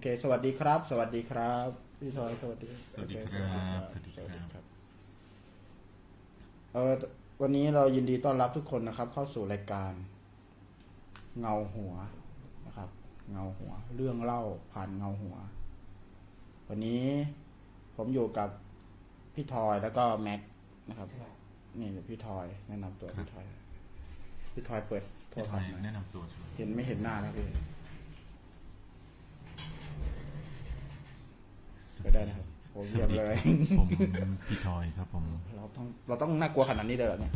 เค สวัสดีครับ สวัสดีครับพี่ทอยสวัสดีสวัสดีครับโอเสวัสดีครับเออวันนี้เรายินดีต้อนรับทุกคนนะครับ เข้าสู่รายการ เงาหัวนะครับ เงาหัว เรื่องเล่าผ่านเงาหัว วันนี้ผมอยู่กับพี่ทอยแล้วก็แม็กนะครับ นี่พี่ทอยแนะนำตัวพี่ทอยพี่ทอยเปิดโทรพี่ทศัอพยท์หน่อยแนะนำตัวใช่ไหมเห็นไม่เห็นหน้าแล้ว พี่ก็ได้นะครับผมเยี่ยมเลย ผมพี่ทอยครับผม เราต้องเราต้องน่ากลัวขนาดนี้เลยเหรอเนี่ย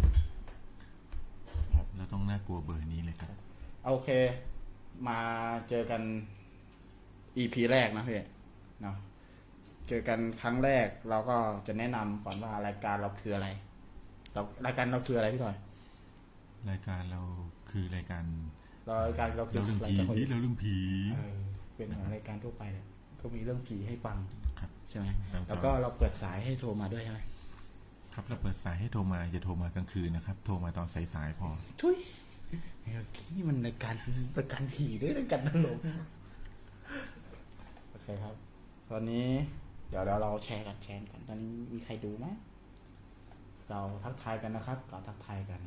เราต้องน่ากลัวเบอร์นี้เลยครับโอเค มาเจอกัน EP แรกนะพี่เนาะเจอกันครั้งแรกเราก็จะแนะนำก่อนว่ารายการเราคืออะไร เรารายการเราคืออะไรพี่ถอย รายการเราคือรายการเรารายการเราคือเราเรื่องรายผีการคนเราเรื่องผี เออเป็นเหมือนรายการทั่วไปแหละก็มีเรื่องผีให้ฟังครับ ใช่ไหมแล้วก็แล้วก็เราเปิดสายให้โทรมาด้วยใช่ไหมครับเราเปิดสายให้โทรมาอย่าโทรมากลางคืนนะครับ โทรมาตอนสายๆพอทุยเฮ้ยนี่มันรายการรายการผีด้วยรายการตลกโอเคครับ ตอนนี้ เดี๋ยวเราเราแชร์กันแชร์กัน ตอนนี้มีใครดูไหมเราทักทายกันนะครับเราทักทายกัน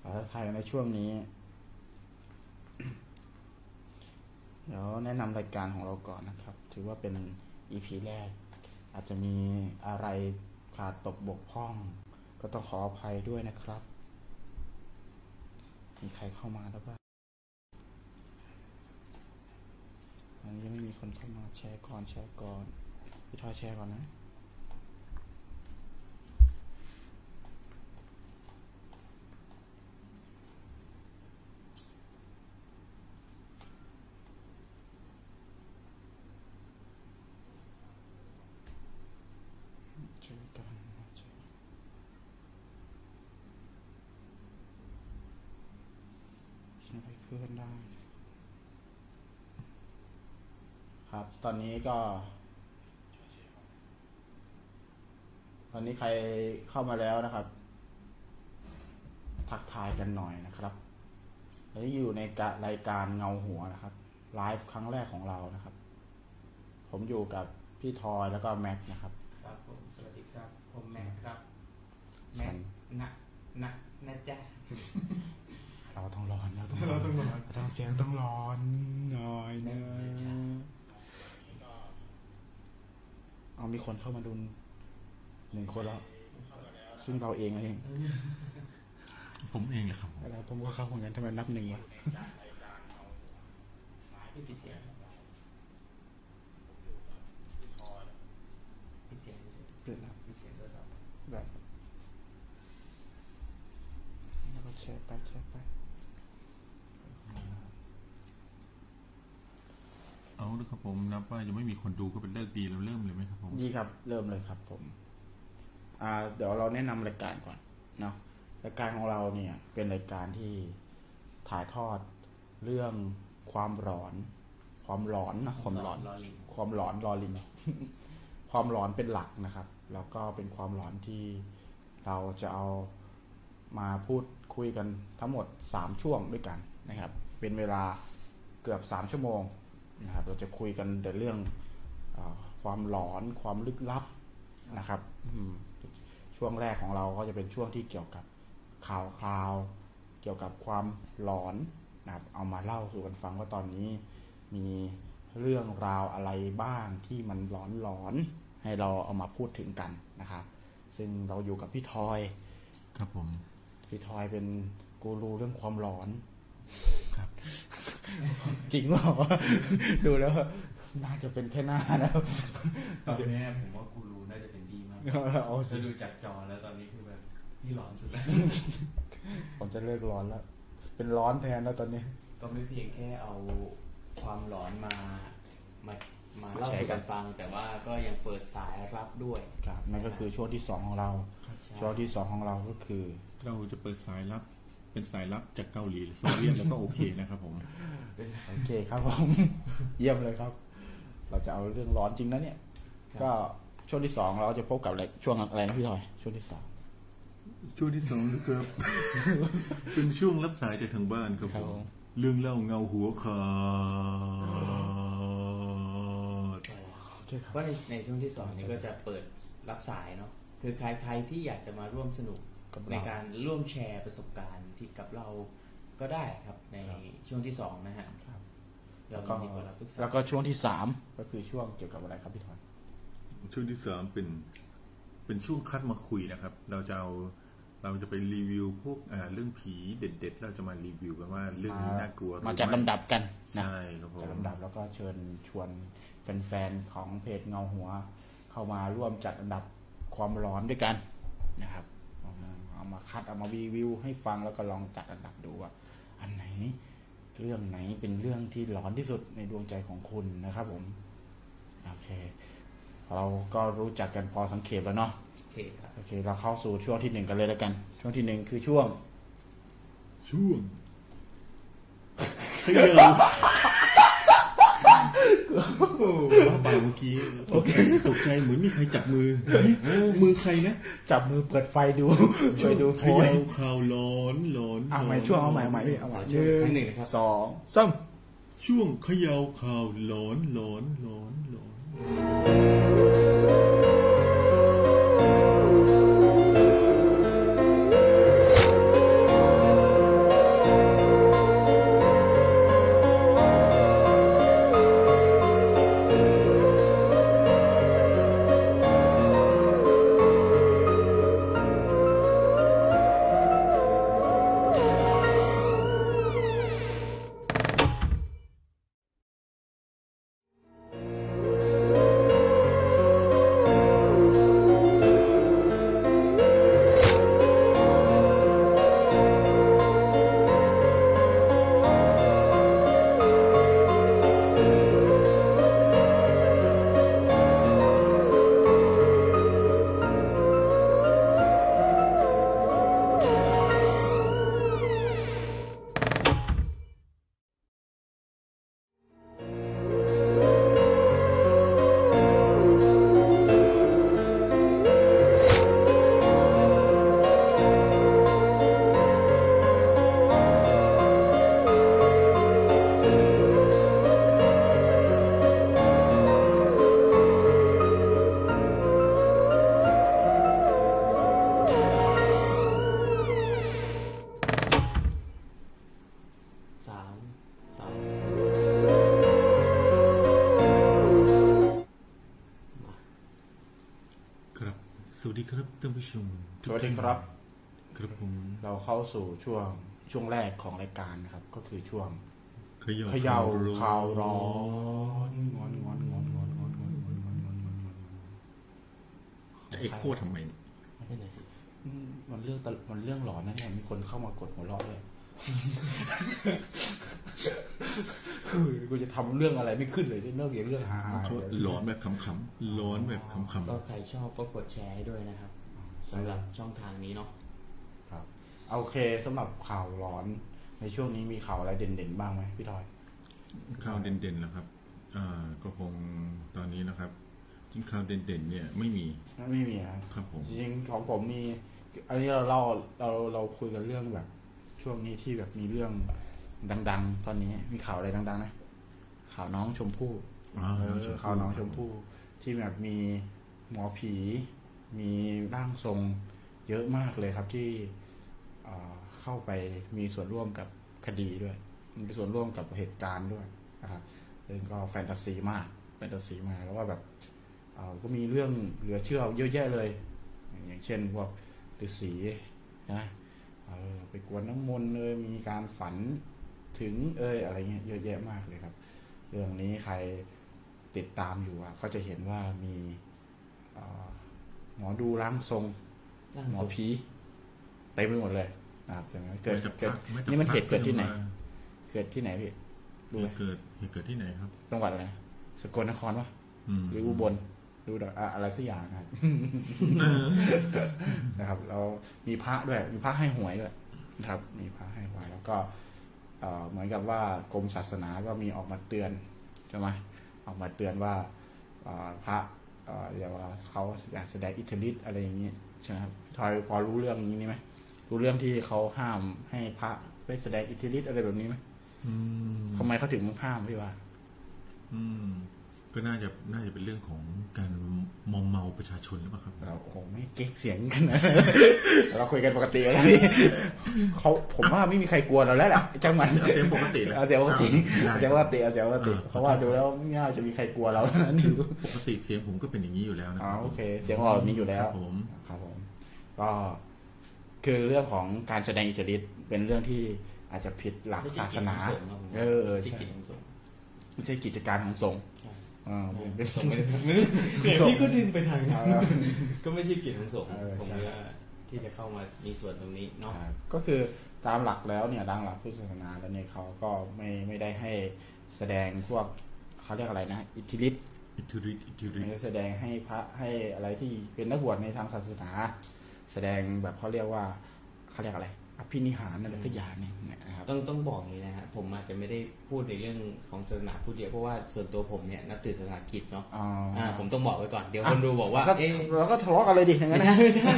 เราทักทายกันในช่วงนี้ เดี๋ยวแนะนำรายการของเราก่อนนะครับ ถือว่าเป็น EP แรก อาจจะมีอะไรขาดตกบกพร่อง ก็ต้องขออภัยด้วยนะครับ มีใครเข้ามาแล้วบ้างอันนี้ยังไม่มีคนเข้ามาแชร์ก่อนแชร์ก่อนพี่ทอยแชร์ก่อนนะ แชร์กันแชร์ฉันไปเพื่อนได้ ครับ ตอนนี้ก็ ตอนนี้ใครเข้ามาแล้วนะครับ ทักทายกันหน่อยนะครับตอนนี้อยู่ในกะรายการเงาหัวนะครับไลฟ์ครั้งแรกของเรานะครับ ผมอยู่กับพี่ทอยแล้วก็แม็กซ์นะครับครับผมสวัสดีครับ ผมแม็กครับ แม็กนะนะนะจ๊ะ เราต้องร้อนเราต้องร้อนเราต้องเสียงต้องร้อนหน่อยนะเอามีคนเข้ามาดูหนึ่งคนแล้ว ซึ่งเราเองเอง ผมเองแหละครับผมแล้วผมก็เข้าเหมือนกันทำไมนับหนึ่งวะพี่ปิดเสียงปิดเสียงเปลี่ยนแล้วปิดเสียงโทรศัพท์แบบแล้วก็แชร์ไปแชร์ไป เอาละครับผมนับว่ายังไม่มีคนดูก็เป็นเลิกดีเราเริ่มเลยไหมครับผมดีครับ เริ่มเลยครับ ผม อ่า เดี๋ยวเราแนะนำรายการก่อนเนาะรายการของเราเนี่ย เป็นรายการที่ถ่ายทอดเรื่องความหลอน ความหลอนนะความหลอนรอลิงความหลอนรอลิงความหลอนเป็นหลักนะครับ แล้วก็เป็นความหลอนที่เราจะเอามาพูดคุยกันทั้งหมดสามช่วงด้วยกันนะครับ เป็นเวลาเกือบสามชั่วโมง นะครับเราจะคุยกันแต่เรื่องอาความหลอนความลึกลับนะครับอืมช่วงแรกของเราก็จะเป็นช่วงที่เกี่ยวกับข่าวคราว เกี่ยวกับความหลอนนะครับเอามาเล่าสู่กันฟังว่าตอนนี้มีเรื่องราวอะไรบ้างที่มันหลอนหลอนๆให้เราเอามาพูดถึงกันนะครับ ซึ่งเราอยู่กับพี่ทอย ครับผม พี่ทอยเป็นกูรูเรื่องความหลอน ครับ จริงเหรอดูแล้วน่าจะเป็นแค่หน้านะตอนนี้ผมว่ากูรู้น่าจะเป็นดีมากเอาสิจะดูจากจอแล้วตอนนี้คือแบบพี่หลอนสุดแล้วผมจะเลิกร้อนแล้ว เป็นร้อนแทนแล้วตอนนี้ ก็ไม่เพียงแค่เอาความหลอนมามามาเล่าแชร์สู่กักันนฟัง แต่ว่าก็ยังเปิดสายรับด้วยครับนั่นก็คือช่วงที่สองของเราใช่ช่วงที่สองของเราก็คือ เราจะเปิดสายลับ เป็นสายลับจากเกาหลีหรือโซเวียตแล้วก็โอเคนะครับผม โอเคครับผม เยี่ยมเลยครับ เราจะเอาเรื่องร้อนจริงนะเนี่ย ก็ช่วงที่สองเราจะพบกับอะไรช่วงอะไรนะพี่ทอย ช่วงที่สองช่วงที่สองนะครับเป็นช่วงรับสายจากทางบ้านครับครัผบผมมเรื่องเล่าเงาหัวขาช่ครับก็ในในช่วงที่สองนี้ก็จะเปิดรับสายเนาะคือใครใครที่อยากจะมาร่วมสนุก กับเรา ในการร่วมแชร์ประสบการณ์ที่กับเราก็ได้ครับในครับช่วงที่สองนะฮะครับ เราแล้วก็ยินดีต้อนรับทุกสายแล้วก็ช่วงที่สามก็คือช่วงเกี่ยวกับอะไรครับพี่ทอยช่วงที่สามเป็นเป็นช่วงคัดมาคุยนะครับ เราจะเอาเราจะไปรีวิวพวกอ่าเรื่องผีเด็ด ๆ เราจะมารีวิวกันว่าเรื่องนี้น่ากลัวหรือมาจัดไม่ลำดับกันนะใช่ครับผม จัดลำดับแล้วก็เชิญชวนแฟนๆของเพจเงาหัว เข้ามาร่วมจัดอันดับความร้อนด้วยกันนะครับ เอามาเอามาคัดเอามารีวิว ให้ฟังแล้วก็ลองจัดอันดับดูว่า อันไหนเรื่องไหนเป็นเรื่องที่ร้อนที่สุดในดวงใจของคุณนะครับ ผมโอเค เราก็รู้จักกันพอสังเขปแล้วเนาะโอเคครับโอเค เราเข้าสู่ช่วงที่หนึ่งกันเลยแล้วกัน ช่วงที่หนึ่งคือช่วง ช่วงขยัน บ้าเมื่อกี้ตกใจตกใจเหมือนมีใครจับมือเอ๊ะมือใครนะ จับมือเปิดไฟดูช่วยดูเขโพยยาวข่าวร้อนร้อนเอาใหม่ช่วงเอาใหม่เอาใหม่พี่เอาใหม่ช่วงครั้งหนึ่งนะครับสองสามช่วงเขยาวข่าวร้อนร้อนร้อนร้อน ดีครับท่านผู้ชมสวัสดีครับ ครับผมเราเข้าสู่ช่วงช่วงแรกของรายการนะครับ ก็คือช่วงเขยาวเขย่าข่าวร้อนงอนงอนงอนงอนงอนงอนงอนงอนงอนงอนงอนจะเอ็กโคทำไมเนี่ยไม่เป็นไรสิอืมมันเรื่องตลมันเรื่องหลอนนะเนี่ยมีคนเข้ามากดหัวเราะเลยเฮ้ยกูจะทำเรื่องอะไรไม่ขึ้นเลยเลิกอย่างเรื่องฮาเขาๆร้อนแบบขำๆร้อนแบบขำก็ใครชอบก็กดแชร์ให้ด้วยนะครับ สำหรับช่องทางนี้เนาะครับโอเคสำหรับข่าวร้อนในช่วงนี้มีข่าวอะไรเด่นๆบ้างไหมพี่ทอยๆข่าวเด่นๆแล้วครับอ่าก็คงตอนนี้นะครับจริงข่าวเด่นๆ เนี่ยไม่มีไม่มีนะครับผมจริงๆของผมมี อันนี้เราเล่าเราเราคุยกันเรื่องแบบ ช่วงนี้ที่แบบมีเรื่องดัง ๆ ตอนนี้มีข่าวอะไรดังๆนะข่าวน้องชมพู่อ่าเออน้องชมพู่ข่าวน้องชมพู่ที่แบบมีหมอผี มีร่างทรงเยอะมากเลยครับที่เข้าไปมีส่วนร่วมกับคดีด้วย มีส่วนร่วมกับเหตุการณ์ด้วยนะครับซึ่งก็แฟนตาซีมากแฟนตาซีมากแล้วว่าแบบก็มีเรื่องเหลือเชื่อเยอะแยะเลย อย่างเช่นพวกฤาษีนะไปกวนน้ำมนต์เลยมีการฝันถึงเอยอะไรเงี้ยเยอะแยะมากเลยครับ เรื่องนี้ใครติดตามอยู่อะก็จะเห็นว่ามี หมอดูร่างทรงร่างหมอทรงผีเต็มไปหมดเลยนะครับใช่ไหมเกิดมาจากเกิดภาคมาจากนี่มันเหตุภาคเกิดที่ไหนมาเกิดที่ไหนพี่ดูไหมเหตุเกิดเหตุเกิดที่ไหนครับ จังหวัดอะไรนะสกลนครปะอืมหรืออุบลดูดอกอะอะไรสักอย่างนะครับนะครับ เรามีพระด้วย มีพระให้หวยด้วยนะครับ มีพระให้หวยแล้วก็เอ่อเหมือนกับว่ากรมศาสนาก็มีออกมาเตือนใช่ไหมออกมาเตือนว่าเอ่อพระเอ่ออย่าว่าเขาอยากแสดงอิทธิฤทธิ์อะไรอย่างนี้ใช่ไหมครับพี่ทอยพอรู้เรื่องนี้ไหมรู้เรื่องที่เขาห้ามให้พระไปแสดงอิทธิฤทธิ์อะไรแบบนี้ไหมอืมทำไมเขาถึงห้ามพี่ว่า อืม ก็น่าจะน่าจะเป็นเรื่องของการมอมเมาประชาชนหรือเปล่าครับ เราโอ้โหไม่เก๊กเสียงกันนะ เราคุยกันปกติแล้วนี่เขาผมว่าไม่มีใครกลัวเราแล้วแหละจังมันเอาเสียงปกติแล้วเอาเสียงปกติได้เอาเสียงปกติเอาเสียงปกติอ่าเพราะว่าดูแล้วไม่น่าจะมีใครกลัวเราแล้วนะนี่ดูปกติเสียงผมก็เป็นอย่างนี้อยู่แล้วนะอ๋คอรับโอเค เสียงเรามีอยู่แล้วครับผมครับผม ก็คือเรื่องของการแสดงอิทธิฤทธิ์เป็นเรื่องที่อาจจะผิดหลักไม่ใช่ศาสนากิจของสงฆ์ครับผมเออเออไม่ใช่ใช่กิจของสงฆ์ไม่ใช่กิจการของสงฆ์เออเป็นสงฆ์ไม่ได้ไม่ได้เนี่ยพี่ก็ดึงไปทางนั้นเออก็ไม่ใช่กิจของสงฆ์เออผมใช่ว่าที่จะเข้ามามีส่วนตรงนี้เนาะครับก็คือตามหลักแล้วเนี่ยตามหลักพุทธศาสนาแล้วเนี่ยเขาก็ไม่ไม่ได้ให้แสดงพวกเขาเรียกอะไรนะ อิทธิฤทธิ์อิทธิฤทธิ์อิทธิฤทไม่ธิ์ได้แสดงให้พระให้อะไรที่เป็นนักบวชในทางศาสนา แสดงแบบเขาเรียกว่าเขาเรียกอะไร อภินิหารอะไรสักอย่างเนี่ยนะครับ ต้องต้องบอกอย่างนี้นะฮะผมอาจจะไม่ได้พูดในเรื่องของศาสนาพูดเดียวเพราะว่าส่วนตัวผมเนี่ยนับถือศาสนาคริดเนาะอ๋ออ่าผมต้องบอกไว้ก่อนเดี๋ยวคนดูบอกว่าก็เอ๊ะ เราก็ทะเลาะกันเลยดิอย่างไม่นั้นได้นะไม่ได้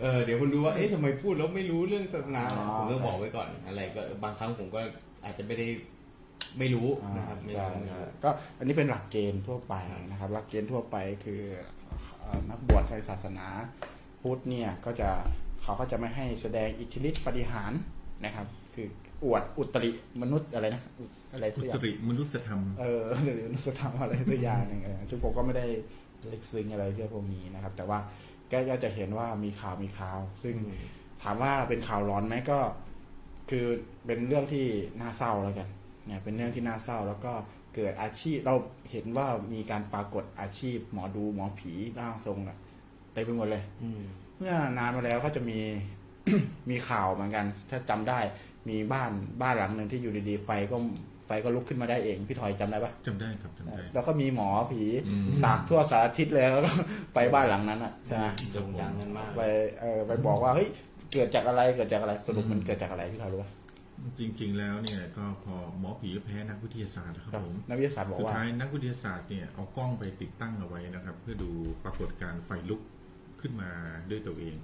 เออเดี๋ยวคนดูว่า เอ๊ะทำไมพูดแล้วไม่รู้เรื่องศาสนา อ๋อผมต้องบอกไว้ก่อน อะไรก็บางครั้งผมก็อาจจะไม่ได้ไม่รู้นะครับไม่ใช่รู้ไม่ใช่รู้ ก็อันนี้เป็นหลักเกณฑ์ทั่วไปนะครับ หลักเกณฑ์ทั่วไปคือเอ่อนักบวชในศาสนาพุทธเนี่ยก็จะ เขาก็จะไม่ให้แสดงอิทธิฤทธิปฏิหารนะครับ คืออวดอุตริมนุษย์อะไรนะอุอะไรอุสักอตย่างริมนุษยธรรมเออหรือมนุษยธรรมอะไรสักอย่างหนึ่งเออซึ่งผมก็ไม่ได้ลึกซึ้งอะไรเรื่องพวกนี้นะครับ แต่ว่าก็ก็จะเห็นว่ามีข่าวมีข่าว ซึ่งถามว่าเป็นข่าวร้อนไหมก็ คือเป็นเรื่องที่น่าเศร้าแล้วกันเนี่ยเป็นเรื่องที่น่าเศร้าแล้วก็เกิดอาชีพเราเห็นว่ามีการปรากฏอาชีพ หมอดูหมอผีร่างทรงอะเต็มไปหมดเลยอื มเมื่อนานมาแล้วก็จะมีมีข่าวเหมือนกัน ถ้าจำได้มีบ้านบ้านหลังหนึ่งที่อยู่ดีๆไฟก็ไฟก็ลุกขึ้นมาได้เองพี่ถอยจำได้ปะจำได้ครับจำได้แล้วก็มีหมอผีอืมตากทั่วสารทิศเลยแล้วก็ไปบ้านหลังนั้นอะใช่ไหมโด่งดังกันมากไปเออไปบอกว่าเฮ้ยเกิดจากอะไรเกิดจากอะไรสรุปมันเกิดจากอะไรพี่ถอยรู้ปะจริง ๆ แล้วเนี่ยก็พอหมอผีแพ้นักวิทยาศาสตร์นะครับผมนักวิทยาศาสตร์บอกสุดว่าท้ายนักวิทยาศาสตร์เนี่ยเอากล้องไปติดตั้งเอาไว้นะครับ เพื่อดูปรากฏการณ์ไฟลุก ขึ้นมาด้วยตัวเอง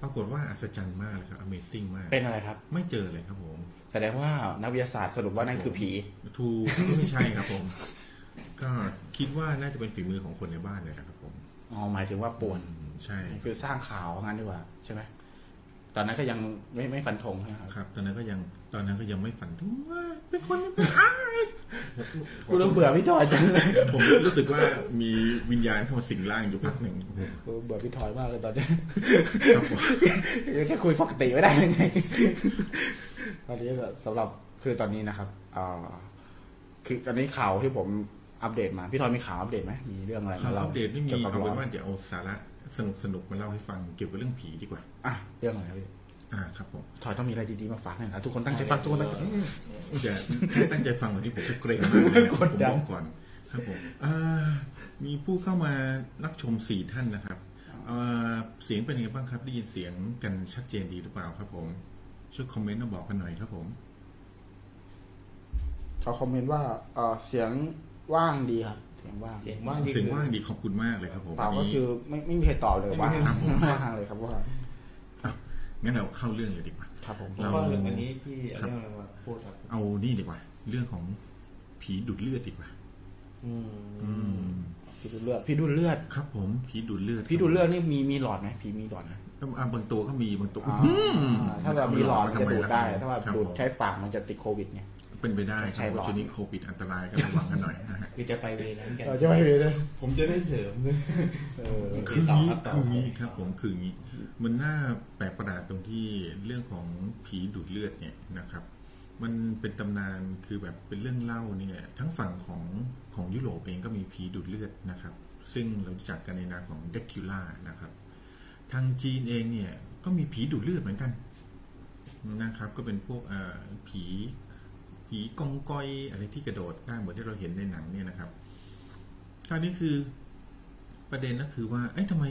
ปรากฏว่าอัศจรรย์มากเลยครับ Amazing มาก เป็นอะไรครับ ไม่เจอเลยครับผม แสดงว่านักวิทยาศาสตร์สรุปว่านั่นคือผี ถูก ไม่ใช่ครับผม ก็คิดว่าน่าจะเป็นฝีมือของคนในบ้านเลยนะครับผม อ๋อ หมายถึงว่าป่วนอืมใช่ คือสร้างข่าวงั้นดีกว่าใช่ไหม ตอนนั้นก็ยังไม่ไม่ฟันธงใช่ไหมครับครับ ตอนนั้นก็ยังตอนนั้นก็ยังไม่ฝันถึงว่าเป็นคนเป็นอ้ายกูเริ่มเบื่อพี่ถอยจังเลยผมรู้สึกว่ามีวิญญาณเข้ามาสิงร่างอยู่พักหนึ่งกูเบื่อพี่ถอยมากเลยตอนนี้ครับผมยังแค่คุยปกติไม่ได้ยังไงตอนนี้ก็สำหรับคือตอนนี้นะครับอ่าคือตอนนี้ข่าวที่ผมอัปเดตมา พี่ทอยมีข่าวอัปเดตไหมมีเรื่องอะไรข่าวมาอัเล่าปเดตไม่มีกี่ยวกับเอาเป็นร้ว่าเดี๋ยวเอาสาระ สนุกสนุกๆมาเล่าให้ฟังเกี่ยวกับเรื่องผีดีกว่า อะเรื่องอะไรครับพี่อ่าครับผมทอยต้องมีอะไรดีๆมาฝากหน่อยนะทุกคนตั้งใจฟังทุกคนตั้งใจจะถ้าตั้งใจฟังวันนี้ผมจะเกรงมากเลยนะผมกดดันบอกก่อนครับผมอ่ามีผู้เข้ามารับชมสี่ท่านนะครับอ่าเสียงเป็นยังไงบ้างครับ ได้ยินเสียงกันชัดเจนดีหรือเปล่าครับผม ช่วยคอมเมนต์มาบอกกันหน่อยครับผมเขาคอมเมนต์ว่าเอ่อเสียงว่างดีครับเสียงว่างเสียงว่างดีเสียงว่างดีขอบคุณมากเลยครับผมเปล่าก็นนี้คือไม่ไม่มีใครตอบเลยว่างครับผมว่างเลยครับว่างั้นเราเข้าเรื่องเลยดีกว่าครับผมผมว่าอันนี้พี่เอาเรื่องอะไรมาพูดครับ เอานี่ดีกว่า เรื่องของผีดูดเลือดดีกว่า อืมอืมพี่ดูเลือดพี่ดูเลือดครับ ผมผีดูดเลือดพี่ดูเลือดนี่มีมีหลอดไหมผีมีหลอดไหมก็อ่าบางตัวก็มีบางตัวอ่าอืมถ้าแบบมีหลอดมันจะดูดได้ ถ้าแบบครับดูดผมใช้ปากมันจะติดโควิดไง เป็นไปได้ใช้ครับหลอดช่วงนี้โควิดอันตรายก็ระวังกันหน่อยนะฮะคือจะไปเวรนั้นกันเราจะไม่มีเลยผมจะได้เสริมด้วยเออคือต่องี้ครับต่อคืองี้ครับผมคืองี้ มันน่าแปลกประหลาดตรงที่เรื่องของผีดูดเลือดเนี่ยนะครับ มันเป็นตำนานคือแบบเป็นเรื่องเล่าเนี่ย ทั้งฝั่งของของยุโรปเองก็มีผีดูดเลือดนะครับ ซึ่งเรารู้จักกันในนามของเดคิล่านะครับ ทางจีนเองเนี่ยก็มีผีดูดเลือดเหมือนกันนะครับ ก็เป็นพวกเอ่อผี ผีกองกอยอะไรที่กระโดดได้เหมือนที่เราเห็นในหนังเนี่ยนะครับคราวนี้คือประเด็นก็คือว่า เอ้ยทำไม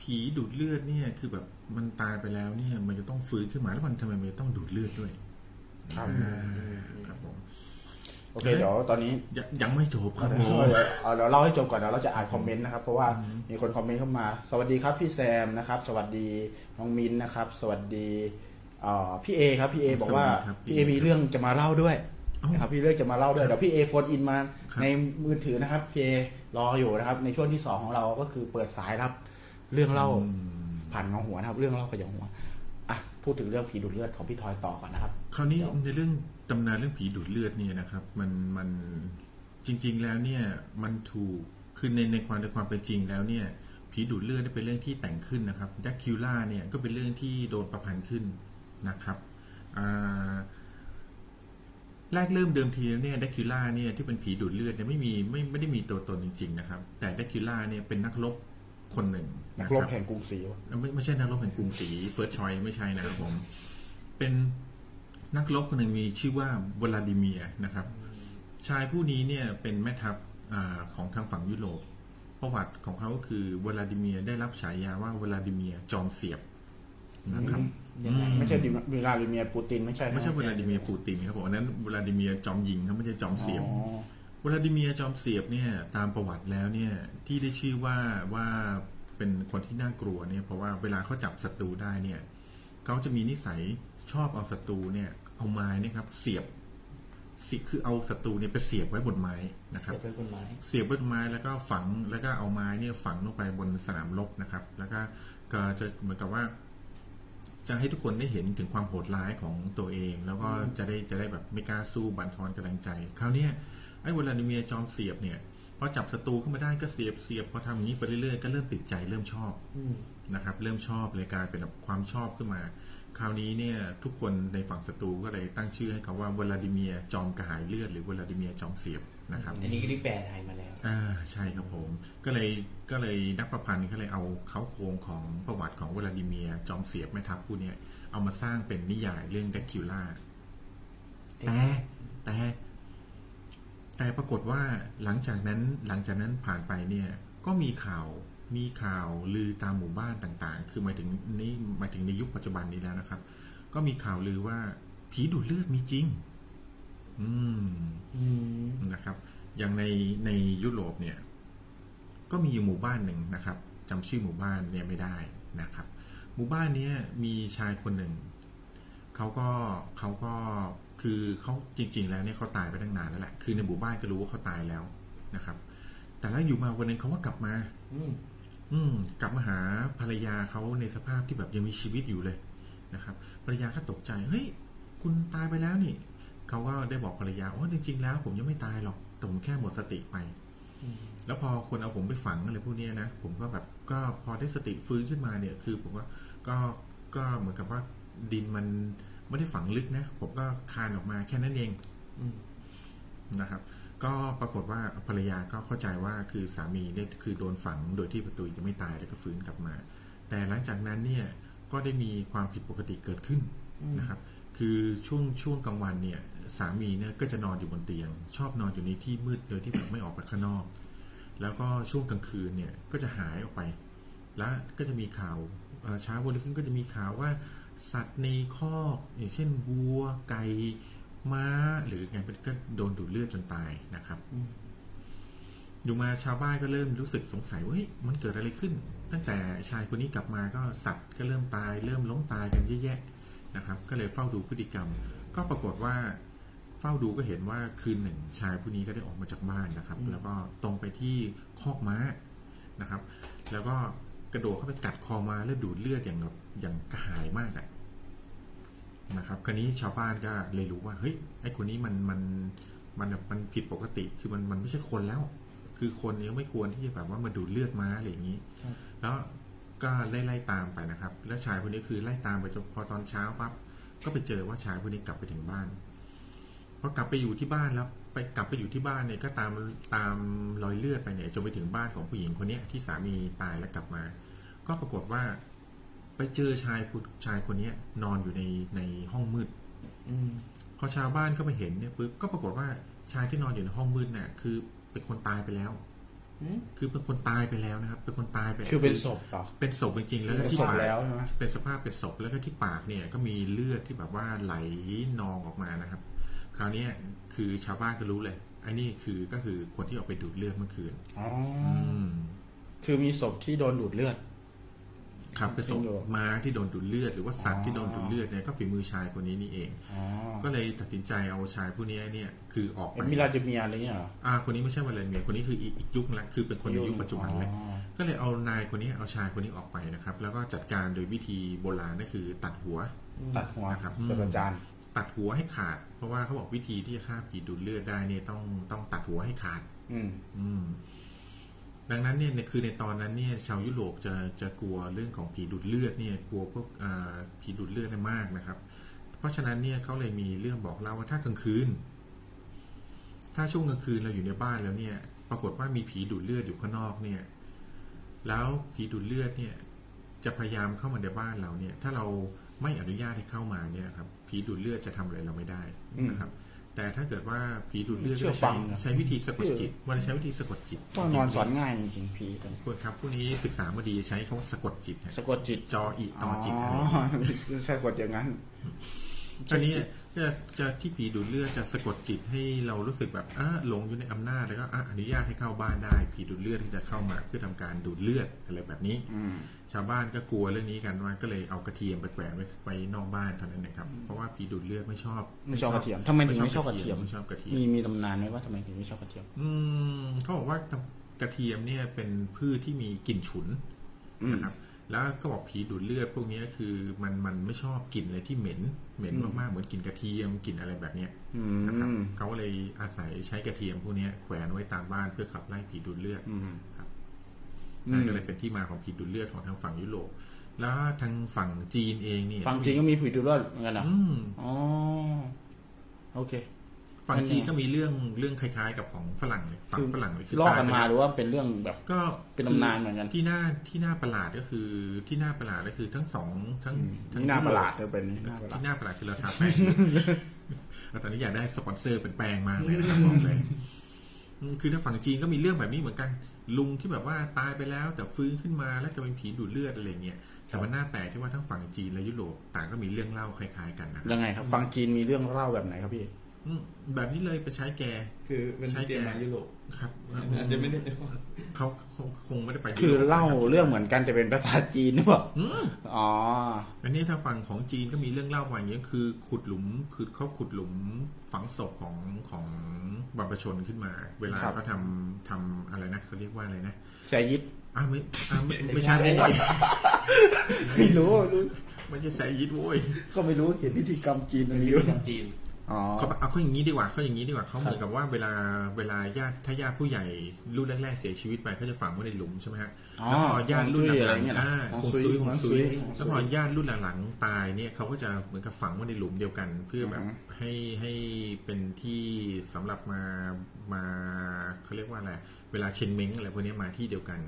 ผีดูดเลือดเนี่ย คือแบบมันตายไปแล้วเนี่ย มันจะต้องฟื้นขึ้นมาแล้วมันทำไมมันจะต้องดูดเลือดด้วยครับอ่าครับผมโอเคเดี๋ยวตอนนี้ยังยังไม่จบครับเดี๋ผยวมเอาเดี๋ยวเล่าให้จบก่อนเดี๋ยวเราจะอ่านคอมเมนต์นะครับ เพราะว่ามีคนคอมเมนต์เข้ามา สวัสดีครับพี่แซมนะครับ สวัสดีน้องมินนะครับ สวัสดีเอ่อพี่เอครับพี่เอบอกว่าสวัสดีครับพี่พี่เอมีเรื่องจะมาเล่าด้วยเอ้า นะครับพี่เลือกจะมาเล่าด้วยเดี๋ยวพี่เอโฟนอินมาครับในมือถือนะครับพี่เอรออยู่นะครับ ในช่วงที่สองของเราก็คือเปิดสายรับ เรื่องเล่าอืมผ่านเงาหัวนะครับ เรื่องเล่าขยองหัวอะพูดถึงเรื่องผีดูดเลือดของพี่ทอยต่อก่อนนะครับ คราวนี้เดี๋ยวในเรื่องตำนานเรื่องผีดูดเลือดเนี่ยนะครับ มันมันจริง ๆ แล้วเนี่ยมันถูกคือในในความในความเป็นจริงแล้วเนี่ย ผีดูดเลือดเนี่ยเป็นเรื่องที่แต่งขึ้นนะครับดักคิวล่าเนี่ยก็เป็นเรื่องที่โดนประพันธ์ขึ้นนะครับอ่า แรกเริ่มเดิมทีแล้วเนี่ยแดรกคูลาเนี่ยที่เป็นผีดูดเลือดเนี่ยไม่มีไม่ไม่ได้มีตัวตนจริง ๆ นะครับ แต่แดรกคูลาเนี่ยเป็นนักรบคนหนึ่งนะกครับ นักรบแห่งกรุงศรีวะไม่ไม่ใช่นักรบแห่งกรุงศรี First Choice ไม่ใช่นะครับผม เป็นนักรบคนหนึ่งมีชื่อว่าวลาดิเมียร์นะครับ ชายผู้นี้เนี่ยเป็นแม่ทัพอาของทางฝั่งยุโรปประวัติของเขาก็คือวลาดิเมียร์ได้รับฉายาว่าวลาดิเมียร์จอมเสียบนะครับ ยังไงอืไม่ใช่ดิวลาดิเมียร์ปูตินไม่ใช่นะไม่ใช่วลาดิเมียร์ปูตินครับผมอันนั้นวลาดิเมียร์จอมยิงครับไม่ใช่จอมเสียบวลาดิเมียร์จอมเสียบเนี่ยตามประวัติแล้วเนี่ยที่ได้ชื่อว่าว่าเป็นคนที่น่ากลัวเนี่ยเพราะว่าเวลาเขาจับศัตรูได้เนี่ยเขาจะมีนิสัยชอบเอาศัตรูเนี่ย เอาไม้เนี่ยครับ เสียบสิคือเอาศัตรูเนี่ยไปเสียบไว้บนไม้นะครับ เสียบไว้บนไม้เสียบบนไม้แล้วก็ฝังแล้วก็เอาไม้เนี่ยฝังลงไปบนสนามรบนะครับ แล้วก็ก็จะเหมือนกับว่า จะให้ทุกคนได้เห็นถึงความโหดร้ายของตัวเอง แล้วก็จะได้จะได้แบบไม่กล้าสู้บันทอนกำลังใจคราวนี้ไอ้วลาดิเมียจอมเสียบเนี่ยพอจับศัตรูขึ้นมาได้ก็เสียบเสียบพอทำอย่างนี้ไปเรื่อยๆก็เริ่มติดใจเริ่มชอบอนะครับ เริ่มชอบเลยกลายเป็นแบบความชอบขึ้นมา คราวนี้เนี่ย ทุกคนในฝั่งศัตรูก็เลยตั้งชื่อให้เขาว่าวลาดิเมียจอมกระหายเลือดหรือวลาดิเมียจอมเสียบ นะครับอันนี้ก็ได้แปลไทยมาแล้วอ่าใช่ครับผม ก็เลยก็เลยนักประพันธ์ก็เลยเอาเขาโครงของประวัติของวลาดิเมียร์จอมเสียบแม่ทัพผู้เนี้ยเอามาสร้างเป็นนิยายเรื่องเดคิวล่าแต่แต่แต่ปรากฏว่าหลังจากนั้นหลังจากนั้นผ่านไปเนี่ย ก็มีข่าวมีข่าวลือตามหมู่บ้านต่างๆ คือหมายถึงนี่หมายถึงในยุคปัจจุบันนี้แล้วนะครับ ก็มีข่าวลือว่าผีดูดเลือดมีจริง อืมอืมนะครับ อย่างในในยุโรปเนี่ย ก็มีอยู่หมู่บ้านหนึ่งนะครับจำชื่อหมู่บ้านเนี่ยไม่ได้นะครับ หมู่บ้านเนี้ยมีชายคนหนึ่งเขาก็เขาก็คือเขาจริง ๆ แล้วเนี่ยเขาตายไปตั้งนานแล้วแหละคือในหมู่บ้านก็รู้ว่าเขาตายแล้วนะครับ แต่แล้วอยู่มาวันหนึงเขาก็กลับมา อืมอืม กลับมาหาภรรยาเขาในสภาพที่แบบยังมีชีวิตอยู่เลยนะครับ ภรรยาก็ตกใจ เฮ้ย คุณตายไปแล้วนี่ เขาก็ได้บอกภรรยาว่าจริง ๆ แล้ว ผมยังไม่ตายหรอกแต่ผมแค่หมดสติไปแล้วพอคนเอาผมไปฝังอะไรพวกนี้นะผมก็แบบก็พอได้สติฟื้นขึ้นมาเนี่ย คือผมว่าก็ก็เหมือนกับว่าดินมันไม่ได้ฝังลึกนะผมก็คานออกมาแค่นั้นเองนะครับ ก็ปรากฏว่าภรรยาก็เข้าใจว่าคือสามีเนี่ยคือโดนฝังโดยที่ประตูยังไม่ตายแล้วก็ฟื้นกลับมา แต่หลังจากนั้นเนี่ย ก็ได้มีความผิดปกติเกิดขึ้นนะครับ คือช่วงช่วงกลางวันเนี่ย สามีเนี่ยก็จะนอนอยู่บนเตียง ชอบนอนอยู่ในที่มืดโดยที่แบบไม่ออกไปข้างนอก แล้วก็ช่วงกลางคืนเนี่ยก็จะหายออกไป แล้วก็จะมีข่าวเช้าวันรุ่งขึ้นก็จะมีข่าวว่าสัตว์ในคอกอย่างเช่นวัวไก่ม้าหรือไงก็โดนดูดเลือดจนตายนะครับอยู่มาชาวบ้านก็เริ่มรู้สึกสงสัยว่ามันเกิดอะไรขึ้น ตั้งแต่ชายคนนี้กลับมาก็สัตว์ก็เริ่มตาย เริ่มล้มตายกันเยอะแยะนะครับ ก็เลยเฝ้าดูพฤติกรรม ก็ปรากฏว่า เฝ้าดูก็เห็นว่าคืนหนึ่งชายผู้นี้ก็ได้ออกมาจากบ้านนะครับ แล้วก็ตรงไปที่คอกม้านะครับ แล้วก็กระโดดเข้าไปกัดคอมาแล้วดูดเลือดอย่างแบบอย่างกระหายมากอะนะครับ คราวนี้ชาวบ้านก็เลยรู้ว่าเฮ้ยไอ้คนนี้มันมันมันแบบมันผิดปกติ คือมันมันไม่ใช่คนแล้ว คือคนเนี้ไม่ควรที่จะแบบว่ามาดูดเลือดม้าอะไรอย่างนี้ครับแล้วก็ไล่ไล่ตามไปนะครับ แล้วชายคนนี้คือไล่ตามไปจนพอตอนเช้าปั๊บก็ไปเจอว่าชายคนนี้กลับไปถึงบ้าน พอกลับไปอยู่ที่บ้านแล้ว ไปกลับไปอยู่ที่บ้านเนี่ยก็ตามตามรอยเลือดไปเนี่ยจนไปถึงบ้านของผู้หญิงคนเนี้ยที่สามีตายแล้วกลับมา ก็ปรากฏว่า ไปเจอชายผู้ชายคนเนี้ย นอนอยู่ในในห้องมืด อืมพอชาวบ้านก็ไปเห็นเนี่ยปุ๊บก็ปรากฏว่าชายที่นอนอยู่ในห้องมืดเนี่ยคือเป็นคนตายไปแล้วอืมคือเป็นคนตายไปแล้วนะครับ เป็นคนตายไปคือเป็นศพเหรอเป็นศพจริงๆแล้วก็เป็นที่ศพปากแล้วใช่ไหมเป็นสภาพเป็นศพแล้วก็ที่ปากเนี่ย ก็มีเลือดที่แบบว่าไหลนองออกมานะครับ คราวเนี้ยคือชาวบ้านก็รู้เลยไอ้นี่คือก็คือคนที่ออกไปดูดเลือดเมื่อคืนอ๋ออืมคือมีศพที่โดนดูดเลือด ครับเป็นศพจริงเหรอม้าที่โดนดูดเลือด หรือว่าสัตอ๋ว์อที่โดนดูดเลือดเนี่ยก็ฝีมือชายคนนี้นี่เองอ๋อก็เลยตัดสินใจเอาชายผู้นี้เนี่ย คือออกไปเอ็มมิลาเดเมียอะไรเงี้ยเหรออ่า คนนี้ไม่ใช่มาเลเมียคนนี้คืออีกอีกยุคละคือเป็นคนในยุคปัจจุบันเลยอ๋อก็เลยเอานายคนนี้เอาชายคนนี้ออกไปนะครับ แล้วก็จัดการโดยวิธีโบราณก็คือตัดหัวตัดหัวนะครับส่วนอาจารย์ ตัดหัวให้ขาด เพราะว่าเขาบอกวิธีที่จะฆ่าผีดูดเลือดได้เนี่ยต้องต้องตัดหัวให้ขาด อืม อืม ดังนั้นเนี่ยในคือในตอนนั้นเนี่ย ชาวยุโรปจะจะกลัวเรื่องของผีดูดเลือดเนี่ย กลัวพวกอ่าผีดูดเลือดเนี่ยมากนะครับ เพราะฉะนั้นเนี่ยเขาเลยมีเรื่องบอกเล่าว่าถ้ากลางคืน ถ้าช่วงกลางคืนเราอยู่ในบ้านแล้วเนี่ย ปรากฏว่ามีผีดูดเลือดอยู่ข้างนอกเนี่ย แล้วผีดูดเลือดเนี่ย จะพยายามเข้ามาในบ้านเราเนี่ย ถ้าเราไม่อนุญาตให้เข้ามาเนี่ยครับ ผีดูดเลือดจะทำอะไรเราไม่ได้อืมนะครับ แต่ถ้าเกิดว่าผีดูดเลือดเชื่อก็ฟัใช้งนะใช้วิธีสะกดจิตมันใช้วิธีสะกดจิตก็นอนสอนง่ายจริงๆพี่ควรครับผู้นี้ศึกษามาดีใช้คำว่าสะกดจิตฮะสะกดจิตจออีต่อจิตอ๋อะไรอสะกดอย่างนั้นตอนนี้ จะจะที่ผีดูดเลือดจะสะกดจิตให้เรารู้สึกแบบอะหลงอยู่ในอำนาจแล้วก็อะอนุญาตให้เข้าบ้านได้ ผีดูดเลือดที่จะเข้ามาเพื่อทำการดูดเลือดอะไรแบบนี้อืมชาวบ้านก็กลัวเรื่องนี้กันว่าก็เลยเอากระเทียมไปแขวนไว้ไว้นอกบ้านเท่านั้นนะครับเพราะว่าผีดูดเลือดไม่ชอบไม่ชอบกระเทียมทำไมถึงไม่ชอบกระเทียมไม่ชอบกระเทียมมีมีตำนานไหมว่าทำไมถึงไม่ชอบกระเทียม อืมเขาบอกว่ากระเทียมเนี่ยเป็นพืชที่มีกลิ่นฉุนอืมนะครับ แล้วก็บอกผีดูดเลือดพวกเนี้ยคือมันมันไม่ชอบกลิ่นอะไรที่เหม็น เหม็นอืมมากๆเหมือนกลิ่นกระเทียมกลิ่นอะไรแบบเนี้ยอืนะครับมเขาเลยอาศัยใช้กระเทียมพวกเนี้ยแขวนไว้ตามบ้านเพื่อขับไล่ผีดูดเลือดอืมครับอืมนั่นก็เลยเป็นที่มาของผีดูดเลือดของทางฝั่งยุโรปแล้วทางฝั่งจีนเองนี่ฟังจริงก็มีผีดูดเลือดเหมือนกันนะอืมอ๋อโอเค ฝั่งจีนมันยังไงก็มีเรื่องเรื่องคล้ายๆ กับของฝรั่งเลยฝั่งฝรั่งเลยคือลอกตายกันไปมาแล้วหรือว่าเป็นเรื่องแบบก็เป็นตำนานเหมือนกันที่น่าที่น่าประหลาดก็คือที่น่าประหลาดก็คือทั้งสองทั้งทั้งนี่น่าประหลาดยุเลยเป็นนี่น่าประหลาดที่น่าประหลาดคือเราทาแป้งแล้วตอนนี้อยากได้สปอนเซอร์เป็นแป้งมากเลยนะครับบอกเลยอืมคือถ้าฝั่งจีนก็มีเรื่องแบบนี้เหมือนกัน ลุงที่แบบว่าตายไปแล้ว แต่ฟื้นขึ้นมาแล้วจะเป็นผีดูดเลือดอะไรเงี้ยแต่ว่าน่าแปลกที่ว่าทั้งฝั่งจีนและยุโรปต่างก็มีเรื่องเล่าคล้ายๆกันนะครับยังไงครับฟังจีนมีเรื่องเล่าแบบไหนครับพี่อืม แบบนี้เลยไปใช้แก คือเป็นใช้เตรียมมาแกยุโรปครับอาจจะไม่ได้เขาคงคงไม่ได้ไปยุโรปคือเล่านะครับเรื่องเหมือนกันแต่เป็นภาษาจีนหรือเปล่าอืมอ๋ออันนี้ถ้าฝั่งของจีนก็มีเรื่องเล่ามาอย่างนี้ยคือขุดหลุมคือเขาขุดหลุมฝังศพของของบรรพชนขึ้นมา เวลาครับเขาทำทำอะไรนะเขาเรียกว่าอะไรนะแซยิดอ่าไม่อ่าไม่ไม่ใช่โว้ยไม่รู้รู้ไม่ใช่แสยิดโว้ยก็ไม่รู้เห็นพิธีกรรมจีนอันนี้ทางจีนอ๋อ เขาเอาเขาอย่างนี้ดีกว่าเขาอย่างนี้ดีกว่าเขาเหมือนกับว่าเวลาเวลาญาติถ้าญาติผู้ใหญ่รุ่นแรกๆเสียชีวิตไปเขาจะฝังไว้ในหลุมใช่ไหมฮะอ๋อแล้วพอญาติรุ่นฮวงจุ้ยหอะไรลังเงี้ยๆนะอ่าฮวงฮวงซุยซุยฮฮววงงซุซุยยฮวงแล้วซุพอยญาติรุ่นหลังๆตายเนี่ยเขาก็จะเหมือนกับฝังไว้ในหลุมเดียวกัน เพื่อแบบให้ให้เป็นที่สำหรับมามาเขาเรียกว่าอะไรเวลาเชนเม้งอะไรพวกนี้มาที่เดียวกัน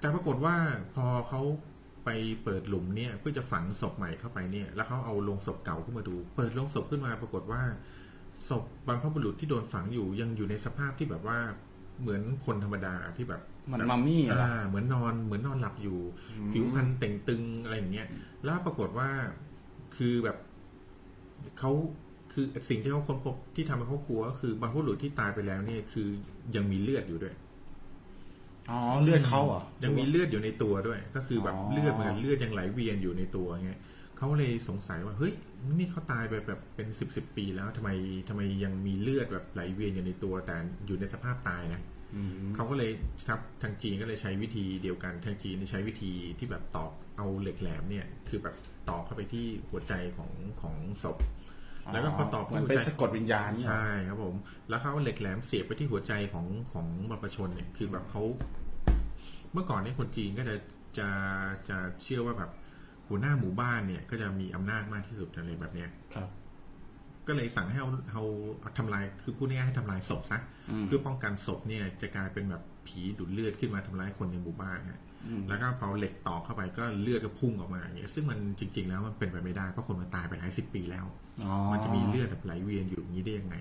แต่ปรากฏว่าพอเขา ไปเปิดหลุมเนี่ยเพื่อจะฝังศพใหม่เข้าไปเนี่ย แล้วเขาเอาโลงศพเก่าขึ้นมาดู เปิดโลงศพขึ้นมาปรากฏว่าศพบรรพบุรุษที่โดนฝังอยู่ยังอยู่ในสภาพที่แบบว่าเหมือนคนธรรมดาที่แบบมันแบบมัมมี่อะเหรออ่าเหมือนนอนเหมือนนอนหลับอยู่อืมผิวพรรณเต่งตึงอะไรอย่างเงี้ยแล้วปรากฏว่าคือแบบเขาคือสิ่งที่เขาค้นพบที่ทำให้เขากลัวก็คือบรรพบุรุษที่ตายไปแล้วเนี่ยคือยังมีเลือดอยู่ด้วย อ๋อเลือดเขาเหรอยังมีเลือดอยู่ในตัวด้วย ก็คือแบบอ๋อเลือดเหมือนเลือดยังไหลเวียนอยู่ในตัวเงี้ยเขาเลยสงสัยว่าเฮ้ยนี่เขาตายไปแบบเป็นสิบสิบปีแล้วทำไมทำไมยังมีเลือดแบบไหลเวียนอยู่ในตัวแต่อยู่ในสภาพตายนะอืมเขาก็เลยครับทางจีนก็เลยใช้วิธีเดียวกันทางจีนใช้วิธีที่แบบตอกเอาเหล็กแหลมเนี่ย คือแบบตอกเข้าไปที่หัวใจของของศพ แล้วก็พอตอกเหมือนที่หัวเป็นใจสะกดวิญญาณเนี่ยใช่ครับผม แล้วเขาเอาเหล็กแหลมเสียบไปที่หัวใจของของบรรพชนเนี่ย คือแบบเขาเมื่อก่อนเนี่ยคนจีนก็จะจะจะเชื่อว่าแบบหัวหน้าหมู่บ้านเนี่ย ก็จะมีอำนาจมากที่สุดอะไรแบบเนี้ยครับ ก็เลยสั่งให้เอาเอาเอาทำลาย คือพูดง่ายๆให้ทำลายศพซะอืมเพื่อป้องกันศพเนี่ย จะกลายเป็นแบบผีดูดเลือดขึ้นมาทำร้ายคนในหมู่บ้านฮะอืม แล้วก็พอเหล็กตอกเข้าไปก็เลือดก็พุ่งออกมาอย่างเงี้ยซึ่งมันจริง ๆ แล้วมันเป็นไปไม่ได้เพราะคนมันตายไปหลายสิบปีแล้วอ๋อมันจะมีเลือดแบบไหลเวียนอยู่อย่างนี้ได้ยังไง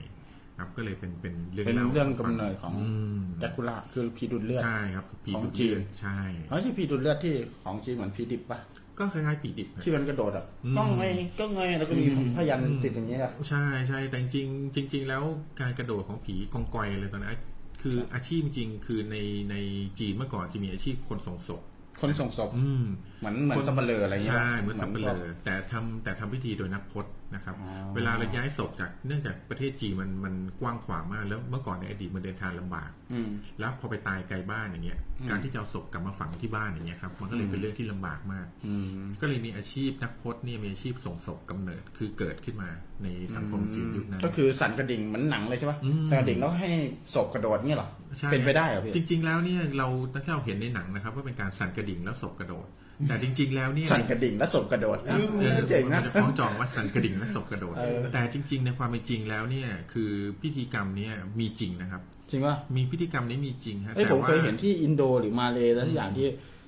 ครับก็เลยเป็นเป็นเรื่องเป็นเล่าเรื่องกำเนิดของมแดกคูล่าคือผีดูดเลือดใช่ครับผีของดูดจีเลือนดใช่เฮ้ยใช่ผีดูดเลือดที่ของจีนเหมือนผีดิบปะก็คล้ายๆผีดิบฮะที่มันกระโดดอะอืมก็ไงก็ไงแล้วก็มีพยันติดอย่างเงี้ยอะใช่ใช่แต่จริงๆจริง ๆ แล้วการกระโดดของผีกองกอยอะไรตอนนั้น คืออาชีพจริงๆคือในในจีนเมื่อก่อนจะมีอาชีพคนส่งศพคนส่งศพอืมเหมือนเหมือนสับเปลืออะไรเงี้ยใช่เหมือนสับเปลืพวอกแต่ทำแต่ทำพิธีโดยนักพจน์ นะครับอ๋อเวลาเราย้ายศพจากเนื่องจากประเทศจีนมันมันกว้างขวางมากแล้วเมื่อก่อนในอดีตมันเดินทางลำบากอืมแล้วพอไปตายไกลบ้านอย่างเงี้ยอืมการที่จะเอาศพกลับมาฝังที่บ้านอย่างเงี้ยครับมันก็เลยเป็นเรื่องที่ลำบากมากอืมก็เลยมีอาชีพนักพจน์เนี่ยมีอาชีพส่งศพกำเนิดคือเกิดขึ้นมาในสังคมจีนยุคนั้นก็คือสั่นกระดิ่งเหมือนหนังเลยใช่ปะอืมสั่นกระดิ่งแล้วให้ศพกระโดดเงี้ยเหรอใช่เป็นไปได้เหรอพี่จริง ๆ แล้วเนี่ยเราที่เราเห็นในหนังนะครับ ว่าเป็นการสั่นกระดิ่งแล้วศพกระโดด แต่จริง ๆ แล้วเนี่ยสั่นกระดิ่งแล้วศพกระโดดเออเจ๋งมันะนจะฟ้องจองว่าสั่นกระดิ่งและศพกระโดดเออแต่จริง ๆ ในความเป็นจริงแล้วเนี่ย คือพิธีกรรมเนี่ยมีจริงนะครับ จริงป่ะมีพิธีกรรมนี้มีจริงฮะเอ้ยแต่ผมว่าเคยเห็นที่อินโดหรือมาเลแล้วที่อย่างที่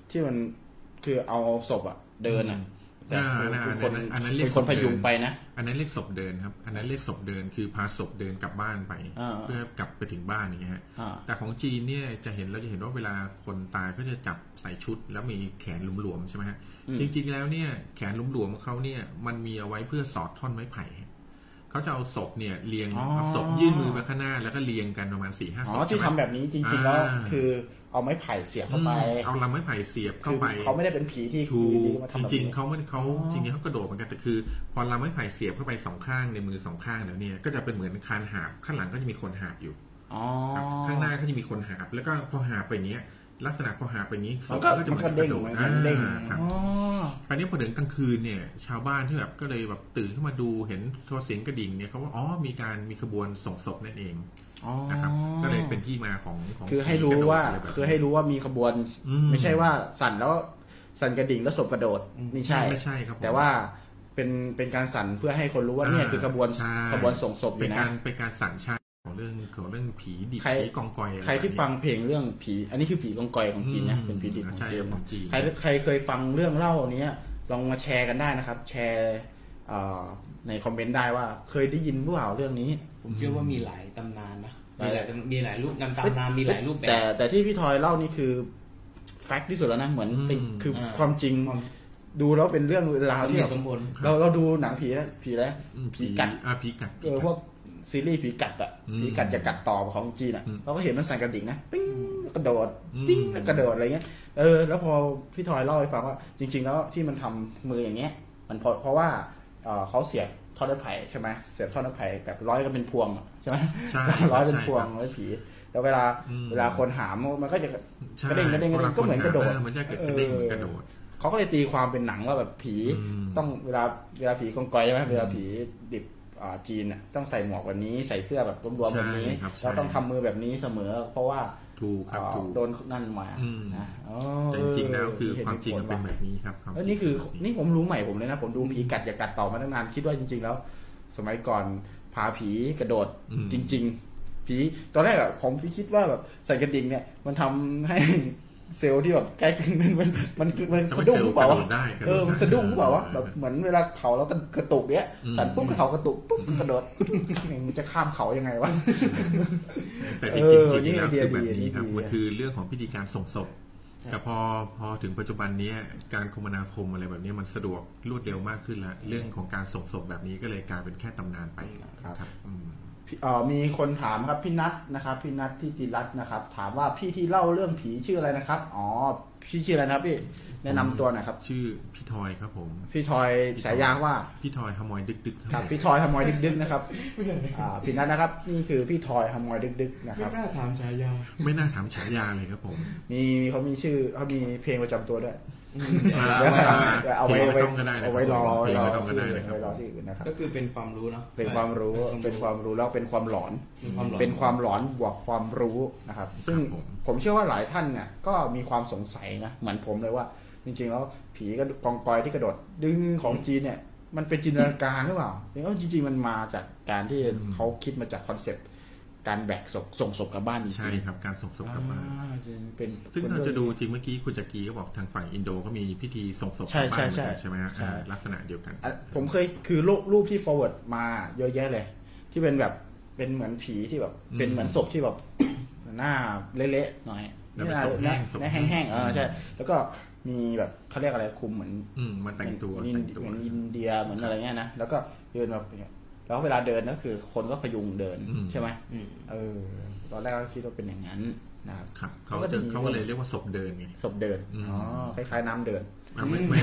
ที่มันคือเอาศพอะเดินอะ แต่อ่าคืออันคือคนนั้นอันนั้นเรียกเป็นคนพยุงไปนะ อันนั้นเรียกศพเดินครับ อันนั้นเรียกศพเดินคือพาศพเดินกลับบ้านไปอ่าเพื่อกลับไปถึงบ้านอย่างเงี้ยฮะอ่าแต่ของจีนเนี่ยจะเห็นเราจะเห็นว่าเวลาคนตายก็จะจับใส่ชุด แล้วมีแขนหลวมๆใช่ไหมฮะอืมจริง ๆ แล้วเนี่ยแขนหลวมๆของเขาเนี่ยมันมีเอาไว้เพื่อสอดท่อนไม้ไผ่เขาจะเอาศพเนี่ยเรียงอ๋อเอาศพยื่นมือไปข้างหน้าแล้วก็เรียงกันประมาณสี่ห้าศอ๋พอที่ใช่ทำไหมแบบนี้จริงๆแล้วอ่าคือ เอาไม้ไผ่เสียบเข้าไปอืมเอาลำไม้ไผ่เสียบเข้าไปคือเขาไม่ได้เป็นผีที่ถูอยู่กดีๆมาจทำแบบริงนี้ๆเขาไม่เขาอ๋อจริงๆเขากระโดดเหมือนกันแต่คือ พอลำไม้ไผ่เสียบเข้าไปสองข้างในมือสองข้างแล้วเนี่ยก็จะเป็นเหมือนคานหาบข้างหลังก็จะมีคนหาบอยู่อ๋อครับข้างหน้าก็จะมีคนหาบแล้วก็พอหาบไปอย่างเงี้ยลักษณะพอหาบไปอย่างงี้ศมันพก็ก็จะมันเหมืก็อนกเด้งระโดดมันก็เด้งอ่าครับอ๋อคราวนี้พอถึงกลางคืนเนี่ย ชาวบ้านที่แบบก็เลยแบบตื่นขึ้นมาดูเห็นโทรเสียงกระดิ่งเนี่ยเขาว่าอ๋อมีการมีขบวนส่งศพนั่นเองอ๋อ นะครับก็เลยเป็นที่มาของของคือให้รู้ว่ากะโดดะไรแบบนี้คือให้รู้ว่ามีขบวนอืมไม่ใช่ว่าสั่นแล้วสั่นกระดิ่งแล้วศพกระโดดนี่ใช่ไม่ใช่ครับผมแต่ว่าเป็นเป็นการสั่นเพื่อให้คนรู้ว่าเนี่ยคือขบวนใช่ขบวนส่งศพอเป็นยู่กานะรเป็นการสั่งชาติของเรื่องของเรื่องผีดิบใครผีกองกอยอะใครที่แบบนี้ฟังเพลงเรื่องผี อันนี้คือผีกองกอยของจีนนะอืมเป็นผีดิบของใช่จีนของจีนใครใครเคยฟังเรื่องเล่านี้ลองมาแชร์กันได้นะครับ แชร์เอ่อในคอมเมนต์ได้ว่าเคยได้ยินหรือเปล่าเรื่องนี้ ผมเชื่อว่ามีหลายตำนานนะหลามียหลายตำมีหลายรูปนำตำนานมีหลายรูปแบแต่บแต่ที่พี่ทอยเล่านี่คือแฟกต์ที่สุดแล้วนะเหมือนเป็นอืมคืออ่าความจริงความดูแล้วเป็นเรื่องราวสมที่เหแบตุบสมผลเราเราดูหนังผีนะผีอะไรอืมผีกัดอ่าผีกัดเออพวกซีรีส์ผีกัดอะอืมผีกัดจะกัดต่อของจีนอะอืมเราก็เห็นมันสั่นกระดิ่งนะปิ้งกระโดดอืมติ้งแล้วกระโดดอะไรเงี้ยเออแล้วพอพี่ทอยเล่าให้ฟังว่า จริง ๆ แล้วที่มันทำมืออย่างเงี้ย มันเพราะเพราะว่าเอ่อเขาเสียบ ท่อนไม้ไผ่ใช่ไหมเสียบท่อนไม้ไผ่แบบร้อยกันเป็นพวงอะใช่ไหมใช่ร้อยเป็นใช่พวงครับร้อยผีแล้วเวลาอืมเวลาคนหามมันก็จะใช่กระเด้งกระเด้งกระเด้งก็เหมือนกระโดดเมันจะกระเด้งเหมือนกระโดดเขาก็เลยตีความเป็นหนังว่าแบบผีอืมต้องเวลาเวลาผีกองกอยใช่ไหมเวลาผีดิบอ่าจีนน่ะต้องใส่หมวกแบบนี้ใส่เสื้อแบบรวมๆแบบนี้ใช่ครับใช่แล้วต้องทำมือแบบนี้เสมอ เพราะว่า ถูกครับอ่าถูกโดนนั่นมาอืมนะอ๋อแต่จริงๆแล้วคือเห็นความจริงมันเป็นผลแบบนี้ครับวามเออจริงนี่คือเป็แบบนี่ผมรู้ใหม่ผมเลยนะ ผมดูผีกัดอย่ากัดต่อมาตั้งนานคิดว่าจริง ๆ แล้ว สมัยก่อนพาผีกระโดดอืมจริง ๆ ผีตอนแรกอะผมคิดว่าแบบใส่กระดิ่งเนี่ย มันทำให้ เซลล์ที่แบบใกล้กันมันมันมันมันทำสะให้ดุ้งเซลหรืล์อเปล่ากระวะโดดได้กระโดดเออมันสะดุ้งหรือเปล่าวะได้แบบเหมือนเวลาเขาเรากระตุกเนี้ยอืมสั่นปุ๊บเขากระตุกปุ๊บกระโดดมันจะข้ามเขายังไงวะแต่จริงเออๆจริงๆแล้วนี่คือไอแบเดียบนี้ครับดีมันคือเรื่องของพิธีการส่งศพใช่แต่พอพอถึงปัจจุบันเนี้ยการคมนาคมอะไรแบบนี้มันสะดวกรวดเร็วมากขึ้นแล้วเรื่องของการส่งศพแบบนี้ก็เลยกลายเป็นแค่ตำนานไปครับอื มพี่เอ่อมีคนถามครับพี่นัทนะครับพี่นัทที่ติรัตน์นะครับ ถามว่าพี่ที่เล่าเรื่องผีชื่ออะไรนะครับ อ๋อพี่ชื่ออะไรนะครับพี่แนะนำตัวหน่อยครับ ชื่อพี่ทอยครับผม พี่ทอยสายยางว่าพี่ทอยขโมยดึกดึกๆคครัรับบพี่ทอยฮมอยดึกๆนะครับอ่าพี่นัทนะครับ นี่คือพี่ทอยฮมอยดึกๆนะคไม่รับ กล้าถามฉายาไม่น่าถามฉายาเลยครับผม มีเขามีชื่อเขามีเพลงประจำตัวด้วยอ่า เอาไว้เอาไว้เอาไว้รอรอไม่ต้องก็ได้นรอที่อื่นนะครับก็คือเป็นความรู้เนาะเป็นความรู้เป็นความรู้แล้วเป็นความหลอน เป็นความหลอนบวกความรู้นะครับ ซึ่งผมเชื่อว่าหลายท่านเนี่ยก็มีความสงสัยนะเหมือนผมเลยว่า จริง ๆ แล้วผีกระกองกอยที่กระโดดดึงของจีนเนี่ยมันเป็นจินตนาการหรือเปล่าจริงๆจริงๆมันมาจากการที่เขาคิดมาจากคอนเซปต์ การแบกศพส่งศพกลับบ้านจริงๆใช่ครับการส่งศพกลับบ้านอ่าจริงเป็นซึ่งป็นเราจะรื่องดูจริงเมื่อกี้คุณจักรีก็บอกทางฝั่งอินโดเขามีพิธีส่งศพกใช่ลับบ้านเหมือนใช่กันใช่ใช่ไหมฮะใช่อ่าลักษณะเดียวกันอะผมเคยคือรูปรูปที่ forward มาเยอะแยะเลย ที่เป็นแบบเป็นเหมือนผีที่แบบอืมเป็นเหมือนศพที่แบบหน้าเละๆหน่อยแล้วเป็นหน้าศพแห้งหน้าศพหน้าแห้แห้งงๆเออใช่แล้วก็มีแบบเขาเรียกอะไรคุมเหมือน อืมมันแต่งตัวเหมือนแต่งตัวเหมือนอินเดียเหมือนอะไรเงี้ยนะแล้วก็เดินแบบอย่างเงี้ย แล้วเวลาเดินก็คือ คนก็พยุงเดินอืมใช่ไหมอืมเออ ตอนแรกก็คิดว่าเป็นอย่างนั้นนะครับครับเขาก็จะมีเขาก็เลยเรียกว่าศพเดินไงศพเดินอืมอ๋อคล้ายๆน้ำเดินอะไม่ไม่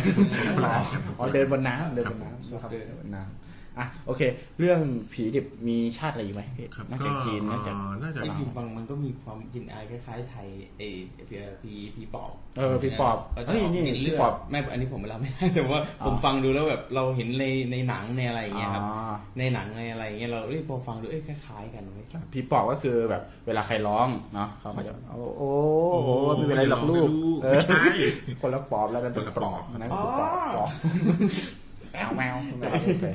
คนละอันกันอ๋อเดินบนน้ำเดินบนครับน้ำนะครับเดินเดินบนน้ำ อะโอเค เรื่องผีดิบมีชาติอะไรอีกไหมครับนอกก็จากจีนนอกจากเอ่อน่าจะไอ้พิมพ์ฟังมันก็มีความกลินอายคล้ายๆไทยไอ้พีพีพีปอบเออพี่ปอบก็จะเฮ้ยออกนี่กลิ่นพี่เลือปอดบไม่อันนี้ผมรับไม่ได้แต่ว่าผมฟังดูแล้วแบบเราเห็นในในหนังในอะไรอย่างเงี้ยครับ อ๋อ ในหนังในอะไรอย่างเงี้ยเราเอ้ยพอฟังดูเอ้ยคล้ายๆกันเว้ย ผีปอบก็คือแบบเวลาใครร้องเนาะเขาก็จะโอ้โอ้โหไม่เป็นไรหรอกลูกเออไม่ใช่ คนละปอบแล้วกันเป็นปลอกนะคือปอบปอบแมวแมวแมวโอเค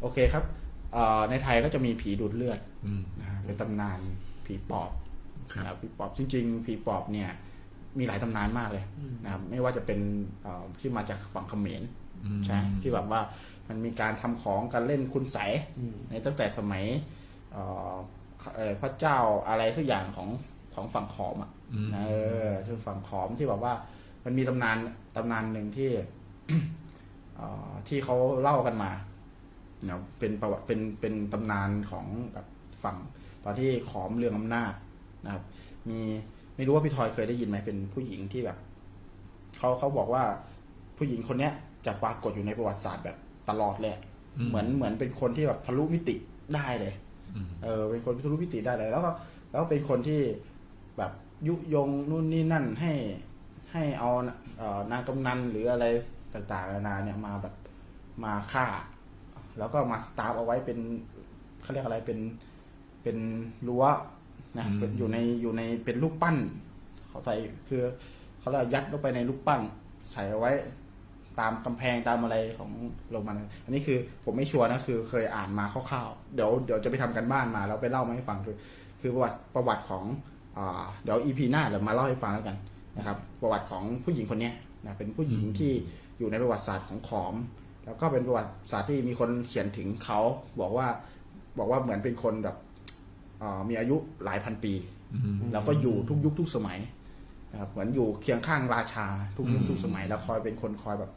โอเคครับเอ่อในไทยก็จะมีผีดูดเลือดอืมนะฮะเป็นตำนานผีปอบครับนะครับผีปอบจริง ๆ ผีปอบเนี่ย มีหลายตำนานมากเลยนะครับไม่ว่าจะเป็นเอ่อที่มาจากฝั่งเขมรอืมใช่ที่แบบว่ามันมีการทำของการเล่นคุณใสยอืมในตั้งแต่สมัยเอ่อเอ่อพระเจ้าอะไรสักอย่างของของฝั่งขอมอะอืมเออที่ฝั่งขอมที่แบบว่า มันมีตำนานตำนานหนึ่งที่เอ่อ ที่เขาเล่ากันมาเนาะเป็นประวัติเป็นเป็นตำนานของแบบฝั่งตอนที่ขอมเรืองอำนาจนะครับ มีไม่รู้ว่าพี่ทอยเคยได้ยินไหมเป็นผู้หญิงที่แบบเขาเขาบอกว่าผู้หญิงคนเนี้ยจะปรากฏอยู่ในประวัติศาสตร์แบบตลอดเลยอืมเหมือนเหมือนเป็นคนที่แบบทะลุมิติได้เลยอืมเออ เป็นคนทะลุมิติได้เลย แล้วก็แล้วก็เป็นคนที่แบบยุยงนู่นนี่นั่นให้ให้เอาเอ่อนางกำนันหรืออะไร ต่างๆนานาเนี่ยมาแบบมาฆ่า แล้วก็มาสตาร์ฟเอาไว้เป็นเขาเรียกอะไรเป็นเป็นรั้วนะอืมเป็นอยู่ในอยู่ในเป็นรูปปั้นเขาใส่คือเขาเรียกยัดเข้าไปในรูปปั้น ใส่เอาไว้ตามกำแพงตามอะไรของโรมัน อันนี้คือผมไม่ชัวร์นะคือเคยอ่านมาคร่าวๆ เดี๋ยวเดี๋ยวจะไปทำกันบ้านมาแล้วไปเล่ามาให้ฟังคือ คือประวัติประวัติของอ่าเดี๋ยวอีพีหน้าเดี๋ยวมาเล่าให้ฟังแล้วกันนะครับ ประวัติของผู้หญิงคนเนี้ยนะเป็นผู้หญิงที่ อยู่ในประวัติศาสตร์ของขอม แล้วก็เป็นประวัติศาสตร์ที่มีคนเขียนถึงเขาบอกว่าบอกว่าเหมือนเป็นคนแบบอ่ามีอายุหลายพันปีอืมแล้วก็อยู่ทุกยุคทุกสมัยนะครับเหมือนอยู่เคียงข้างราชาทุกยุคอืมทุกสมัย แล้วคอยเป็นคนคอยแบบ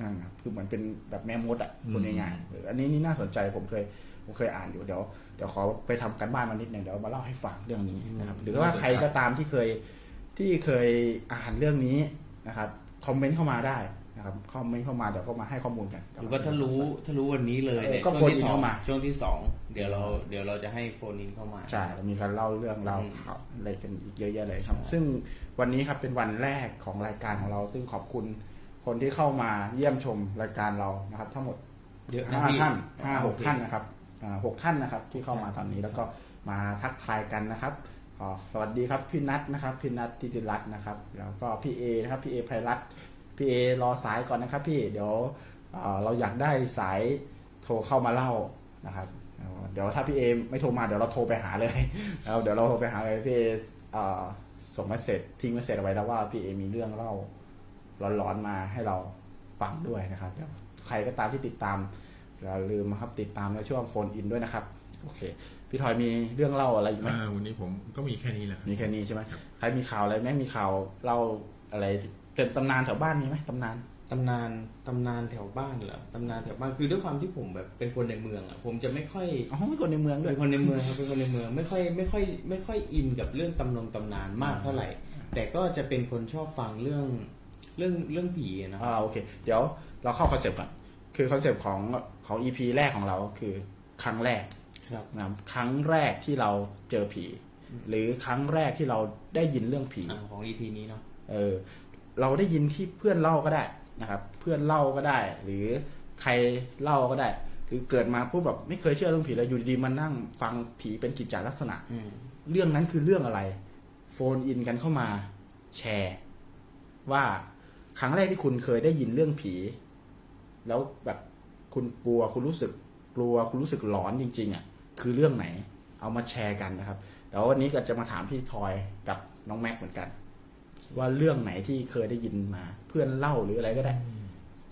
นั่นนะคือเหมือนเป็นแบบแม่มดอะอืมคนง่ายๆเอออันนี้นี่น่าสนใจผมเคยผมเคยอ่านอยู่เดี๋ยวเดี๋ยวขอไปทำการบ้านมานิดหนึ่งเดี๋ยวมาเล่าให้ฟังเรื่องนี้นะครับ หรือว่าใครก็ตามที่เคยที่เคยอ่านเรื่องนี้นะครับ คอมเมนต์เข้ามาได้ นะครับคอมเมนต์เข้ามาเดี๋ยวก็มาให้ข้อมูลกันหรือว่าถ้ารู้ถ้ารู้วันนี้เลยเนี่ยเออก็ช่วงที่โฟนอินสองเข้ามาช่วงที่สองเดี๋ยวเราเดี๋ยวเราจะให้โฟนอินเข้ามาใช่มีการเล่าเรื่องเล่าอืมข่าวอะไรกันอีกเยอะแยะเลยครับ ซึ่งวันนี้ครับเป็นวันแรกของรายการของเรา ซึ่งขอบคุณคนที่เข้ามาเยี่ยมชมรายการเรานะครับ ทั้งหมดเยอะนะห้าพี่ท่านห้าหกโอเคท่านนะครับอ่าหกท่านนะครับ ที่เข้ามาตอนนี้แล้วก็มาทักทายกันนะครับขอสวัสดีครับพี่นัทนะครับพี่นัททิติรัตน์นะครับ แล้วก็พี่เอนะครับพี่เอไพรัตน์ พี่เอรอสายก่อนนะครับ พี่เดี๋ยวเอ่อเราอยากได้สายโทรเข้ามาเล่านะครับ เดี๋ยวถ้าพี่เอไม่โทรมาเดี๋ยวเราโทรไปหาเลยแล้วเดี๋ยวเราโทรไปหาเลยพี่เอเอ่อส่ง message ทิ้ง message เอาไว้แล้วว่าพี่เอมีเรื่องเล่าร้อนๆมาให้เราฟังด้วยนะครับเดี๋ยวใครก็ตามที่ติดตามอย่าลืมนะครับติดตามในช่วงโฟนอินด้วยนะครับโอเค พี่ทอยมีเรื่องเล่าอะไรอีกไหมอ่าวันนี้ผมก็มีแค่นี้แหละครับมีแค่นี้ใช่ไหมใครมีข่าวอะไรไหมมีข่าวเล่าอะไร เป็นตำนานแถวบ้านมีไหมตำนาน ตำนานตำนานแถวบ้านเหรอตำนานแถวบ้านคือด้วยความที่ผมแบบเป็นคนในเมืองอะผมจะไม่ค่อยอ๋อมีคนในเมืองด้วยเป็นคนในเมืองครับเป็นคนในเมืองไม่ค่อยไม่ค่อย ไม่ค่อยอินกับเรื่องตำนงตำนานมากเท่าไหร่ แต่ก็จะเป็นคนชอบฟังเรื่องเรื่องเรื่องผีอะนะอ่าโอเค เดี๋ยวเราเข้า concept ก่อนคือ concept ของของ EP แรกของเราคือครั้งแรกครับนะครับครั้งแรกที่เราเจอผี หรือครั้งแรกที่เราได้ยินเรื่องผีอ่าของ EP นี้เนาะเออ เราได้ยินที่เพื่อนเล่าก็ได้นะครับ เพื่อนเล่าก็ได้ หรือใครเล่าก็ได้หรือเกิดมาปุ๊บแบบไม่เคยเชื่อเรื่องผีเลยอยู่ดีๆมานั่งฟังผีเป็นกิจจาลักษณะอืมเรื่องนั้นคือเรื่องอะไร โฟนอินกันเข้ามาแชร์ ว่าครั้งแรกที่คุณเคยได้ยินเรื่องผี แล้วแบบคุณกลัวคุณรู้สึกกลัวคุณรู้สึกหลอนจริง ๆอะคือเรื่องไหน เอามาแชร์กันนะครับเดี๋ยววันนี้ก็จะมาถามพี่ทอยกับน้องแม็กเหมือนกัน ว่าเรื่องไหนที่เคยได้ยินมา เพื่อนเล่าหรืออะไรก็ได้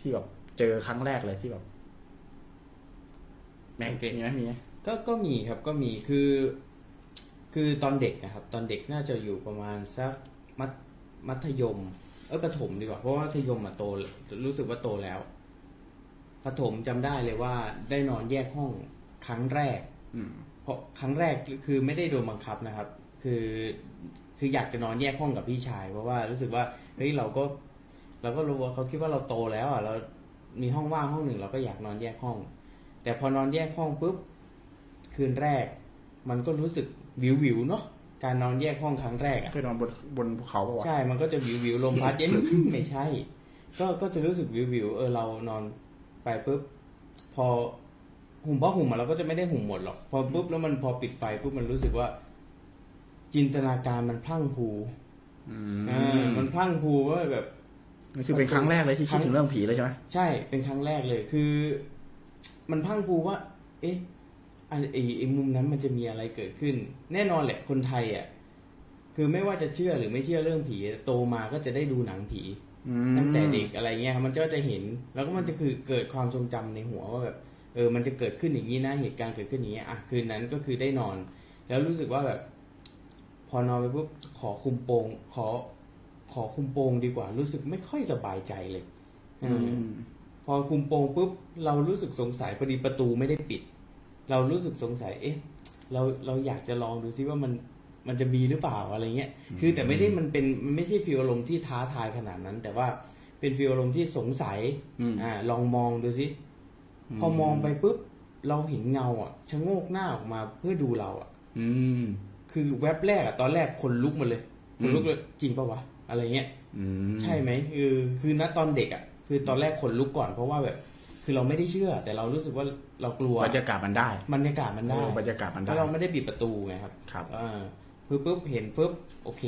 ที่แบบเจอครั้งแรกเลยที่แบบแม็กมีไหมมีไหมก็ก็มีครับก็มีคือ คือตอนเด็กนะครับ ตอนเด็กน่าจะอยู่ประมาณสักมัธมัธยม เออประถมดีกว่าเพราะว่ามัธยมอะโตรู้สึกว่าโตแล้วประถมจำได้เลยว่าได้นอนแยกห้องครั้งแรกอืมเพราะครั้งแรกคือไม่ได้โดนบังคับนะครับ คือ คืออยากจะนอนแยกห้องกับพี่ชาย เพราะว่ารู้สึกว่าเฮ้ยเราก็เราก็รู้ว่าเขาคิดว่าเราโตแล้วอะเรามีห้องว่างห้องหนึ่งเราก็อยากนอนแยกห้อง แต่พอนอนแยกห้องปุ๊บคืนแรก มันก็รู้สึกวิววิวๆเนาะการนอนแยกห้องครั้งแรกอะไปนอนบนบนภูเขาปะวะใช่ มันก็จะวิววิวลมพัดเย็นไม่ใช่ ก็ก็จะรู้สึกวิววิวเออเรานอนไปปุ๊บพอหุ่มผ้าห่มอะเราก็จะไม่ได้ห่มหมดหรอก พอปุ๊บแล้วมันพอปิดไฟปุ๊บมันรู้สึกว่า จินตนาการมันพลั่งพรูอือ่ามมันพลั่งพรูว่าแบบนี่คือเป็นครั้งแรกเลยที่คิดถึงเรื่องผีเลยใช่ไหมใช่เป็นครั้งแรกเลยคือ มันพรังพรูว่า เอ๊ะไอ้ไอ้ไอ้มุมนั้นมันจะมีอะไรเกิดขึ้น แน่นอนแหละคนไทยอะคือไม่ว่าจะเชื่อหรือไม่เชื่อเรื่องผีโตมาก็จะได้ดูหนังผีอืมตั้งแต่เด็กอะไรเงี้ยครับมันก็จะเห็น แล้วก็มันจะคือเกิดความทรงจำในหัวว่าแบบเออ มันจะเกิดขึ้นอย่างนี้นะเหตุการณ์เกิดขึ้นอย่างนี้ยอะคืนนั้นก็คือได้นอน แล้วรู้สึกว่าแบบ พอนอนไปปุ๊บขอคุมโปงขอขอคุมโปงดีกว่า รู้สึกไม่ค่อยสบายใจเลยเออือมพอคุมโปงปุ๊บเรารู้สึกสงสัยพอดีประตูไม่ได้ปิด เรารู้สึกสงสัย เอ๊ะ เราเราอยากจะลองดูซิว่ามันมันจะมีหรือเปล่าอะไรเงี้ย คือแต่ไม่ได้มันเป็นมันไม่ใช่ฟีลอารมณ์ที่ท้าทายขนาดนั้น แต่ว่าเป็นฟีลอารมณ์ที่สงสัยอืมอ่า ลองมองดูซิพอมองไปปุ๊บเราเห็นเงาอะชะโงกหน้าออกมาเพื่อดูเราอะ อืม คือแว็บแรกอะตอนแรกคนลุกหมาเลยคนลุกเลยจริงปะวะอะไรเงี้ยอืมใช่ไหมคือคือณตอนเด็กอะคือตอนแรกขนลุกก่อนเพราะว่าแบบ คือเราไม่ได้เชื่อ แต่เรารู้สึกว่าเรากลัวบรรยากาศมันได้บรรยากาศมันได้เออบรรยากาศมันเพได้ราะเราไม่ได้ปิดประตูไงครับ ครับอ่าปุ๊บปุ๊บเห็นปุ๊บโอเค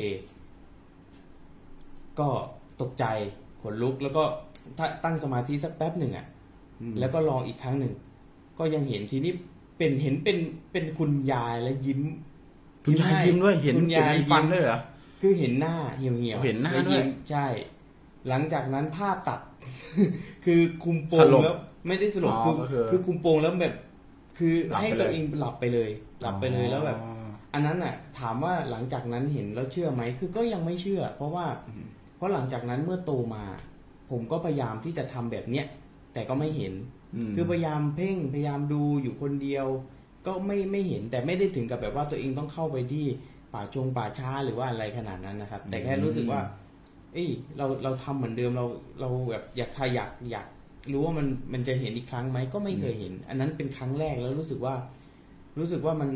ก็ตกใจขนลุกแล้วก็ถ้าตั้งสมาธิสักแป๊บหนึ่งอะอืมแล้วก็ลองอีกครั้งหนึ่งก็ยังเห็นทีนี้เป็นเห็นเป็นเป็นคุณยายและยิ้ม คุณยายยิ้มด้วยเห็นคุณยายเห็นฟันด้วยเหรอคือเห็นหน้าเหี่ยวเหี่ยวเห็นหน้าและด้วยมใช่ หลังจากนั้นภาพตัด คือคุมโปสงลบแล้วไม่ได้สลบอ๋อคือก็คือคือคุมโปงแล้วแบบ คือหลับให้ไปเลยตัวเองหลับไปเลย หลับไปเลยแล้วแบบอ๋ออันนั้นอะ ถามว่าหลังจากนั้นเห็นแล้วเชื่อไหมคือก็ยังไม่เชื่อ เพราะว่า เพราะหลังจากนั้นเมื่อโตมา ผมก็พยายามที่จะทำแบบเนี้ยแต่ก็ไม่เห็นมคือพยายามเพ่งพยายามดูอยู่คนเดียว ก็ไม่ไม่เห็นแต่ไม่ได้ถึงกับแบบว่าตัวเองต้องเข้าไปที่ป่าชงป่าช้าหรือว่าอะไรขนาดนั้นนะครับ แต่แค่รู้สึกว่า เอ้ยเราเราทำเหมือนเดิมเราเราแบบอยากถ้าอยากอยากรู้ว่ามันมันจะเห็นอีกครั้งไหมก็ไม่เคยเห็น อันนั้นเป็นครั้งแรกแล้วรู้สึกว่า รู้สึกว่ามัน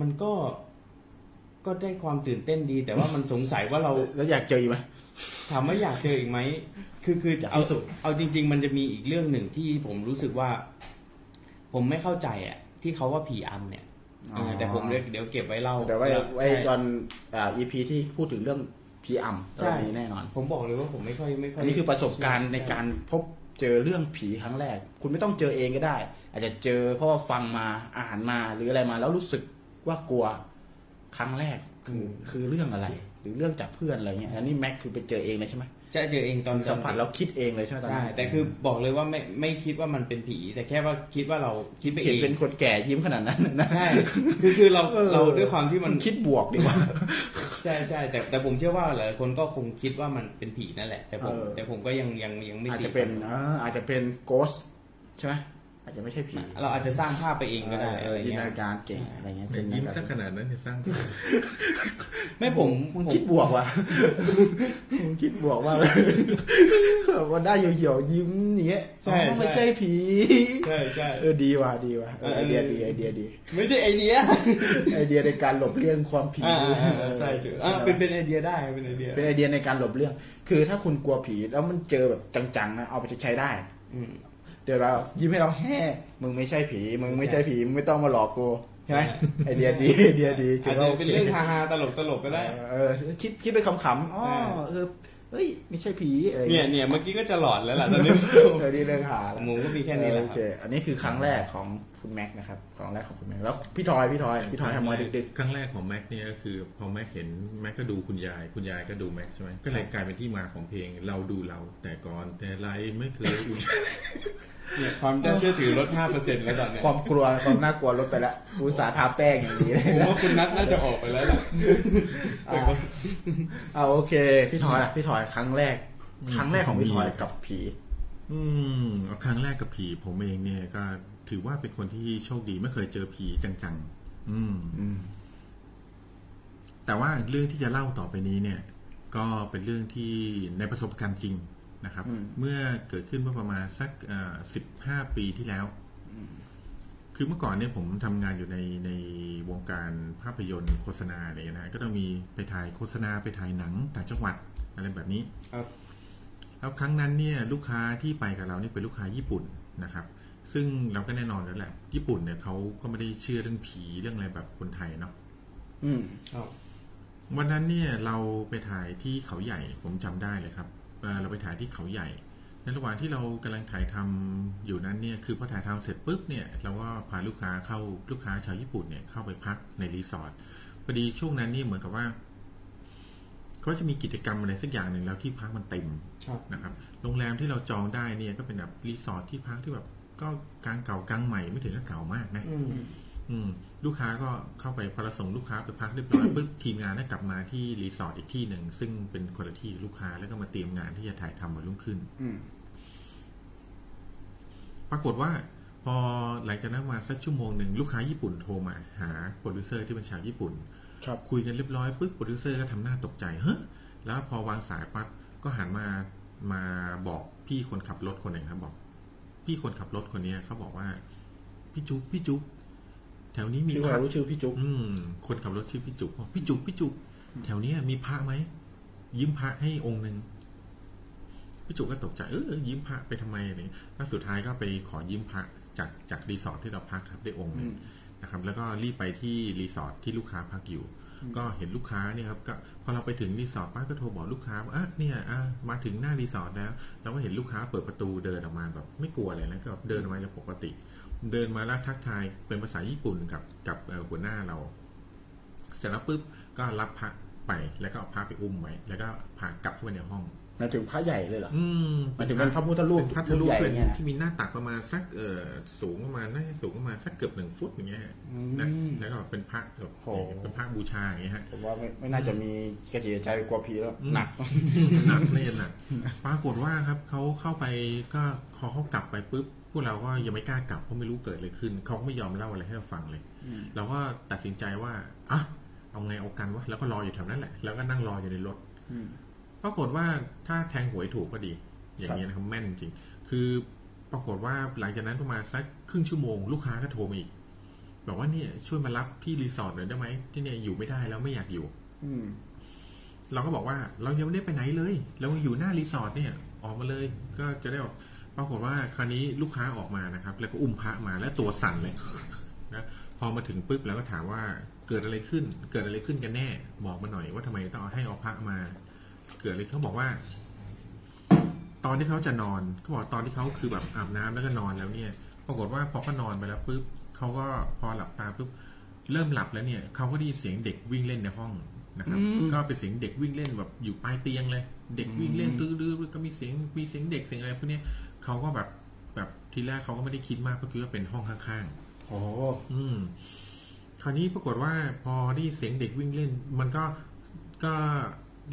มันก็ก็ได้ความตื่นเต้นดี แต่ว่ามันสงสัยว่าเราแล้วอยากเจออีกไหมถามว่าอยากเจออีกไหมคือคืออยากเอาพิสูจน์เอาจริง ๆ มันจะมีอีกเรื่องหนึ่งที่ผมรู้สึกว่า ผมไม่เข้าใจอะ ที่เขาว่าผีอำเนี่ยเออแต่ผมเดี๋ยวเดี๋ยวเก็บไว้เล่าเดี๋ยวไว้ไว้ใช่ ตอนอ่า EP ที่พูดถึงเรื่องผีอ่ำใช่เรามีแน่นอน ผมบอกเลยว่าผมไม่ค่อยไม่ค่อยอันนี้คือประสบการณ์ในการพบเจอเรื่องผีครั้งแรก คุณไม่ต้องเจอเองก็ได้ อาจจะเจอเพราะว่าฟังมาอ่านมาหรืออะไรมาแล้วรู้สึกว่ากลัวครั้งแรกคือคือเรื่องอะไร หรือเรื่องจากเพื่อนอะไรเงี้ยอันนี้แม็กคือไปเจอเองเลยใช่ไหม จะเจอเองตอนสัมผัสแล้วคิดเองเลยใช่ไหมตอนใช่นั้นแต่คือบอกเลยว่าไม่ไม่คิดว่ามันเป็นผี แต่แค่ว่าคิดว่าเราคิดไปเอเห็นงเป็นคนแก่ยิ้มขนาดนั้นนะใช่คือคือเราออเราด้วยความที่มันคิดบวกดีกว่าใช่ใช่แต่แต่ผมเชื่อว่าหลายคนก็คงคิดว่ามันเป็นผีนั่นแหละ แต่ผมเออแต่ผมก็ยังยังยังไม่อาจตีจะเป็นอ่าอาจจะเป็นโกสใช่ไหม อาจจะไม่ใช่ผีเราอาจจะสร้างภาพไปเองก็ได้เอออะไรเงี้ย จินตนาการเก่งอะไรเงี้ยแต่ยิ้มสักขนาดนั้นจะสร้าง ไม่ผมมึงผมคิดบวกว่ะมึงคิดบวกว่าแบบว่าได้เหี่ยวๆยิ้มอย่างเงี้ยใช่อ๋อไม่ใช่ผีใช่ใช่เออดีว่ะดีว่ะเออไอเดียดีไอเดียดี ไม่ใช่ไอเดียไอเดียในการหลบเลี่ยงความผีอ่าอ่าอ่าใช่ใช่อ่าเป็นเป็นไอเดียได้เป็นไอเดียเป็นไอเดียในการหลบเลี่ยง คือถ้าคุณกลัวผีแล้วมันเจอแบบจังๆนะเอาไปใช้ได้อืม เดี๋ยวเรายิ้มให้เราแห่มึงไม่ใช่ผี มึงไม่ใช่ผี มึงไม่ต้องมาหลอกกูใช่ไหมใช่ไอเดียดีไอเดียดีอาจจะเป็นเรื่องฮาๆตลกตลกๆก็ได้เออคิดคิดไปขำๆอ๋อใช่เออเฮ้ยไม่ใช่ผีอะไรเนี่เงี้ยยเนี่ยเมื่อกี้ก็จะหลอนแล้วล่ะตอนนี้เออนี่เรื่องหาละหมูก็มีแค่นี้แหละโอเคอันนี้คือครั้งแรกของ คุณแม็กซ์นะครับครั้งแรกของคุณแม็กซ์แล้วพี่ทอยพี่ทอยพี่ทอยทำมาดึกครั้งแรกของแม็กเนี่ยก็คือพอแม็กเห็นแม็กก็ดูคุณยาย คุณยายก็ดูแม็กใช่ไหมก็เลยกลายเป็นที่มาของเพลงเราดูเรา แต่ก่อนแต่ไรไม่เคยอุ่นเนี่ยความน่าเชื่อถือลดห้าเปอร์เซ็นต์แล้วตอนเนี้ยๆความกลัวความน่ากลัวลดไปละอุตสาห์ทาแป้งอย่างนี้เลยผมว่าคุณนัทน่าจะออกไปแล้วล่ะอ่าเอาโอเค พี่ทอยอะพี่ทอยครั้งแรก ครั้งแรกของพี่ทอยกับผี อืมเอาครั้งแรกกับผีผมเองเนี่ยก็ ถือว่าเป็นคนที่โชคดีไม่เคยเจอผีจังๆ อืม อืม แต่ว่าเรื่องที่จะเล่าต่อไปนี้เนี่ย ก็เป็นเรื่องที่ในประสบการณ์จริงนะครับ อืม เมื่อเกิดขึ้นเมื่อประมาณสักสิบห้าปีที่แล้ว คือเมื่อก่อนเนี่ยผมทำงานอยู่ในในวงการภาพยนตร์โฆษณาอะไรนะก็ต้องมีไปถ่ายโฆษณาไปถ่ายหนังต่างจังหวัดอะไรแบบนี้ ครับ แล้วครั้งนั้นเนี่ยลูกค้าที่ไปกับเรานี่เป็นลูกค้าญี่ปุ่นนะครับ ซึ่งเราก็แน่นอนแล้วแหละ ญี่ปุ่นเนี่ยเขาก็ไม่ได้เชื่อเรื่องผีเรื่องอะไรแบบคนไทยเนาะอืมครับวันนั้นเนี่ยเราไปถ่ายที่เขาใหญ่ผมจำได้เลยครับเอ่อเราไปถ่ายที่เขาใหญ่ในระหว่างที่เรากำลังถ่ายทำอยู่นั้นเนี่ยคือพอถ่ายทำเสร็จปุ๊บเนี่ยเราก็พาลูกค้าเข้าลูกค้าชาวญี่ปุ่นเนี่ยเข้าไปพักในรีสอร์ทพอดีช่วงนั้นนี่เหมือนกับว่าก็จะมีกิจกรรมอะไรสักอย่างหนึ่งแล้วที่พักมันเต็มครับนะครับ โรงแรมที่เราจองได้เนี่ยก็เป็นแบบรีสอร์ทที่พักที่แบบ ก็กลางเก่ากลางใหม่ไม่ถึงกับเก่ามากนะอืมอืมลูกค้าก็เข้าไปพอเราส่งลูกค้าไปพักเรียบร้อยปุ๊บทีมงานได้กลับมาที่รีสอร์ทอีกที่หนึ่งซึ่งเป็นคนละที่กับลูกค้าแล้วก็มาเตรียมงานที่จะถ่ายทำวันรุ่งขึ้นอืมปรากฏว่า พอหลังจากนั้นมาสักชั่วโมงหนึ่งลูกค้าญี่ปุ่นโทรมาหาโปรดิวเซอร์ที่เป็นชาวญี่ปุ่น ครับ คุยกันเรียบร้อยปุ๊บโปรดิวเซอร์ก็ทำหน้าตกใจเฮ้ยแล้วพอวางสายปั๊บก็หันมามาบอกพี่คนขับรถคนหนึ่งครับบอก พี่คนขับรถคนเนี้ยเขาบอกว่า พี่จุ๊บพี่จุ๊บแถวนี้มีพี่พเราระรู้ชื่อพี่จุ๊บอืมคนขับรถชื่อพี่จุกบอกพี่จุกพี่จุกแถวเนี้ยมีพระไหมยิ้มพระให้องค์หนึ่งพี่จุกก็ตกใจเออยิ้มพระไปทำไมอะไรอย่างเงี้ยแล้วสุดท้ายก็ไปขอยิ้มพระจากจากรีสอร์ทที่เราพักครับได้องค์หนึ่งนะครับ แล้วก็รีบไปที่รีสอร์ทที่ลูกค้าพักอยู่ ก็เห็นลูกค้าเนี่ยครับก็พอเราไปถึงรีสอร์ทป้าก็โทรบอกลูกค้าว่าอะเนี่ยอะมาถึงหน้ารีสอร์ทแล้วเราก็เห็นลูกค้าเปิดประตูเดินออกมาแบบไม่กลัวอะไรแล้วก็เดินมาอย่างปกติ เดินมาแล้วทักทายเป็นภาษาญี่ปุ่นกับกับหัวหน้าเรา เสร็จแล้วปุ๊บก็รับพระไปแล้วก็เอาพระไปอุ้มไว้แล้วก็พากลับเข้าไปในห้อง หมายถึงพระใหญ่เลยเหรออืมหมายถึงเป็นพระพุทธรูปเป็นพระพุทธรูปใหญ่เป็นเนี่ยนะ ที่มีหน้าตักประมาณสักเอ่อสูงประมาณน่าจะสูงประมาณสักเกือบหนึ่งฟุตอย่างเงี้ยอืมนะแล้วก็เป็นพระแบบโอ้ เป็นพระบูชาอย่างเงี้ยฮะ ผมว่าไม่ไม่น่าจะมีกระจิตกระใจกลัวผีแล้วอืมหนัก หนักเลยหนักปรากฏว่าครับเขาเข้าไปก็พอเขากลับไปปุ๊บพวกเราก็ยังไม่กล้ากลับเพราะไม่รู้เกิดอะไรขึ้นเขาก็ไม่ยอมเล่าอะไรให้เราฟังเลยเราก็ตัดสินใจว่าอะเอาไงเอากันวะแล้วก็รออยู่แถวนั้นแหละ แล้วก็นั่งรออยู่ในรถอืม ปรากฏว่าถ้าแทงหวยถูกก็ดี อย่างนี้ยนะครับแม่นจริง คือปรากฏว่าหลังจากนั้นประมาณสักครึ่งชั่วโมงลูกค้าก็โทรมาอีกบอกว่าเนี่ยช่วยมารับที่รีสอร์ทหน่อยได้ไหมที่เนี่ยอยู่ไม่ได้แล้วไม่อยากอยู่ อืมเราก็บอกว่าเรายังไม่ได้ไปไหนเลยเราอยู่หน้ารีสอร์ทเนี่ย ออกมาเลย ก็จะได้ออกปรากฏว่าคราวนี้ลูกค้าออกมานะครับ แล้วก็อุ้มพระมาแล้วตัวสั่นเลยนะพอมาถึงปุ๊บแล้วก็ถามว่าเกิดอะไรขึ้น เกิดอะไรขึ้นกันแน่บอกมาหน่อยว่าทำไมต้องเอาให้เอาพระมาเกิดอะไรเขาบอกว่า ตอนที่เขาจะนอนเขาบอกตอนที่เขาคือแบบอาบน้ำแล้วก็นอนแล้วเนี่ย ปรากฏว่าพอเขานอนไปแล้วปุ๊บเขาก็พอหลับตาปุ๊บเริ่มหลับแล้วเนี่ยเขาก็ได้ยินเสียงเด็กวิ่งเล่นในห้องนะครับ ก็เป็นเสียงเด็กวิ่งเล่นแบบอยู่ปลายเตียงเลย เด็กวิ่งเล่นตื้อๆก็มีเสียงมีเสียงเด็กเสียงอะไรพวกเนี้ยเขาก็แบบแบบทีแรกเขาก็ไม่ได้คิดมากเพราะคิดว่าเป็นห้องข้างๆโอ้อืม คราวนี้ปรากฏว่าพอได้ยินเสียงเด็กวิ่งเล่น มันก็ก็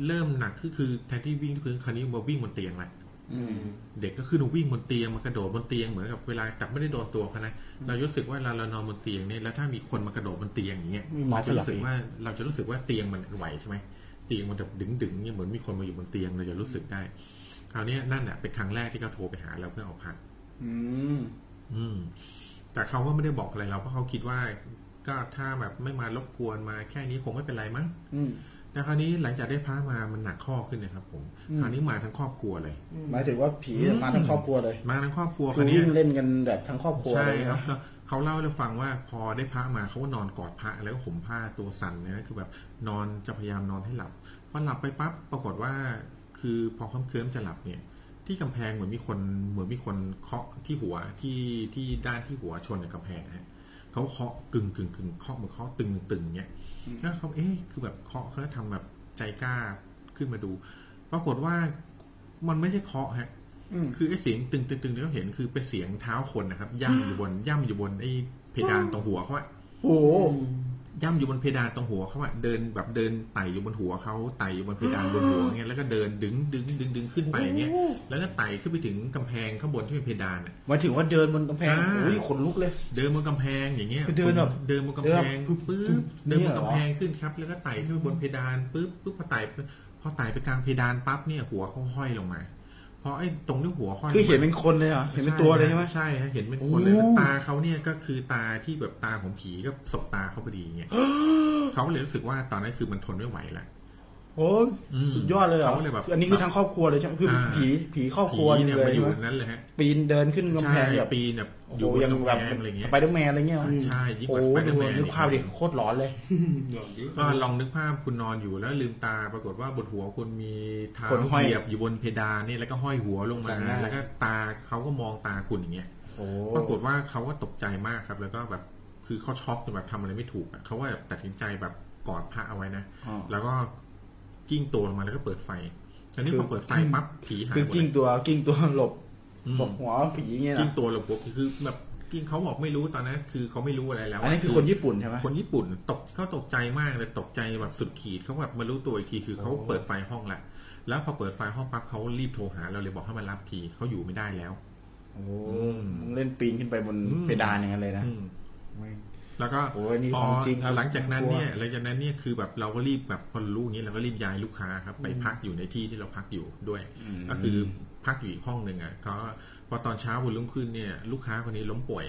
เริ่มหนักคือคือแทนที่วิ่งที่พื้นคราวนี้มาวิ่งบนเตียงแหละอืมเด็กก็ขึ้นมาวิ่งบนเตียงมากระโดดบนเตียงเหมือนกับเวลาจับไม่ได้โดนตัวเขานะเรารู้สึกว่าเราเรานอนบนเตียงเนี่ยแล้วถ้ามีคนมากระโดดบนเตียงอย่างเงี้ยมีหมอเราจะรู้สึกถลอกอีกว่าเราจะรู้สึกว่าเตียงมันไหวใช่ไหมเตียงมันจะดึงดึงๆเนี่ยเหมือนมีคนมาอยู่บนเตียงเราจะรู้สึกได้ คราวนี้นั่นแหละเป็นครั้งแรกที่เขาโทรไปหาเราเพื่อเอาพักอืม อืม แต่เขาก็ไม่ได้บอกอะไรเราเพราะเขาคิดว่า ก็ถ้าแบบไม่มารบกวนมาแค่นี้คงไม่เป็นไรมั้ง อืมแต่คราวนี้หลังจากได้พระมามันหนักข้อขึ้นนะครับผมอืมคราวนี้มาทั้งครอบครัวเลย หมายถึงว่าผีมาทั้งครอบครัวเลย มาทั้งครอบครัวคคืราอวนี้วิ่งเล่นกันแบบทั้งครอบครัวใช่เลยครับนะก็เขาเล่าให้เราฟังว่าพอได้พระมาเขาก็นอนกอดพระแล้วก็ห่มผ้าตัวสั่นเลยนะคือแบบนอนจะพยายามนอนให้หลับพอหลับไปปั๊บปรากฏว่า คือพอเคลิ้มๆจะหลับเนี่ย ที่กำแพงเหมือนมีคนเหมือนมีคนเคาะที่หัวที่ที่ด้านที่หัวชนกับกำแพงนะฮะเขาเคาะกึ่งกึ่งกึ่งเคาะเหมือนเคาะตึงตึงๆเงี้ย แล้วเขาเอ๊ะคือแบบเคาะเขาทำแบบใจกล้าขึ้นมาดู ปรากฏว่ามันไม่ใช่เคาะฮะอืมคือไอ้เสียงตึงตึงตึงที่เราเห็นคือเป็นเสียงเท้าคนนะครับ ย่ำอยู่บนย่ำอยู่บนไอ้เพดานตรงหัวเขาอะโอ้โห ย่ำอยู่บนเพดานตรงหัวเขาอะเดินแบบเดินไต่อยู่บนหัวเขาไต่อยู่บนเพดานบนหัวเงี้ยแล้วก็เดินดึงดึงดึงดึงขึ้นไปเงี้ยแล้วก็ไต่ขึ้นไปถึงกำแพงข้างบนที่เป็นเพดานอะหมายถึงว่าเดินบนกำแพงอ่าโอ้ยขนลุกเลย เดินบนกำแพงอย่างเงี้ยคือเดินแบบเดินบนกำแพงเดินแบบปึ๊บตึ๊บเดินบเนี่นยเหรอกำแพงขึ้นครับ แล้วก็ไต่ขึ้นไปบนเพดานปึ๊บปึ๊บพอไต่พอไต่ไปกลางเพดานปั๊บเนี่ยหัวเขาห้อยลงมา เพราะไอ้ตรงที่หัวห้อยคือเห็นเป็นคนเลยเหรอเห็นเป็นตัวเลยใช่ไหมใช่ฮะเห็นเป็นคนเลยโอ้แล้วตาเขาเนี่ยก็คือตาที่แบบตาของผีก็สบตาเขาพอดีเงี้ยเขาเลยรู้สึกว่าตอนนั้นคือมันทนไม่ไหวแล้วโอ้ยอืมสุดยอดเลยเหรอเขาเลยแบบอันนี้คือทั้งครอบครัวเลยใช่ไหมคืออาผีผีครอบคผีรัวเนี่ยเลยมาอยู่ใช่ไหมนั้นเลยฮะปีนเดินขึ้นกำแพใช่งแบบปีนแบบโอ้อโหยู่บนยังกำแบบแพงอะไรเงี้ยไปเดอร์แมนอะไรเงี้ยใช่ยิ่งกโอ้ว่าโหไปดูเดอร์แมนนึกภาพดิโคตรร้อนเลยก็ลองนึกภาพคุณนอนอยู่แล้วลืมตาปรากฏว่าบนหัวคุณมีเท้าคนห้อยเหยียบอยู่บนเพดานนี่แล้วก็ห้อยหัวลงมาจำได้แล้วก็ตาเขาก็มองตาคุณอย่างเงี้ยโอ้ปรากฏว่าเขาก็ตกใจมากครับ แล้วก็แบบคือเขาช็อกจนแบบทำอะไรไม่ถูกอะเขาว่าแบบตัดสินใจแบบกอดพระเอาไว้นะอ๋อแล้วก็กลิ้งตัวลงมาแล้วก็เปิดไฟอันนี้คือพอเปิดไฟปั๊บผีหายคือหมดกลิ้งตัวกลิ้งตัวหลบ อืมหลบหัวผีเงี้ยนะกลิ้งตัวหลบหัวคือแบบกลิ้งเขาบอกไม่รู้ตอนนั้นคือเขาไม่รู้อะไรแล้วอันนี้คือคนญี่ปุ่นใช่ไหมคนญี่ปุ่นตกเขาตกใจมากเลยตกใจแบบสุดขีดเขาแบบมารู้ตัวอีกทีคือเขาโอ้เปิดไฟห้องละแล้วพอเปิดไฟห้องปั๊บเขารีบโทรหาเราเลยบอกให้มารับทีเขาอยู่ไม่ได้แล้วโอ้มมึงเล่นปีนขึ้นไปบนอืมเพดานอย่างนั้นเลยนะอืมแล้วก็โอ้ยนี่พของจริงครับหลังจากนั้นเนี่ยหลังจากนั้นเนี่ยคือแบบเราก็รีบแบบพอรู้อย่างนี้เราก็รีบย้ายลูกค้าครับ ไปพักอยู่ในที่ที่เราพักอยู่ด้วยมก็คือ พักอยู่อีกห้องหนึ่งอะก็พอตอนเช้าวันรุ่งขึ้นเนี่ย ลูกค้าคนนี้ล้มป่วย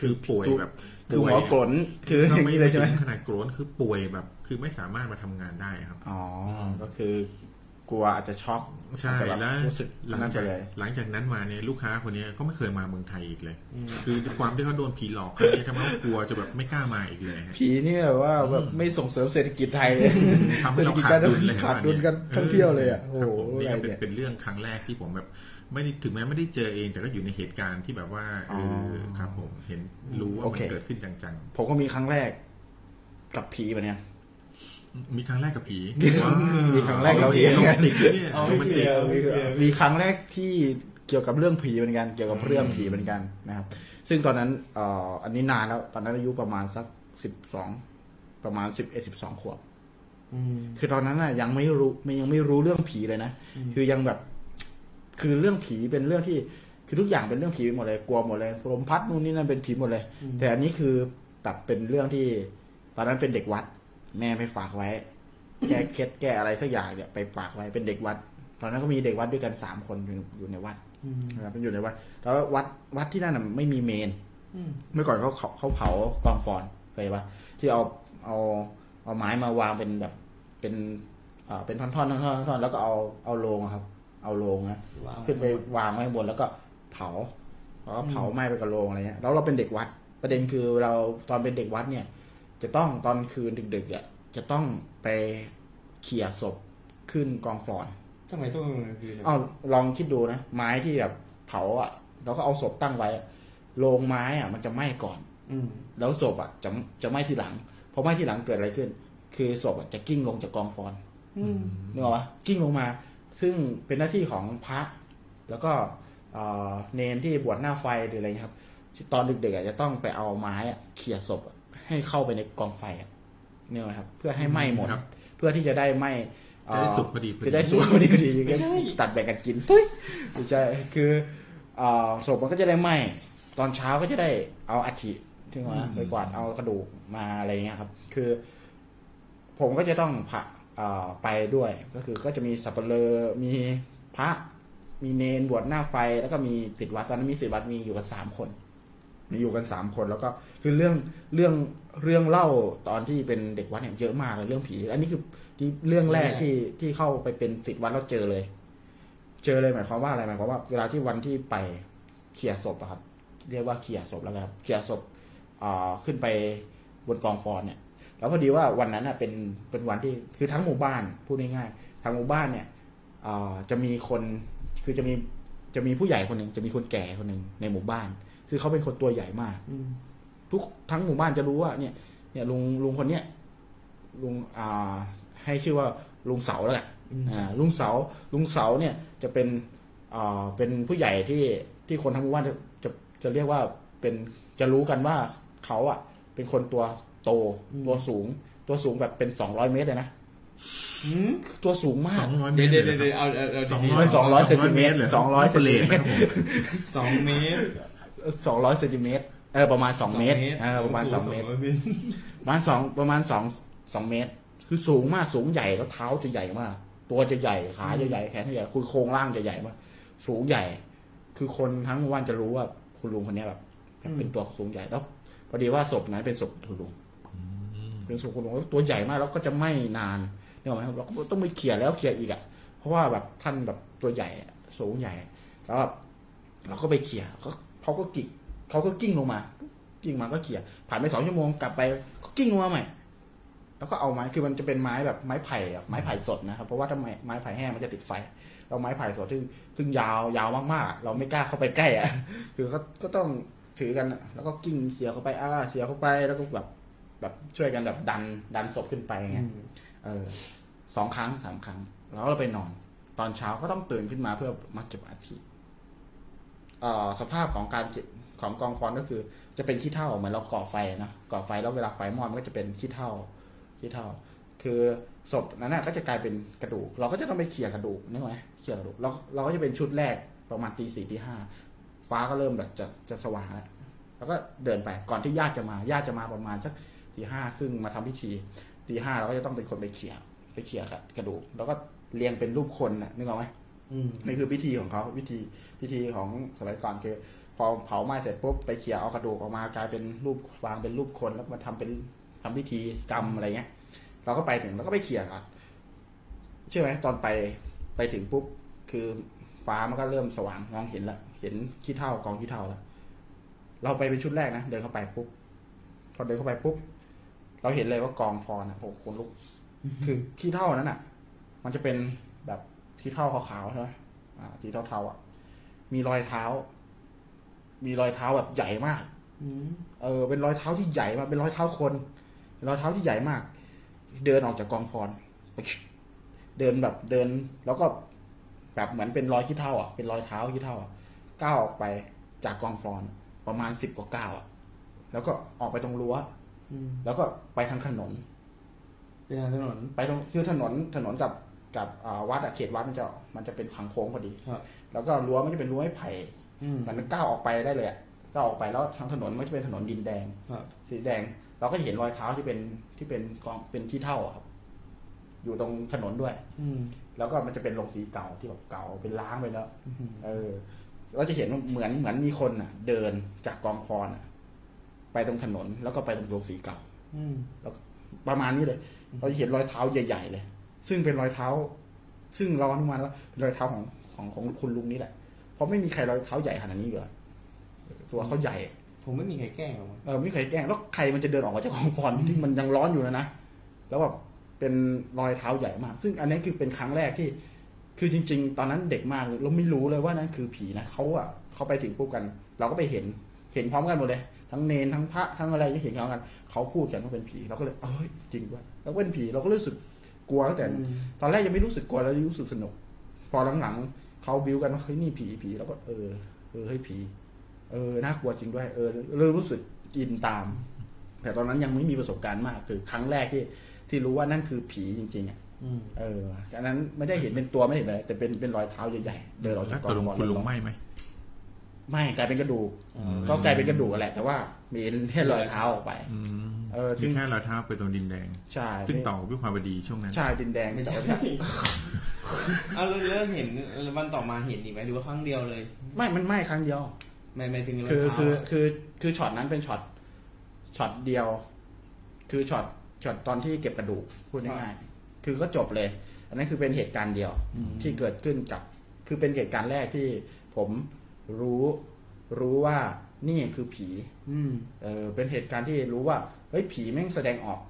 คือป่วยแบบคือหัวป่วยกลนคืออก็ย่างไม่นี้เลยใช่ไหมถึงขนาดโกรนคือป่วยแบบ คือไม่สามารถมาทำงานได้ครับ อ๋อ ก็คือ กลัวอาจจะช็อกใช่อาจจะบบแล้วรู้สึกหลังนั้นไปจากเลยหลังจากนั้นมาเนี่ยลูกค้าคนเนี้ยก็ไม่เคยมาเมืองไทยอีกเลย คือด้วยความที่เขาโดนผีหลอกครั้งนี้ทำให้เขากลัวจะแบบไม่กล้ามาอีกเลยฮะผีนี่แบบว่าแบบไม่ส่งเสริมเศรษฐกิจไทยเลยทำให้เราขาดดุลเลยขาดดุลกันท่องเที่ยวเลยอะโอ้ครับโหผมนี่อะไรก็เป็นเนี่ยเป็นเรื่องครั้งแรกที่ผมแบบไม่ได้ถึงแม้ไม่ได้เจอเองแต่ก็อยู่ในเหตุการณ์ที่แบบว่าเอออครับ ผมเห็นรู้ว่าโอมันเคเกิดขึ้นจังผมก็มีครั้งแรกกับผีแบบเนี้ยๆ มีครั้งแรกกับผีมีครั้งแรกกับผีโรแมนติกเนี่ยเอาโรแมนติกโอเคมีครั้งแรกที่เกี่ยวกับเรื่องผีเหมือนกัน เกี่ยวกับเรื่องผีเหมือนกันนะครับ ซึ่งตอนนั้นเอ่ออันนี้นานแล้ว ตอนนั้นอายุประมาณสักสิบสองประมาณสิบเอ็ดสิบสองขวบอืมคือตอนนั้นน่ะ ยังไม่รู้ไม่ยังไม่รู้เรื่องผีเลยนะคือยังแบบ คือเรื่องผีเป็นเรื่องที่คือทุกอย่างเป็นเรื่องผีไปหมดเลยกลัวหมดเลยลมพัดนู่นนี่นั่นเป็นผีหมดเลย แต่อันนี้คือแบบเป็นเรื่องที่ ตอนนั้นเป็นเด็กวัด แม่ไปฝากไว้ แก้เคล็ดแก้อะไรสักอย่างเนี่ยไปฝากไว้เป็นเด็กวัด ตอนนั้นก็มีเด็กวัดด้วยกันสามคนอยู่อยู่ในวัดนะครับอยู่ในวัด แล้ววัดวัดที่นั่นน่ะไม่มีเมนอืมเมื่อก่อนเขาเขาเขาเผากองฟอนเคยปะที่เอาเอาเอาไม้มาวางเป็นแบบเป็นอ่าเป็นท่อนๆท่อนๆท่อนๆแล้วก็เอาเอาโลงอะครับ เอาโลงนะวางขึ้นไปวางไว้ข้างบนแล้วก็เผาแล้วก็เผาไหม้ไปกับโลงอะไรเงี้ยแล้วเราเป็นเด็กวัด ประเด็นคือเราตอนเป็นเด็กวัดเนี่ย จะต้องตอนคืนดึกๆอะจะต้องไปเขี่ยศพขึ้นกองฟอนทำไมต้องคือเอาลองคิดดูนะไม้ที่แบบเผาอะแล้วก็เอาศพตั้งไว้อะโรงไม้อะ มันจะไหม้ก่อน อืมแล้วศพอะ จะจะไหม้ทีหลังพอไหม้ทีหลังเกิดอะไรขึ้น คือศพอะจะกิ้งลงจากกองฟอนอืมนึกออกปะกิ้งลงมา ซึ่งเป็นหน้าที่ของพระ แล้วก็เอ่อเนนที่บวชหน้าไฟหรืออะไรเงี้ยครับที่ตอนดึกๆอะจะต้องไปเอาไม้อะเขี่ยศพอะ ให้เข้าไปในกองไฟอะเนี่ยนะครับ เพื่อให้ไหม้หมดครับเพื่อที่จะได้ไหม้เอ่อจะได้สุกพอดีพอดีจะได้สุกพอดีพอดีอย่างเงี้ยตัดแบ่งกันกินไม่ใช่คือเอ่อศพมันก็จะได้ไหม้ตอนเช้าก็จะได้เอาอัฐิถึงว่าไปกวาดเอากระดูกมาอะไรเงี้ยครับ คือ ผมก็จะต้องพระเอ่อไปด้วย ก็คือก็จะมีสับปะเลอมีพระมีเนนบวชหน้าไฟ แล้วก็มีติดวัดตอนนั้นมีสิวัดมีอยู่กันสามคน มีอยู่กันสามคนแล้วก็คือเรื่องเรื่องเรื่องเล่าตอนที่เป็นเด็กวัดเนี่ยเยอะมากเลยเรื่องผี อันนี้คือที่เรื่องแรกที่ที่เข้าไปเป็นติดวัดแล้วเจอเลย เจอเลยหมายความว่าอะไรหมายความว่าเวลาที่วันที่ไปเขี่ยศพอะครับ เรียกว่าเขี่ยศพแล้วกันครับเขี่ยศพอ่าขึ้นไปบนกองฟอนเนี่ย แล้วพอดีว่าวันนั้นอะเป็นเป็นวันที่คือทั้งหมู่บ้านพูดง่ายๆทางหมู่บ้านเนี่ยอ่าจะมีคนคือจะมีจะมีผู้ใหญ่คนหนึ่งจะมีคนแก่คนหนึ่งในหมู่บ้าน คือเขาเป็นคนตัวใหญ่มากอืมทุกทั้งหมู่บ้านจะรู้ว่า เนี่ย เนี่ยลุงลุงคนเนี้ยลุงอ่า ให้ชื่อว่าลุงเสาแล้วกันอ่าลุงเสาลุงเสาเนี่ยจะเป็นอ่าเป็นผู้ใหญ่ที่ที่คนทั้งหมู่บ้านจะจะจะเรียกว่าเป็นจะรู้กันว่าเขาอะ เป็นคนตัวโตตัวสูง ตัวสูงแบบเป็นสองร้อยเมตรเลยนะหืมตัวสูงมาสกองร้อยเมเดี๋ยวตรเดี๋ยวเดี๋ยวเอาเอาเอาสองดีร้อยสองร้อยเซนติเมตรเหรสองร้อยเซนติเมตรเซนติเมตรๆสองเมตร สองร้อยเซนติเมตรเออประมาณสองเมตรเออประมาณสองเมตรโโหเมตร ประมาณสองประมาณสองสองเมตร คือสูงมากสูงใหญ่แล้วเท้าจะใหญ่มาก ตัวจะใหญ่ขาจะใหญ่แขนจะใหญ่คือโครงร่างจะใหญ่มากสูงใหญ่ คือคนทั้งหมู่บ้านจะรู้ว่าคุณลุงคนเนี้ยแบบแบบเป็นตัวสูงใหญ่แล้วพอดีว่าศพนั้นเป็นศพคุณลุงเป็นศพคุณลุงแล้วตัวใหญ่มากแล้วก็จะไม่นานเนี่ยหรอกไหมเราก็ต้องไปเขี่ยแล้วเขี่ยอีกอะ เพราะว่าแบบท่านแบบตัวใหญ่อะสูงใหญ่ แล้วแบบเราก็ไปเขี่ยเขา เขาก็กิ่งเขาก็กิ้งลงมา กิ้งมาก็เขี่ยผ่านไปสองชั่วโมงกลับไปก็กิ้งลงมาใหม่ แล้วก็เอาไม้คือมันจะเป็นไม้แบบไม้ไผ่อะไม้ไผ่สดนะครับ เพราะว่าถ้าไม้ไม้ไผ่แห้งมันจะติดไฟ เราไม้ไผ่สดซึ่งซึ่งยาวยาวมากๆอะเราไม่กล้าเข้าไปใกล้อะคือก็ก็ต้องถือกันอะแล้วก็กิ้งเสียเข้าไปอ้าเสียเข้าไปแล้วก็แบบแบบช่วยกันแบบดันดันศพขึ้นไปไงเออสองครั้งสามครั้ง แล้วเราไปนอน ตอนเช้าก็ต้องตื่นขึ้นมาเพื่อมาเก็บอาทิเอ่อ สภาพของการของกองฟอนก็คือ จะเป็นขี้เถ้าเหมือนเราก่อไฟนะก่อไฟแล้วเวลาไฟมอดมันก็จะเป็นขี้เถ้าขี้เท่าคือศพนั้นนะก็จะกลายเป็นกระดูก เราก็จะต้องไปเขี่ยกระดูกนึกไหมเขี่ยกระดูกเราเราก็จะเป็นชุดแรกประมาณตีสี่ตีห้าฟ้าก็เริ่มแบบจะจะสว่างแล้วแล้วก็เดินไปก่อนที่ญาติจะมาญาติจะมาประมาณสักตีห้าครึ่งมาทำพิธีตีห้าเราก็จะต้องเป็นคนไปเขี่ยไปเขี่ยกระดูก แล้วก็เรียงเป็นรูปคนนะนึกออกไหม นี่คือพิธีของเขาวิธีพิธีของสมัยก่อนคือ พอเผาไหม้เสร็จปุ๊บไปเขี่ยเอากระดูกออกมากลายเป็นรูปวางเป็นรูปคนแล้วมาทำเป็นทำพิธีกรรมอะไรเงี้ย เราก็ไปถึงเราก็ไปเขี่ยก่อนเชื่อไหมตอนไปไปถึงปุ๊บคือฟ้ามันก็เริ่มสว่างมองเห็นแล้วเห็นขี้เถ้ากองขี้เถ้าแล้วเราไปเป็นชุดแรกนะเดินเข้าไปปุ๊บพอเดินเข้าไปปุ๊บเราเห็นเลยว่ากองฟอนอะโอ้โหขนลุกคือขี้เถ้านั้นอะ มันจะเป็น แบบขี้เถ้าขาวๆใช่ไหมอ่าสีเทาๆอะ มีรอยเท้า มีรอยเท้าแบบใหญ่มากอืมเออ เป็นรอยเท้าที่ใหญ่มากเป็นรอยเท้าคนเป็นรอยเท้าที่ใหญ่มาก เดินออกจากกองฟอนเดินแบบเดิน แล้วก็แบบเหมือนเป็นรอยขี้เท่าอะเป็นรอยเท้าขี้เท่าอะก้าวออกไปจากกองฟอนประมาณสิบกว่าก้าวอะ แล้วก็ออกไปตรงรั้วอืมแล้วก็ไปทางถนนเป็นทางถนนไปตรงคือถนนถนนกับ กับอ่าวัดอะเขตวัดมันจะมันจะเป็นทางโค้งพอดีครับแล้วก็รั้วมันจะเป็นรั้วไม้ไผ่อืมมันก้าวออกไปได้เลยอะก้าวออกไปแล้วทางถนนมันจะเป็นถนนดินแดงครับสีแดง เราก็เห็นรอยเท้าที่เป็นที่เป็นกองเป็นขี้เท่าอะครับ อยู่ตรงถนนด้วย อืมแล้วก็มันจะเป็นโรงสีเก่าที่แบบเก่าเป็นล้างไปแล้วอืมเออเราจะเห็นว่าเหมือนเหมือนมีคนอะ เดินจากกองฟอนอะไปตรงถนนแล้วก็ไปตรงโรงสีเก่าอืมประมาณนี้เลย เราจะเห็นรอยเท้าใหญ่ ๆ เลย ซึ่งเป็นรอยเท้า ซึ่งเราอนุมานว่าเป็นรอยเท้าของของของคุณลุงนี่แหละ เพราะไม่มีใครรอยเท้าใหญ่ขนาดนี้อยู่แล้วตัวเขาใหญ่ ผมไม่มีใครแกล้งหรอกมั้งเออไม่เคยแกล้งแล้วใครมันจะเดินออกมาจากกองฟอนที่มันยังร้อนอยู่นะนะแล้วแบบเป็นรอยเท้าใหญ่มาก ซึ่งอันนี้คือเป็นครั้งแรกที่ คือจริง ๆ ตอนนั้นเด็กมากเลยเราไม่รู้เลยว่านั่นคือผีนะเขาอะเขาไปถึงปุ๊บกัน เราก็ไปเห็นเห็นพร้อมกันหมดเลย ทั้งเนนทั้งพระทั้งอะไรก็เห็นพร้อมกันเขาพูดกันว่าเป็นผีเราก็เลยเอ้ยจริงด้วยแล้วเป็นผีเราก็รู้สึก กลัวตั้งแต่อืมตอนแรกยังไม่รู้สึกกลัวแล้วรู้สึกสนุก พอหลังๆเขาบิวกันว่าเฮ้ยนี่ผีผีแล้วก็เออเออเฮ้ยผี เออน่ากลัวจริงด้วย เออเริ่มรู้สึกอินตาม แต่ตอนนั้นยังไม่มีประสบการณ์มากคือครั้งแรกที่ที่รู้ว่านั่นคือผีจริง ๆอะอืมเอออันนั้นไม่ได้เห็นเป็นตัวไม่ได้เห็นอะไรแต่เป็นเป็นรอยเท้าใหญ่ๆเดินออกจากกอตงกลงฟอนคุณลุงไหมไหม ไม่กลายเป็นกระดูกอืมก็กลายเป็นกระดูกแหละ แต่ว่ามีแค่รอยเท้าออกไปอืมเออซึ่งมีแค่รอยเท้าไปตรงดินแดงใช่ซึ่งต่อวิภาวดีช่วงนั้นใช่ดินแดงไม่แต่ใช่ว่าเอาแล้วแล้วเห็นวันต่อมาเห็นอีกไหมหรือว่าครั้งเดียวเลย ไม่มันไม่ครั้งเดียว ไม่ไม่ถึงรอยคือเท้าคือคือคือช็อตนั้นเป็นช็อตช็อตเดียว คือช็อตช็อตตอนที่เก็บกระดูกพูดง่ายๆคือก็จบเลย อันนั้นคือเป็นเหตุการณ์เดียวที่เกิดขึ้นกับ คือเป็นเหตุการณ์แรกที่ผม รู้รู้ว่านี่คือผี อืมเออเป็นเหตุการณ์ที่รู้ว่าเฮ้ยผีแม่งแสดงออก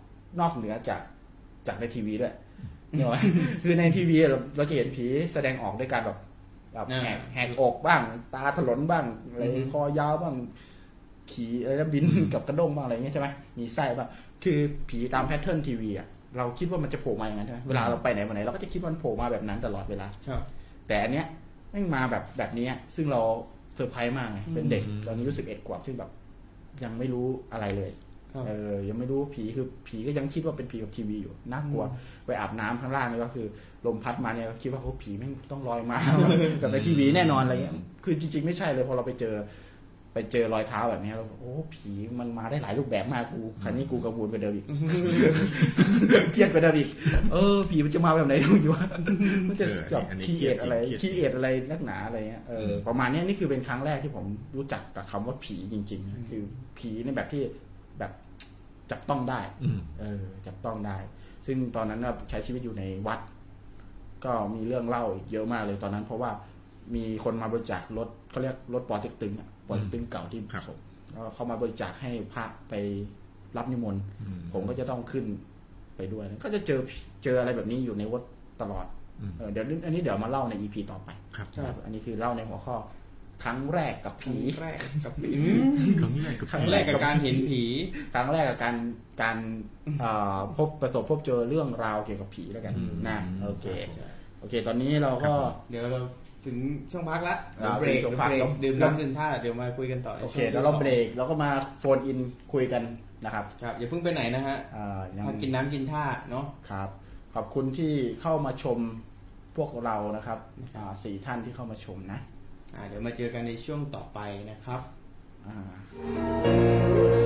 นอกเหนือจากจากในทีวีด้วยเนกอะคือในทีวีเราเราจะเห็นผีแสดงออกด้วยการแบบแบบอ่าแหกแหกอกบ้าง ตาถลนบ้างอะไรอือฮึคอยาวบ้างขี่อะไรนะบินกับกระด้งบ้างอะไรเงี้ยใช่ไหมมีไส้บ้างคือผีตามแพทเทิร์นทีวีอะเราคิดว่ามันจะโผล่มาอย่างนั้นใช่ไหมเวลาเราไปไหนมาไหนเราก็จะคิดว่ามันโผล่มาแบบนั้นตลอดเวลาครับแต่อันเนี้ยแม่งมาแบบแบบเนี้ยซึ่งเราเซอร์ไพรส์มากไงเป็นเด็กอืมตอนนี้รู้สึกเอ็ดขวบซึ่งแบบ ยังไม่รู้อะไรเลยคครับเออ ยังไม่รู้ว่าผีคือผีก็ยังคิดว่าเป็นผีกับทีวีอยู่น่ากลัว ไปอาบน้ำข้างล่างนี่ก็คือ ลมพัดมาเนี่ยก็คิดว่าโอ้ผีแม่งต้องลอยมาแบบในทีวีแน่นอนอะไรเงี้ยคือจริง ๆ ไม่ใช่เลยพอเราไปเจอ ไปเจอรอยเท้าแบบนี้เราโอ้ผีมันมาได้หลายรูปแบบมากกูครั้นี้กูกระบูนไปเดิมอีกเครียดไปเดิมอีก เออ ผีมันจะมาแบบไหนไม่รู้ว่ามันจะเออแบบอันนี้คีเอทอะไรเครียดจริงคีเอทอะไรนักหนาอะไรเงี้ยเอออประมาณเนี้ยนี่คือเป็นครั้งแรกที่ผมรู้จักกับคำว่าผีจริงๆนะคือผีในแบบที่แบบจับต้องได้อืมเออ จับต้องได้ ซึ่งตอนนั้นน่ะใช้ชีวิตอยู่ในวัด ก็มีเรื่องเล่าอีกเยอะมากเลยตอนนั้น เพราะว่ามีคนมาบริจาครถเขาเรียกรถปอเต็กตึงอะ ปอเต็กตึงเก่าที่ครับส่งแล้วเขามาบริจาคให้พระไปรับนิมนต์อืมผมก็จะต้องขึ้นไปด้วย ก็จะเจอเจออะไรแบบนี้อยู่ในวัดตลอดอืมเออเดี๋ยวอันนี้เดี๋ยวมาเล่าในอีพีต่อไปครับครับอันนี้คือเล่าในหัวข้อครั้งแรกกับผีแรกกับผีครั้งแรกกับคครั้รั้งงแรแรกกกับการเห็นผี ครั้งแรกกับการการเอ่อพบประสบพบเจอเรื่องราวเกี่ยวกับผีแล้วกันอืมนะโอเค โอเค ตอนนี้เราก็เดี๋ยวเรา ถึงช่วงพักละอ่าเดี๋ยวเบรกถึงช่วงพักเบรกแล้วดื่มน้ำดื่มท่าเดี๋ยวมาคุยกันต่อในโอเคช่งที่แล้วเราสองเบรกเราก็มาโฟนอินคุยกันนะครับครับอย่าเพิ่งไปไหนนะฮะอ่ายังพักกินน้ำกินท่าเนาะครับ ขอบคุณที่เข้ามาชมพวกเรานะครับอ่าสี่ท่านที่เข้ามาชมนะอ่าเดี๋ยวมาเจอกันในช่วงต่อไปนะครับอ่าเรา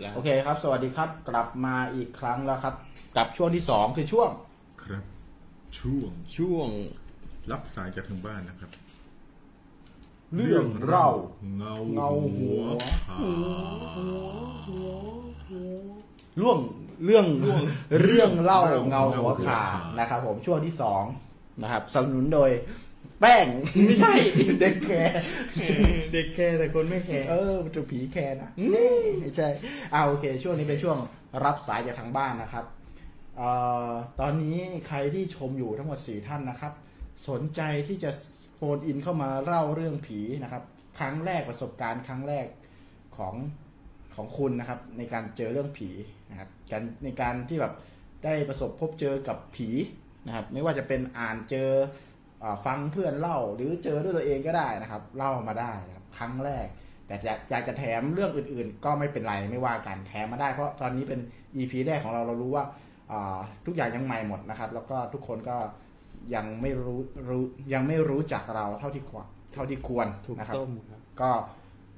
แล้ว โอเคครับ สวัสดีครับ กลับมาอีกครั้งแล้วครับ กับช่วงที่สองคือช่วง ครับ ช่วงช่วงรับสายจากทางบ้านนะครับ เรื่องเล่าเงาเงาหัวขาเรื่องเรื่องเรื่องเล่าเงาหัวขาดนะครับ ผมช่วงที่สองนะครับสนับสนุนโดย แป้งไม่ใช่ เด็กแคร์เด็กแค่แต่คนไม่แคร์เออมันจะผีแคร์นะไม่ใช่อ่าโอเค ช่วงนี้เป็นช่วงรับสายจากทางบ้านนะครับเอ่อตอนนี้ใครที่ชมอยู่ทั้งหมดสี่ท่านนะครับ สนใจที่จะ phone in เข้ามาเล่าเรื่องผีนะครับ ครั้งแรกประสบการณ์ครั้งแรกของของคุณนะครับ ในการเจอเรื่องผีนะครับการในการที่แบบได้ประสบพบเจอกับผีนะครับ ไม่ว่าจะเป็นอ่านเจออา ฟังเพื่อนเล่าหรือเจอด้วยตัวเองก็ได้นะครับ เล่ามาได้นะครับครั้งแรก แต่อยากอยากจะแถมเรื่องอื่นๆ ก็ไม่เป็นไรไม่ว่ากันแถมมาได้ เพราะตอนนี้เป็น EP แรกของเราเรารู้ว่าอ่าทุกอย่างยังใหม่หมดนะครับ แล้วก็ทุกคนก็ยังไม่รู้รู้ยังไม่รู้จักเราเท่าที่ควรเท่าที่ควรถูกนะครับต้มครับก็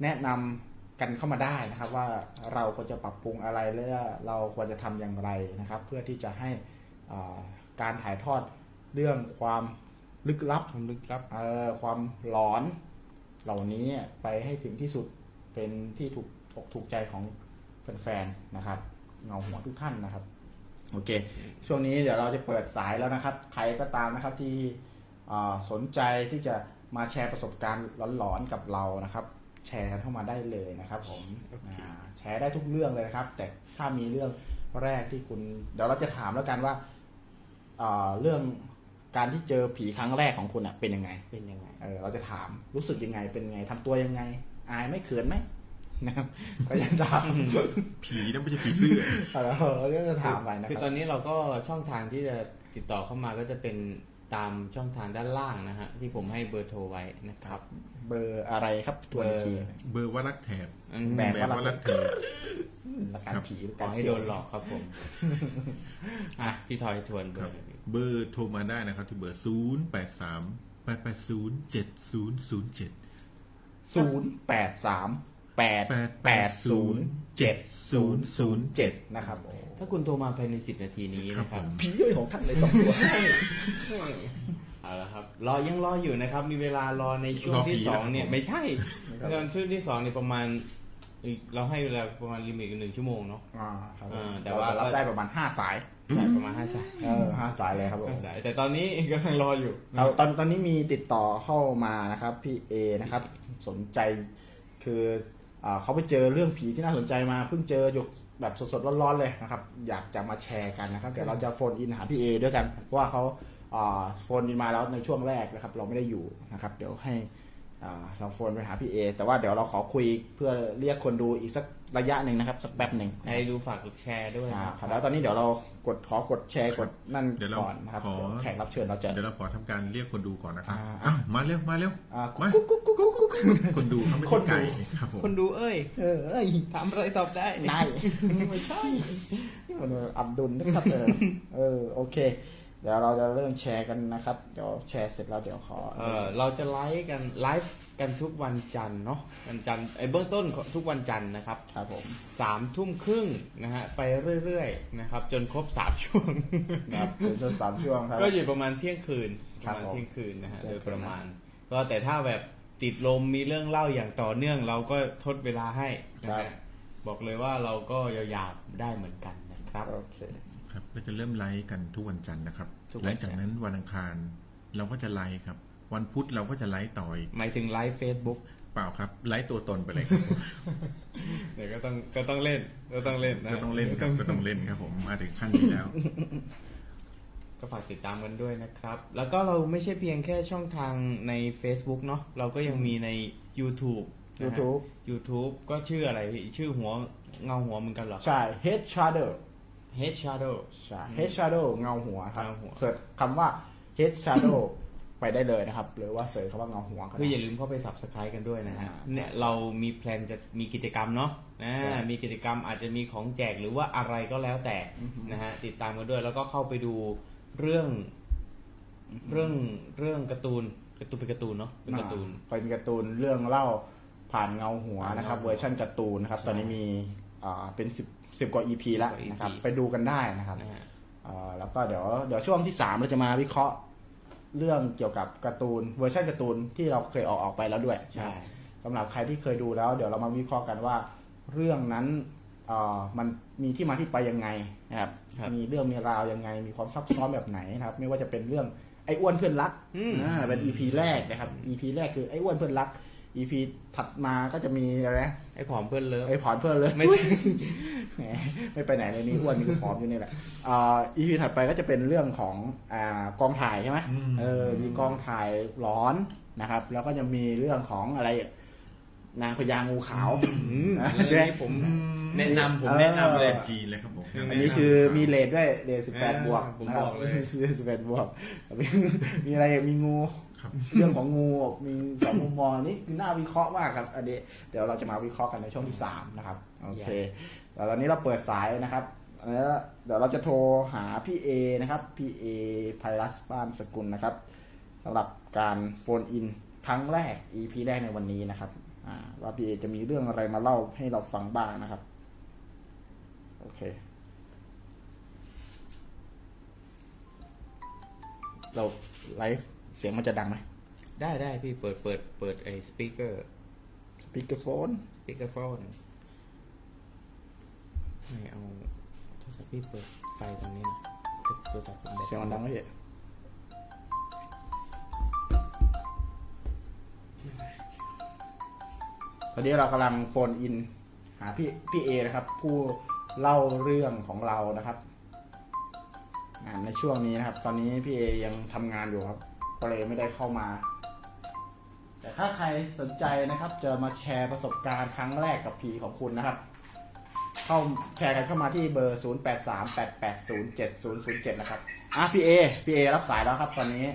แนะนำกันเข้ามาได้นะครับ ว่าเราควรจะปรับปรุงอะไรและเราควรจะทำอย่างไรนะครับ เพื่อที่จะให้อ่าการถ่ายทอดเรื่องความ ลึกลับความลึกลับ เออความหลอน เหล่านี้ไปให้ถึงที่สุดเป็นที่ถูกอกถูกใจของแฟนๆนะครับ เงาหัวทุกท่านนะครับ โอเค ช่วงนี้เดี๋ยวเราจะเปิดสายแล้วนะครับ ใครก็ตามนะครับที่สนใจที่จะมาแชร์ประสบการณ์หลอนๆกับเรานะครับ แชร์กันเข้ามาได้เลยนะครับ ผมแชร์ได้ทุกเรื่องเลยนะครับ แต่ถ้ามีเรื่องแรกที่คุณ เดี๋ยวเราจะถามแล้วกันว่าเรื่อง การที่เจอผีครั้งแรกของคุณอะเป็นยังไง เป็นยังไง เออเราจะถามรู้สึกยังไงเป็นยังไงทำตัวยังไง อายไหม่เขินไหมนะครับก็จะถามผีนั่นไม่ใช่ผีเสื้อเออเราก็จะถามไปนะคือคตรัอบนนี้เราก็ช่องทางที่จะติดต่อเข้ามาก็จะเป็น ตามช่องทางด้านล่างนะฮะที่ผมให้เบอร์โทรไว้นะครับ เบอร์อะไรครับทวนอีกที เบอร์ว่ารักแถบอืมแบแบบบว่ารักแถบละการผีขอให้โดนหลอกครับผม อะพี่ทอยทวนเบคอรับร์เบอร์โทรมาได้นะครับที่เบอร์ศูนย์แปดสามแปดแปดศูนย์เจ็ดศูนย์ศูนย์เจ็ดศูนย์แปดสาม แปดแปดศูนย์เจ็ดศูนย์ศูนย์เจ็ดนะครับโอ้ถ้าคุณโทรมาภายในสิบนาทีนี้นะครับผีย่อยของท่านเลยสองตัวเอาละครับรอยังรออยู่นะครับ มีเวลารอในช่วงที่สองเนี่ย ไม่ใช่ตอนช่วงที่สองเนี่ยประมาณอีกเราให้เวลาประมาณลิมิตหนึ่งชั่วโมงเนาะอ่าครับอ่าแต่แต่ว่าว่ารับได้ประมาณห้าสายใช่ประมาณห้าสายเออห้าสายเลยครับผมห้าสายแต่ตอนนี้กำลังรออยู่เราตอนตอนนี้มีติดต่อเข้ามานะครับ พี่เอนะครับ สนใจคืออา เขาไปเจอเรื่องผีที่น่าสนใจมาเพิ่งเจออยู่แบบสดๆร้อนๆเลยนะครับ อยากจะมาแชร์กันนะครับเดี๋ยวเราจะ phone in หาพี่เอด้วยกันเพราะว่าเขา phone in มาแล้วในช่วงแรกนะครับ เราไม่ได้อยู่นะครับ เดี๋ยวให้อ่าเรา phone ไปหาพี่เอแต่ว่าเดี๋ยวเราขอคุยเพื่อเรียกคนดูอีกสัก ระยะหนึ่งนะครับ สักแป๊บหนึ่งใครดูฝากกดแชร์ด้วยอ่านะครับแล้วตอนนี้เดี๋ยวเรากดขอกดแชร์กดนั่นเดี๋ยวเราก่อนนะครับขอเดี๋ยวแขกรับเชิญเราจะ เดี๋ยวเราขอทำการเรียกคนดูก่อนนะครับอ่า อ้าวมาเร็วมาเร็วอ่ามากุ๊กกุ๊กกุ๊กกุ๊กกุ๊ก คนดูเขาไม่คใช่คนดู ไก่ครับผมคนดูเอ้ยเออเอ้ยถามอะไรตอบได้นายไม่ใช่นี่มันอับดุลนะครับเออเออโอเค เดี๋ยวเราจะเริ่มแชร์กันนะครับ เดี๋ยวแชร์เสร็จแล้วเดี๋ยวขอเออเราจะไลฟ์กันไลฟ์กันทุกวันจันทร์เนาะวันจันทร์ไอ้เบื้องต้นทุกวันจันทร์นะครับครับผมสามทุ่มครึ่งนะฮะไปเรื่อยๆนะครับ จนครบสามช่วงนะครับเป็นต้นสามช่วงครับก็อยู่ประมาณเที่ยงคืนปครัระบมาณผมเที่ยงคืนนะฮะเที่โดยงยคืนประมาณ ก็แต่ถ้าแบบติดลมมีเรื่องเล่าอย่างต่อเนื่อง เราก็ทดเวลาให้นะฮะบอกเลยว่าเราก็ยาวๆได้เหมือนกันนะครับโอเค ครับเราจะเริ่มไลฟ์กันทุกวันจันทร์นะครับทุกวันจันทร์จากนั้นวันอังคารเราก็จะไลฟ์ครับ วันพุธเราก็จะไลฟ์ต่ออีกหมายถึงไลฟ์เฟซบุ๊กเปล่าครับ ไลฟ์ตัวตนไปเลยครับเดี๋ยวก็ต้องก็ต้องเล่นก็ต้องเล่นนะก็ต้องเล่นครับก็ต้องเล่นครับ ผมมาถึงขั้นนี้แล้ว ก็ฝากติดตามกันด้วยนะครับ แล้วก็เราไม่ใช่เพียงแค่ช่องทางใน Facebook เนาะเราก็ยังมีใน YouTube นะฮะ YouTube YouTube ก็ชื่ออะไรพี่ชื่อหัวเงาหัวเหมือนกันเหรอ ใช่ head shadow Head Shadow ใช่ head shadow เงาหัวครับเงาหัว เสิร์ชคำว่า head shadow ไปได้เลยนะครับ หรือว่าเสิร์ชคำว่าเงาหัวก็คืออย่าได้ลืมเข้าไป Subscribe กันด้วยนะฮะ อ่าเนี่ยเรามีแพลนจะมีกิจกรรมเนาะอ่าใช่มีกิจกรรมอาจจะมีของแจกหรือว่าอะไรก็แล้วแต่นะฮะ ติดตามกันด้วยแล้วก็เข้าไปดูเรื่อง เรื่องเรื่องการ์ตูนการ์ตูนเป็นการ์ตูนเนาะเป็นการ์ตูนเป็นการ์ตูนเรื่องเล่าผ่านเงาหัวนะครับเวอร์ชันการ์ตูนนะครับ ตอนนี้มีอ่าเป็นสิบ สิบกว่า EP แล้ว10กว่า EP นะครับ ไปดูกันได้นะครับนะฮะอ่าแล้วก็เดี๋ยวเดี๋ยวช่วงที่สามเราจะมาวิเคราะห์เรื่องเกี่ยวกับการ์ตูนเวอร์ชันการ์ตูนที่เราเคยออกออกไปแล้วด้วยใช่สำหรับใครที่เคยดูแล้ว เดี๋ยวเรามาวิเคราะห์กันว่า เรื่องนั้นเอ่อมันมีที่มาที่ไปยังไงนะครับครับมีเรื่องมีราวยังไง มีความซับซ้อนแบบไหนนะครับ ไม่ว่าจะเป็นเรื่องไอ้อ้วนเพื่อนรักอืมอ่าเป็น EP แรกนะครับ EP แรกคือไอ้อ้วนเพื่อนรัก EP ถัดมาก็จะมีอะไรนะไอ้ผอมเพื่อนเลิฟไอ้ผอนเพื่อนเลยไม่แหมไม่ไปไหนเลยนี่อ้วนนี่ก็ผอมอยู่นี่แหละอ่า EP ถัดไปก็จะเป็นเรื่องของอ่ากองถ่ายใช่ไหมอืมเออมีกองถ่ายร้อนนะครับ แล้วก็จะมีเรื่องของอะไร นางพญางูขาวอืมอ่าเรื่องใช่ไหมนี้ผมแนะนำผมแนะนำเลยจีนเลยครับผมอันนี้คือมีเลทด้วยเลทสิบแปดอ่าบวกผมนะครับบอกเลยสิบแปดบวกมีมีอะไรอีกมีงูครับ เรื่องของงูมีสองมุมมองอันนี้คือน่าวิเคราะห์มากครับอันนี้เดี๋ยวเราจะมาวิเคราะห์กันในช่วงที่สามนะครับโอเคแล้วตอนนี้เราเปิดสายนะครับแล้วเดี๋ยวเราจะโทรหาพี่เอนะครับพี่เอไพรัสบ้านสกุลนะครับสำหรับการ phone in ครั้งแรก EP แรกในวันนี้นะครับอ่าว่าพี่เอจะมีเรื่องอะไรมาเล่าให้เราฟังบ้างนะครับ โอเค เราไลฟ์ เสียงมันจะดังไหมได้ได้พี่เปิดเปิดเปิดไอ้ speaker speaker phone speaker phoneไม่เอาโทรศัพท์พี่เปิดไฟตรงนี้นะโทรศัพท์ผมแบตเสียงมันดังไหมเอ่ยตอนนี้เรากำลังโฟนอิน หาพี่พี่เอนะครับ ผู้เล่าเรื่องของเรานะครับอ่าในช่วงนี้นะครับ ตอนนี้พี่เอยังทำงานอยู่ครับ ก็เลยไม่ได้เข้ามา แต่ถ้าใครสนใจนะครับ จะมาแชร์ประสบการณ์ครั้งแรกกับผีของคุณนะครับ เข้าแชร์กันเข้ามาที่เบอร์ 0 8 3 8 8 0 7 0 0 7 นะครับอะพี่เอพี่เอรับสายแล้วครับ ตอนนี้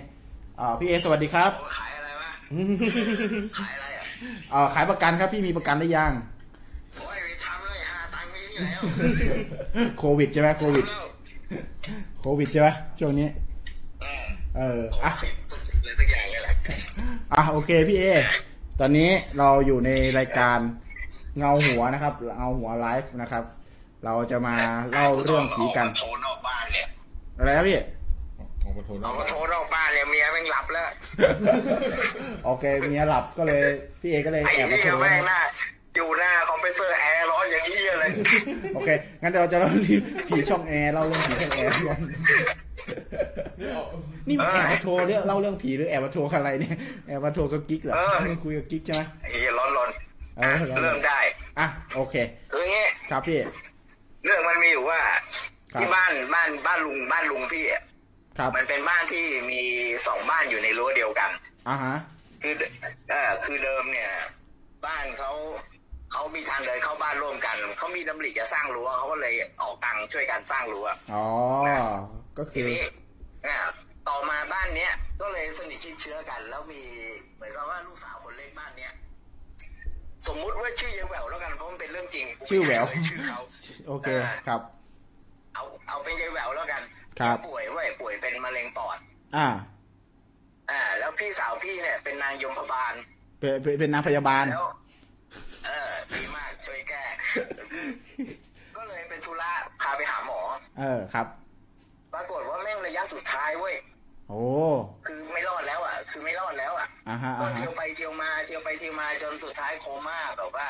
อ่าพี่เอสวัสดีครับขายอะไรวะขายอะไรอะอ่าขายประกันครับพี่มีประกันหรือยังโอ้ยไปทำเลยหาตังค์มีที่ไหนแล้วโควิดใช่ไหมโควิดทำแล้วโควิดใช่ไหมช่วงนี้ เออเอออะอะไร สักอย่างเลยแหละอะโอเคพี่เอ ตอนนี้เราอยู่ในรายการเงาหัวนะครับ เงาหัวไลฟ์นะครับ เราจะมาเล่าเรื่องผีกันออกมาโทรนอกบ้านเนี่ยอะไรนะพี่ออกมาโทรแล้วออกมาโทรนอกบ้านเนี่ยเมียแม่งหลับแล้วโอเคเมียหลับก็เลยพี่เอก็เลยไอ้แอบมาโทเหี้ยแม่งหน้าอยู่หน้าคอมเพรสเซอร์แอร์ร้อนอย่างนี้ยเลยโอเคงั้นเดี๋ยวเราจะเล่าเรื่องผีช่องแอร์เล่าเรื่องผีช่องแอร์กัน นี่มันแอบมาโทรเรื่องเล่าเรื่องผีหรือแอบมาโทรอะไรเนี่ยแอบมาโทรกับกิ๊กเหรอเออคุยกับกิ๊กใช่ไหมไอ้เหี้ยร้อนร้อนเออเริ่มได้ อะโอเคคืออย่างงี้ครับพี่ เรื่องมันมีอยู่ว่าครับที่บ้านบ้านบ้านลุงบ้านลุงพี่อะครับมันเป็นบ้านที่มีสองบ้านอยู่ในรั้วเดียวกันอ่าฮะคือเออคือเดิมเนี่ย บ้านเขาเขามีทางเดินเข้าบ้านร่วมกันเขามีดำริจะสร้างรั้วเขาก็เลยออกตังค์ช่วยกันสร้างรั้วอ๋อก็ทีคือนี้ อ่าต่อมาบ้านเนี้ยก็เลยสนิทชิดเชื้อกัน แล้วมีเหมือนกับว่าลูกสาวคนเล็กบ้านเนี้ยสมมุติว่าชื่อยายแหววแล้วกันเพราะมันเป็นเรื่องจริงกูไม่ชื่อแหววเยชื่อเขาโอเคครับ เอาเอาเป็นยายแหววแล้วกันครับป่วยเว้ยป่วยเป็นมะเร็งปอด อ่า อ่า แล้วพี่สาวพี่เนี่ย เป็นนางยมพบาลเป็นเป็นเป็นนางพยาบาลแล้วเออดีมากช่วยแก้ก็เลยเป็นธุระพาไปหาหมอ เออครับ ปรากฏว่าแม่งระยะสุดท้ายเว้ยโอ้คือไม่รอดแล้วอะ คือไม่รอดแล้วอะอ่าฮะก็อ่าฮะเที่ยวไปเที่ยวมาเที่ยวไปเที่ยวมาจนสุดท้ายโคม่าแบบว่า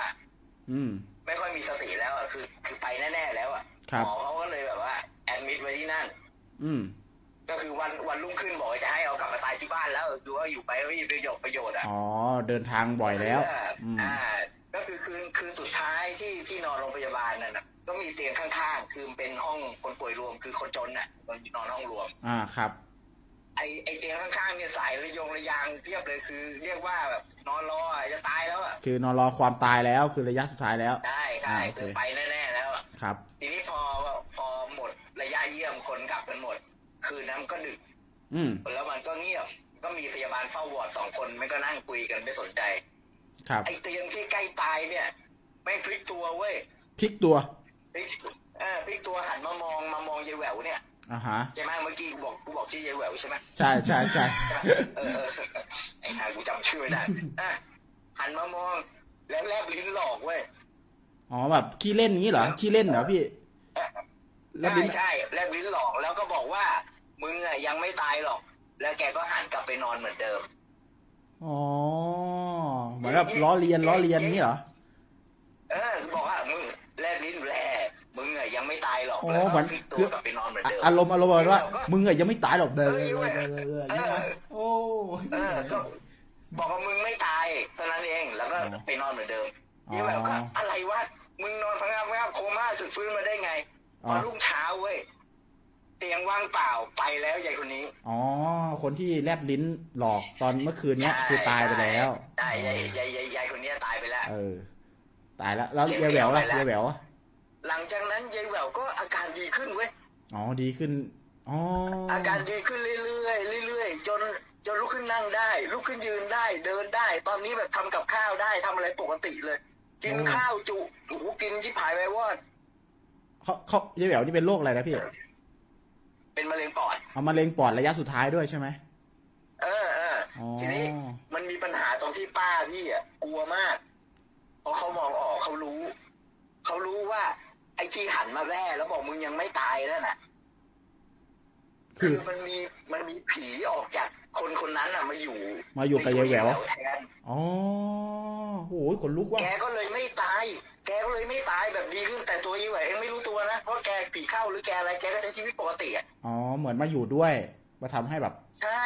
อืม ไม่ค่อยมีสติแล้วอะคือ คือไปแน่ๆแล้วอะครับหมอเขาก็เลยแบบว่า แอดมิดไว้ที่นั่น อืม ก็คือวันวันรุ่งขึ้นบอกว่าจะให้เอากลับมาตายที่บ้านแล้วดูว่าอยู่ไปไม่มีประโยชน์ประโยชน์อะอ๋อเดินทางบ่อยแล้วอืมอ่าก็คือคืนคืนสุดท้ายที่ที่นอนโรงพยาบาลนั่นน่ะก็มีเตียงข้างๆ คือเป็นห้องคนป่วยรวมคือคนจนน่ะคนนอนห้องรวม อ่าครับไอไอเตียงข้างๆเนี่ยสายระยงระยางเพียบเลยคือ เรียกว่าแบบนอนรออะจะตายแล้วอะคือนอนรอความตายแล้วคือระยะสุดท้ายแล้วได้ใช่อ่าโอเคคือไปแน่ๆแล้วอะครับ ทีนี้พอพอหมดระยะเยี่ยมคนกลับกันหมด คืนนั้นก็ดึกอืมแล้วมันก็เงียบ ก็มีพยาบาลเฝ้าวอร์ดสองคนไม่ก็นั่งคุยกันไม่สนใจ ครับ ไอเตียงที่ใกล้ตายเนี่ยแม่งพลิกตัวเว้ยพลิกตัวพลิกเออพลิกตัวหันมามองมามองยายแหววเนี่ยอ่าฮะใช่ไหมเมื่อกี้กูบอกกูบอกชื่อยายแหววใช่ไหมใช่ใช่ใช่เออเออไอ้ห่ากูจำชื่อไม่ได้อะหันมามองแล้วแลบลิ้นหลอกเว้ยอ๋อแบบขี้เล่นอย่างนี้เหรอขี้เล่นเหรอพี่แล้ว ใช่ลิ้นใช่แลบลิ้นหลอกแล้วก็บอกว่า มึงอะยังไม่ตายหรอก แล้วแกก็หันกลับไปนอนเหมือนเดิมอ๋อเหมือนกับล้อเลียนล้อเลียนนี่เหรอเออบอกว่ามึงแลบลิ้นแลมึงอะยังไม่ตายหรอกอ๋อแล้วเหมืก็อนพลิกตัคืวอกลับไปนอนเหมือนเดิมอารมณ์อารมณ์แบบว่าเออมึงอะยังไม่ตายหรอกเดินเออเดินเดินเดินเดินอย่างเงี้ยนะโอ้เออก็บอกว่ามึงไม่ตายเท่านั้นเองแล้วก็อ๋อไปนอนเหมือนเดิมอ๋อยี่แบบก็อะไรวะมึงนอนพังงาบพังงาบโคม่าสึกฟื้นมาได้ไงอ๋ พออรุ่งเช้าเว้ยเตียงว่างเปล่าไปแล้วยายคนนี้ อ๋อ คนที่แลบลิ้นหลอกตอนเมื่อคืนเนี้ยใช่คือตายไปแล้วใช่ยายยายยายยายคนนี้ตายไปแล้ว เออ ตายแล้วแล้วเจ็บยายแหววล่ะไปแล้วยายแหววอะหลังจากนั้นยายแหววก็อาการดีขึ้นเว้ย อ๋อ ดีขึ้น อ๋ออาอาการดีขึ้นเรื่อยๆเรื่อยๆจนจนลุกขึ้นนั่งได้ ลุกขึ้นยืนได้ เดินได้ ตอนนี้แบบทำกับข้าวได้ทำอะไรปกติเลย กินข้าวจุโอ้โหกินชิบหายไปวอด เขาเขายายแหววนี่เป็นโรคอะไรนะพี่เป็นมะเร็งปอดเอามะเร็งปอดระยะสุดท้ายด้วยใช่ไหมเออเอออ๋อทีนี้มันมีปัญหาตรงที่ป้าพี่อะกลัวมากเพราะเขามองออกเขารู้เขารู้ว่า ไอ้ที่หันมาแร่แล้วบอกมึงยังไม่ตายนั่นน่ะ คืคืออมันมีมันมีผีออกจากคนคนนั้นอะมาอยู่ มาอยู่กับยายแหววในตัแทนอ๋อโอ้ยขนลุกว่ะแกก็เลยไม่ตาย แกก็เลยไม่ตายแบบดีขึ้นแต่ตัวยี่แหววเองไม่รู้ตัวนะเพราะแกผีเข้าหรือแกอะไรแกก็ใช้ชีวิตปกติอะอ๋อเหมือนมาอยู่ด้วยมาทำให้แบบ ใช่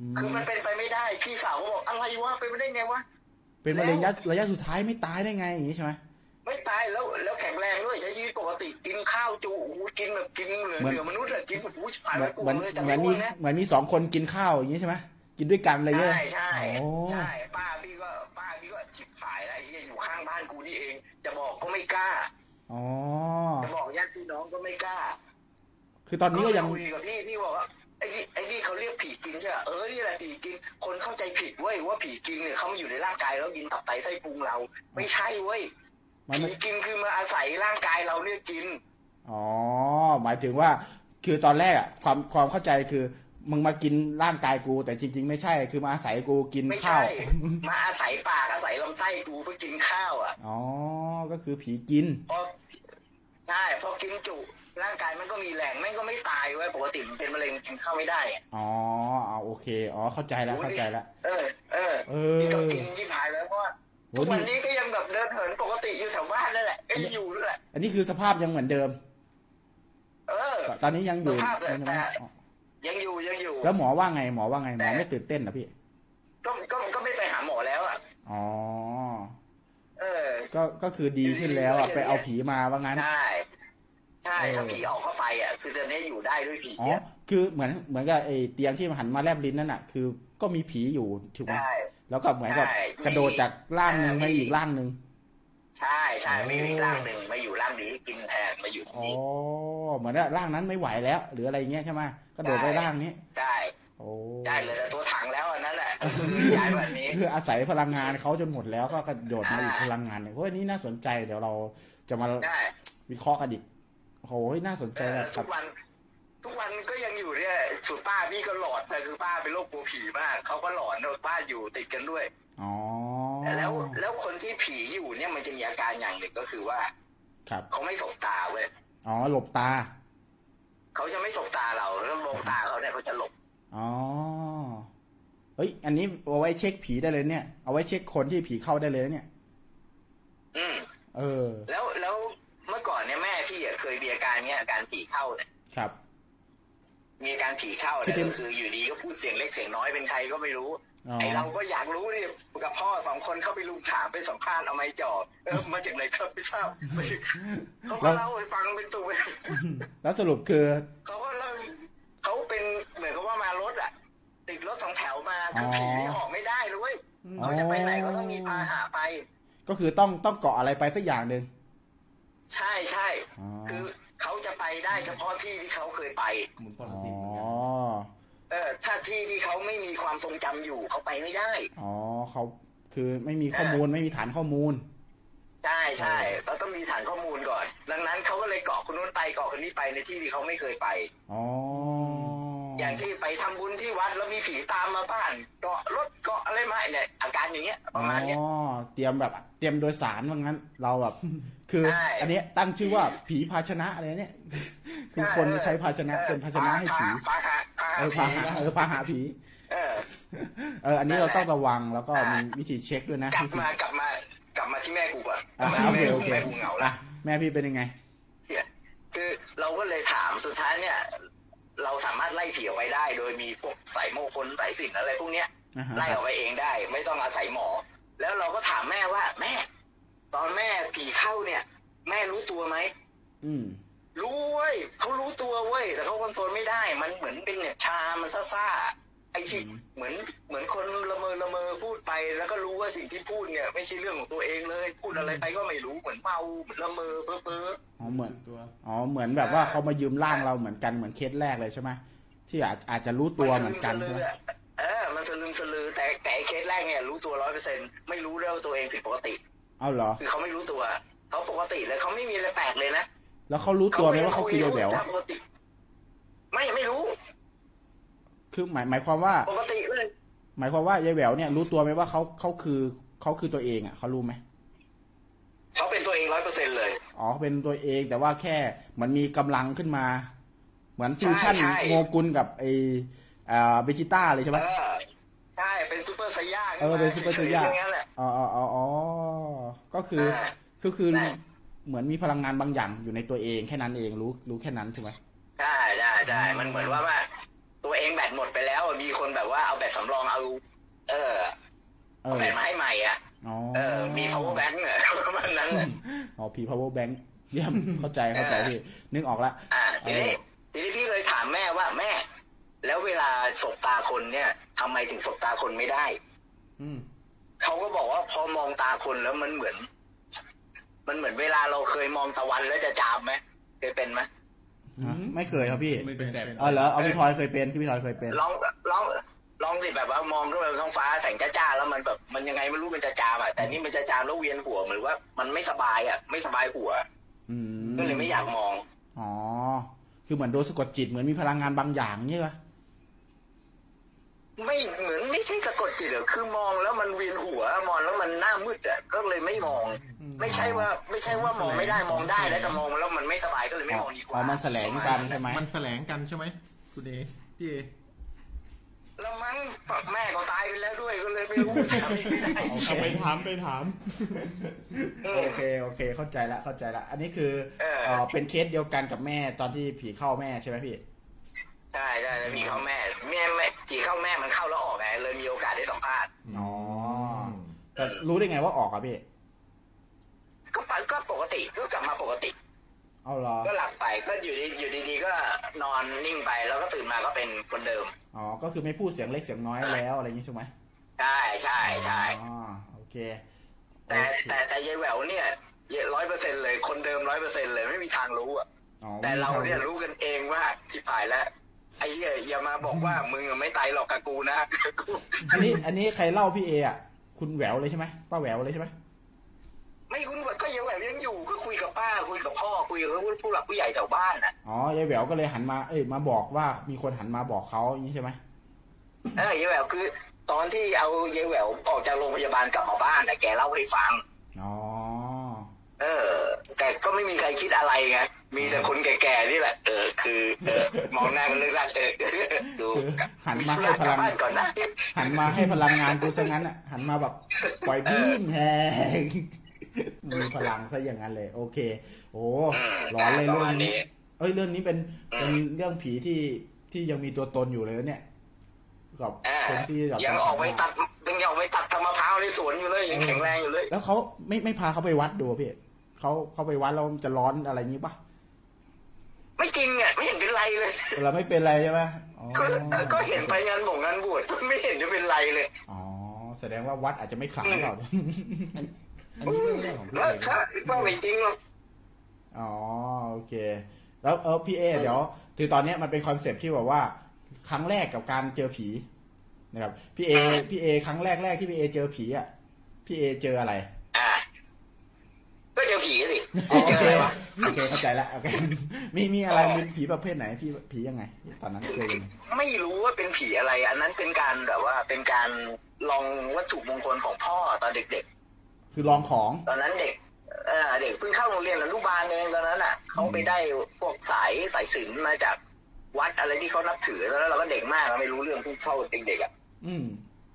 อืมคือมันเป็นไปไม่ได้พี่สาวก็บอกอะไรวะเป็นไปได้ไงวะเป็นมะเร็งระยะระยะสุดท้ายไม่ตายได้ไงอย่างนี้ใช่ไหมไม่ตายแล้วแล้วแข็งแรงด้วยใช้ชีวิตปกติกินข้าวจุโอ้โหกินแบบกินเหลือเหมือนเหลือมนุษย์อะกินแบบผู้ชายเหมืแล้อนวกูเหมือนเลยแต่เหมืไม่อนอ้มีวนนะเหมือนมีสองคนกินข้าวอย่างนี้ใช่ไหม กินด้วยกันอะไรเงี้ยใช่ใช่โอ้ใช่ป้าพี่ก็ป้าพี่ก็ฉิบหายแล้วไอ้เหี้ยอยู่ข้างบ้านกูนี่เอง จะบอกก็ไม่กล้าอ๋อจะบอกญาติพี่น้องก็ไม่กล้า คือตอนนี้ก็ยังคุยกับพี่พี่บอกว่าไอ้นี่ไอ้นี่เขาเรียกผีกินใช่ไหมเออนี่แหละผีกิน คนเข้าใจผิดเว้ยว่าผีกินเนี่ยเขามาอยู่ในร่างกายแล้วกินตับไตไส้พุงเรา ไม่ใช่เว้ยมันผีไม่กินคือมาอาศัยร่างกายเราเนี่ยกินอ๋อหมายถึงว่าคือตอนแรกอะความความเข้าใจคือ มึงมากินร่างกายกู แต่จริง ๆ ไม่ใช่ คือมาอาศัยกูกินไม่ข้าใช่ ว มาอาศัยปากอาศัยลำไส้กูเพื่อกินข้าวอะอ๋อ ก็คือผีกิน พอใช่พอกินจุร่างกายมันก็มีแรงแม่งก็ไม่ตายเว้ยปกติมันเป็นมะเร็งกินข้าวไม่ได้อะอ๋อเอาโอเค อ๋อ เข้าใจแล้ว เข้าใจแล้ว เออ เออเออนี่ก็กินยิ่หายแล้วเพราะว่าโหทุกวันนี่ นี้ก็ยังแบบเดินเหินปกติอยู่แถวบ้านนั่นแหละก็ยังอยู่นั่นแหละอันนี้คือสภาพยังเหมือนเดิม เออ ตอนนี้ยังอยู่สภาพแบบยังแต่อ๋อ ยังอยู่ยังอยู่ แล้วหมอว่าไงหมอว่าไงหมอแต่ไม่ตื่นเต้นเหรอพี่ก็ก็ก็ไม่ไปหาหมอแล้วอะอ๋อเออ ก็ก็คือดีขึ้นแล้วอะไปเอาผีมาว่างั้นใช่ใช่เออถ้าผีออกเข้าไปอะคือตอนนี้อยู่ได้ด้วยผีอ๋ออะคือเหมือนเหมือนกับไอ้เตียงที่มันหันมาแลบลิ้นนั่นน่ะ คือก็มีผีอยู่ถูกไหมใช่แล้วก็เหมือนกับใช่กระโดดจากร่างหนึ่งมีมาอีกร่างหนึ่ง ใช่ใช่โอ้ไม่อยู่อีกร่างหนึ่งมาอยู่ร่างนี้กินแทนมาอยู่ที่อ๋อนี่เหมือนว่าร่างนั้นไม่ไหวแล้ว หรืออะไรเงี้ยใช่ไหมกระโดดไปใช่ร่างนี้ใช่โอ้ใช่เลยแต่ตัวถังแล้วอันนั้นแหละย้ายแบบนี้คืออาศัยพลังงานเขาจนหมดแล้วก็กระโดดมาอีกอ่าพลังงานหนึ่งโอ้ยนี่น่าสนใจเดี๋ยวเราจะมาได้วิเคราะห์กันอีกโอ้โหน่าสนใจเออนะคทุรับกวันทุกวันก็ยังอยู่เนี่ยสุดป้าพี่ก็หลอนแต่คือป้าเป็นโรคกลัวผีมากเขาก็หลอนบ้านอยู่ติดกันด้วยอ๋อ แล้วแล้วคนที่ผีอยู่เนี่ยมันจะมีอาการอย่างหนึ่งก็คือว่า ครับเขาไม่สบตาเว้ยอ๋อหลบตาเขาจะไม่สบตาเราแล้วมองตาเขาเนี่ยเขาจะหลบอ๋อเฮ้ย อันนี้เอาไว้เช็คผีได้เลยเนี่ย เอาไว้เช็คคนที่ผีเข้าได้เลยนะเนี่ย อืม เออ แล้วแล้วเมื่อก่อนเนี่ยแม่พี่อะเคยมีอาการเนี้ยอาการผีเข้าเนี่ย ครับ มีอาการผีเข้าที่เนี่ยเป็นก็คืออยู่ดีก็พูดเสียงเล็กเสียงน้อยเป็นใครก็ไม่รู้อ๋อ ไอเราก็อยากรู้ดิกับพ่อสองคนเข้าไปลุมถามไปสัมภาษณ์เอาไม้จ่อเออมาจากไหนครับไม่ทราบมาจากเขาก็เล่าให้ฟังเป็นตัวแล้วสรุปคือเขาก็เล่าเขาเป็นเหมือนกับว่ามารถอะ ติดรถสองแถวมาคือออผีนี่ออกไม่ได้เลยเว้ยเขาจะไปไหนก็ต้องมีพาหะไป ก็คือต้องต้องเกาะอะไรไปสักอย่างหนึ่งใช่ใช่อ๋อคือเขาจะไปได้เฉพาะที่ที่เขาเคยไปหมุนพอ๋ลสิทธิ์เหมือนกันอ เออถ้าที่ที่เขาไม่มีความทรงจำอยู่เขาไปไม่ได้ อ๋อเขาคือไม่มีข้อมูลไม่มีฐานข้อมูลใช่ใช่เราต้องมีฐานข้อมูลก่อน ดังนั้นเขาก็เลยเกาะคนนู้นไปเกาะคนนี้ไปในที่ที่เขาไม่เคยไปอ๋ออย่างที่ไปทำบุญที่วัดแล้วมีผีตามมาบ้านเกาะรถเกาะอะไรมาเนี่ยอาการอย่างเงี้ยประมาณเนี้ยอ๋อเตรียมแบบ เตรียมโดยสารว่างั้น เราแบบ คือใช่อันเนี้ยตั้งชื่อว่าผีภาชนะอะไรเนี่ย คือคนใช้ภาชนะเป็นภาชนะให้ผีพาหะพาเอหะอผีพาหะเออพาหาผีเออเออ อันนี้เราต้องระวังแล้วก็อ่ามีมีวิธีเช็คด้วยนะกลับวิธีมากลับมากลับมาที่แม่กูก่อนกอะลับมาโอที่เคแม่โอกูเคแม่กูเหงาอะละแม่พี่เป็นยังไงเนี่ยคือเราก็เลยถามสุดท้ายเนี่ย เราสามารถไล่ผีออกไปได้ โดยมีพวกสายโมงคลสายสิญจนอะไรพวกเนี้ยอ่าฮะไล่ออกไปเองได้ ไม่ต้องอาศัยหมอ แล้วเราก็ถามแม่ว่าแม่ ตอนแม่ผีเข้าเนี่ย แม่รู้ตัวไหมอืม รู้เว้ยเขารู้ตัวเว้ยแต่เขาคอนโทรลไม่ได้ มันเหมือนเป็นเนี่ยชา มันซ่าๆไอ้ที่อืมเหมือนเหมือนคนละเมอละเมอพูดไป แล้วก็รู้ว่าสิ่งที่พูดเนี่ย ไม่ใช่เรื่องของตัวเองเลย พูดอะไรไปก็ไม่รู้เหมือนเมาเหมือนละเมอเพ้อเพ้ออ๋อเหมือนตัวอ๋อเหมือนแบบว่าเขามายืมร่างเราเหมือนกันเหมือนเคสแรกเลยใช่ไหมที่อาจอาจจะรู้ตัวเหมือนกันสใช่ลืไหมอะเออ มันสลึมสลือแต่แต่ไอ้เคสแรกเนี่ย รู้ตัวร้อยเปอร์เซ็นไม่รู้ด้วยว่าตัวเองผิดปกติ เอาเหรอ คือเขาไม่รู้ตัว เขาปกติเลยเขาไม่มีอะไรแปลกเลยนะ แล้วเขารู้ตัวไหมว่าเขาคือยายแหววเขปกติ ไม่ไม่รู้ คือหมายหมายความว่า ปกติเลย หมายความว่ายายแหววเนี่ย รู้ตัวไหมว่าเขาเขาคือเขาคือตัวเองอะเขารู้ไหมเขาเป็นตัวเองร้อยเปอร์เซ็นเลย อ๋อเป็นตัวเองแต่ว่าแค่เหมือนมีกำลังขึ้นมา เหมือนฟิวชั่นใช่ใช่โงกุลกับไออ่าเบจิต้าเลยใช่ไหมเออใช่ เป็นซูเปอร์ไซย่าเออเป็นซูเปอร์ไซย่าฉๆอย่างนั้นแหละอ๋ออ๋ออ๋ออ๋อ ก็คืออ่าก็คือใช่เหมือนมีพลังงานบางอย่างอยู่ในตัวเองแค่นั้นเองรู้รู้แค่นั้นใช่ไหมใช่ใช่ใช่มันเหมือนว่าว่าตัวเองแบตหมดไปแล้วมีคนแบบว่าเอาแบตสำรองเอา เออเอเอาอแบตมาให้ใหม่อะอ๋อเออ มี power bank เนี่ยประมาณนั้นเลยอ๋อผี power bank เยี่ยมเข้าใจเข้าใจพี่นึกออกละอ่าทีนี้ทีนี้พี่เลยถามแม่ว่าแม่ แล้วเวลาสบตาคนเนี่ยทำไมถึงสบตาคนไม่ได้ อืม เขาก็บอกว่าพอมองตาคนแล้วมันเหมือน มันเหมือนเวลาเราเคยมองตะวันแล้วจะจามไหมเคยเป็นไหมฮะไม่เคยครับพี่ไม่เป็นแบบอ๋อเหรอเอาพี่ทอยเคยเป็นคือพี่ทอยเคยเป็นลองลองลองสิแบบว่ามองขึ้นไปบนท้องฟ้าแสงจ้าๆแล้วมันแบบมันยังไงไม่รู้มันจะจามอะแต่นี่มันจะจามแล้วเวียนหัวเหมือนว่า มันไม่สบายอะ ไม่สบายหัวอืมก็เลยไม่อยากมองอ๋อคือเหมือนโดนสะกดจิตเหมือนมีพลังงานบางอย่างเนี่ยปะ ไม่เหมือนไม่ใช่กระกดจิตอะคือมองแล้วมันเวียนหัวมองแล้วมันหน้ามืดอะก็เลยไม่มอง ไม่ใช่ว่าไม่ใช่ว่ามองไม่ได้มองได้แล้วแต่มองแล้วมันไม่สบายก็เลยไม่มองดีกอ๋อว่ามันแสลงกันใช่ไหมมันแสลงกันใช่ไหมคุณเอพี่เอแล้วมั้งแม่ก็ตายไปแล้วด้วยก็เลยไม่รู้จะทำยังไงได้เอาไปถามไปถาม โอเคโอเค เข้าใจละเข้าใจละ อันนี้คือเออเอ่อเป็นเคสเดียวกันกับแม่ตอนที่ผีเข้าแม่ใช่ไหมพี่ ใช่ใช่แล้วมีเข้าแม่แม่แม่ผีเข้าแม่มันเข้าแล้วออกไงเลยมีโอกาสได้สัมภาษณ์อ๋อแต่รู้ได้ไงว่าออกอะพี่ก็ไปก็ปกติก็กลับมาปกติเอาเหรอก็หลับไปก็อยู่ดีอยู่ดีๆก็นอนนิ่งไปแล้วก็ตื่นมาก็เป็นคนเดิมอ๋อก็คือไม่พูดเสียงเล็กเสียงน้อยแล้วอะไรอย่างนี้ใช่ไหมใช่ใช่ใช่อ๋อโอเค แต่โอเคแต่แต่ยายแหววเนี่ยร้อยเปอร์เซ็นเลยคนเดิมร้อยเปอร์เซ็นเลยไม่มีทางรู้อะอ๋อแต่เราเนี่ยรู้กันเองว่าที่ผายแล้ว ไอ้เหี้ยอย่ามาบอกว่ามึงอะไม่ตายหรอกกับกูนะกูอันนี้ อันนี้ใครเล่าพี่เออะคุณแหววเลยใช่ไหมป้าแหววเลยใช่ไหมไม่คุณก็ยายแหววยังอยู่ก็คุยกับป้าคุยกับพ่อคุยกับผู้หลักผู้ใหญ่แถวบ้านน่ะอ๋อยายแหววก็เลยหันมาเอ้ยมาบอกว่ามีคนหันมาบอกเขาอย่างนี้ใช่ไหมเออยายแหววคือ ตอนที่เอายายแหววออกจากโรงพยาบาลกลับมาบ้านน่ะแกเล่าให้ฟังอ๋อ เออ แต่ก็ไม่มีใครคิดอะไรไงมีแต่คนแก่ๆนี่แหละ เออ คือเออมองหน้ากันเลิกลักเออดูหันมีมาธุให้ระพกลัลับงบ้านก่อนนะหันมาให้พลังงานกูซะงั้นอะหันมาแบบปล่อยบีมแหงมีพลังซะอย่างนั้นเลย โอเค โอ้อืมร้อนเลยปเรื่ระองมาณนี้นี้ เอ้ยเรื่องนี้เป็นอืมเป็นเรื่องผีที่ที่ยังมีตัวตนอยู่เลยนะเนี่ยกับอ่าคนที่แบบยังออกไปตัดยังออกไปตัดทำมะพร้าวในสวนอยู่เลยยังแข็งแรงอยู่เลย แล้วเขาไม่ไม่พาเขาไปวัดดูอะพี่ เขาเขาไปวัดแล้วมันจะร้อนอะไรอย่างนี้ปะไม่จริงอะไม่เห็นเป็นไรเลยเราไม่เป็นไรใช่ไหมอ๋อก็ก็เห็นไปงานบ่งงานบวชไม่เห็นจะเป็นไรเลยอ๋อแสดงว่าวัดอาจจะไม่ขลังหรือเปล่าอันนี้เรื่องของพี่แล้วเอกถ้าว่าไม่จริงหรอกอ๋อโอเค แล้วเออพี่เอเดี๋ยวคือตอนเนี้ยมันเป็น concept ที่แบบว่า ครั้งแรกกับการเจอผีนะครับพี่เอพี่เอครั้งแรกแรกที่พี่เอเจอผีอะพี่เอเจออะไรอ่า ก็เจอผีสิอ๋อโอเจอเคอะไรวะโอเคเข้าใจแล้วโอเคมีมีอะไรเป็นผีประเภทไหนที่ผียังไง ตอนนั้นเจอยังไงไม่รู้ว่าเป็นผีอะไร อันนั้นเป็นการแบบว่าเป็นการลองวัตถุมงคลของพ่อตอนเด็กคือลองของๆตอนนั้นเด็กเอ่อเด็กเพิ่งเข้าโรงเรียนอนุบาลเองตอนนั้นอะเขาไปได้พวกสายสายสิญจนมาจากวัดอะไรที่เขานับถือตอนนั้นเราก็เด็กมากเราไม่รู้เรื่องเพิ่งเข้าเด็กๆอะอืม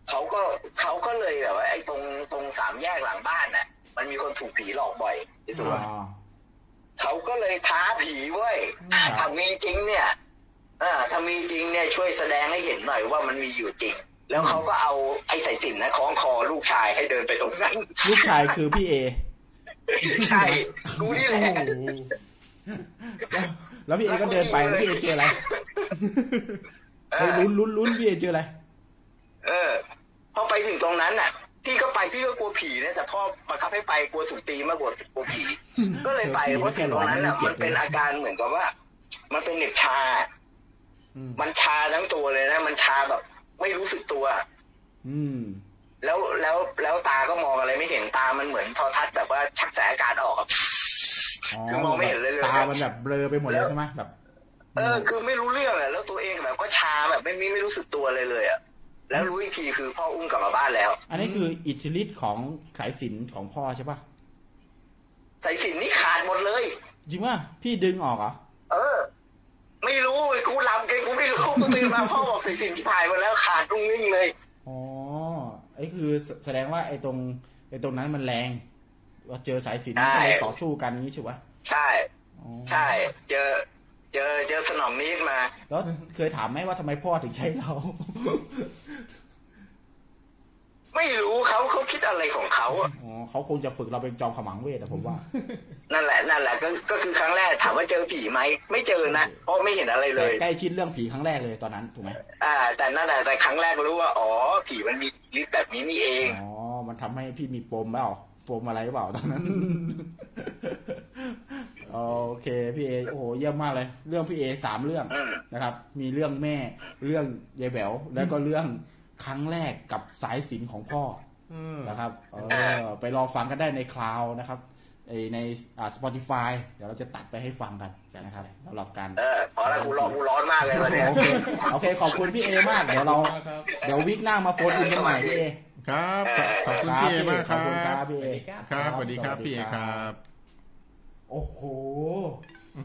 เขาก็เขาก็เลยแบบว่าไอ้ตรงตรงสามแยกหลังบ้านน่ะ มันมีคนถูกผีหลอกบ่อยที่สุดอ๋ว่าอเขาก็เลยท้าผีเว้ยอะถ้ามีจริงเนี่ยเออถ้ามีจริงเนี่ยช่วยแสดงให้เห็นหน่อยว่ามันมีอยู่จริง แล้วเขาก็เอาไอ้สายสิญจนนะคล้องคอลูกชายให้เดินไปตรงนั้น ลูกชายคือพี่เอ ใช่กูนี่แหโอ้ละโหแล้วพี่เอก็เดินไปแล้วพี่เอเจออะไรเอเฮ้ยอลุ้นลุ้นลุ้นพี่เอเจออะไร เออ พอไปถึงตรงนั้นน่ะพี่ก็ไปพี่ก็กลัวผีนะแต่พ่อบังคับให้ไปกลัวถูกตีมากกว่ากลัวผี ก็เลยไปเพราะถึงตรงนั้นน่ะ มันเป็นอาการเหมือนกับว่า มันเป็นเหน็บชาอืมมันชาทั้งตัวเลยนะ มันชาแบบ ไม่รู้สึกตัว อืมแล้วแล้วแล้วตาก็มองอะไรไม่เห็นตา มันเหมือนโทอทัศน์แบบว่าชักสายอากาศออกอะคือมองไม่เห็นเลยเลยตา มันแบบเบลอไปหมดเลยใช่ไหมแบบ เออ คือไม่รู้เรื่องอะแล้วตัวเองแบบก็ชาแบบไม่ไม่ไม่รู้สึกตัวเลยเลยอะ แล้วรู้อีกทีคือพ่ออุ้มกลับมาบ้านแล้ว อันนี้คืออิทธิฤทธิ์ของสายสิญจนของพ่อใช่ปะสายสิญจนนี่ขาดหมดเลย จริงว่าพี่ดึงออกเหรอเออ ไม่รู้ไอ้กูลำกันกูไม่รู้กูตื่นมาพ่อบอกสายสิญจนชิบหายหมดแล้วขาดตรงนิ่งเลยอ๋อไอ้คือแสแสดงว่าไอ้ตรงไอ้ตรงนั้นมันแรงว่าเจอสายสิญจนใช่ก็เลยต่อสู้กันอย่างนี้ใช่ปะใช่อ๋อใช่ เจอ เจอเจอสนองมีดมา แล้วเคยถามไหมว่าทำไมพ่อถึงใช้เรา ไม่รู้เขาเขาคิดอะไรของเขาอะอ๋อเขาคงจะฝึกเราเป็นจอมขมังเวทอะผมว่า นั่นแหละนั่นแหละก็ก็คือครั้งแรกถามว่าเจอผีไหมไม่เจอนะเพราะไม่เห็นอะไรเลแต่ย ใกล้ชิดเรื่องผีครั้งแรกเลยตอนนั้นถูกไหมอ่า แต่นั่นแหละแต่ครั้งแรกรู้ว่าอ๋อผีมันมีฤทธิ์แบบนี้นี่เอง อ๋อ มันทำให้พี่มีปมเปล่าปมอะไรหรือเปล่าตอนนั้น โอเคพี่เอโอ้โหเยี่ยมมากเลย เรื่องพี่เอสามเรื่องอืมนะครับ มีเรื่องแม่เรื่องยายแหววแล้วก็เรื่องครั้งแรกกับสายสิญจนของพ่ออืมนะครับเออไปรอฟังกันได้ในคลาวนะครับไอในอ่า Spotify เดี๋ยวเราจะตัดไปให้ฟังกันนะครับสำหรับการเออพอแล้วกูร้อนกูร้อนมากเลยวันเนี้ยโอเคโอเค ขอบคุณพี่เอมาก เดี๋ยวเรา เดี๋ยว week หน้ามา phone in กันใหม่พี่เอครับ ขอบคุณครับพี่เอมากครับขอบคุณครับพี่เอครับสวัสดีครับพี่เอครับ โอ้โห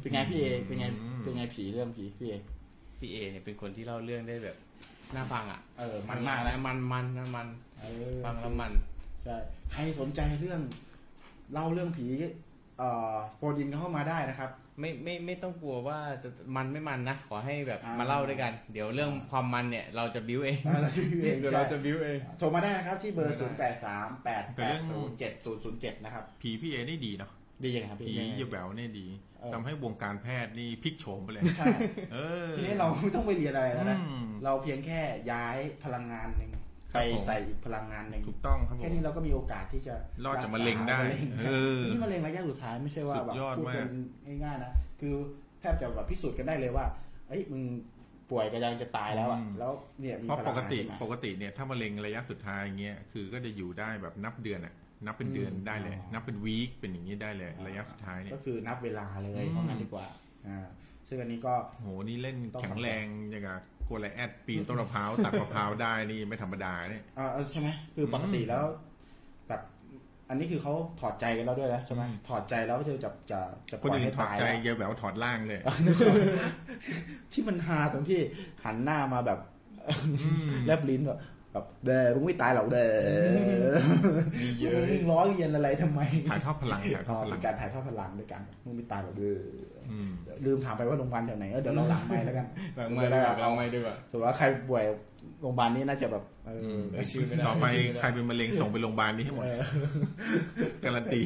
เป็นไงพี่เอ เป็นไง เป็นไงผีเรื่องผีพี่เอ พี่เอเนี่ยเป็นคนที่เล่าเรื่องได้แบบน่าฟังอะ เออ มันมากนะ มันมันนะมันเออฟังแล้วมัน ใช่ ใครสนใจเรื่อง เล่าเรื่องผี เอ่อ phone in เข้ามาได้นะครับ ไม่ไม่ไม่ต้องกลัวว่าจะมันไม่มันนะ ขอให้แบบอ่ามมาเล่าด้วยกัน เดี๋ยวเรื่องความมันเนี่ย เราจะบิ้วเองเราจะบิ้วเองเดี๋ยวเราจะบิ้วเอง โทรมาได้นะครับที่เบอร์0 8 3 8แต่8เรื่อง0 7 0 0 7นะครับ ผีพี่เอนี่ดีเนาะ ดียังไงครับพี่ผียังไงเยาแหววเนี่ยดีเออ ทำให้วงการแพทย์นี่พลิกโฉมไปเลย ใช่เออ ทีนี้เราไม่ต้องไปเรียนอะไรแล้วนะอืมเราเพียงแค่ย้ายพลังงานหนึ่งครัไปบผม ใส่อีกพลังงานหนึ่งถูกต้องครับผแค่ม นี้เราก็มีโอกาสที่จะรอดจากมะเร็งได้ษามะเร็งเออนี่มะเร็งระยะสุดท้ายไม่ใช่ว่าสุดแบบยอดพูดมากกันง่ายๆนะคือแทบจะแบบพิสูจน์กันได้เลยว่าเอ้ยมึงป่วยกำลังจะตายแล้วอะแล้วเนี่ยมีเพราะพปลังกงานติขึ้นมา ปกติเนี่ยถ้ามะเร็งระยะสุดท้ายอย่างเงี้ยคือก็จะอยู่ได้แบบนับเดือนอะ นับเป็นเดือนอืมได้เลยอ๋อนับเป็นวีคเป็นอย่างนี้ได้เลย ระยะสุดท้ายเนี่ยก็คือนับเวลาเลยอืมเพราะงั้นดีกว่าอ่าซึ่งอันนี้ก็โหนี่เล่นต้องแข็งแรงอย่างกับโกลแอดปีนต้นมะพร้าวตัดมะพร้าวได้นี่ไม่ธรรมดาเนี่ยอ่าเออใช่ไหมคือปกติแล้วแบบอันนี้คือเขาถอดใจกันแล้วด้วยนะใช่ไหมถอดใจแล้วจะจะจะจะปคนล่อยอื่นให้ถอดตายใจแล้วเยาแบบว่าถอดล่างเลย ที่มันฮาตรงที่หันหน้ามาแบบแลบลิ้นแบบ แบบเด้อมึงไม่ตายหรอกเด้อมีเยอะมึงล้อเลียนอะไรทำไมถ่ายทอดพลังถ่ายทอ๋ออดพลัเป็งนการถ่ายทอดพลังด้วยกันมึงไม่ตายหรอกเด้ออืมลืมถามไปว่าโรงพยาบาลแถวไหนเออเดี๋ยวเราหลังไม่แล้วกันหลังไม่ดีกว่าหลังไม่ดีกว่าสมมติว่าใครป่วย โรงพยาบาลนี้น่าจะแบบเออมเออชื่อไม่ได้ต่อไปชื่อไม่ได้ใครเป็นมะเร็งส่งไปโรงพยาบาลนี้ให้หมดเออการันตี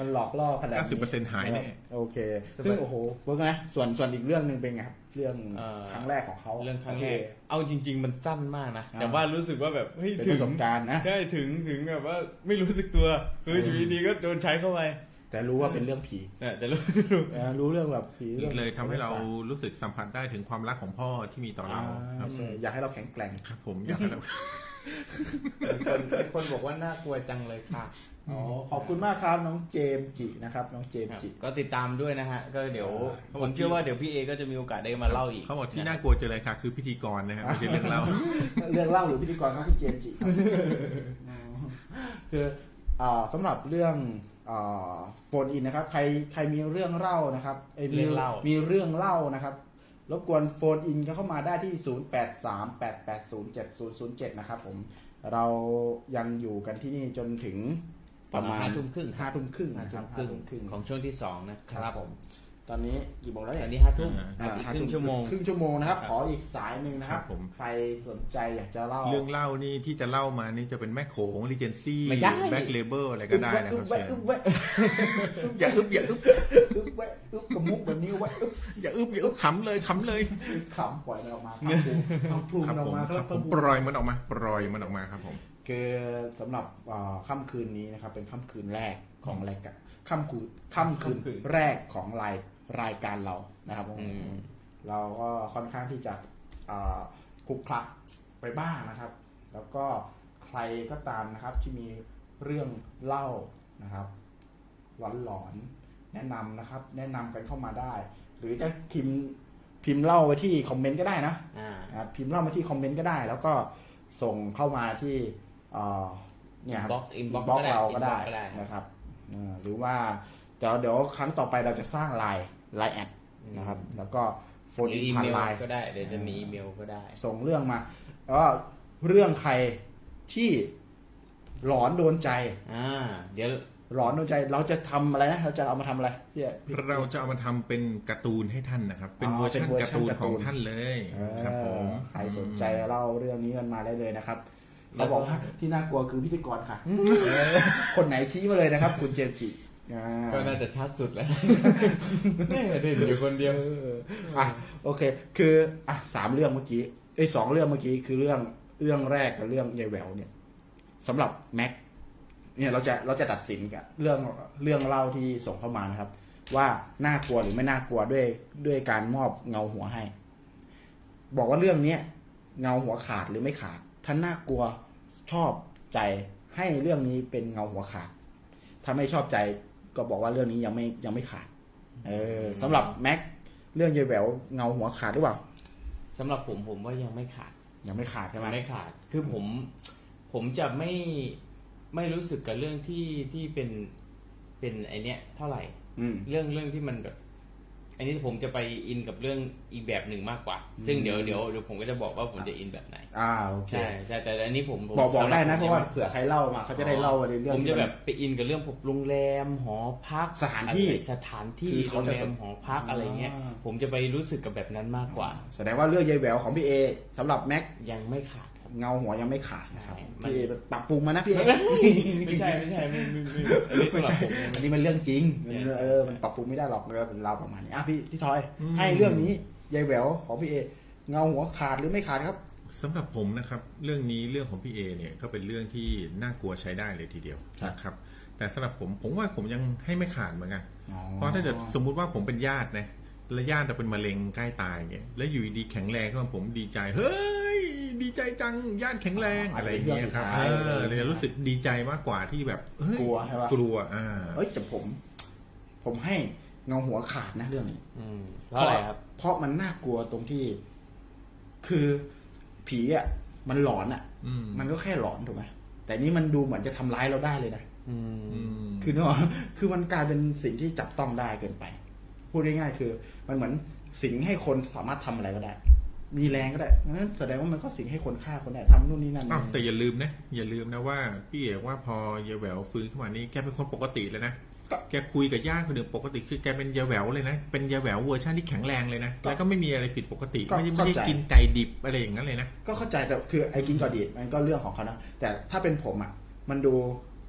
มันหลอกล่อขนาดนี้90%หายแน่โอเค ซึ่งโอ้โหเวิร์กนะส่วนส่วนอีกเรื่องหนึ่งเป็นไงครับเรื่องเอ่อครั้งแรกของเขาเรื่องครั้งแรกโเอาจริง ๆ มันสั้นมากนะอ่าแต่ว่ารู้สึกว่าแบบเฮ้ยเป็นถึปงระสบการณ์นะใช่ถึงถึงแบบว่าไม่รู้สึกตัวคืออยู่ดีๆก็โดนใช้เข้าไป แต่รู้ว่าเป็นเรื่องผีเนี่ยแต่รู้รู้เออรู้เรื่องแบบผีอีเรื่องกเลยทำให้เรารู้สึกสัมผัสได้ถึงความรักของพ่อที่มีต่ออ่าเราครับใช่อยากให้เราแข็งแกร่งครับ ผมอยากให้เราคนคนบอกว่าน่ากลัวจังเลยค่ะอ๋อขอบคุณมากครับน้องเจมส์จินะครับ น้องเจมส์ครับจิก็ติดตามด้วยนะฮะ ก็เดี๋ยวเขาบผอกมเชื่อว่าเดี๋ยวพี่เอก็จะมีโอกาสได้มาเล่าอีกเขาบอกที่น่ากลัวเจออะไรคะคือพิธีกรนะฮะไม่ใช่เรื่องเล่าเรื่องเล่าหรือพิธีกรครับพี่เจมส์จิครับคืออ่าสำหรับเรื่อง phone in นะครับ ใครใครมีเรื่องเล่านะครับยมีเรื่องเล่ามีมีเรื่องเล่านะครับ รบกวน phone in เข้ามาได้ที่ 0838807007 นะครับผมเรายังอยู่กันที่นี่จนถึงประมาณห้าทุ่มครึ่งห้าทุ่มครึ่งนะครับห้าทุ่มครึ่งห้าทุ่มครึ่งของช่วงที่สองนะครับผม ตอนนี้กี่โมงแล้วเนี่อนนี้ห้าทุ่มอ่าอีกห้าครึ่งชั่วโมงครึ่งชั่วโมงนะครับครับขออีกสายหนึ่งนะครับครับผมใครสนใจอยากจะเล่า เรื่องเล่านี่ที่จะเล่ามานี่จะเป็นแม่โขงรีเจนซี่ไม่ใช่ Black Label อะไรก็ได้นะครับอึ๊บแวะเชิญอึ๊บแวะอย่าอึบอย่าอึบอึ๊บแวะอึ๊บกระมุกแบบนี้แวะอึ๊บอย่าอึบอย่าอึบขำเลยขำเลยขำปล่อยมันออกมาขำพลูขำพลูครัมันออบผกมมาครับผมขำพลูปล่อยมันออกมาปล่อยมันออกมาครับผมคือสำหรับอ่าค่ำคืนนี้นะครับ เป็นค่ำคืนแรกของรายการค่ำคืนค่ำคืนค่ำคืนแรกของราย รายการเรานะครับผมอืมเราก็ค่อนข้างที่จะอ่าคลุกคลักไปบ้างนะครับ แล้วก็ใครก็ตามนะครับที่มีเรื่องเล่านะครับหลอนหลอนๆแนะนำนะครับ แนะนำกันเข้ามาได้ หรือจะพิมพ์พิมพ์เล่าไว้ที่ comment ก็ได้นะอ่านะครับพิมพ์เล่ามาที่ comment ก็ได้ แล้วก็ส่งเข้ามาที่เอ่อเนี่ยครับ inbox inbox บล็อกก็ได้เราก็ได้ inbox ก็ได้นะครับเออหรือว่าเดี๋ยวเดี๋ยวครั้งต่อไปเราจะสร้างไลน์ ไลน์ add นะครับ แล้วก็โฟนหรืออินอีผ่าเมนลไลน์ก็ได้เดี๋ยวจะมีอีเมลก็ได้ ส่งเรื่องมา แล้วก็เรื่องใครที่หลอนโดนใจ อ่า เดี๋ยวหลอนโดนใจเราจะทำอะไรนะเราจะเอามาทำอะไรพี่พี่เราจะเอามาทำเป็นการ์ตูนให้ท่านนะครับ เป็นอ๋อเวอร์ชันเป็นเวอร์ชันการ์ตูนการ์ตูนของท่านเลยครับผมใครสนใจเล่าเรื่องนี้กันมาได้เลยนะครับเขาบอกว่าที่น่ากลัวคือพิธีกรค่ะเออคนไหนชี้มาเลยนะครับ คุณเจมส์จิอ่า ก็น่าจะชัดสุดแล้วแม่เด่นอยู่คนเดียวเอออะโอเค คืออะสามเรื่องเมื่อกี้ไอ้ยสองเรื่องเมื่อกี้คือเรื่องเรื่องแรกกับเรื่องยายแหววเนี่ยสำหรับแม็กเนี่ยเราจะเราจะตัดสินกับเรื่องเรื่องเล่าที่ส่งเข้ามานะครับ ว่าน่ากลัวหรือไม่น่ากลัวด้วยด้วยการมอบเงาหัวให้ บอกว่าเรื่องเนี้ยเงาหัวขาดหรือไม่ขาด ถ้าน่ากลัวชอบใจให้เรื่องนี้เป็นเงาหัวขาดถ้าไม่ชอบใจ ก็บอกว่าเรื่องนี้ยังไม่ยังไม่ขาด เออสำหรับแม็กเรื่องยายแหววเงาหัวขาดหรือเปล่าสำหรับผมผมว่ายังไม่ขาด ยังไม่ขาดใช่ไหมไม่ขาด คือผมผมจะไม่ไม่รู้สึกกับเรื่องที่ที่เป็นเป็นไอเนี้ยเท่าไหร่อืมเรื่องเรื่องที่มันแบบ อันนี้ผมจะไปอินกับเรื่องอีกแบบหนึ่งมากกว่า ซึ่งเดี๋ยวเดี๋ยวเดี๋ยวผมก็จะบอกว่าผมจะอินแบบไหน อ่าโอเคใช่ใช่แต่อันนี้ผมผมบอกบอกได้นะสำหเพบราะว่าผมเผื่อใครเล่ามาเขาจะได้เล่าในเรื่องผมที่จะนแบบไปอินกับเรื่องพวกโรงแรมหอพักสถานที่อะไรสถานที่คือโรเขางจะแรมหอพักอะไรเงี้ยอ่าผมจะไปรู้สึกกับแบบนั้นมากกว่า แสดงว่าเรื่องยายแหววของพี่เอสำหรับแม็กยังไม่ขาดครับ เงาหัวยังไม่ขาดนะครับใช่มันพี่เอปรับปรุงมานะพี่เอไม่ใช่ไม่ใช่ไม่ไม่ไม่อันนี้สำหรับผมอันนี้มันเรื่องจริงใช่เออมันปรับปรุงไม่ได้หรอกเลยเป็นเราประมาณนี้อะพี่พี่ทอยอืมให้เรื่องนี้ยายแหววของพี่เอเงาหัวขาดหรือไม่ขาดครับสำหรับผมนะครับ เรื่องนี้เรื่องของพี่เอเนี่ยก็เป็นเรื่องที่น่ากลัวใช้ได้เลยทีเดียวครับนะครับ แต่สำหรับผมผมว่าผมยังให้ไม่ขาดเหมือนกันอ๋อเพราะถ้าเกิดสมมุติว่าผมเป็นญาตินะ และญาติจะเป็นมะเร็งใกล้ตายเนี่ยแล้วอยู่ดีๆแข็งแรงขึ้นมาผมดีใจ เฮ้ย ดีใจจังญาติแข็งแรงอะไรอย่างเงี้ยครับเออเลยรู้สึกดีใจมากกว่าที่แบบเฮ้ยกลัวใช่ปะกลัวอ่าเอ้ยแต่ผม ผมให้เงาหัวขาดนะเรื่องนี้อืมเพราะอะไรครับ เพราะมันน่ากลัวตรงที่ คือผีอะ มันหลอนอะอืมมันก็แค่หลอนถูกไหมแต่นี่มันดูเหมือนจะทำร้ายเราได้เลยนะอืมอืมคือเนกอะคือมันกลายเป็นสิ่งที่จับต้องได้เกินไป พูดง่ายๆคือ มันเหมือนสิ่งให้คนสามารถทำอะไรก็ได้ มีแรงก็ได้งั้นแสดงว่ามันก็สิ่งให้คนฆ่าคนได้ทำนู่นนี่นั่นอ้าวแต่อย่าลืมนะอย่าลืมนะว่าพี่เอกว่าพอยายแหววฟื้นขึ้นมานี่แกเป็นคนปกติเลยนะแกคุยกับญาติคนอื่นปกติคือแกเป็นยายแหววเลยนะ เป็นยายแหววเวอร์ชันที่แข็งแรงเลยนะ แล้วก็ไม่มีอะไรผิดปกติ ไม่ได้ไม่ได้กินไก่ดิบอะไรอย่างนั้นเลยนะ ก็เข้าใจแต่คือไอ้กินกอดีดมันก็เรื่องของเขานะ แต่ถ้าเป็นผมอะ มันดู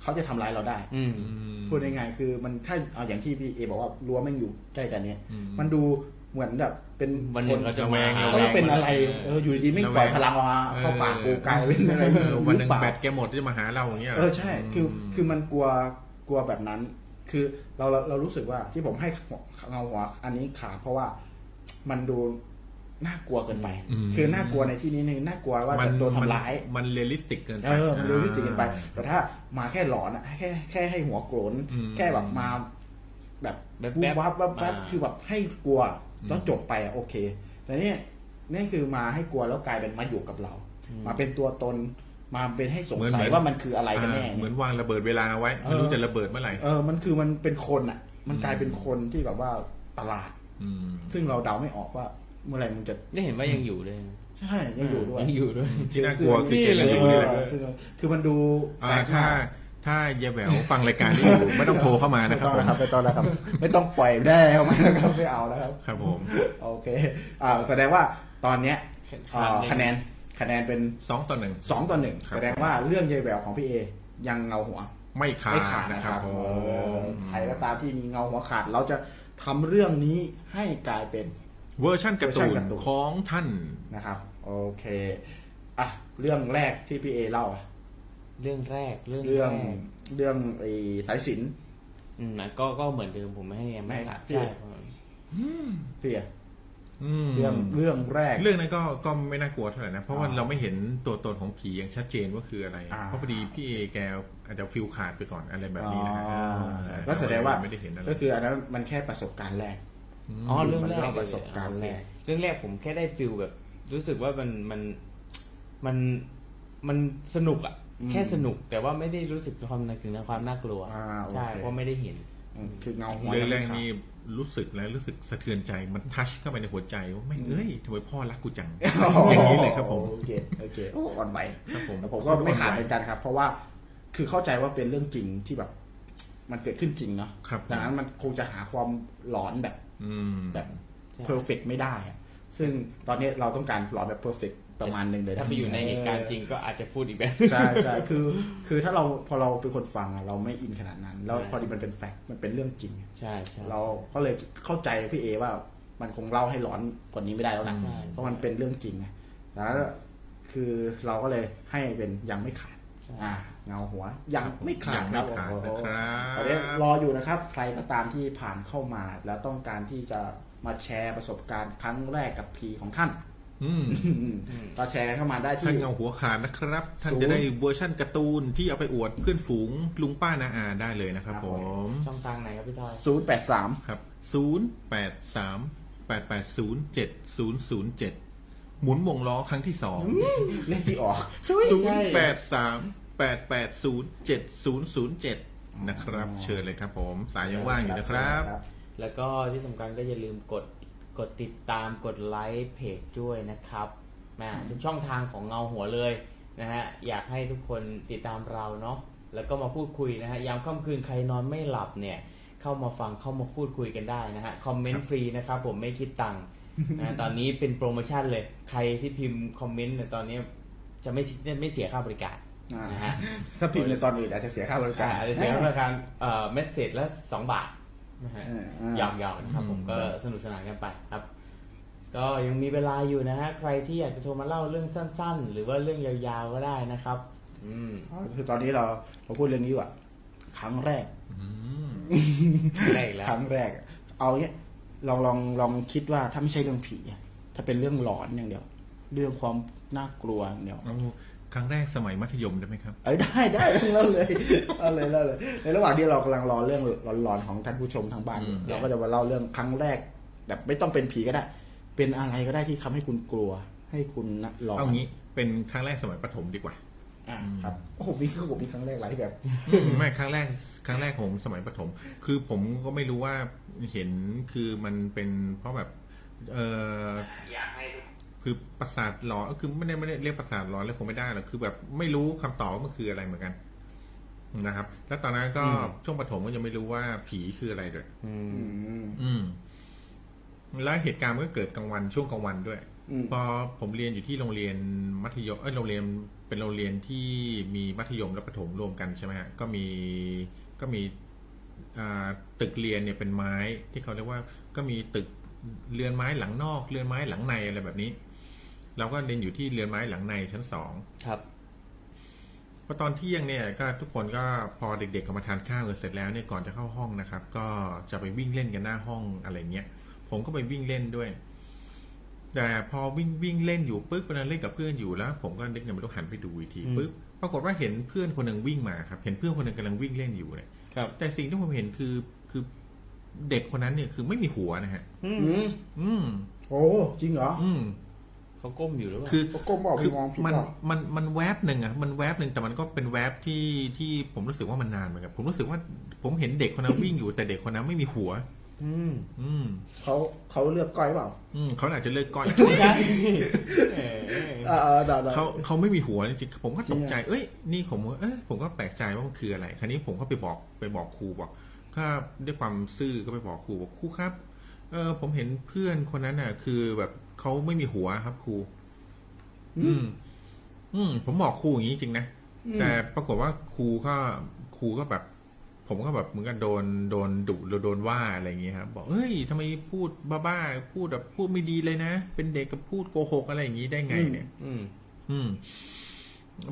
เขาจะทำร้ายเราได้ อืมพูดง่ายๆคือมันถ้าเอาอย่างที่พี่เอบอกว่ารั้วแม่งอยู่ใกล้กันเนี่ยอืมมันดูเหมือนแบบเป็นวันหนึ่งเขาจะมาหเขาจะเป็นอะไรเอออยู่ดีๆไม่ปล่อยพลังออกมาเข้าปากกูกลายเป็นอะไรเออวันหนึ่งรือเปล่าแบตแกหมดจะมาหาเราอย่างเงี้ยหรเออใช่ คือคือมันกลัวกลัวแบบนั้น คือเราเราเรารู้สึกว่าที่ผมให้เงาหัวอันนี้ขาดเพราะว่ามันดู น่ากลัวเกินไปอืมคือน่ากลัวในที่นี้นี่น่ากลัวว่าจะโดนทำร้าย มัน realistic เกินไปเออมันเรื่องที่เกินไป แต่ถ้ามาแค่หลอนอะแค่แค่ให้หัวโกรนอืมแค่แบบมา แบบแป๊บๆวูบวับวับวับอ่าคือแบบให้กลัวแล้วจบไปอะโอเค แต่เนี่ยนี่คือมาให้กลัวแล้วกลายเป็นมาอยู่กับเรา มาเป็นตัวตนมาเป็นให้สงสัยว่ามันคืออะไรกันแน่อ่าเหมืเนี่อยนวางระเบิดเวลาไว้ไม่รู้จะระเบิดเมื่อไหร่เออมันคือมันเป็นคนอะ มันกลายเป็นคนที่แบบว่าประหลาดอืมซึ่งเราเดาไม่ออกว่า เมื่อไหร่มันจะได้เห็นว่ายังอยู่ด้วยใช่ยังอยู่ด้วยยังอยู่ด้วยที่น่ากลัวคือนี่เจเลนยนี่แหละเออซึ่งคือมันดูแปลอ่ากถ้ามากถ้ายายแหววฟังรายการนี้อยู่ไม่ต้องโทรเข้ามาไม่นะครับต้องผมนะครับไม่ต้องนะครับ ไม่ต้องปล่อยได้เข้ามานะครับไม่เอานะครับ ครับผมโอเค อ่าแสดงว่าตอนเนี้ยคะแนนอ่าคะแนนคะแนนเป็นสองต่อหนึ่งสองต่อหนึ่งครับแสดงว่าเรื่องยายแหววของพี่เอยังเงาหัว ไม่ขาไม่ดขาดนะนะคครัรับบผเออมใครก็ตามที่มีเงาหัวขาด เราจะทำเรื่องนี้ให้กลายเป็น เวอร์ชันการ์ตูนเวอร์ชันนการ์ตูนของท่านนะครับโอเคอะเรื่องแรกที่พี่เอเล่าอะเรื่องแรกเรื่องเรื่องแรกเรื่องไอ้สายสิญอืมก็ก็เหมือนเดิมผมไม่ให้ไม่ขาดพี่ใช่พี่อะอืมเรื่องเรื่องแรก เรื่องนั้นก็ก็ไม่น่ากลัวเท่าไหร่นะ เพราะว่าอ่าเราไม่เห็นตัวตนของผีอย่างชัดเจนว่าคืออะไรอ่าเพราะพอดีพี่เอแกอาจจะฟิลขาดไปก่อนอะไรแบบนี้นะฮะอ๋อเออก็แสดงว่าไม่ได้เห็นอะไรก็คืออันนั้นมันแค่ประสบการณ์แรก อ๋อเรื่องแรกมันเล่าประสบการณ์แรกเรื่องแรกผมแค่ได้ฟิลแบบ รู้สึกว่ามันมันมันมันสนุกอะอืมแค่สนุกแต่ว่าไม่ได้รู้สึกความถึงความน่ากลัวอ่าโอเคใช่เพราะไม่ได้เห็นอืมคือเงาหัวเรื่องแรกยังไม่ขาดนี่รู้สึกแล้วรู้สึกสะเทือนใจมันทัชเข้าไปในหัวใจว่าไม่งเอ้ยทำไมพ่อรักกูจังอย่างนี้เลยครับผมโอเคโอเคโอ้อ่อนไหวครับผมแต่ผมก็ไม่ขาดเหมือนกันครับ เพราะว่าคือเข้าใจว่าเป็นเรื่องจริงที่แบบ มันเกิดขึ้นจริงเนาะครับดังนั้นมันคงจะหาความหลอนแบบอืม แบบใช่ perfect ไม่ได้อะซึ่งตอนนี้เราต้องการหลอนแบบ perfect ประมาณหนึ่งเลยะถ้าไปอยู่ในเหตุการณ์จริงก็อาจจะพูดอีกแบบใช่ใช่คือ คือถ้าเราพอเราเป็นคนฟังอะเราไม่ in ขนาดนั้น แล้วใช่พอดีมันเป็น fact มันเป็นเรื่องจริง ใช่ใช่เราก็เลยเข้าใจพี่เอว่ามันคงเล่าให้หลอนกว่านี้ไม่ได้แล้วนะใช่เพราะมันเป็นเรื่องจริงไงแล้วคือเราก็เลยให้เป็นยังไม่ขาดใช่อ่า เงาหัวยังไม่ขาดครับยังไม่ขาดโอ้โหนะครับตอนนี้รออยู่นะครับ ใครก็ตามที่ผ่านเข้ามา แล้วต้องการที่จะมาแชร์ประสบการณ์ครั้งแรกกับผีของท่านอืมก็แชร์เข้ามาได้ท่านที่เงาหัวขาดนะครับ ท่านศูนย์จะได้เวอร์ชั่นการ์ตูนที่เอาไปอวดเพื่อนฝูงลุงป้านาอาได้เลยนะครับครับผผมมช่องทางไหนครับพี่ทอยศูนย์แปดสามครับศูนย์แปดสามแปดแปดศูนย์เจ็ดศูนย์ศูนย์เจ็ดหมุนวงล้อครั้งที่สองเลขที่ออกศูนย์แปดสาม แปดแปดศูนย์เจ็ดศูนย์ศูนย์เจ็ดนะครับ เชิญเลยครับผม สายยังว่างอยู่นะครับ แล้วก็ที่สำคัญก็อย่าลืมกดกดติดตามกดไลค์เพจด้วยนะครับมาทุกช่องทางของเงาหัวเลยนะฮะอยากให้ทุกคนติดตามเราเนาะแล้วก็มาพูดคุยนะฮะยามค่ำคืนใครนอนไม่หลับเนี่ย เข้ามาฟังเข้ามาพูดคุยกันได้นะฮะคอมเมนต์ฟรีนะครับผมไม่คิดตังค์นะตอนนี้เป็นโปรโมชั่นเลย ใครที่พิมพ์คอมเมนต์เนี่ยตอนนี้จะไม่ไม่เสียค่าบริการอ่า นนะฮะถ้าพิมพ์ในตอนอื่นอาจจะเสียค่าบริการอาจจะเสียค่าบริการเอ่อเมสเซจละสองบาทนะฮะเออเออหยอกๆนะครับผมก็สนุกสนานกันไปครับ ก็ยังมีเวลาอยู่นะฮะใครที่อยากจะโทรมาเล่าเรื่องสั้น ๆ หรือว่าเรื่องยาวๆก็ได้นะครับ อืมคือตอนนี้เราเราพูดเรื่องนี้ดีกว่าครั้งแรกอืมได้อีกแล้วครั้งแรก เอาเนี้ยลองลองลองคิดว่าถ้าไม่ใช่เรื่องผีอะถ้าเป็นเรื่องหลอนอย่างเดียว เรื่องความน่ากลัวอย่างเดียวเอา ครั้งแรกสมัยมัธยมได้ไหมครับเอ้ยได้ได้เล่าเลยเอาเลยเล่าเลย ในระหว่างที่เรากำลังรอเรื่องหลอนๆของท่านผู้ชมทางบ้าน เราก็จะมาเล่าเรื่องครั้งแรก แบบไม่ต้องเป็นผีก็ได้ เป็นอะไรก็ได้ที่ทำให้คุณกลัว ให้คุณนะหลอนเอางี้ เป็นครั้งแรกสมัยประถมดีกว่าอะครับโอ้โหมีคือผมมีครั้งแรกหลายแบบไม่ครั้งแรกครั้งแรกของผมสมัยประถม คือผมก็ไม่รู้ว่าเห็นคือมันเป็นเพราะแบบ เออ คือประสาทหลอนคือไม่ได้ไม่ได้เรียกประสาทหลอนเลยคงไม่ได้หรอกคือแบบไม่รู้คำตอบว่ามันคืออะไรเหมือนกันนะครับ แล้วตอนนั้นก็ช่วงประถมก็ยังไม่รู้ว่าผีคืออะไรด้วยอืมอืมอืมแล้วเหตุการณ์มันก็เกิดกลางวันช่วงกลางวันด้วยอืมพอผมเรียนอยู่ที่โรงเรียนมัธยมเอ้ยโรงเรียนเป็นโรงเรียนที่มีมัธยมและประถมรวมกันใช่ไหมฮะก็มีก็มีอ่าตึกเรียนเนี่ยเป็นไม้ที่เขาเรียกว่า ก็มีตึกเรือนไม้หลังนอก เรือนไม้หลังในอะไรแบบนี้ เราก็เรียนอยู่ที่เรือนไม้หลังในชั้นสองครับพอตอนเที่ยงเนี่ยก็ทุกคนก็พอเด็กๆกลับมาทานข้าวกันเสร็จแล้วเนี่ยก่อนจะเข้าห้องนะครับ ก็จะไปวิ่งเล่นกันหน้าห้องอะไรเงี้ยผมก็ไปวิ่งเล่นด้วย แต่พอวิ่งวิ่งเล่นอยู่ปึ๊บเวลาเล่นกับเพื่อนอยู่แล้ว ผมก็นึกเงินไม่ต้องหันไปดูอีกทีปึ๊บปรากฏว่าเห็นเพื่อนคนหนึ่งวิ่งมาครับ เห็นเพื่อนคนหนึ่งกำลังวิ่งเล่นอยู่เนี่ยครับแต่สิ่งที่ผมเห็นคือคือเด็กคนนั้นเนี่ยคือไม่มีหัวนะฮะ อืม อืมอืมโอ้จริงเหรอ อืม เขาก้มอยู่หรือเปล่าคือก็ก้มบอกคืพี่มองผิดมันเปล่ามันมันแวบหนึ่งอะมันแวบหนึ่งแต่มันก็เป็นแวบที่ที่ผมรู้สึกว่ามันนานเหมือนกันผมรู้สึกว่าผมเห็นเด็กคนนั้นวิ่งอยู่แต่เด็กคนนั้นไม่มีหัว อืม อืมเขาเขาเลือกก้อยเปล่า อืมเขาอาจจะเลิกก้อยเออเออเออได้ได้เขาเขาไม่มีหัวจริงๆผมก็ตกใจจริงอะเอ้ย นี่ผมว่าเอ้ยผมก็แปลกใจว่ามันคืออะไร คราวนี้ผมก็ไปบอกไปบอกครูบอกก็ด้วยความซื่อก็ไปบอกครูบอกครูครับ เออ ผมเห็นเพื่อนคนนั้นน่ะ คือแบบเขาไม่มีหัวครับครู อืม อืม ผมบอกครูอย่างนี้จริงนะ แต่ปรากฏว่าครูก็ครูก็แบบ ผมก็แบบเหมือนกันโดนโดนดุหรือโดนว่าอะไรอย่างเงี้ยครับ บอกเฮ้ยทำไมพูดบ้าๆพูดแบบพูดไม่ดีเลยนะ เป็นเด็กกับพูดโกหกอะไรอย่างงี้ได้ไงเนี่ย อืม อืม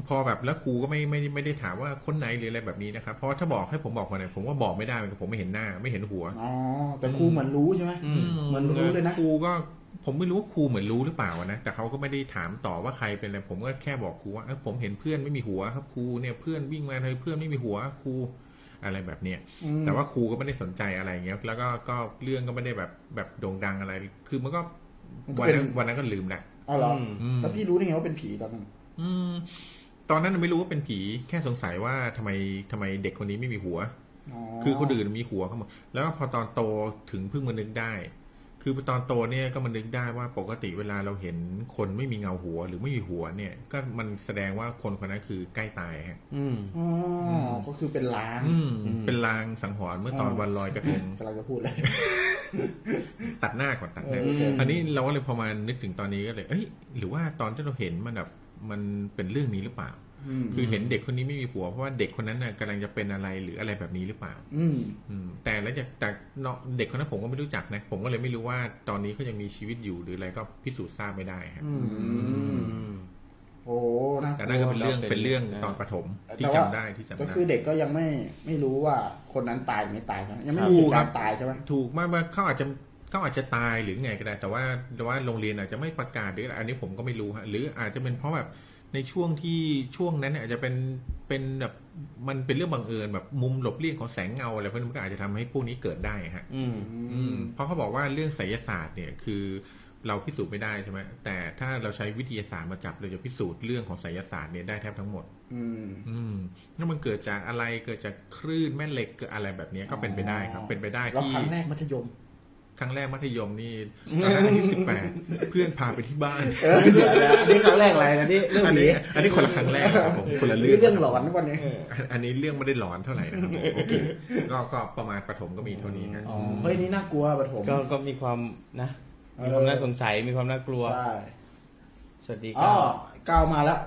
พอแบบแล้วครูก็ไม่ไม่ไม่ได้ถามว่าคนไหนหรืออะไรแบบนี้นะครับเพราะถ้าบอกให้ผมบอกคนไหนผมว่าบอกไม่ได้เหมือนกันผมไม่เห็นหน้า ไม่เห็นหัวอ๋อแต่ครูเหมือนรู้ใช่ไหมอืมเหมือนรู้เลยนะครูก็ผมไม่รู้ว่าครูเหมือนรู้หรือเปล่านะแต่เขาก็ไม่ได้ถามต่อว่าใครเป็นอะไรผมก็แค่บอกครูว่าเอ้ยผมเห็นเพื่อนไม่มีหัวครับครูเนี่ยเพื่อนวิ่งมาเลยเพื่อนไม่มีหัวครูอะไรแบบเนี้ยอืมแต่ว่าครูก็ไม่ได้สนใจอะไรเงี้ย แล้วก็ก็เรื่องก็ไม่ได้แบบแบบโด่งดังอะไร คือมันก็มันก็วันเป็นนั้นวันนั้นก็ลืมแหละอ๋อเหรออมแล้วพี่รู้ได้ไงว่าเป็นผีตอนนั้นอืม ตอนนั้นไม่รู้ว่าเป็นผีแค่สงสัยว่าทำไมทำไมเด็กคนนี้ไม่มีหัวคือคนอื่นมีหัวเขาหมดแล้วก็พอตอนโตถึงเพิ่งมานึกได้ คือตอนโตเนี่ยก็มานึกได้ว่าปกติเวลาเราเห็นคนไม่มีเงาหัวหรือไม่มีหัวเนี่ย ก็มันแสดงว่าคนคนนั้นคือใกล้ตายฮะอืมอ๋ออก็คือเป็นล้างอืมเป็นลางสังหรณ์เมื่อตอนวันลอยกระทงกำลังจะพูดเลยตัดหน้าก่อนตัดหน้าเอออันนี้เราก็เลยพอมานึกถึงตอนนี้ก็เลย เอ้ย หรือว่าตอนที่เราเห็นมันแบบ มันเป็นเรื่องนี้หรือเปล่าอืมคือเห็นเด็กคนนี้ไม่มีหัวเพราะว่าเด็กคนนั้นน่ะกำลังจะเป็นอะไรหรืออะไรแบบนี้หรือเปล่า อืมอืมแต่แล้วจากแต่เนาะเด็กคนนั้นผมก็ไม่รู้จักนะ ผมก็เลยไม่รู้ว่าตอนนี้เขายังมีชีวิตอยู่หรืออะไรก็พิสูจน์ทราบไม่ได้ฮะอืมโอ้นะแต่นั่นก็เป็นเรื่องเราเป็นเป็นเรื่องนะตอนประถมที่แต่จำว่าได้ที่จำก็ได้คือเด็กก็ยังไม่ไม่รู้ว่าคนนั้นตายหรือไม่ตายใช่ไหมยังไม่ครับมีเหตุการณ์ตายใช่ไหมถูกมากว่าเขาอาจจะ เขาอาจจะตายหรือไงก็ได้ แต่ว่าแต่ว่าโรงเรียนอาจจะไม่ประกาศหรืออะไรอันนี้ผมก็ไม่รู้ฮะหรืออาจจะเป็นเพราะแบบในช่วงที่ช่วงนั้นเนี่ยอาจจะเป็นเป็นแบบมันเป็นเรื่องบังเอิญแบบมุมหลบเลี่ยงของแสงเงาอะไรพวกนี้มันก็อาจจะทำให้พวกนี้เกิดได้ฮะอืมอืมเพราะเขาบอกว่าเรื่องไสยศาสตร์เนี่ยคือเราพิสูจน์ไม่ได้ใช่ไหมแต่ถ้าเราใช้วิทยาศาสตร์มาจับเราจะพิสูจน์เรื่องของไสยศาสตร์เนี่ยได้แทบทั้งหมด อืม อืมแล้วมันเกิดจากอะไรเกิดจากคลื่นแม่เหล็กเกิดอะไรแบบเนี้ยก็เป็นไปได้ครับ เป็นไปได้แล้วที่ครั้งแรกมัธยม ครั้งแรกมัธยมนี่ตอนนั้นอายุสิบแปดเพื่อนพาไปที่บ้านเออเดี๋ยวนะอันนี้ครั้งแรกอะไรนะนี่เรื่องอันผีนี้อันนี้คนละครั้งแรกครับผมคนละเรื่องเรื่องหลอนนะวันนี้อันอันนี้เรื่องไม่ได้หลอนเท่าไหร่นะครับผมโอเคก็ก็ประมาณประถมก็มีเท่านี้ฮะอ๋อเฮ้ยนี่น่ากลัวปฐมก็ก็มีความนะเออมีความน่าสงสัยมีความน่ากลัวใช่สวัสดีคอ๋อรับก้าวมาแล้ว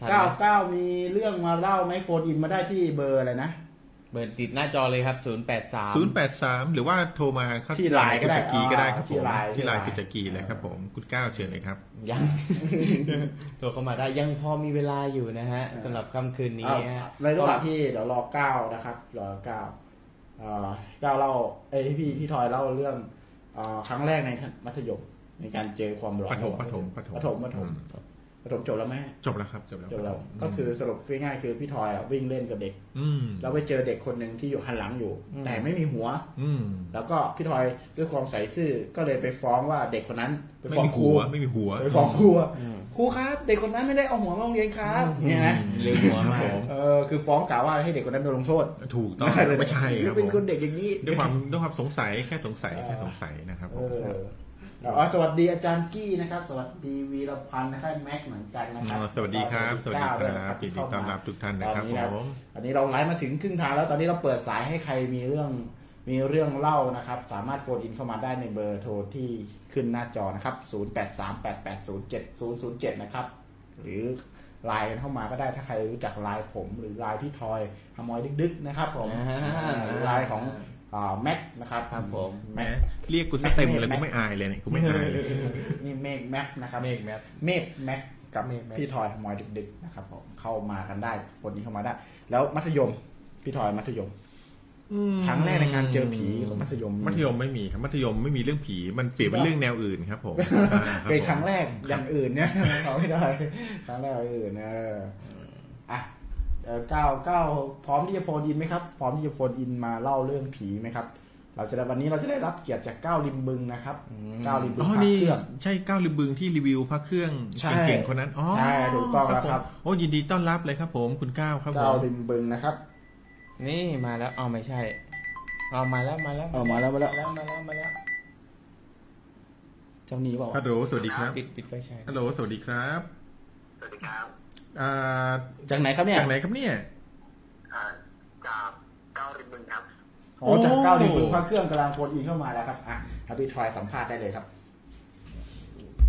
ทันก้าวไหมก้าวมีเรื่องมาเล่าไหมโฟนอินมาได้ที่เบอร์อะไรนะ เปิดติดหน้าจอเลยครับ 0 8 3ศูนย์แปดสามหรือว่าโทรมาเข้าที่ไลน์ก็ได้คุณจักรีก็ได้ครับที่ผมไลน์ที่ไลน์ที่ไลน์คุณจักรีเลยครับผมคุณก้าวเชิญเลยครับ ยังโทรเข้ามาได้ยังพอมีเวลาอยู่นะฮะสำหรับค่ำคืนนี้อ้าวฮะในระหว่างที่เดี๋ยวรอก้าวนะครับ รอก้าวเอ่อก้าวเล่าเอ้ยพี่พี่ทอยเล่าเรื่องเอ่อครั้งแรกในมัธยม ในการเจอความหลอนปฐมปฐมปฐมปฐม ปฐมอืมปฐมจบแล้วไหมจบแล้วครับจบแล้วจบแล้วปฐมก็คือสรุปง่ายๆคือพี่ทอยอะวิ่งเล่นกับเด็ก อืมแล้วไปเจอเด็กคนหนึ่งที่อยู่หันหลังอยู่ แต่ไม่มีหัว อืมแล้วก็พี่ทอยด้วยความใส่ซื่อก็เลยไปฟ้องว่าเด็กคนนั้นไปไม่ฟ้องมีครูหัวไม่มีหัวไปฟ้องครูว่าครูครับ เด็กคนนั้นไม่ได้เอาหัวมาโรงเรียนครับเนี่ยนะลืมหัวมาเออคือฟ้องกล่าวว่าให้เด็กคนนั้นโดนลงโทษ ถูกต้องไม่ใช่ครับเป็นผมคนเด็กอย่างนี้ด้วยความด้วยความสงสัยแค่สงสัยแค่สงสัยนะครับผเอมอแล้วอ๋อสวัสดีอาจารย์กี้นะครับ สวัสดีวีรพันธ์นะครับแม็กเหมือนกันนะครัอ๋อสวัสดีครับ สวัสดีคก้าวด้วยรับยินดีต้อนรับทุกท่านนะครับตอผมอันนี้เราไลฟ์มาถึงครึ่งทางแล้วตอนนี้เราเปิดสายให้ใครมีเรื่องมีเรื่องเล่านะครับ สามารถ phone in เข้ามาได้ในเบอร์โทรที่ขึ้นหน้าจอนะครับ 0838807007 นะครับ หรือไลน์กันเข้ามาก็ได้ถ้าใครรู้จักไลน์ผมหรือไลน์พี่ทอยฮามอยดึกๆนะครับผมอ่าหรือไลน์ของ แม็กนะครับครับผมแหมเรียกกูสเต็มเลยกูไม่อายเลยเนี่ยกูไม่อายเลยนี่เมฆแม็กนะครับเมฆแมทเมฆแม็กกับเมฆแม็กพี่ทอยฮามอยดึกๆนะครับผมเข้ามากันได้คนนี้เข้ามาได้ แล้วมัธยมพี่ทอยมัธยมอืมครั้งแรกในการเจอผีของมัธยม มัธยมไม่มีครับมัธยมไม่มีเรื่องผีมันเปลี่ยนเป็นเรื่องแนวอื่นครับผมอ่าบเป็นผมครั้งแรกอย่างอื่นเนี่ยเขาไม่ได้ครั้งแรกอย่างอื่นเอออะเอ่อ ก้าวก้าวพร้อมที่จะโฟนอินไหมครับ พร้อมที่จะโฟนอินมาเล่าเรื่องผีไหมครับ เราจะได้วันนี้เราจะได้รับเกียรติจากก้าวริมบึงนะครับก้าวริมบึงอ๋อพระนี่เครื่องใช่ก้าวลืมบึงที่รีวิวพระเครื่องใช่เก่งๆคนนั้นอ๋อใช่ถูกต้องแล้วครับผมโอ้ยินดีต้อนรับเลยครับผมคุณก้าวครับผก้าวมริมบึงนะครับ นี่มาแล้วเอาไม่ใช่เอามาแล้วมาแล้วเอามาแล้วมาแล้วมาแล้วมาแล้วมาแล้วเจ้าหนี้บอกฮัลโหลสวัสดีครับ ปิดปิดไฟฉายฮัลโหลสวัสดีครับสวัสดีครับอ่า จากไหนครับเนี่ยจากไหนครับเนี่ยอ่าจากเก้าริมบึงครับอ๋อจากโอ้ก้าวริมบึงพระเครื่องกำลังโฟนอินเข้ามาแล้วครับอะให้พี่ทอยสัมภาษณ์ได้เลยครับ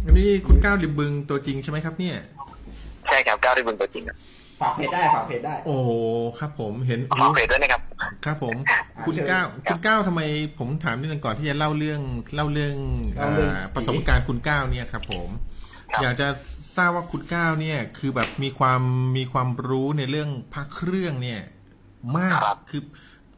อันนี้คุณก้าวริมบึงตัวจริงใช่ไหมครับ เนี่ย ใช่ครับเก้าริมบึงตัวจริงครับฝากเพจได้ฝากเพจได้ โอ้ครับผมเห็นฝากเพจด้วยนะครับ ครับผมอะคุณเชิญก้าวคุณก้าวทำไมผมถามนิดนึงก่อนที่จะเล่าเรื่องเล่าเรื่องเล่าเรื่องอ่าประสบการณ์คุณก้าวเนี่ยครับ ผมครับอยากจะ ทราบว่าคุณก้าวเนี่ย คือแบบมีความมีความรู้ในเรื่องพระเครื่องเนี่ย มากคือ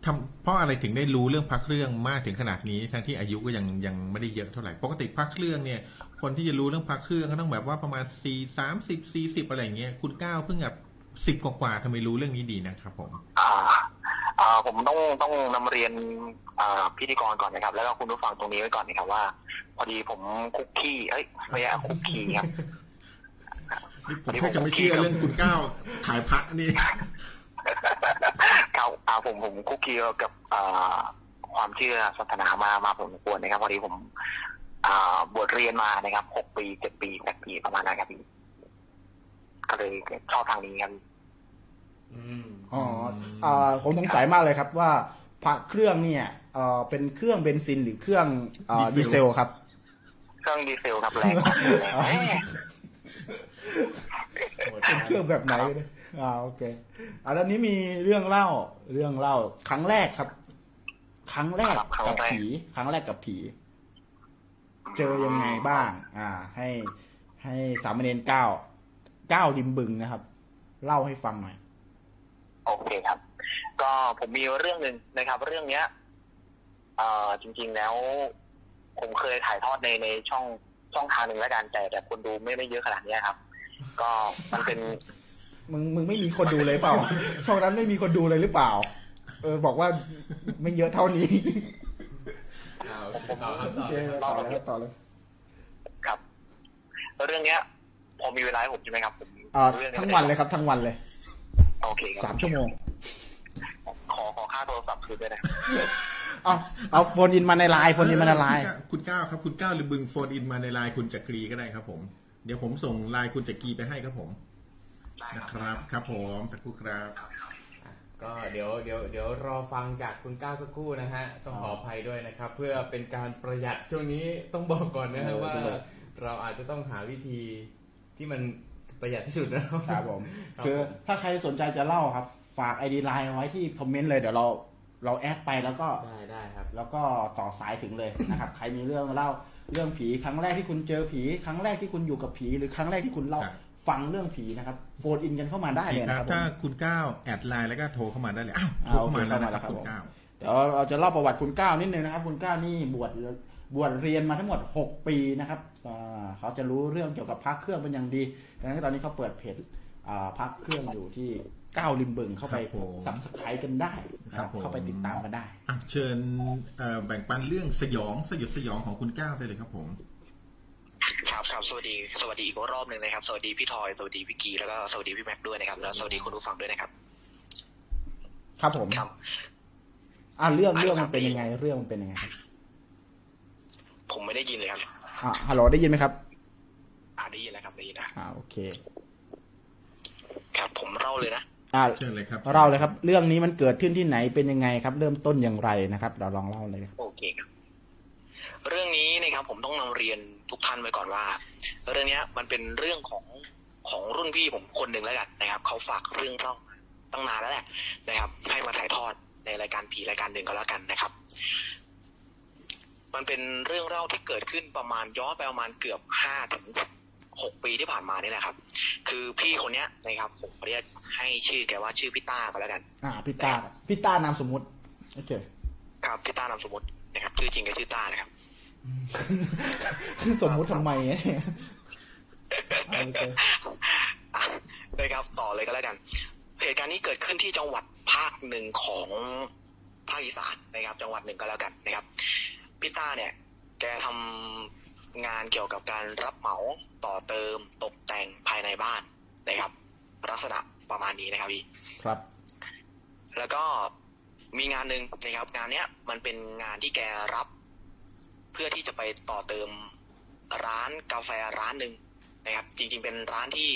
ทำเพราะอะไรถึงได้รู้เรื่องพระเครื่องมากถึงขนาดนี้ ทั้งที่อายุก็ยังยังไม่ได้เยอะเท่าไหร่ปกติพระเครื่องเนี่ย คนที่จะรู้เรื่องพระเครื่องก็ต้องแบบว่าประมาณสี่สามสิบสี่สิบอะไรอย่างเงี้ยคุณก้าวเพิ่งแบบสิบกว่าๆทำไมรู้เรื่องนี้ดีนะครับผมอ่าอ่าผมต้องต้องนำเรียนอ่าพิธีกรก่อนนะครับ แล้วก็คุณผู้ฟังตรงนี้ไว้ก่อนนะครับว่า พอดีผมคุกกี้เอ้ยไม่ใช่คุกกี้ครับนี่ ผมแค่จะไม่เชื่อเรื่องคุณก้าวขายพระนี่ครับอ่าผมผมคุกคีกับอ่าความเชื่อศาสนามามาผมสมควรนะครับพอดีผมอ่าบวชเรียนมานะครับหกปีเจ็ดปีแปดปีประมาณนั้นครับพี่ก็เลยชอบทางนี้ครับอืมอ๋ออ่าผมสงสัยมากเลยครับว่าพระเครื่องเนี่ยเอ่อเป็นเครื่องเบนซินหรือเครื่องเอ่อดีดีเซลเซลครับ เครื่องดีเซลครับแรงแรง เป็นเครื่องแบบไหนเนี่ยอ่าโอเคอ่าตอนนี้มีเรื่องเล่าเรื่องเล่า ครั้งแรกครับ ครั้งแรกกับผี ครั้งแรกกับผี เจอยังไงบ้าง อ่า ให้ ให้สามเณรเก้าเก้าริมบึงนะครับ เล่าให้ฟังหน่อยโอเคครับ ก็ผมมีเรื่องหนึ่งนะครับ เรื่องเนี้ยเอ่อจริง ๆแล้ว ผมเคยถ่ายทอดในในช่องช่องทางหนึ่งแล้วกันแต่แต่คนดูไม่ไม่เยอะขนาดเนี้ยครับ ก็มันเป็น มึงมึงไม่มีคนดูเลยเปล่า ช่องนั้นไม่มีคนดูเลยหรือเปล่า เออ บอกว่าไม่เยอะเท่านี้เอาผมต่อครับโอต่อเคครับต่อเลยต่อเลยครับเรื่องเนี้ยพอมีเวลาให้ผมใช่ไหมครับผมอ่าเรื่องทั้งวันเลยครับ ทั้งวันเลยโอเคคสารับมชั่วโมง ขอขอค่าโทรศัพท์คืนด้วยนะเอาเอา phone in มาในไลน์ phone in มาในไลน์คุณก้าวครับ คุณก้าวริมบึง phone in มาในไลน์คุณจักรีก็ได้ครับผม เดี๋ยวผมส่งไลน์คุณจักรีไปให้ครับผมได้นะครับ ครับผมสักครู่ครับ ก็เดี๋ยวเดี๋ยวเดี๋ยวรอฟังจากคุณก้าวสักครู่นะฮะ ต้องขออภัยด้วยนะครับ เพื่อเป็นการประหยัดช่วงนี้ต้องบอกก่อนนะฮะเออว่าต้องบอกเราอาจจะต้องหาวิธีที่มันประหยัดที่สุดนะครับครับผมครับคือผมถ้าใครสนใจจะเล่าครับ ฝากไอดีไลน์ไว้ที่คอมเมนต์เลยเดี๋ยวเราเราแอดไปแล้วก็ได้ได้ครับ แล้วก็ต่อสายถึงเลยนะครับ ใครมีเรื่องเล่า เรื่องผีครั้งแรกที่คุณเจอผี ครั้งแรกที่คุณอยู่กับผี หรือครั้งแรกที่คุณเล่าครับฟังเรื่องผีนะครับ phone in กันเข้ามาได้เลยนะครับ ครับผมถ้าคุณก้าว add ไลน์แล้วก็โทรเข้ามาได้เลยอ้าวอ่าโทรเข้ามาโอเคแล้วเข้ามานะแล้วคครัรับบคุณก้าวเดี๋ยวเราจะเล่าประวัติคุณก้าวนิดนึงนะครับ คุณก้าวนี่บวชบวชเรียนมาทั้งหมด 6 ปีนะครับอ่าเขาจะรู้เรื่องเกี่ยวกับพระเครื่องเป็นอย่างดีดังนั้นตอนนี้เขาเปิดเพจอ่าพระเครื่องอยู่ที่ ก้าวริมบึงเข้าไปครับผม subscribe กันได้นะครับ ครับผมเข้าไปติดตามกันได้อะเชิญเอ่อแบ่งปันเรื่องสยองสยดสยองของคุณก้าวได้เลยครับผมครับครับสวัสดีสวัสดีอีกรอบหนึ่งนะครับ สวัสดีพี่ทอยสวัสดีพี่กีแล้วก็สวัสดีพี่แม็กด้วยนะครับ แล้วสวัสดีคุณผู้ฟังด้วยนะครับ ครับผมครับอ่าเรื่องเรื่องมันเป็นยังไง เรื่องมันเป็นยังไงครับผมไม่ได้ยินเลยครับอ่าฮัลโหลได้ยินไหมครับ อ่าได้ยินแล้วครับได้ยินนะอ่าโอเค ครับผมเล่าเลยนะ อ่าเชิญเลยครับเล่าเลยครับ เรื่องนี้มันเกิดขึ้นที่ไหนเป็นยังไงครับ เริ่มต้นอย่างไรนะครับ เราลองเล่าเลยครับโอเคครับเรื่องนี้นะครับผมต้องนำเรียนทุกท่านไว้ก่อนว่า เรื่องเนี้ยมันเป็นเรื่องของของรุ่นพี่ผมคนหนึ่งแล้วกันนะครับเขาฝากเรื่องเล่าตั้งนานแล้วแหละนะครับ ให้มาถ่ายทอดในรายการผีรายการหนึ่งก็แล้วกันนะครับ มันเป็นเรื่องเล่าที่เกิดขึ้นประมาณย้อนไปประมาณเกือบห้าถึงหกปีที่ผ่านมานี่แหละครับ คือพี่คนเนี้ยนะครับผมเรียก ให้ชื่อแกว่าชื่อพี่ต้าก็แล้วกัน อ่าพี่ต้าพี่ต้านามสมมุติโอเคครับพี่ต้านามสมมตินะครับชื่อจริงก็ชื่อต้านะครับสมมุติทำไมเนี่ยโอเคอะนะครับต่อเลยก็แล้วกันเหตุการณ์นี้เกิดขึ้นที่จังหวัดภาคหนึ่งของภาคอีสานนะครับ จังหวัดหนึ่งก็แล้วกันนะครับพี่ต้าเนี่ย แกทำงานเกี่ยวกับการรับเหมาต่อเติมตกแต่งภายในบ้านนะครับ ลักษณะ ประมาณนี้นะครับพี่ครับ แล้วก็มีงานหนึ่งนะครับ งานเนี้ยมันเป็นงานที่แกรับ เพื่อที่จะไปต่อเติมร้านกาแฟร้านหนึ่งนะครับ จริง ๆ เป็นร้านที่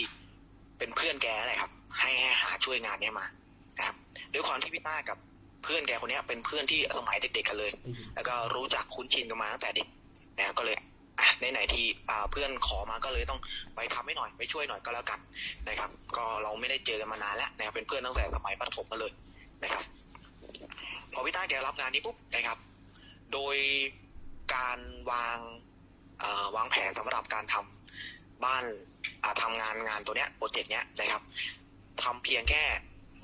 เป็นเพื่อนแกแหละครับ ให้ให้หาช่วยงานเนี้ยมานะครับด้วยความที่พี่ต้ากับเพื่อนแกคนเนี้ยเป็นเพื่อนที่สมัยเด็กๆกันเลย แล้วก็รู้จักคุ้นชินกันมาตั้งแต่เด็กนะครับก็เลย อะไหนๆที่เพื่อนขอมาก็เลยต้องไปทำให้หน่อยไปช่วยหน่อยก็แล้วกันนะครับ ก็เราไม่ได้เจอกันมานานแล้วนะครับเป็นเพื่อนตั้งแต่สมัยประถมมาเลยนะครับ พอพี่ต้าแกรับงานนี้ปุ๊บนะครับ โดยการวางวางแผนสำหรับการทำบ้านอ่าทำงานงานตัวเนี้ยโปรเจกต์เนี้ยนะครับทำเพียงแค่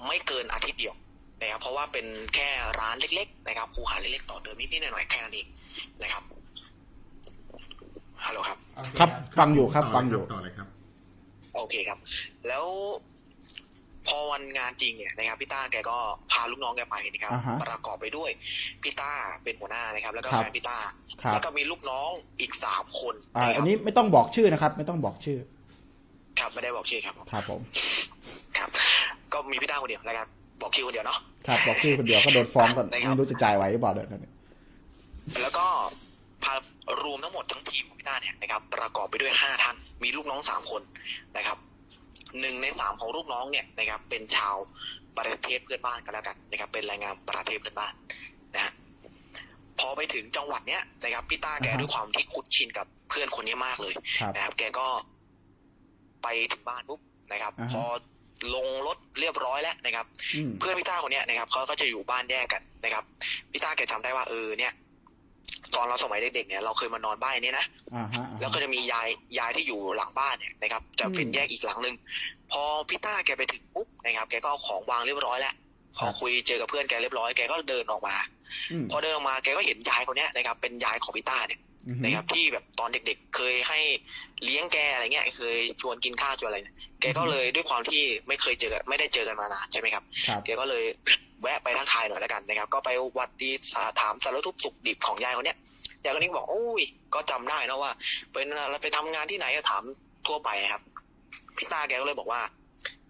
ไม่เกินอาทิตย์เดียวนะครับเพราะว่าเป็นแค่ร้านเล็ก ๆ นะครับ คูหาเล็กๆต่อเติมนิดๆหน่อยๆแค่นั้นเองนะครับ ฮัลโหลครับ โอเครับฟังอยู่ครับต่ฟังอยู่ ต่อเลยครับ โอเคครับ แล้วพอวันงานจริงเนี่ยนะครับพี่ต้าแกก็พาลูกน้องแกไปนะครับ อ่าฮะประกอบไปด้วยพี่ต้าเป็นหัวหน้านะครับ แล้วก็ครับ แฟนพี่ต้าครับแล้วก็มีลูกน้องอีกสามคนอ่านะคอัรันบนี้ไม่ต้องบอกชื่อนะครับ ไม่ต้องบอกชื่อครับไม่ได้บอกชื่อครับครับผมครับ ก็มีพี่ต้าคนเดียวนะครับบอกคิวคนเดียวเนาะ ครับบอกชื่อคนเดียวก็โดนฟ้องก่อนได้ครับ ไม่รู้จะจ่ายไหวหรือเปล่าเดี๋ยวนี้แล้วก็ พารวมทั้งหมดทั้งทีมของพี่ต้าเนี่ยนะครับประกอบไปด้วยห้าท่าน มีลูกน้องสามคนนะครับหนึ่งในสามของลูกน้องเนี่ยนะครับเป็นชาวประเทศเพื่อนบ้านกันแล้วกันนะครับเป็นแรงงานประเทศเพื่อนบ้านนะฮะพอไปถึงจังหวัดเนี้ยนะครับพี่ต้าแกด้วยความที่คุ้นชินกับเพื่อนคนนี้มากเลยครับนะครับแกก็ไปถึงบ้านปุ๊บนะครับอ่าฮะพอลงรถเรียบร้อยแล้วนะครับอืมเพื่อนพี่ต้าคนเนี้ยนะครับเขาก็จะอยู่บ้านแยกกันนะครับพี่ต้าแกจำได้ว่าเออเนี่ย ตอนเราสมัยเด็กๆเนี่ยเราเคยมานอนบ้านเนี้ยนะอ่าฮะอ่าแล้วก็ฮะจะมียายยายที่อยู่หลังบ้านเนี่ยนะครับ จะเป็นอืมแยกอีกหลังหนึ่งพอพี่ต้าแกไปถึงปุ๊บนะครับ แกก็เอาของวางเรียบร้อยแล้วพอครับคุยเจอกับเพื่อนแกเรียบร้อยแกก็เดินออกมาอืมพอเดินออกมาแกก็เห็นยายคนเนี้ยนะครับ เป็นยายของพี่ต้าเนี่ยอืมนะครับที่แบบตอนเด็กๆ เคยให้เลี้ยงแกอะไรเงี้ยเคยชวนกินข้าวชวนอะไรเนี่ยแกก็เลยด้วยความที่ไม่เคยเจอกันไม่ได้เจอกันมานานใช่ไหมครับครับแกก็เลย แวะไปทักทายหน่อยแล้วกันนะครับ ก็ไปหวัดดีสาถามสารทุกข์สุขดิบของยายคนเนี้ยยายคนนี้ก็บอกโอ้ย ก็จำได้นะว่า เป็นอะไรไปทำงานที่ไหนก็ถามทั่วไปนะครับพี่ตาแกก็เลยบอกว่า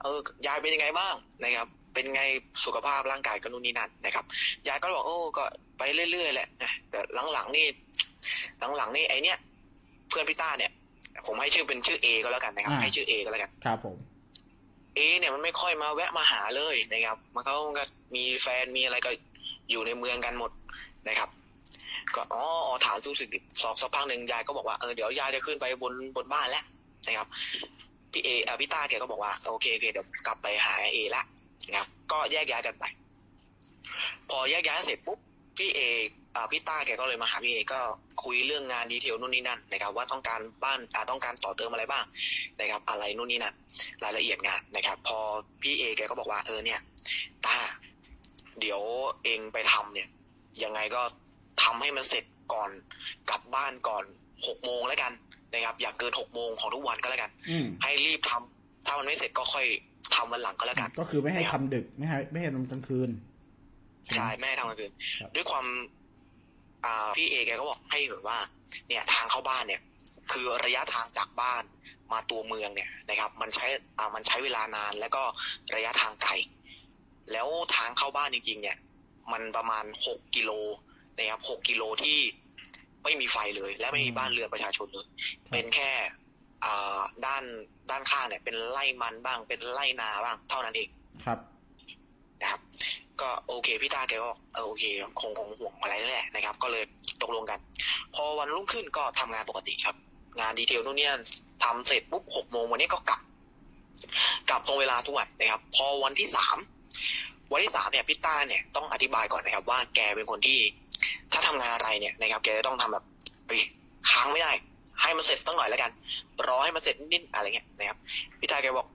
เออยายเป็นยังไงบ้างนะครับ เป็นไงสุขภาพร่างกายก็นู่นนี่นั่นนะครับยายก็บอกโอ้ก็ไปเรื่อยๆแหละนะแต่หลังๆนี่หลังๆนี่ไอเนี้ยเพื่อนพี่ต้าเนี่ยผมให้ชื่อเป็นชื่อเอก็แล้วกันนะครับอ่าให้ชื่อเอก็แล้วกัน ครับผม เอเนี่ยมันไม่ค่อยมาแวะมาหาเลยนะครับมันเขาก็มีแฟนมีอะไรก็อยู่ในเมืองกันหมดนะครับ ก็อ๋อถามสุขสิบสองสักพักหนึ่งยายก็บอกว่าเออเดี๋ยวยายจะขึ้นไปบนบนบ้านแล้วนะครับพี่เออพี่ต้าแกก็บอกว่า โอเคโอเคเดี๋ยวกลับไปหาเอละนะครับก็แยกย้ายกันไป พอแยกย้ายเสร็จปุ๊บพี่เอ พี่ต้าแกก็เลยมาหาพี่เอก็คุยเรื่องงานดีเทลนู่นนี่นั่นนะครับว่าต้องการบ้านอ่าต้องการต่อเติมอะไรบ้างนะครับอะไรนู่นนี่นั่นรายละเอียดงานนะครับ พอพี่เอแกก็บอกว่าเออเนี่ยตาเดี๋ยวเองไปทำเนี่ย ยังไงก็ทำให้มันเสร็จก่อนกลับบ้านก่อนหกโมงแล้วกันนะครับอย่าเกินหกโมงของทุกวันก็แล้วกันอืมให้รีบทำถ้ามันไม่เสร็จก็ค่อยทำวันหลังก็แล้วกัน ก็คือไม่ให้ทำดึกไม่ให้ไม่ให้ทำกลางคืนใช่ไม่ให้ทำกลางคืนครับด้วยความอ่า พี่เอแกก็บอกให้เห็นว่า เนี่ยทางเข้าบ้านเนี่ย คือระยะทางจากบ้านมาตัวเมืองเนี่ยนะครับ มันใช้อ่ามันใช้เวลานานแล้วก็ระยะทางไกลแล้วทางเข้าบ้านจริง ๆ เนี่ย มันประมาณหกกิโลนะครับหกกิโลที่ไม่มีไฟเลย และไม่มีบ้านเรือนประชาชนเลยเป็นแค่อ่าด้านด้านข้างเนี่ย เป็นไร่มันบ้าง เป็นไร่นาบ้าง เท่านั้นเองครับนะครับ ก็โอเคพี่ตาแกก็เออโอเคคงคงห่วงอะไรนั่นแหละนะครับ ก็เลยตกลงกัน พอวันรุ่งขึ้นก็ทำงานปกติครับ งานดีเทลนู่นเนี่ยทำเสร็จปุ๊บหกโมงวันนี้ก็กลับ กลับตรงเวลาทุกวันนะครับ พอวันที่สามวันที่สามเนี่ยพี่ต้าเนี่ยต้องอธิบายก่อนนะครับ ว่าแกเป็นคนที่ ถ้าทำงานอะไรเนี่ยนะครับ แกจะต้องทำแบบเฮ้ยค้างไม่ได้ ให้มันเสร็จตั้งหน่อยแล้วกันรอให้มันเสร็จนิดอะไรเงี้ยนะครับพี่ต้าแกบอก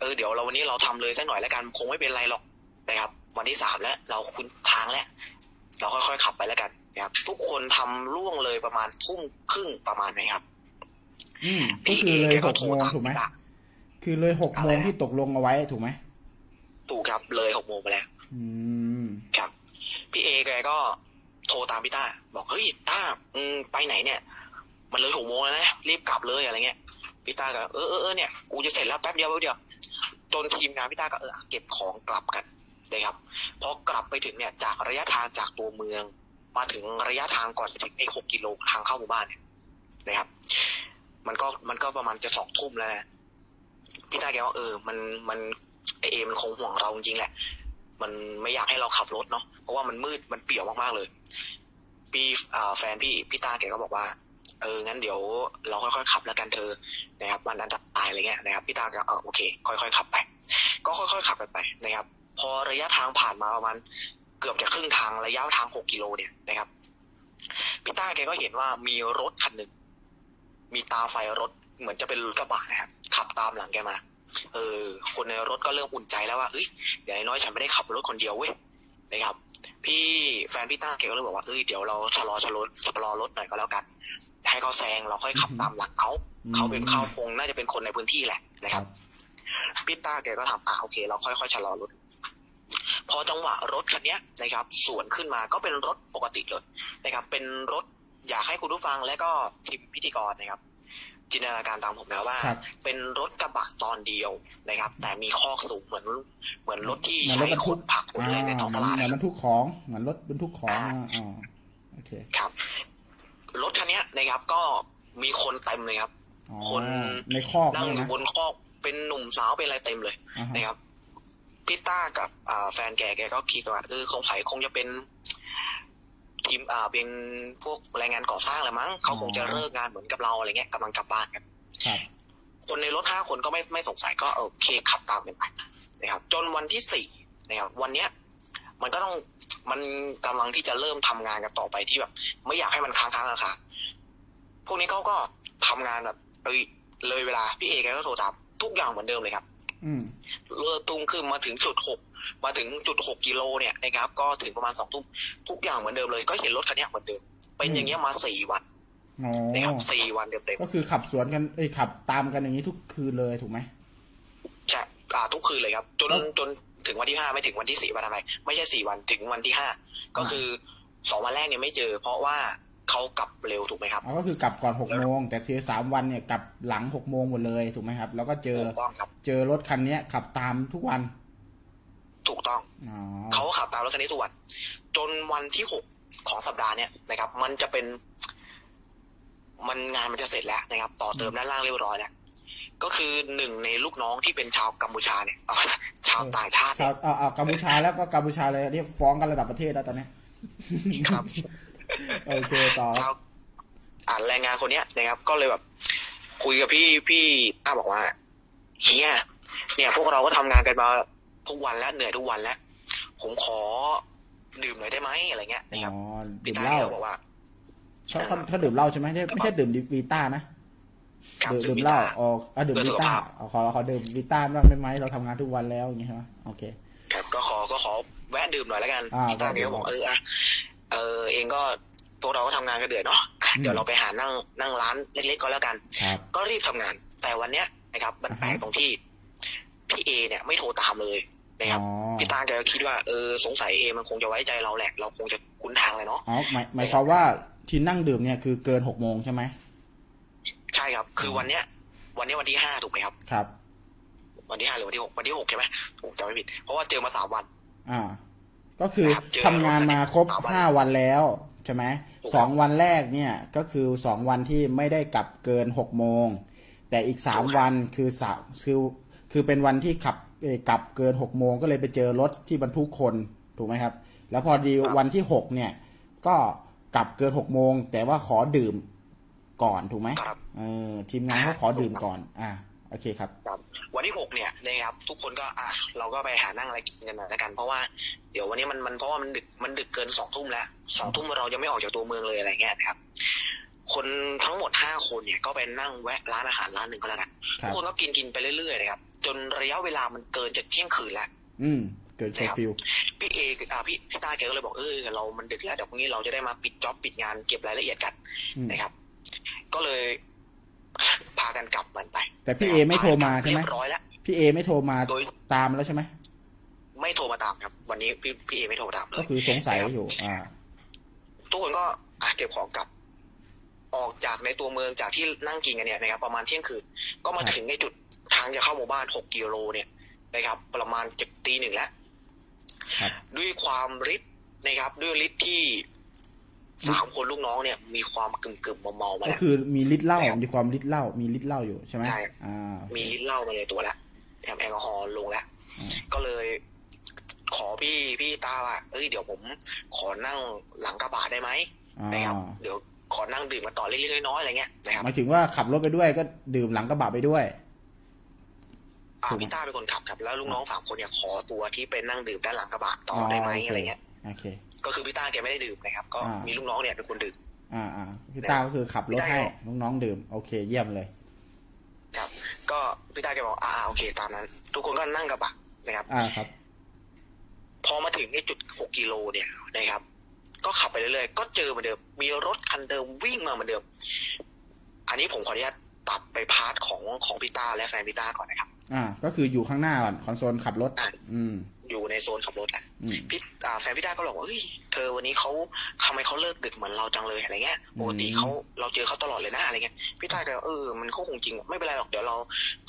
เออเดี๋ยวเราวันนี้เราทำเลยสักหน่อยแล้วกัน คงไม่เป็นไรหรอกนะครับ วันที่สามแล้ว เราคุ้นทางแล้วอยๆขับไปแล้วกันนะครับ ทุกคนทำล่วงเลยประมาณทุ่มครึ่งประมาณนี้ครับอืมก็พี่คือเอเลแกยหก็กโทรโมงตามถูกไหมพี่ต้าคือเลยหกโมงอะไรนะที่ตกลงเอาไว้ถูกไหมถูกครับเลยหกโมงไปแล้วอืมครับ พี่เอแกก็โทรตามพี่ต้า บอกเฮ้ยต้าอืมไปไหนเนี่ย มันเลยหกโมงแล้วนะรีบกลับเลยอะไรเงี้ยพี่ต้าก็เออเออเออเนี่ยกูจะเสร็จแล้วแป๊บเดียวแป๊บเดียวจนทีมงานพี่ต้าก็เออเก็บของกลับกัน นะครับพอกลับไปถึงเนี่ยจากระยะทางจากตัวเมือง มาถึงระยะทางก่อนจะถึงไอ้หกกิโลทางเข้าหมู่บ้านเนี่ยนะครับ มันก็มันก็ประมาณจะสองทุ่มแล้วนะพี่ต้าแกว่าเออ มันมันไอเอมันคงห่วงเราจริงแหละ มันไม่อยากให้เราขับรถเนาะเพราะว่ามันมืดมันเปี่ยวมากๆเลย พี่แฟนพี่พี่ต้าแกก็บอกว่าเอองั้นเดี๋ยวเราค่อยๆขับแล้วกันเธอนะครับมันอันตรายอะไรเงี้ยนะครับพี่ต้าก็เออโอเค ค่อยๆขับไป ก็ค่อยๆขับกันไปนะครับ พอระยะทางผ่านมาประมาณเกือบจะครึ่งทางระยะทางหกกิโลเนี่ยนะครับพี่ต้าแกก็เห็นว่ามีรถคันหนึ่งมีตาไฟรถเหมือนจะเป็นรถกระบะนะครับขับตามหลังแกมา เออ คนในรถก็เริ่มอุ่นใจแล้วว่าเอ้ยเดี๋ยวน้อยฉันไม่ได้ขับรถคนเดียวเว้ยนะครับ พี่แฟนพี่ต้าแกก็เลยบอกว่าเอ้ยเดี๋ยวเราชะลอชะลอชะลอรถหน่อยก็แล้วกัน ให้เขาแซงเราค่อยขับตามหลังเขาเขาเป็นเขาคงน่าจะเป็นคนในพื้นที่แหละนะครับ พี่ต้าแกก็ทำอะโอเค เราค่อยๆชะลอรถพอจังหวะรถคันเนี้ยนะครับ สวนขึ้นมาก็เป็นรถปกติเลยนะครับ เป็นรถอยากให้คุณผู้ฟังและก็ทีมพิธีกรนะครับ จินตนาการตามผมนะว่าครับเป็นรถกระบะตอนเดียวนะครับ แต่มีคอกสูงเหมือน เหมือนรถที่เหมือนรใช้ถบรรทุขุกดผักขุดอะไรในท้องตลาดเหมือนนะบรรทุกของเหมือนรถบรรทุกของอ่าอ่าอ่าโอเคครับ รถคันเนี้ยนะครับก็มีคนเต็มเลยครับอ๋อคนในคอกนั่งนี่อยู่นะบนคอก เป็นหนุ่มสาวเป็นอะไรเต็มเลยอ่าฮะนะครับพี่ต้ากับอ่าแฟนแกแกก็คิดว่าเออคงใส่คงจะเป็นทีมอ่าเป็นพวกแรงงานก่อสร้างแหละมั้งเขาคงจะเลิกงานเหมือนกับเราอะไรเงี้ยกำลังกลับบ้านกันครับคนในรถห้าคนก็ไม่ไม่สงสัยก็โอเคขับตามกันไปนะครับ จนวันที่สี่นะครับวันเนี้ย มันก็ต้องมันกำลังที่จะเริ่มทำงานกันต่อไปที่แบบ ไม่อยากให้มันค้างค้างราคาพวกนี้เขาก็ทำงานแบบเอยเลยเวลาพี่เอแกก็โทรตาม ทุกอย่างเหมือนเดิมเลยครับอืมเรือตุ้มขึ้นมาถึงจุดหกมาถึงจุดหกกิโลเนี่ยนะครับ ก็ถึงประมาณสองทุ่มทุกอย่างเหมือนเดิมเลย ก็เห็นรถคันเนี้ยเหมือนเดิม เป็นอย่างเงี้ยมาสี่วันอ๋อนะครับสี่วันเต็มก็คือขับสวนกันเอ้ยขับตามกันอย่างนี้ทุกคืนเลยถูกไหมๆใช่อ่าทุกคืนเลยครับ จนแล้วจนถึงวันที่ห้าไม่ถึงวันที่สี่วันอะไรไม่ใช่สี่วันถึงวันที่ห้าก็คือสองวันแรกเนี่ยไม่เจอ เพราะว่า เขากลับเร็วถูกไหมครับอ๋อก็คือกลับก่อนหกโมงแต่ทีสามวันเนี่ยกลับหลังหกโมงหมดเลยถูกไหมครับ แล้วก็เจอถูกต้องครับเจอรถคันเนี้ยขับตามทุกวัน ถูกต้องอ๋อเขาขับตามรถคันนี้ทุกวัน จนวันที่หกของสัปดาห์เนี่ยนะครับ มันจะเป็น มันงานมันจะเสร็จแล้วนะครับ ต่อเติมด้านล่างเรียบร้อยแล้วก็คือหนึ่งในลูกน้องที่เป็นชาวกัมพูชาเนี่ยเอาชาวต่างชาติชาเนี่วยเอาเอากัมพูชาแล้วก็กัมพูชาเลยอันนี่ฟ้องกันระดับประเทศแล้วตอนเนี้ยครับ โอเคต่อชาวอ่านแรงงานคนเนี้ยนะครับ ก็เลยแบบ คุยกับพี่พี่ต้าบอกว่าเฮียเนี่ย พวกเราก็ทำงานกันมาทุกวันแล้วเหนื่อยทุกวันแล้ว ผมขอดื่มหน่อยได้ไหมอะไรเงี้ยนะครับอ๋อพี่ดื่มต้าเหล้าก็บอกว่าเขาเขาเขาดื่มเหล้าใช่ไหมไม่ไม่ใช่ดื่มวีต้านะครับดื่มดื่ดื่มมพี่เหล้าต้าอ๋ออะดื่มเพื่อวีสุขต้าภาพเอาขอขอดื่มวีต้าบ้างได้ไหมเราทำงานทุกวันแล้วอย่างงี้ใช่ไหมโอเคครับก็ขอก็ขอแวะดื่มหน่อยแล้วกันอ่าพี่ต้าเนี่ยก็บอกเอออะ เออเองก็พวกเราก็ทำงานกันเดือดเนาะอืมเดี๋ยวเราไปหานั่งนั่งร้านเล็กๆก็แล้วกันครับก็รีบทำงาน แต่วันเนี้ยนะครับ มันแปลกอ่าฮะตรงที่พี่เอเนี่ยไม่โทรตามเลยนะครับอ๋อพี่ตาแกก็คิดว่าเออสงสัยเอมันคงจะไว้ใจเราแหละ เราคงจะคุ้นทางเลยเนาะอ๋อหมายหมายความว่าที่นั่งดื่มเนี่ยคือเกินหกโมงใช่ไหมใช่ครับ คือวันเนี้ย วันเนี้ยวันที่ห้าถูกไหมครับครับ วันที่ห้าหรือวันที่หกวันที่หกใช่ไหมผมจำไม่ผิดเพราะว่าเจอมาสามวัน อ่า ก็คือครับเจอทำงานมาครบสามวันห้าวันแล้วใช่ไหมถูกครับสองวันแรกเนี่ยก็คือสองวันที่ไม่ได้กลับเกินหกโมง แต่อีกสามถูกครับวันคือสาคือคือเป็นวันที่ขับเอ่อกลับเกินหกโมงก็เลยไปเจอรถที่บรรทุกคนถูกไหมครับ แล้วพอดีวันที่หกเนี่ย ก็กลับเกินหกโมงแต่ว่าขอดื่มก่อนถูกไหมครับเออทีมงานเขาขอดื่มก่อน อ่าโอเคครับครับ วันที่หกเนี่ยนะครับทุกคนก็อะเราก็ไปหานั่งอะไรกินกันหน่อยแล้วกัน เพราะว่าเดี๋ยววันนี้มันมันเพราะว่ามันดึกมันดึกเกินสองทุ่มแล้วสองทุ่มเรายังไม่ออกจากตัวเมืองเลยอะไรเงี้ยนะครับ คนทั้งหมดห้าคนเนี่ยก็ไปนั่งแวะร้านอาหารร้านหนึ่งก็แล้วกันครัทุบกคนก็กินกินไปเรื่อยๆนะครับ จนระยะเวลามันเกินจะเที่ยงคืนแล้วอืมเกินเคอร์ฟิวพี่เออ่าพี่พี่ต้าแกก็เลยบอกเออเรา มันดึกแล้วเดี๋ยวพรุ่งนี้เราจะได้มาปิด job ปิดงานเก็บรายละเอียดกันอืมนะครับ ก็เลย พากันกลับมันไป แต่พี่เอไม่โทรมาใช่ไหมเรียบร้อยแล้วพี่เอไม่โทรมาโดยตามแล้วใช่ไหมไม่โทรมาตามครับ วันนี้พี่พี่เอไม่โทรมาตามเลก็ยคือสงสัยอยู่ อ่า ทุกคนก็อะเก็บของกลับ ออกจากในตัวเมืองจากที่นั่งกินกันเนี่ยนะครับประมาณเที่ยงคืนก็มาครับถึงในจุดทางจะเข้าหมู่บ้านหกกิโลเนี่ยนะครับ ประมาณจะตีหนึ่งแล้วครับด้วยความริดนะครับ ด้วยฤทธิ์ที่ สามคนลูกน้องเนี่ยมีความกึ่มกึ่มๆเมาๆมาก็แล้วคือมีฤทธิ์เหล้าใช่ครับมีความฤทธิ์เหล้ามีฤทธิ์เหล้าอยู่ใช่ไหมใช่อ่ามีฤทธิ์เหล้ามาในตัวแล้วแถมแอลกอฮอล์ลงแล้วอืมก็เลยขอพี่พี่ตาว่าเอ้ยเดี๋ยวผมขอนั่งหลังกระบะได้ไหมอ่านะครับเดี๋ยวขอนั่งดื่มมาต่อเล็กๆน้อยๆอะไรเงี้ยนะครับหมายถึงว่าขับรถไปด้วยก็ดื่มหลังกระบะไปด้วยอ่าถูกไหมพี่ต้าเป็นคนขับครับแล้วลูกน้องสามคนเนี่ยขอตัวที่เป็นนั่งดื่มด้านหลังกระบะต่อได้ไหมโคอะไรเงี้ย โอเค ก็คือพี่ต้าแกไม่ได้ดื่มนะครับ ก็อ่ามีมีลูกน้องเนี่ยเป็นคนดื่มอ่าอ่าพี่ต้าก็คือขับรถให้น้องๆดื่ม โอเค เยี่ยมเลย ครับ ก็พี่ต้าแกบอกอ่าโอเค ตามนั้น ทุกคนก็นั่งกระบะนะครับ อ่าครับ พอมาถึงไอ้จุดหกกิโลเนี่ยนะครับ ก็ขับไปเรื่อยๆก็เจอเหมือนเดิม มีรถคันเดิมวิ่งมาเหมือนเดิม อันนี้ผมขออนุญาตตัดไป part ของของพี่ต้าและแฟนพี่ต้าก่อนนะครับ อ่า ก็คืออยู่ข้างหน้าก่อนคอนโซลขับรถอะอืม อยู่ในโซนขับรถแหละอืมพี่อ่าแฟนพี่ต้าก็บอกว่าเฮ้ยเธอวันนี้เขาทำไมเขาเลิกดึกเหมือนเราจังเลยอะไรเงี้ยปกติอืมเขาเราเจอเขาตลอดเลยนะอะไรเงี้ยพี่ต้าก็เออมันก็คงจริงไม่เป็นไรหรอกเดี๋ยวเรา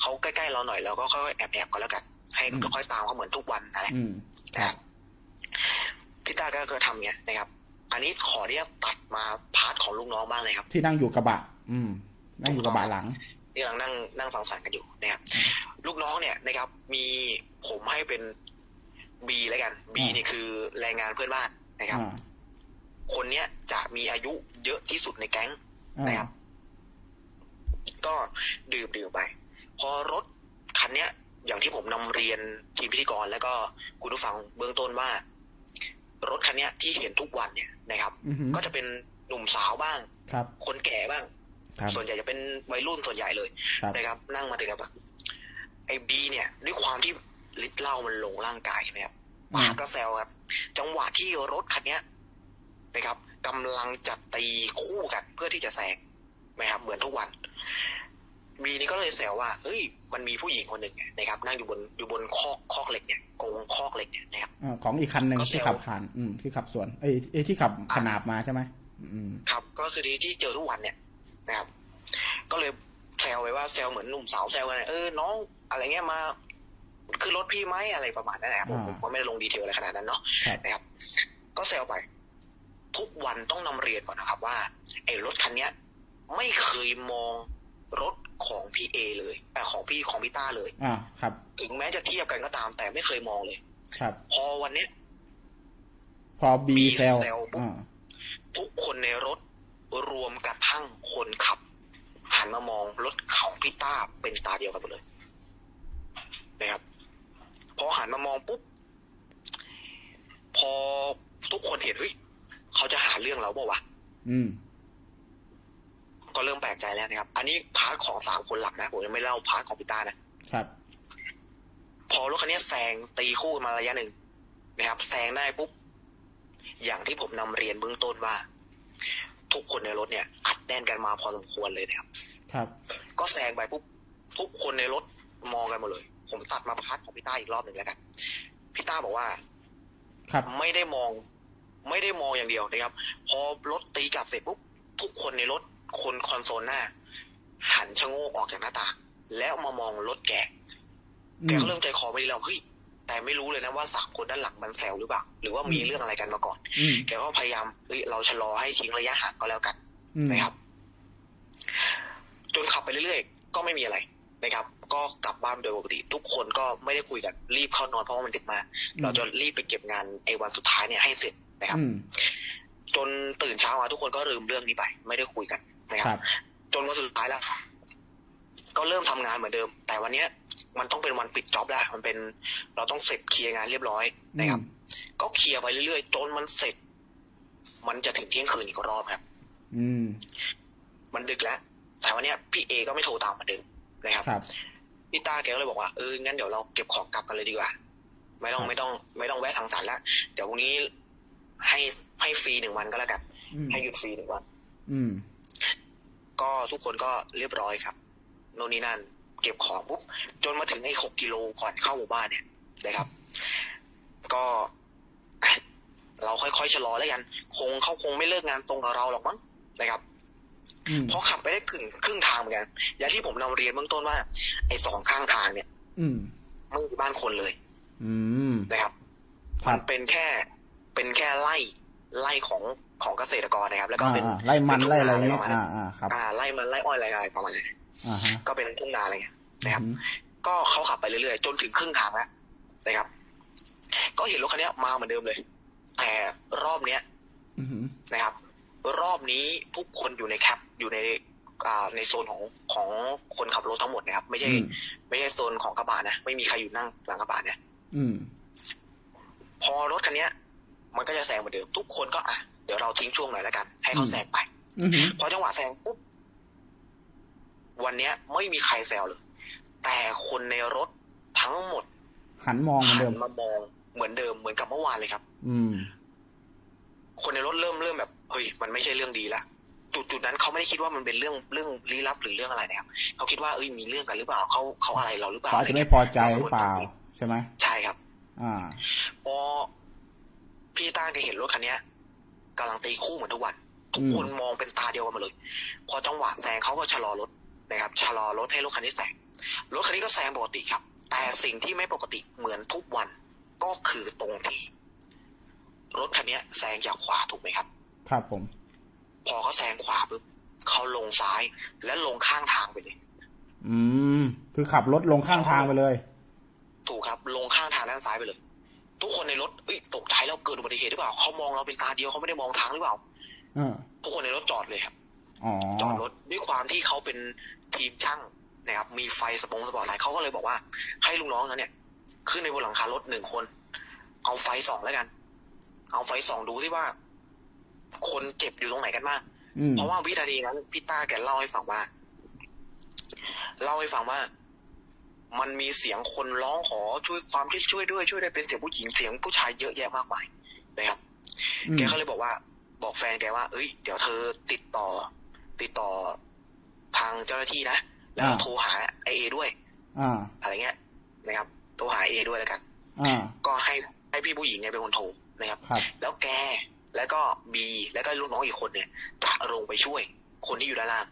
เขาใกล้ๆเราหน่อยเราก็ค่อยๆแอบๆกันแล้วกันให้ค่อยๆตามเขาเหมือนทุกวันอะไรอืมนะครับพี่ต้าก็เคยทำเงี้ยนะครับ อันนี้ขอเนี่ยตัดมา part ของลูกน้องบ้างเลยครับ ที่นั่งอยู่กระบะ อืม นั่งอยู่กระบะหลังที่กำลังนั่งนั่งสังสรรค์กันอยู่นะครับ ลูกน้องเนี่ยนะครับ มีผมให้เป็น บีแล้วกันบีอ่านี่คือแรงงานเพื่อนบ้านนะครับอ่าคนเนี้ยจะมีอายุเยอะที่สุดในแก๊งอ่านะครับ ก็ดื่มดื่มไป พอรถคันเนี้ย อย่างที่ผมนำเรียนทีมพิธีกร แล้วก็คุณผู้ฟังเบื้องต้นว่า รถคันเนี้ยที่เห็นทุกวันเนี่ยนะครับอือหือก็จะเป็นหนุ่มสาวบ้างครับ คนแก่บ้างครับส่วนใหญ่จะเป็นวัยรุ่นส่วนใหญ่เลยครับนะครับ นั่งมาติดกับแบบไอ้บีเนี่ย ด้วยความที่ ฤทธิ์เหล้ามันลงร่างกายใช่ไหมครับอืมปากก็แซวครับ จังหวะที่รถคันเนี้ยนะครับกำลังจะตีคู่กันเพื่อที่จะแซงนะครับเหมือนทุกวันบีนี่ก็เลยแซวว่าเฮ้ย มันมีผู้หญิงคนหนึ่งนะครับ นั่งอยู่บนอยู่บนคอกคอกเหล็กเนี่ยกรงคอกเหล็กเนี่ยนะครับอ่าของอีกคันหนึ่งก็เซลล์ที่ขับผ่าน อืมที่ขับสวนเอ้ยเอ้ยที่ขับขนาบมาใช่ไหมอืมครับ ก็คือที่ที่เจอทุกวันเนี่ยนะครับ ก็เลยแซวไปว่าแซวเหมือนหนุ่มสาวแซวกันเออน้องอะไรเงี้ยมา คือรถพี่ไหมอะไรประมาณนั้นนะครับผมอ่าผมก็ไม่ได้ลงดีเทลอะไรขนาดนั้นเนาะครับนะครับ ก็แซวไป ทุกวันต้องนำเรียนก่อนนะครับ ว่าไอ้รถคันเนี้ย ไม่เคยมองรถของพี่เอเลยแต่ของพี่ของพี่ต้าเลยอ่าครับ ถึงแม้จะเทียบกันก็ตาม แต่ไม่เคยมองเลย ครับ พอวันเนี้ยพอบีบีเซลเซลปุ๊บอ่าทุกคนในรถรวมกระทั่งคนขับหันมามองรถของพี่ต้าเป็นตาเดียวกันหมดเลยนะครับ พอหันมามองปุ๊บ พอทุกคนเห็นเฮ้ยเขาจะหาเรื่องเราเปล่าวะอืม ก็เริ่มแปลกใจแล้วนะครับ อันนี้ part ของสามคนหลักนะผมยังไม่เล่า part ของพี่ต้านะครับ พอรถคันนี้แซงตีคู่มาระยะหนึ่งนะครับแซงได้ปุ๊บ อย่างที่ผมนำเรียนเบื้องต้นว่า ทุกคนในรถเนี่ย อัดแน่นกันมาพอสมควรเลยนะครับ ครับ ก็แซงไปปุ๊บทุกคนในรถมองกันหมดเลย ผมตัดมา part ของพี่ต้าอีกรอบหนึ่งแล้วกันพี่ต้าบอกว่า ครับ ไม่ได้มอง ไม่ได้มองอย่างเดียวนะครับ พอรถตีกลับเสร็จปุ๊บทุกคนในรถคนคอนโซลหน้า หันชะโงกออกจากหน้าต่างแล้วมามองรถแกอืแกมก็เริ่มใจคอไม่ดีแล้วเฮ้ยแต่ไม่รู้เลยนะว่าสามคนด้านหลังมันแซวหรือเปล่า หรือว่ามีอืมเรื่องอะไรกันมาก่อนอืมแกก็พยายามเฮ้ยเราชะลอให้ทิ้งระยะห่างก็แล้วกันอืมนะครับ จนขับไปเรื่อยๆ ก็ไม่มีอะไรนะครับ ก็กลับบ้านโดยปกติ ทุกคนก็ไม่ได้คุยกันรีบเข้านอนเพราะว่ามันดึกมากเราจะรีบไปเก็บงานไอ้วันสุดท้ายเนี่ยให้เสร็จนะครับอืมจนตื่นเช้ามาทุกคนก็ลืมเรื่องนี้ไป ไม่ได้คุยกันนะคครัรับบจนวันสุดท้ายแล้วก็เริ่มทำงานเหมือนเดิม แต่วันเนี้ย มันต้องเป็นวันปิดจ็อบแล้วมันเป็น เราต้องเสร็จเคลียร์งานเรียบร้อยนะครับ ก็เคลียร์ไปเรื่อยๆจนมันเสร็จ มันจะถึงเที่ยงคืนอีกรอบครับ อืม มันดึกแล้วแต่วันเนี้ยพี่เอก็ไม่โทรตามเหมือนเดิมนะครับครับ พี่ต้าแกก็เลยบอกว่าเอองั้นเดี๋ยวเราเก็บของกลับกันเลยดีกว่า ไม่ต้องครับไม่ต้อง ไม่ต้องแวะสังสรรค์แล้วเดี๋ยวพรุ่งนี้ให้ให้ฟรีหนึ่งวันก็แล้วกันอืมให้หยุดฟรีหนึ่งวันอืมก็ทุกคนก็เรียบร้อยครับ โน่นนี่นั่น เก็บของปุ๊บจนมาถึงไอ้หกกิโลก่อนเข้าหมู่บ้านเนี่ยนะครับ ก็เราค่อยๆชะลอแล้วกัน คงเขาคงไม่เลิกงานตรงกับเราหรอกมั้งนะครับอืม เพราะขับไปได้ครึ่งครึ่งทางเหมือนกัน อย่างที่ผมนำเรียนเบื้องต้นว่า ไอ้สองข้างทางเนี่ย อืมไม่มีบ้านคนเลย อืมนะครับครัมับนเป็นแค่เป็นแค่ไร่ไร่ของของเกษตรกรนะครับ แล้วก็อ่าเป็นอ่าไล่มันไล่อะไรเป็เงี้นยทุ่งนาอ่าอ่าครับอ่าไล่มันไล่อ้อยไล่อะไรประมาณนี้อ่าฮะก็เป็นทุ่งนาอะไรเงี้ยนะครับอืมก็เขาขับไปเรื่อยๆ จนถึงครึ่งทางแล้วนะครับ ก็เห็นรถคันนี้ยมาเหมือนเดิมเลย แต่รอบเนี้ยอืมนะครับ รอบนี้ทุกคนอยู่ในแคปอยู่ในอ่าในโซนของของคนขับรถทั้งหมดนะครับ ไม่ใช่อืมไม่ใช่โซนของกระบะนะไม่มีใครอยู่นั่งหลังกระบะเนี่ยอืมพอรถคันเนี้ย มันก็จะแซงเหมือนเดิมทุกคนก็อะเดี๋ยวเราทิ้งช่วงหน่อยแล้วกัน ให้เขาอืมแซงไปอืมพอจังหวะแซงปุ๊บวันเนี้ย ไม่มีใครแซวเลย แต่คนในรถทั้งหมด หันมองเหมือนหัเดินมมามองเหมือนเดิมเหมือนกับเมื่อวานเลยครับ อืม คนในรถเริ่มเริ่มแบบ เฮ้ยมันไม่ใช่เรื่องดีละจุดจุดนั้นเขาไม่ได้คิดว่ามันเป็นเรื่องเรื่องลี้ลับหรือเรื่องอะไรนะครับเขาคิดว่าเอ้ยมีเรื่องกันหรือเปล่าเขาเขาอะไรเราหรือเปล่าเขาอาจจะไม่พอใจหรือเปล่าใช่ไหมใช่ครับ อ่าพอพี่ต้าแกเห็นรถคันเนี้ยกำลังตีคู่เหมือนทุกวันทุกคนมองเป็นตาเดียวกันหมาเลย พอจังหวะแซงเขาก็ชะลอรถนะครับชะลอรถให้รถคันนี้แซงรถคันนี้ก็แซงปกติครับ แต่สิ่งที่ไม่ปกติเหมือนทุกวันก็คือตรงที่รถคันเนี้ยแซงจากขวาถูกไหมครับ ครับผม พอเขาแซงขวาปุ๊บเขาลงซ้าย และลงข้างทางไปเลย อืม คือขับรถลงข้างทางไปเลย ถูกครับ ลงข้างทางด้านซ้ายไปเลย ทุกคนในรถเอ้ยตกใจแล้วเกิดอุบัติเหตุหรือเปล่าเขามองเราเป็นตาเดียวเขาไม่ได้มองทางหรือเปล่าเออทุกคนในรถจอดเลยครับอ๋อจอดรถด้วยความที่เขาเป็นทีมช่างนะครับ มีไฟสปงสปอร์ตไลท์เขาก็เลยบอกว่า ให้ลูกน้องเขาเนี่ย ขึ้นในบนหลังคารถหนึ่งคน เอาไฟส่องแล้วกัน เอาไฟส่องดูที่ว่า คนเจ็บอยู่ตรงไหนกันบ้างอืมเพราะว่าวินาทีนั้นพี่ต้าแกเล่าให้ฟังว่าเล่าให้ฟังว่า มันมีเสียงคนร้องขอช่วยความช่วยช่วยด้วยช่วยด้วยเป็นเสียงผู้หญิงเสียงผู้ชายเยอะแยะมากมายนะครับอืมแกก็เลยบอกว่า บอกแฟนแกว่า เอ้ย เดี๋ยวเธอติดต่อ ติดต่อทางเจ้าหน้าที่นะแล้วอ่าโทรหาไอเอด้วยอ่าอะไรเงี้ยนะครับโทรหาเอด้วยแล้วกันอ่าก็ให้ให้พี่ผู้หญิงเนี่ยเป็นคนโทรนะครับครับแล้วแก แล้วก็บีแล้วก็ลูกน้องอีกคนเนี่ยจะลงไปช่วยคนที่อยู่ด้านล่าง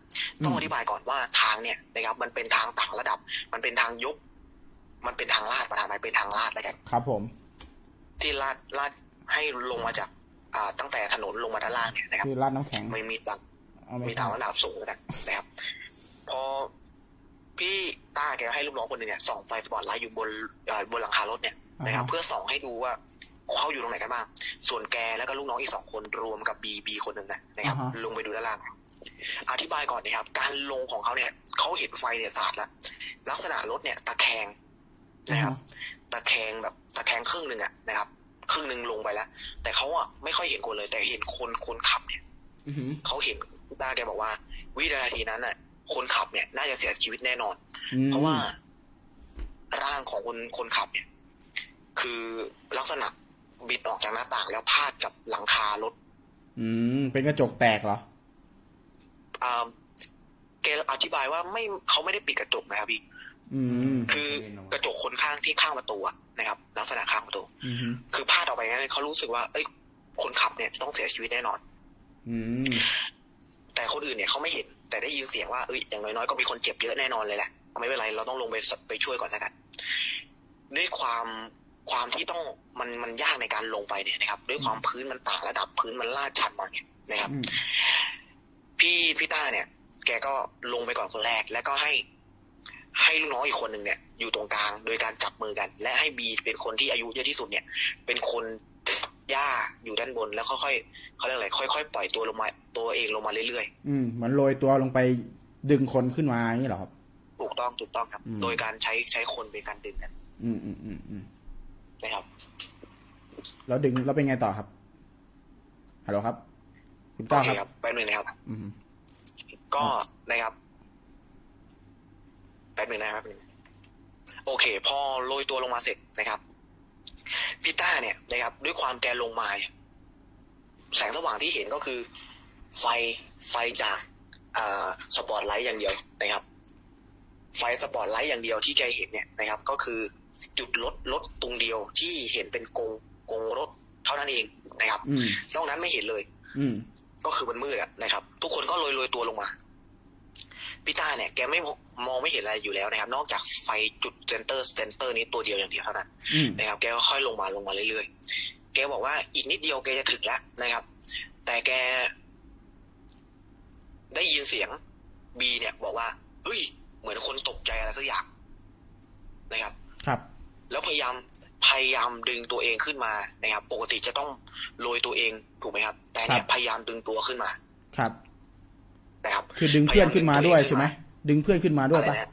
ต้องอธิบายก่อนว่าทางเนี่ยนะครับ มันเป็นทางต่างระดับ มันเป็นทางยก มันเป็นทางลาดประธานมันเป็นทางลาดแล้วกันครับ ผม ที่ลาดลาดให้ลงมาจาก อ่า ตั้งแต่ถนนลงมาด้านล่างเนี่ยนะครับคือราดน้ำแข็งไม่มีตังเอาไม่มีใช่ทางระดับสูงแล้วกันนะครับ พอพี่ต้าแกให้ลูกน้องคนหนึ่งเนี่ยส่องไฟสปอตไลท์อยู่บนเอ่อบนหลังคารถเนี่ยนะครับ เพื่อส่องให้ดูว่า เขาอยู่ตรงไหนกันบ้างส่วนแกแล้วก็ลูกน้องอีกสองคนรวมกับบีบีคนหนึ่งนะนะครับอ่าฮะลงไปดูด้านล่าง อธิบายก่อนนะครับ การลงของเขาเนี่ยเขาเห็นไฟเนี่ยสาดแล้วลักษณะรถเนี่ยตะแคงนะครับ ตะแคงแบบตะแคงครึ่งหนึ่งอะนะครับครึ่งหนึ่งลงไปแล้ว แต่เขาอะไม่ค่อยเห็นคนเลย แต่เห็นคนคนขับเนี่ยอือหือเขาเห็นพี่ต้าแกบอกว่า วินาทีนั้นน่ะคนขับเนี่ยน่าจะเสียชีวิตแน่นอนอืมเพราะว่าร่างของคนคนขับเนี่ย คือลักษณะ บิดออกจากหน้าต่างแล้วพาดกับหลังคารถ อืม เป็นกระจกแตกเหรออ่าแกอธิบายว่าไม่เขาไม่ได้ปิดกระจกนะครับพี่อืมคือกระจกคนข้างที่ข้างประตูอะนะครับ ลักษณะข้างประตูอืมคือพาดออกไปงั้นเขารู้สึกว่า เอ้ย คนขับเนี่ยต้องเสียชีวิตแน่นอนอืมแต่คนอื่นเนี่ยเขาไม่เห็น แต่ได้ยินเสียงว่าเอ้ยอย่างน้อยๆก็มีคนเจ็บเยอะแน่นอนเลยแหละไม่เป็นไรเราต้องลงไปไปช่วยก่อนแล้วกัน ด้วยความ ความที่ต้องมันมันยากในการลงไปเนี่ยนะครับ ด้วยความพื้นมันต่างระดับพื้นมันลาดชันมาเนี่ยนะครับอืมพี่พี่ต้าเนี่ย แกก็ลงไปก่อนคนแรก แล้วก็ให้ ให้ลูกน้องอีกคนหนึ่งเนี่ยอยู่ตรงกลางโดยการจับมือกัน และให้บีเป็นคนที่อายุเยอะที่สุดเนี่ย เป็นคนย่าอยู่ด้านบนแล้วค่อยๆเขาเรียกอะไรค่อยๆปล่อยตัวลงมาตัวเองลงมาเรื่อยๆอืมเหมือนโรยตัวลงไปดึงคนขึ้นมาอย่างนี้เหรอครับถูกต้องถูกต้องครับอืมโดยการใช้ใช้คนเป็นการดึงกัน อืมอืมอืมอืม นะครับแล้วดึงแล้วเป็นไงต่อครับฮัลโหลครับ คุณก้าว โอเคครับรับแป๊บนึงนะครับอืมก็นะครับแป๊บนึงนะครับแป๊บนึงโอเค พอโรยตัวลงมาเสร็จนะครับพี่ต้าเนี่ยนะครับ ด้วยความแกลงมาเนี่ยแสงสว่างที่เห็นก็คือ ไฟไฟจากอ่าสปอตไลท์อย่างเดียวนะครับ ไฟสปอตไลท์อย่างเดียวที่แกเห็นเนี่ยนะครับ ก็คือ จุดรถรถตรงเดียวที่เห็นเป็นกงกงรถเท่านั้นเองนะครับอืมนอกนั้นไม่เห็นเลย อืมก็คือมันมืดอะนะครับ ทุกคนก็โรยโรยตัวลงมาพี่ต้าเนี่ยแกไม่มองมองไม่เห็นอะไรอยู่แล้วนะครับ นอกจากไฟจุด center center นี้ตัวเดียวอย่างเดียวเท่านั้นอืมนะครับแกก็ค่อยลงมาลงมาเรื่อยๆแกบอกว่าอีกนิดเดียวแกจะถึงแล้วนะครับ แต่แก ได้ยินเสียงบีเนี่ย บอกว่าเฮ้ยเหมือนคนตกใจอะไรสักอย่างนะครับ ครับ แล้วพยายามพยายามดึงตัวเองขึ้นมานะครับ ปกติจะต้องโรยตัวเองถูกไหมครับ แต่เนี่ครัยบพยายามดึงตัวขึ้นมา ครับนะครับ คือดึงเพื่อนขึ้นมาด้วยใช่ไหมดึงเพื่อนขึ้นมาด้วยอะไรปะนะ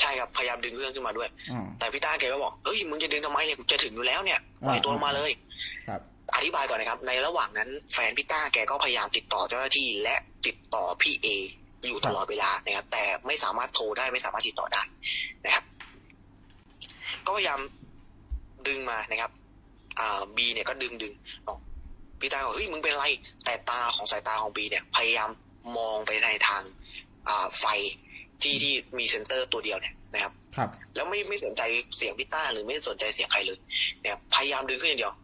ใช่ครับพยายามดึงเพื่อนขึ้นมาด้วยอ๋อแต่พี่ต้าแกก็บอกเอ้ยมึงจะดึงทำไมเนี่ยกูจะถึงอยู่แล้วเนี่ยปล่อยอ่าตัวลงมาเลย ครับ อธิบายก่อนนะครับ ในระหว่างนั้นแฟนพี่ต้าแกก็พยายามติดต่อเจ้าหน้าที่และติดต่อพี่เออยู่ตลอดเวลานะครับ แต่ไม่สามารถโทรได้ไม่สามารถติดต่อได้นะครับ ก็พยายามดึงมานะครับ อ่าบีเนี่ยก็ดึงดึงบอกพี่ต้าบอกเฮ้ยมึงเป็นไร แต่ตาของสายตาของบีเนี่ย พยายามมองไปในทางอ่าไฟที่ที่มีเซนเตอร์ตัวเดียวเนี่ยนะครับครับ แล้วไม่ไม่สนใจเสียงพี่ต้าหรือไม่สนใจเสียงใครเลยเนี่ยพยายามดึงขึ้นอย่างเดียว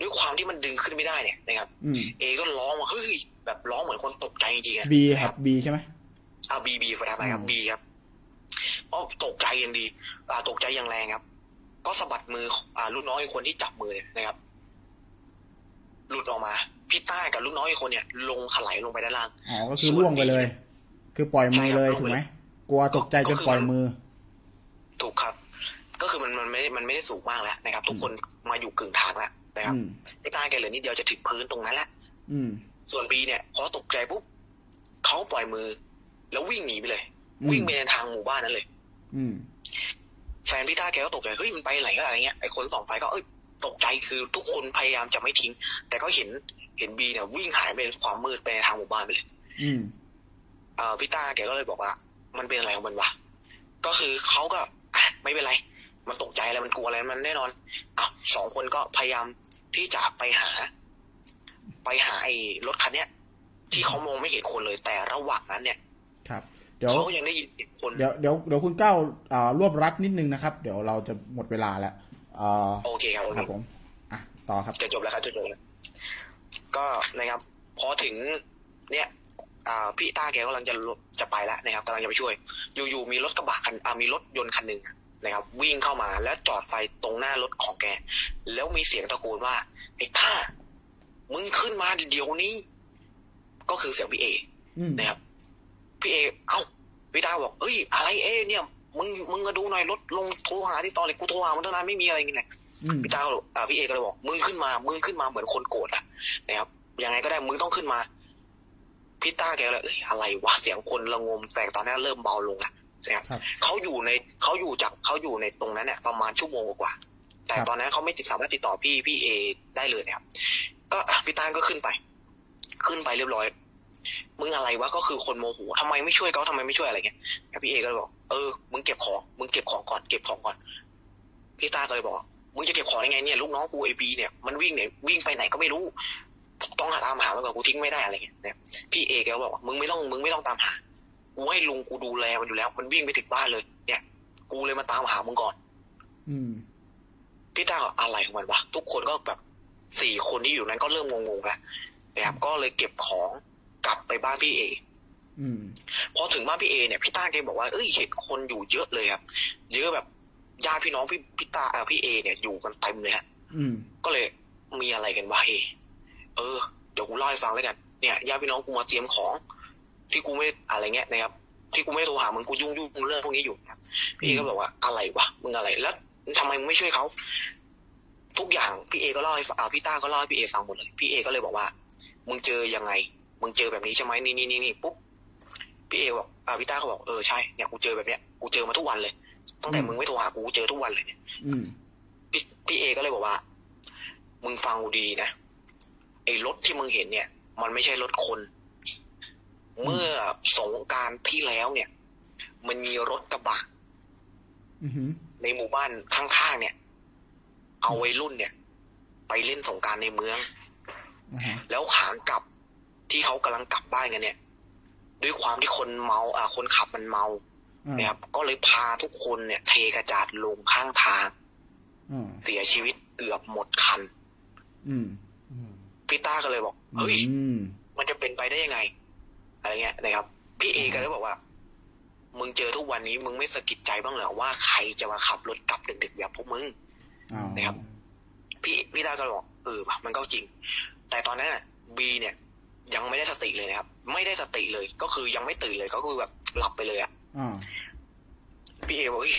ด้วยความที่มันดึงขึ้นไม่ได้เนี่ยนะครับอืมเอก็ร้องว่าเฮ้ยแบบร้องเหมือนคนตกใจจริงๆอะบีครับบีใช่ไหมอ่าบีบีไปทำไมครับอืมบีครับอ๋อตกใจอย่างดี อ่าตกใจอย่างแรงครับ ก็สะบัดมืออ่าลูกน้อยคนที่จับมือเนี่ยนะครับ หลุดออกมา พี่ต้ากับลูกน้อยอีกคนเนี่ย ลงถลายลงไปด้านล่างอ๋อก็คือล่วงไปเลย คือปล่อยมือเลยใช่ครับถูกไหมกลัวตกใจจนปล่อยมือ ถูกครับ ก็คือมันมันไม่ มันไม่ได้สูงมากแล้วนะครับ ทุกคนมาอยู่กึ่งทางแล้วนะครับอืมพี่ต้าแกเหลือนิดเดียวจะถึงพื้นตรงนั้นแหละอืมส่วนบีเนี่ยพอตกใจปุ๊บเขาปล่อยมือ แล้ววิ่งหนีไปเลยอืมวิ่งไปในทางหมู่บ้านนั้นเลย อืม แฟนพี่ต้าแกก็ตกใจเฮ้ยมันไปไหนก็อะไรเงี้ยไอคนสองไฟก็เอ้ยตกใจคือทุกคนพยายามจะไม่ทิ้ง แต่ก็เห็นเห็นบีเนี่ยวิ่งหายไปในความมืดไปในทางหมู่บ้านไปเลย อืมเอ่อพี่ต้าแกก็เลยบอกว่า มันเป็นอะไรของมันวะก็คือเขาก็อะไม่เป็นไร มันตกใจอะไรมันกลัวอะไรมันแน่นอนอะสองคนก็พยายามที่จะไปหา ไปหาไอ้รถคันเนี้ยที่เขามองไม่เห็นคนเลยแต่ระหว่างนั้นเนี่ยครับ เดี๋ยวเขายังได้ยินเสียงคนเดี๋ยวเดี๋ยวเดี๋ยวคุณก้าวอ่ารวบรัดนิดนึงนะครับ เดี๋ยวเราจะหมดเวลาแล้วอ่าโอเคครับโอคเครับผมอะต่อครับจะจบแล้วครับจะจบแล้วก็นะครับ พอถึงเนี่ยอ่าพี่ต้าแกกำลังจะจะไปแล้วนะครับกำลังจะไปช่วย อยู่ๆมีรถกระบะคันอ่ามีรถยนต์คันหนึ่งนะครับ วิ่งเข้ามาแล้วจอดไฟตรงหน้ารถของแก แล้วมีเสียงตะโกนว่าไอ้ต้ามึงขึ้นมาเดี๋ยวนี้ ก็คือเสียงพี่เออืมนะครับ พี่เอเอ้าพี่ต้าบอกเอ้ย อะไรเอเนี่ยมึงมึงก็ดูหน่อยรถลงโทรหาที่ตอนเลยกูโทรหามันตั้งนานไม่มีอะไรเงี้ยอืมพี่ต้าก็เลยอ่าพี่เอก็เลยบอกมึงขึ้นมามึงขึ้นมาเหมือนคนโกรธอะนะครับยังไงก็ได้มึงต้องขึ้นมาพี่ต้าแกเลยเอ้ยอะไรวะเสียงคนระงมแต่ตอนนี้เริ่มเบาลงแล้วนะครับครับเขาอยู่ในเขาอยู่จากเขาอยู่ในตรงนั้นเนี่ยประมาณชั่วโมงกว่า แต่ครับตอนนั้นเขาไม่ติดสามารถติดต่อพี่พี่เอได้เลยนะครับก็อะพี่ต้าก็ขึ้นไป ขึ้นไปเรียบร้อย มึงอะไรวะก็คือคนโมโหทำไมไม่ช่วยเขาทำไมไม่ช่วยอะไรเงี้ยแล้วพี่เอก็เลยบอกเออมึงเก็บของมึงเก็บของก่อนเก็บของก่อนพี่ต้าก็เลยบอกมึงจะเก็บของยังไงเนี่ยลูกน้องกูไอบีเนี่ยมันวิ่งเนี่ยวิ่งไปไหนก็ไม่รู้ต้องหาตามหามันก่อนกูทิ้งไม่ได้อะไรเงี้ยเนี่ยพี่เอแกก็บอกว่ามึงไม่ต้องมึงไม่ต้องตามหากูให้ลุงกูดูแลมันอยู่แล้ว มันวิ่งไปถึงบ้านเลย เนี่ย กูเลยมาตามหามึงก่อน อืมพี่ต้าก็อะไรของมันวะทุกคนก็แบบสี่คนที่อยู่นั้นก็เริ่มงงๆแล้วนะครับก็เลยเก็บของ กลับไปบ้านพี่เออืมพอถึงบ้านพี่เอเนี่ยพี่ต้าแกบอกว่าเอ้ยเห็นคนอยู่เยอะเลยครับเยอะแบบญาติพี่น้องพี่พี่ต้าเอ่อพี่เอ เนี่ยอยู่กันเต็มเลยฮะอืมก็เลยมีอะไรกันวะเอเออเดี๋ยวกูเล่าให้ฟังแล้วกันเนี่ยญาติพี่น้องกูมาเตรียมของ ที่กูไม่ได้อะไรเงี้ยนะครับที่กูไม่ได้โทรหามึงกูยุ่งยุ่งเรื่องพวกนี้อยู่นะครับพี่เอก็บอกว่าอะไรวะมึงอะไรแล้วทำไมมึงไม่ช่วยเขาทุกอย่างพี่เอก็เล่าให้ฟังอ่าพี่ต้าก็เล่าให้พี่เอฟังหมดเลยพี่เอก็เลยบอกว่า มึงเจอยังไง มึงเจอแบบนี้ใช่ไหมนี่นี่นี่นี่ปุ๊บพี่เอบอกอ่าพี่ต้าก็บอกเออใช่เนี่ยกูเจอแบบเนี้ยกูเจอมาทุกวันเลยตั้งแต่อืมมึงไม่โทรหากูกูเจอทุกวันเลยเนี่ยอืมพี่พี่เอก็เลยบอกว่า มึงฟังกูดีนะไอ้รถที่มึงเห็นเนี่ย มันไม่ใช่รถคน เมื่อสงกรารที่แล้วเนี่ย มันมีรถกระบะอืมในหมู่บ้านข้างๆเนี่ย เอาวัยรุ่นเนี่ย ไปเล่นสงกรารในเมืองอ่าฮะแล้วขากลับ ที่เขากำลังกลับบ้านกันเนี่ย ด้วยความที่คนเมาอ่าคนขับมันเมาอืมนะครับก็เลยพาทุกคนเนี่ย เทกระจาดลงข้างทางอืมเสียชีวิตเกือบหมดคันอืมอืมพี่ต้าก็เลยบอกเฮ้ยอืมมันจะเป็นไปได้ยังไง อะไรเงี้ยนะครับ พี่เอก็เลยบอกว่า มึงเจอทุกวันนี้ มึงไม่สะกิดใจบ้างเหรอว่าใครจะมาขับรถกลับดึกๆแบบพวกมึงอ้าวนะครับ พี่พี่ต้าก็เลยบอกเออว่ะมันก็จริง แต่ตอนนั้นน่ะบีเนี่ย ยังไม่ได้สติเลยนะครับ ไม่ได้สติเลย ก็คือยังไม่ตื่นเลยก็คือแบบหลับไปเลยอะอ่าพี่เอบอกเฮ้ย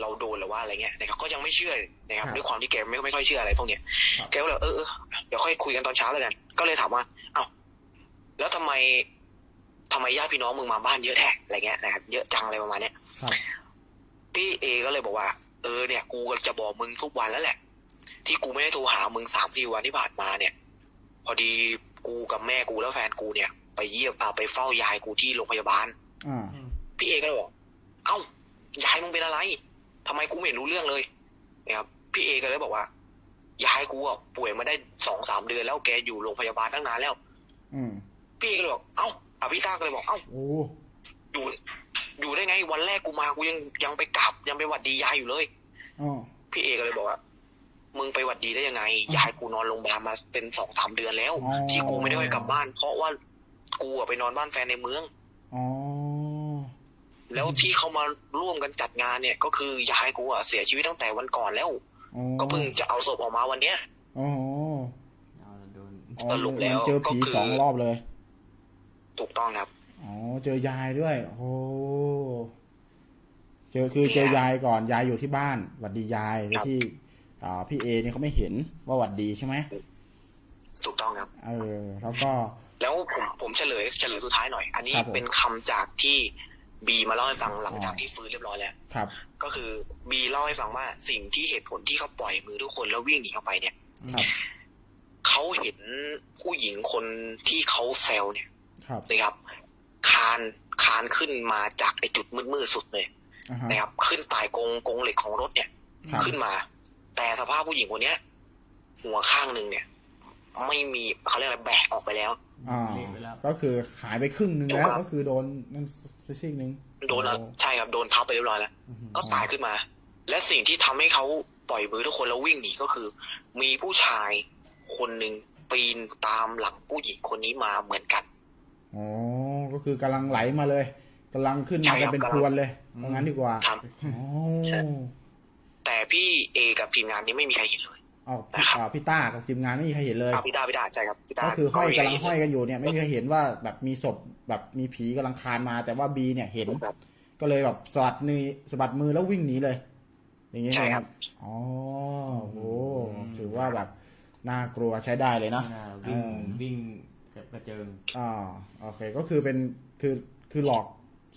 เราโดนหรือว่าอะไรเงี้ยนะครับก็ยังไม่เชื่อนะครับครับด้วยความที่แกไม่ไม่ค่อยเชื่ออะไรพวกเนี้ยครับแกก็เลยเออเออเดี๋ยวค่อยคุยกันตอนเช้าแล้วกัน ก็เลยถามว่าเอ้าแล้วทำไมทำไมญาติพี่น้องมึงมาบ้านเยอะแท้อะไรเงี้ยนะครับเยอะจังอะไรประมาณเนี้ยครับพี่เอก็เลยบอกว่า เออเนี่ย กูจะบอกมึงทุกวันแล้วแหละ ที่กูไม่ได้โทรหามึงสามสี่วันที่ผ่านมาเนี่ย พอดี กูกับแม่กูแล้วแฟนกูเนี่ย ไปเยี่ยมเอาไปเฝ้ายายกูที่โรงพยาบาลอ่าพี่เอก็เลยบอกเอ้ายายมึงเป็นอะไรทำไมกูไม่เห็นรู้เรื่องเลยนะครับพี่เอก็เลยบอกว่ายายกูอะป่วยมาได้สองสามเดือนแล้วแกอยู่โรงพยาบาลตั้งนานแล้ว อืมพี่เอก็เลยบอกเอ้าอะพี่ต้าก็เลยบอกเอ้าโอ้อยู่อยู่ได้ไงวันแรกกูมากูยังยังไปกราบยังไปหวัดดียายอยู่เลยอ๋อพี่เอก็เลยบอกว่า มึงไปหวัดดีได้ยังไงยายกูนอนโรงพยาบาลมาเป็นสองสามเดือนแล้วอ๋อที่กูไม่ได้ไปกลับบ้าน เพราะว่ากูอะไปนอนบ้านแฟนในเมืองอ๋อแล้วที่เขามาร่วมกันจัดงานเนี่ย ก็คือยายกูอะเสียชีวิตตั้งแต่วันก่อนแล้วอ๋อก็เพิ่งจะเอาศพออกมาวันเนี้ยอ๋อเอาละโดนอ๋อสรุปแล้วมันเจอผีก็คือสองรอบเลย ถูกต้องครับ อ๋อ เจอยายด้วย โอ้เจอคือเจอยายก่อน ยายอยู่ที่บ้านหวัดดียายโดยครับที่ อ่าพี่เอเนี่ยเขาไม่เห็นว่าหวัดดีใช่ไหมถูกต้องครับ เออ แล้วก็ แล้วผมผมเฉลยเฉลยสุดท้ายหน่อย อันนี้ครับผมเป็นคำจากที่บีมาเล่าให้ฟังหลังจากที่ฟื้นเรียบร้อยแล้วครับ ก็คือบีเล่าให้ฟังว่าสิ่งที่เหตุผลที่เขาปล่อยมือทุกคนแล้ววิ่งหนีเข้าไปเนี่ยครับเขาเห็นผู้หญิงคนที่เขาแซวเนี่ยครับนะครับ คานคานขึ้นมาจากไอ้จุดมืดๆสุดเลยอ่าฮะนะครับ ขึ้นตายกงกงเหล็กของรถเนี่ยครับขึ้นมา แต่สภาพผู้หญิงคนเนี้ย หัวข้างหนึ่งเนี่ย ไม่มีเขาเรียกอะไรแบกออกไปแล้วอ่าเละไปแล้วก็คือหายไปครึ่งหนึ่งแล้วครับก็คือโดนนั่นซีกหนึ่งโดนอะโอ้ใช่ครับโดนทับไปเรียบร้อยแล้วอื้อหือก็ตายขึ้นมา และสิ่งที่ทำให้เขาปล่อยมือทุกคนแล้ววิ่งหนีก็คือ มีผู้ชายคนหนึ่งปีนตามหลังผู้หญิงคนนี้มาเหมือนกันอ๋อก็คือกำลังไหลมาเลยกำลังขึ้นใช่มาครักันบเป็นพรวนเลยเพราะงั้นดีกว่าครับอ๋อ แต่พี่เอกับทีมงานนี้ไม่มีใครเห็นเลยเอาพี่อ่าพี่ต้ากับทีมงานไม่มีใครเห็นเลยอะพี่ตาพี่ตาใช่ครับพี่ตาก็คือห้อยไม่มีกำใครลังเห็นห้อยเลยกันอยู่เนี่ยไม่มีใครเห็นว่าแบบมีศพแบบมีผีกำลังคลานมา แต่ว่าบีเนี่ยเห็นครับก็เลยแบบสะบัดมือสะบัดมือแล้ววิ่งหนีเลย อย่างงี้ใช่ไหมครับอ๋อโหถือว่าแบบน่ากลัวใช้ได้เลยเนาะอ่าวิ่งเออวิ่งกระเจิงอ่าโอเคก็คือเป็นคือคือหลอก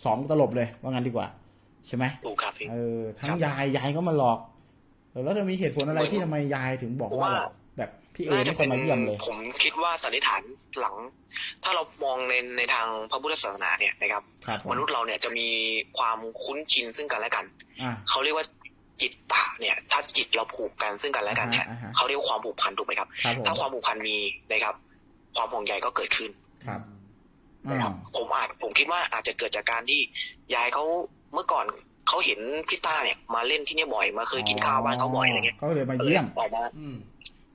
สองตลบเลยว่างั้นดีกว่า ใช่ไหมถูกครับพี่เออทั้ครังบยายยายก็มาหลอกเออแล้วจะมีเหตุผลอะไรเหมือนที่ทำไมยายถึงบอกว่าว่าแบบแบบพี่เอน่าไม่จะเคเป็ยนมาเยี่ยมเลย ผมคิดว่าสันนิษฐานหลัง ถ้าเรามองในในทางพระพุทธศาสนาเนี่ยนะครับครับผมมนุษย์เราเนี่ยจะมีความคุ้นชินซึ่งกันและกันอ่าเขาเรียกว่าจิตตะเนี่ย ถ้าจิตเราผูกกันซึ่งกันและกันเนี่ยอ่าฮะเขาเรียกว่าความผูกพันถูกไหมครับครับผมถ้าความผูกพันมีนะครับ ความห่วงใยก็เกิดขึ้นครับนะคอ่ารับผมอาจผมคิดว่าอาจจะเกิดจากการที่ยายเขา เมื่อก่อนเขาเห็นพี่ต้าเนี่ย มาเล่นที่เนี่ยบ่อยมาเคยกินข้าวบ้านเขาบ่อยอะไรเงี้ยก็เลยมาเยี่ยมออกมาอืม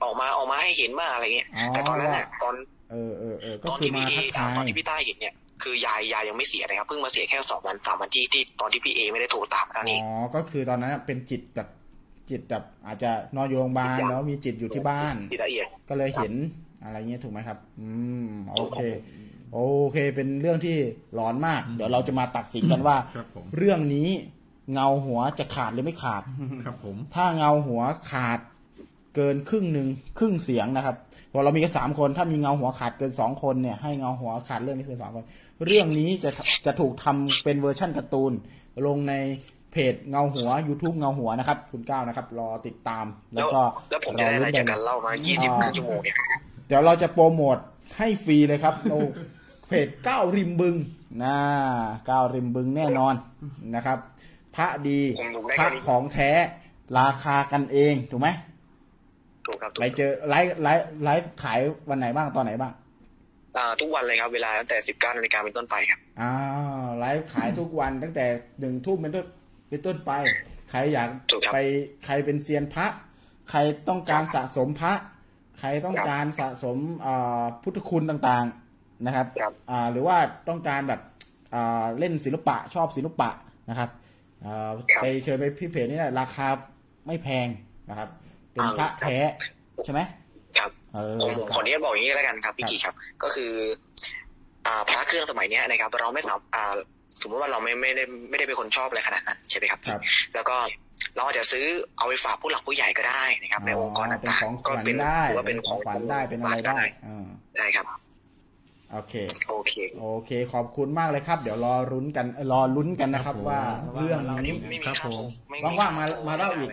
ออกมาออกมาให้เห็นมากอะไรเงี้ยอ๋อแต่ตอนนั้นน่ะตอนเออเออเออก็ตอนคือที่มาพี่เอทักทายตอนที่พี่ต้าเห็นเนี่ยคือยายยายยังไม่เสียนะครับเพิ่งมาเสียแค่สองวันสามวันที่ที่ตอนที่พี่เอไม่ได้โทรตามเท่าอ๋นี้อก็คือตอนนั้นเป็นจิตแบบจิตแบบอาจจะนอนอยู่โรงพยาบาลจิตยังแล้วมีจิตอยู่ที่บ้านที่ละเอียดก็เลยเห็นอะไรเงี้ยถูกไหมครับ อืมโอเค โอเค เป็นเรื่องที่ร้อนมาก เดี๋ยวเราจะมาตัดสินกันว่า ครับผม เรื่องนี้เงาหัวจะขาดหรือไม่ขาด ครับผม ถ้าเงาหัวขาดเกินครึ่งหนึ่งครึ่งเสียงนะครับพอเรามีแค่สามคน ถ้ามีเงาหัวขาดเกินสองคนเนี่ยให้เงาหัวขาดเรื่องนี้คือสองคน เรื่องนี้จะจะถูกทำเป็นเวอร์ชั่นการ์ตูน ลงในเพจเงาหัว YouTube เงาหัวนะครับ คุณก้าวนะครับ รอติดตามแล้วก็แล้วผมจะได้อะไรจากการเล่ามายี่สิบครึ่งชั่วโมงเนี่ย เดี๋ยวเราจะโปรโมทให้ฟรีเลยครับ โอ้ เพจก้าวริมบึงนะก้าวริมบึงแน่นอนนะครับ พระดีผมดูได้พระแค่นี้ของแท้ราคากันเองถูกไหมถูกครับถูกไปเจอไลฟ์ไลฟ์ไลฟ์ขายวันไหนบ้างตอนไหนบ้างอ่าทุกวันเลยครับเวลาตั้งแต่สิบเก้านาฬิกาเป็นต้นไปครับอ่าไลฟ์ขายทุกวันตั้งแต่หนึ่งทุ่มเป็นต้นเป็นต้นไป ใครอยากถูกครับไปใครเป็นเซียนพระ ใครต้องการสะสมพระ ใครต้องครับการสะสมอ่าพุทธคุณต่างๆ นะครับครับอ่าหรือว่าต้องการแบบอ่าเล่นศิลปะชอบศิลปะนะครับอ่าไปเชิญไปพี่เพจนี่แหละราคาไม่แพงนะครับเป็นพระแท้ใช่ไหมครับเออผมผมขออนุญาตบอกอย่างนี้แล้วกันครับพี่กีครับ ก็คือ อ่าพระเครื่องสมัยเนี้ยนะครับ เราไม่สามอ่าสมมติว่าเราไม่ไม่ได้ไม่ได้เป็นคนชอบอะไรขนาดนั้นใช่ไหมครับครับแล้วก็เราอาจจะซื้อเอาไปฝากผู้หลักผู้ใหญ่ก็ได้นะครับ ในองค์กรเป็นต่างของๆขก็วัญเป็นได้ถือว่าเป็นของขวัญได้เป็นอะไรได้อ่าได้ครับ โอเค โอเค โอเค ขอบคุณมากเลยครับ เดี๋ยวรอรุ้นกันเอ่อรอลุ้นกันนะครับครับผมว่าเรื่องอันนี้นี้ไม่มีครับค่าผมโทรไม่มีว่างๆมาค่โทรมาเล่าอีก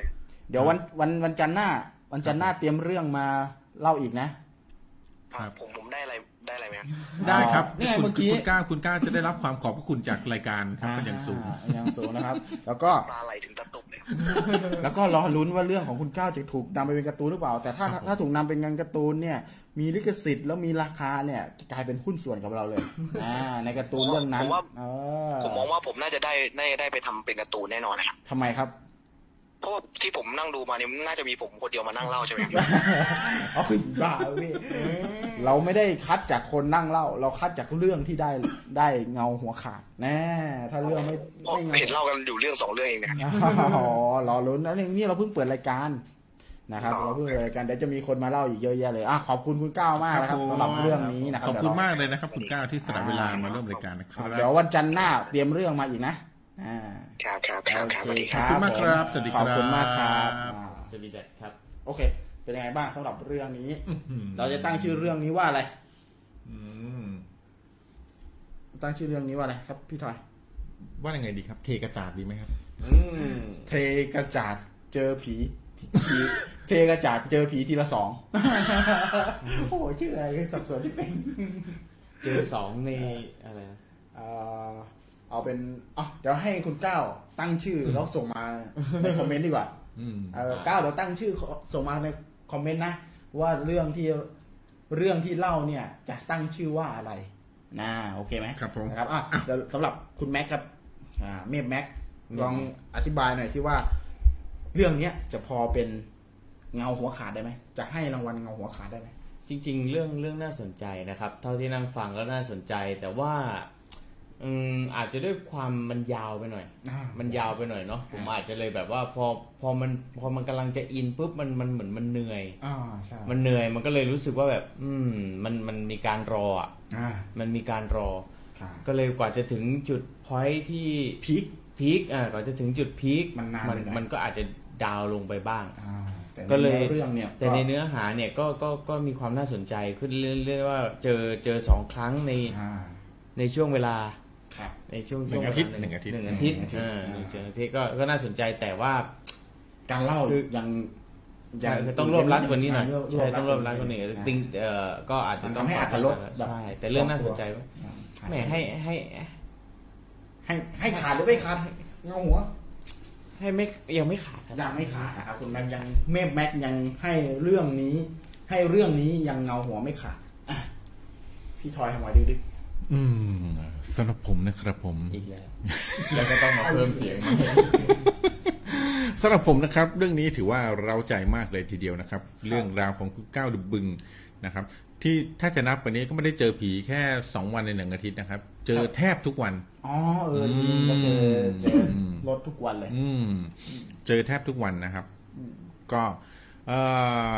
เดี๋ยววันวันวันจันทร์หน้า วันจันทร์หน้าเตรียมเรื่องมาเล่าอีกนะครับผมผมได้อะไร ได้อะไรไหมครับได้ครับนี่ไงคุณเมื่อกี้คุณก้าวคุณก้าวจะได้รับความขอบพระคุณจากรายการครับเป็นอย่างสูงอ่าอย่างสูงนะครับ แล้วก็ปลาไหลถึงตะตุกเลยครับแล้วก็รอลุ้นว่าเรื่องของคุณก้าวจะถูกนำไปเป็นการ์ตูนหรือเปล่า แต่ถ้าครับผมถ้าถูกนำเป็นงานการ์ตูนเนี่ยมีลิขสิทธิ์แล้วมีราคาเนี่ยจะกลายเป็นหุ้นส่วนกับเราเลยอ่าในการ์ตูนเรื่องนั้นผมว่าเออผมมองว่าผมน่าจะได้น่าจะได้ไปทำเป็นการ์ตูนแน่นอนนะครับทำไมครับเพ ราะว่าที่ผมนั่งดูมาเนี่ยน่าจะมีผมคนเดียวมานั่งเล่าใช่ไหมครับเอาบ้าพี่เราไม่ได้คัดจากคนนั่งเล่า เราคัดจากเรื่องที่ได้ได้เงาหัวขาดแน่ถ้าเรื่องไม่ไม่เงาเห็นเล่ากันอยู่เรื่องสองเรื่องเองนะครับอ๋อรอลุ้นนะนี่เราเพิ่งเปิดรายการนะครับอ๋อเราเพิ่งเปิดรายการเดี๋ยวจะมีคนมาเล่าอีกเยอะแยะเลยอะขอบคุณคุณก้าวมากนะครับผมสำหรับเรื่องนี้นะครับขอบคุณเดี๋ยวเรมากเลยนะครับ คุณก้าวที่สละเวลามาร่วมรายการนะคครัรับบเดี๋ยววันจันทร์หน้าเตรียมเรื่องมาอีกนะอ่า ครับครับครับครับสวัสดีคขรัอบบคุณมากครับสวัสดีขครับอบคุณมากครับอ่าสวีเดนครับ โอเค เป็นยังไงบ้างสำหรับเรื่องนี้อืมเราจะตั้งชื่อเรื่องนี้ว่าอะไรอืมตั้งชื่อเรื่องนี้ว่าอะไรครับพี่ทอย ว่ายังไงดีครับ เทกระจาดดีไหมครับ อืมเทกระจาดเจอผีผีเทกระจาดเจอผีทีละสองโอ้โหชื่ออะไรสับสนที่เป็น เจอสองในอะไรนะเอ่อ เอาเป็นอ๋อเดี๋ยวให้คุณก้าวตั้งชื่อแล้วส่งมาในคอมเมนต์ดีกว่าอืมเออก้าวเดี๋ยวตั้งชื่อส่งมาในคอมเมนต์นะว่าเรื่องที่เรื่องที่เล่าเนี่ย จะตั้งชื่อว่าอะไรนะโอเคไหมครับผมนะครับอะเดี๋ยวสำหรับคุณแม็กครับ อ่า เมฟแม็กลองอธิบายหน่อยสิว่า เรื่องเนี้ยจะพอเป็นเงาหัวขาดได้ไหมจะให้รางวัลเงาหัวขาดได้ไหมจริง ๆ เรื่องเรื่องน่าสนใจนะครับ เท่าที่นั่งฟังก็น่าสนใจ แต่ว่า อืมอาจจะด้วยความมันยาวไปหน่อยอ่ามันยาวไปหน่อยเนาะผมอาจจะเลยแบบว่าพอพอมันพอมันกำลังจะอินปุ๊บมันมันเหมือนมันเหนื่อยอ่าใช่มันเหนื่อยมันก็เลยรู้สึกว่าแบบ อืมมันมันมีการรออะอ่ามันมีการรอครับก็เลยกว่าจะถึงจุดพอยที่พีคพีคอ่าก่อนจะถึงจุดพีคมันนานมันไปหน่อยมันก็อาจจะดาวน์ลงไปบ้างอ่าแต่ก็เลยในเรื่องเนี่ยแต่ในเนื้อหาเนี่ยก็ก็ก็มีความน่าสนใจขึ้นเรื่อยๆว่าเจอเจอสองครั้งในอ่าในช่วงเวลา ครับในช่วงหนึ่งช่วอาทิตย์เวลหนึ่งอาทิตย์หนึ่งอาทิตย์หนึ่งอาทิตย์อ่าหนึ่งอาทิตย์ก็ก็น่าสนใจแต่ว่า การเล่าคือ ยังใช่คือต้องรวบรัดกว่านี้หน่อยารวบใช่ต้องรวบรัดกว่านี้อ่าติงเอ่อก็อาจจะต้องทำให้อรรถรสแบบใช่แต่เรื่องน่าสนใจว่าอ่าใช่แหมให้ให้ ให้ให้ขาดหรือไม่ขาดเงาหัว ให้ไม่ยังไม่ขาดครับยังไม่ขาดนะครับคุณแม็กยังเมฟแม็กยังให้เรื่องนี้ ให้เรื่องนี้ยังเงาหัวไม่ขาดอะพี่ทอยทำไมดึกดึก อืมสำหรับผมนะครับผม อีกแล้ว แล้วก็ต้องมาเพิ่มเสียงสำหรับผมนะครับ เรื่องนี้ถือว่าเราใจมากเลยทีเดียวนะครับ เรื่องราวของคุณก้าวดึกบึงนะครับ ที่ถ้าจะนับวันนี้ก็ไม่ได้เจอผีแค่สองวันในหนึ่งอาทิตย์นะครับ เจอแทบทุกวันอ๋อเออจริงก็เจอเจอรถทุกวันเลย อืม เจอแทบทุกวันนะครับ ก็ เอ่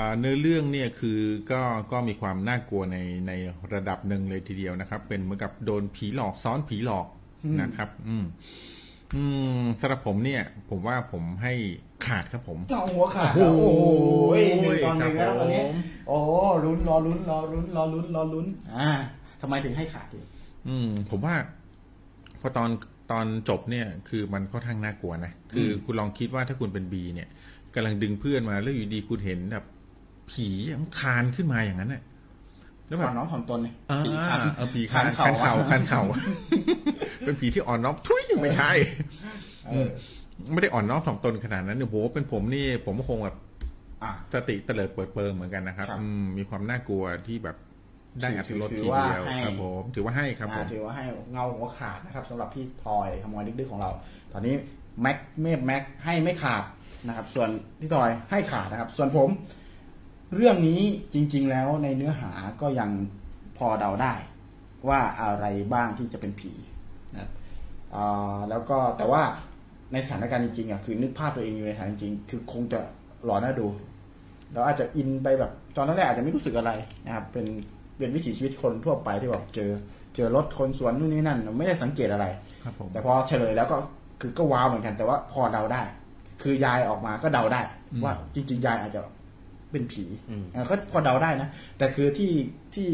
อเนื้อเรื่องเนี่ยคือก็ก็มีความน่ากลัวในในระดับหนึ่งเลยทีเดียวนะครับ เป็นเหมือนกับโดนผีหลอกซ้อนผีหลอกนะครับ อืม อืมสำหรับผมเนี่ย ผมว่าผมให้ขาดครับผมเงาหัวขาดแล้วโอ้โหหนึ่งตอนหนึ่งแล้วครับผมตอนนี้ โอ้โหลุ้นรอลุ้นรอลุ้นรอลุ้นรอลุ้น อ่าทำไมถึงให้ขาดอยู่อืม ผมว่าพอตอนตอนจบเนี่ย คือมันค่อนข้างน่ากลัวนะคือคุณลองคิดว่าถ้าคุณเป็นบีเนี่ย กำลังดึงเพื่อนมา แล้วอยู่ดีคุณเห็นแบบ ผีมันคานขึ้นมาอย่างนั้นน่ะแล้วแบขอบน้องถ่อมตนเนี่ยอ่าผีคันเออผีคานคัคันนเข่าเข่าคันเข่าเป็นผีที่อ่อนน้อมทุยยังไม่ใช่เออไม่ได้อ่อนน้อมถ่อมตนขนาดนั้นเนี่ยโหเป็นผมนี่ ผมก็คงแบบอะสติเตลิดเปิดเปิงเหมือนกันนะครับครับอืมมีความน่ากลัวที่แบบได้อัตรสถืทีอว่าเดียวให้ครับผมถือว่าให้ครับผมอ่าถือว่าให้เงาหัวขาดนะครับสำหรับพี่ทอยขโมยดึกๆของเรา ตอนนี้แม็กเมฟแม็กให้ไม่ขาด นะครับ ส่วนพี่ทอยให้ขาดนะครับ ส่วนผม เรื่องนี้จริง ๆ แล้วในเนื้อหาก็ยังพอเดาได้ว่าอะไรบ้างที่จะเป็นผีนะครับอ่าแล้วก็แต่ว่าในสถานการณ์จริงๆอะคือนึกภาพตัวเองอยู่ในสถานจริงๆคือคงจะหลอนน่าดูเราอาจจะอินไปแบบตอนนั้นแรกอาจจะไม่รู้สึกอะไรนะครับเป็นเป็นวิถีชีวิตคนทั่วไปที่แบบเจอ เจอรถคนสวนนู่นนี่นั่น ไม่ได้สังเกตอะไร ครับผมแต่พอเฉลยแล้วก็คือก็ว้าวเหมือนกัน แต่ว่าพอเดาได้ คือยายออกมาก็เดาได้ ว่าจริงๆยายอาจจะเป็นผีอืมเออก็พอเดาได้นะ แต่คือที่ที่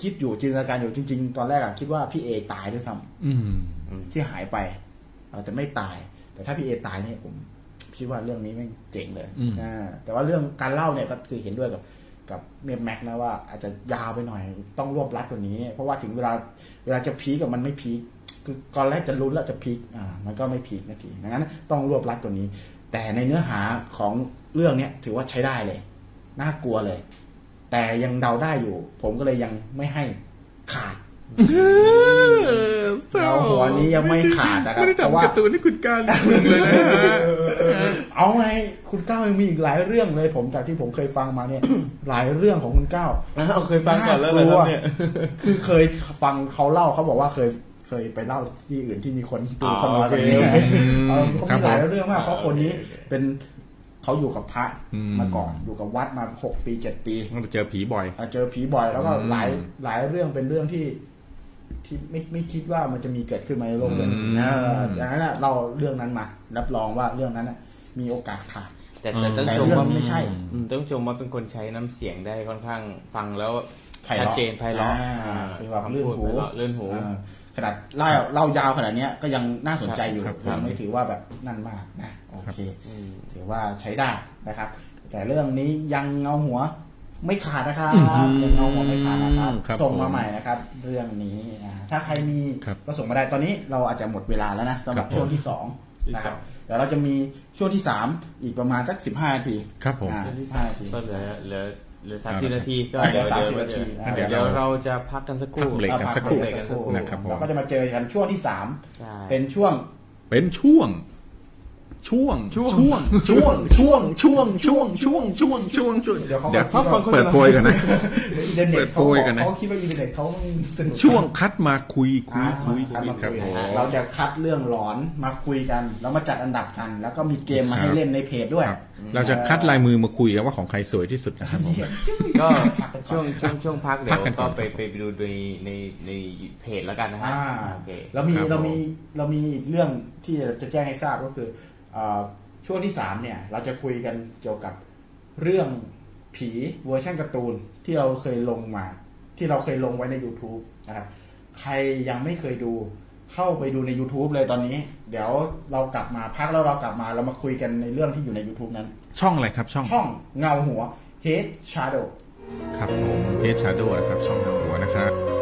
คิดอยู่จินตนาการอยู่จริง ๆ ตอนแรกอะคิดว่าพี่เอตายด้วยซ้ำอืมที่หายไปเออแต่ไม่ตาย แต่ถ้าพี่เอตายเนี่ยผมคิดว่าเรื่องนี้ไม่งเจ๋งเลยอืมอ่าแต่ว่าเรื่องการเล่าเนี่ยก็คือเห็นด้วยกับ กับเมมแม็กนะว่าอาจจะยาวไปหน่อยต้องรวบรัดกว่านี้ เพราะว่าถึงเวลาเวลาจะพีคกับมันไม่พีคคือตอนแรกจะลุ้นแล้วจะพีคอ่า มันก็ไม่พีคนาทีดังนั้น ต้องรวบรัดกว่านี้ แต่ในเนื้อหาของเรื่องเนี้ยถือว่าใช้ได้เลย น่ากลัวเลย แต่ยังเดาได้อยู่ ผมก็เลยยังไม่ให้ขาดเราหัวนี้ยังไม่ขาดนะครับไม่ได้เพราะว่าทำการ์ตูนให้คุณการเลยนะฮะเอาไงคุณก้าวยังมีอีกหลายเรื่องเลย ผมจากที่ผมเคยฟังมาเนี่ย หลายเรื่องของคุณก้าวอ้าวเคยฟังก่อนแล้วเหรอครับเนี่ยคือเคยฟังเขาเล่าเขาบอกว่าเคย เคยไปเล่าที่อื่นที่มีคนดูอ๋อคนน้อยกว่าโอเคนี้โอเคเออเขาครับมีหลายผมเรื่องมาก เพราะคนนี้เป็นเขาอยู่กับพระอืมมาก่อนอยู่กับวัดมาหกปีเจ็ดปีเราเจอผีบ่อยอะเจอผีบ่อย แล้วก็อืมหลายหลายเรื่องเป็นเรื่องที่ที่ไม่ไม่คิดว่ามันจะมีเกิดขึ้นมาในโลกเรื่องนี้อืมเออดังนั้นน่ะเราเรื่องนั้นมา รับรองว่าเรื่องนั้นน่ะมีโอกาสขาดแต่แต่ต้องแต่ชมเรื่องว่าไม่ใช่อืมต้องชมว่าเป็นคนใช้น้ำเสียงได้ค่อนข้างฟังแล้วไพเราะชัดเจนไพเราะอ่าอ่าเป็นแบบลื่นหูคำพูดไพเราะลื่นหูเออ ขนาดเล่าเล่ายาวขนาดเนี้ยก็ยังน่าสนใจอยู่ครับผมไม่ถือว่าแบบนั่นมากนะโอเคอืมถือว่าใช้ได้นะครับ แต่เรื่องนี้ยังเงาหัวไม่ขาดนะครับอืมยังเงาหัวไม่ขาดนะครับครับส่งผมมาใหม่นะครับ เรื่องนี้อ่าถ้าใครมีครับก็ส่งมาได้ตอนนี้เราอาจจะหมดเวลาแล้วนะสำหรับครับผมช่วงที่สองนะครับเดี๋ยวเราจะมีช่วงที่สามอีกประมาณสักสิบห้านาทีครับผมอ่าสิบห้านาทีก็เหลือเหลือ เหลือสามเอาสิบละนาทีก็อะเดี๋ยวเดี๋เดี๋ยยวว30นาทีเดี๋ยวเดี๋เดี๋ยยววเราจะพักกันสักครู่พักเบรกกันสักครู่พัเบรกันสักครู่นะครับผมเราก็จะมาเจอกันช่วงที่สามใช่เป็นช่วง เป็นช่วง ช่วงช่วงช่วงช่วงช่วงช่วงช่วงช่วงช่วงช่วงช่วงเดี๋ยวเขาเดี๋ยวเขาฟังโฆษณาเปิดโพยกันนะอินเทอร์เน็ตเปิดเขาโพบยอกกันนะเขาคิดว่าอินเทอร์เน็ตเขาสนุกช่วงคัดมาคุยคุยอ่าคุยคัดมาครับคุยผมเราจะคัดเรื่องหลอนมาคุยกันแล้วมาจัดอันดับกัน แล้วก็มีเกมมาให้เล่นในเพจด้วยครับเราจะคัดลายมือมาคุยกันว่าของใครสวยที่สุดนะครับผมก็ช่วงช่วงช่วงพักเดี๋ยวพักกันก่ก็อนไปไปดูในในในเพจแล้วกันนะฮะอ่าโอเคเรามีครับเราผมมีเรามีอีกเรื่องที่จะแจ้งให้ทราบก็คือเอ่อ ช่วงที่สามเนี่ยเราจะคุยกันเกี่ยวกับเรื่องผีเวอร์ชันการ์ตูนที่เราเคยลงมา ที่เราเคยลงไว้ใน YouTube นะครับใครยังไม่เคยดูเข้าไปดูใน YouTube เลยตอนนี้ เดี๋ยวเรากลับมาพักแล้วเรากลับมาเรามาคุยกันในเรื่องที่อยู่ใน YouTube นั้น ช่องอะไรครับช่องช่องเงาหัว Head Shadow ครับผมเฮดชาร์โดนะครับช่องทางหัวนะครับ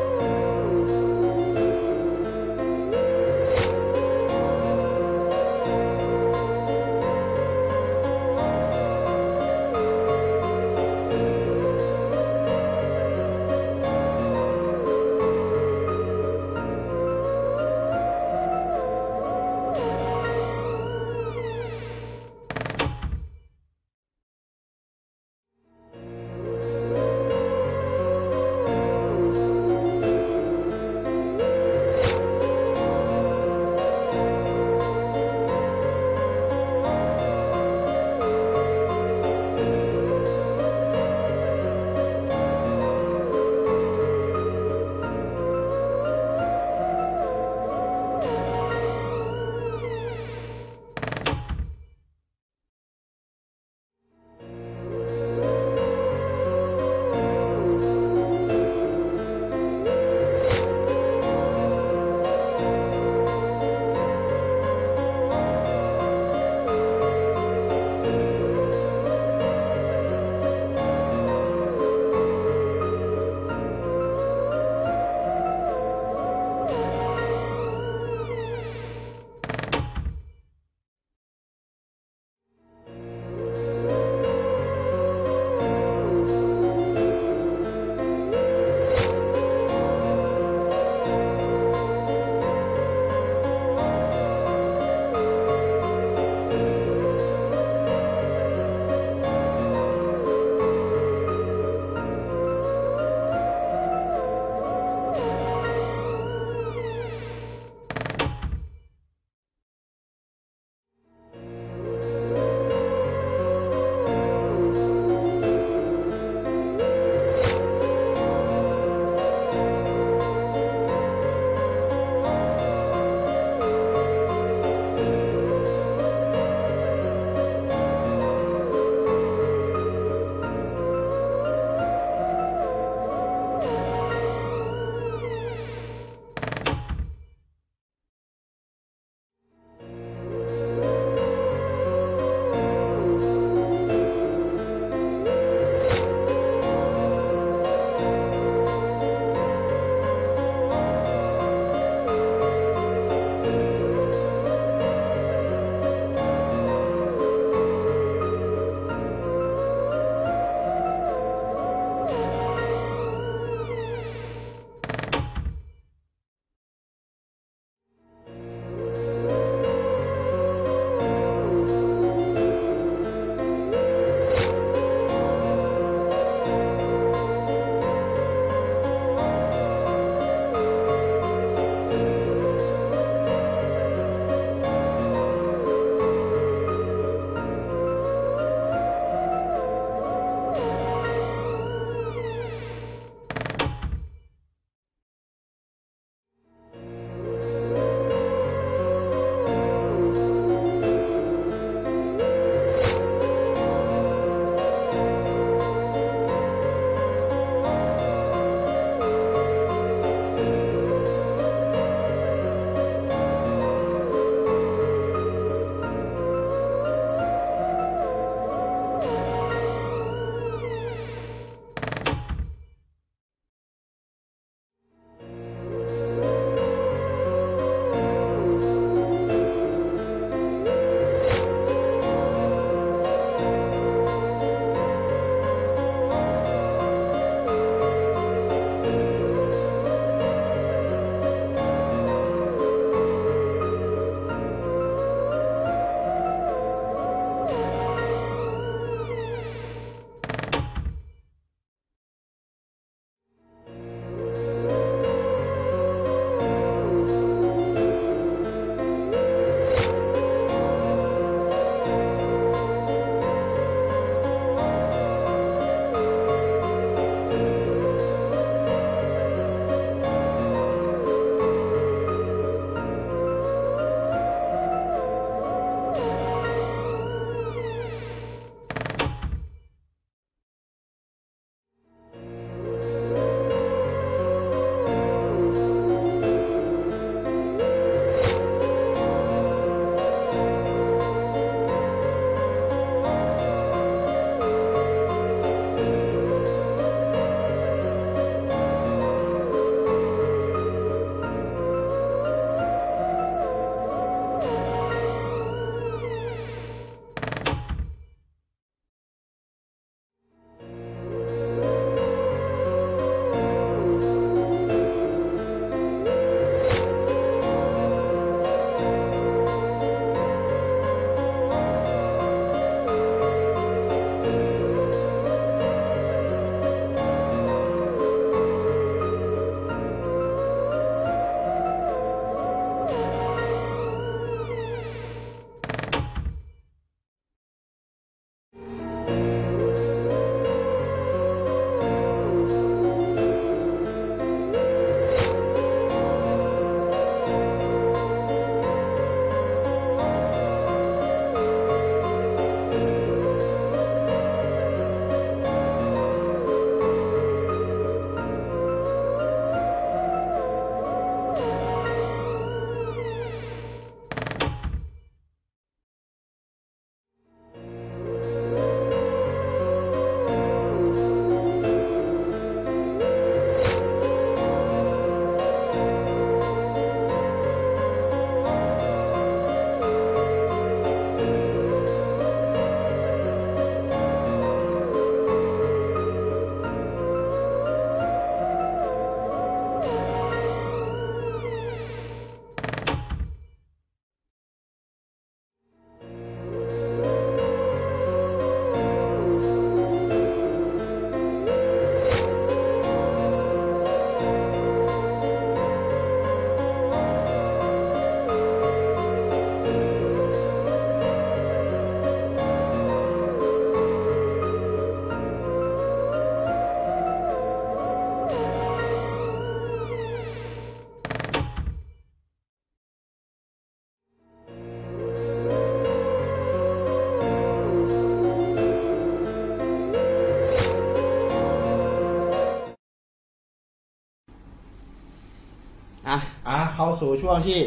สู่ช่วงที่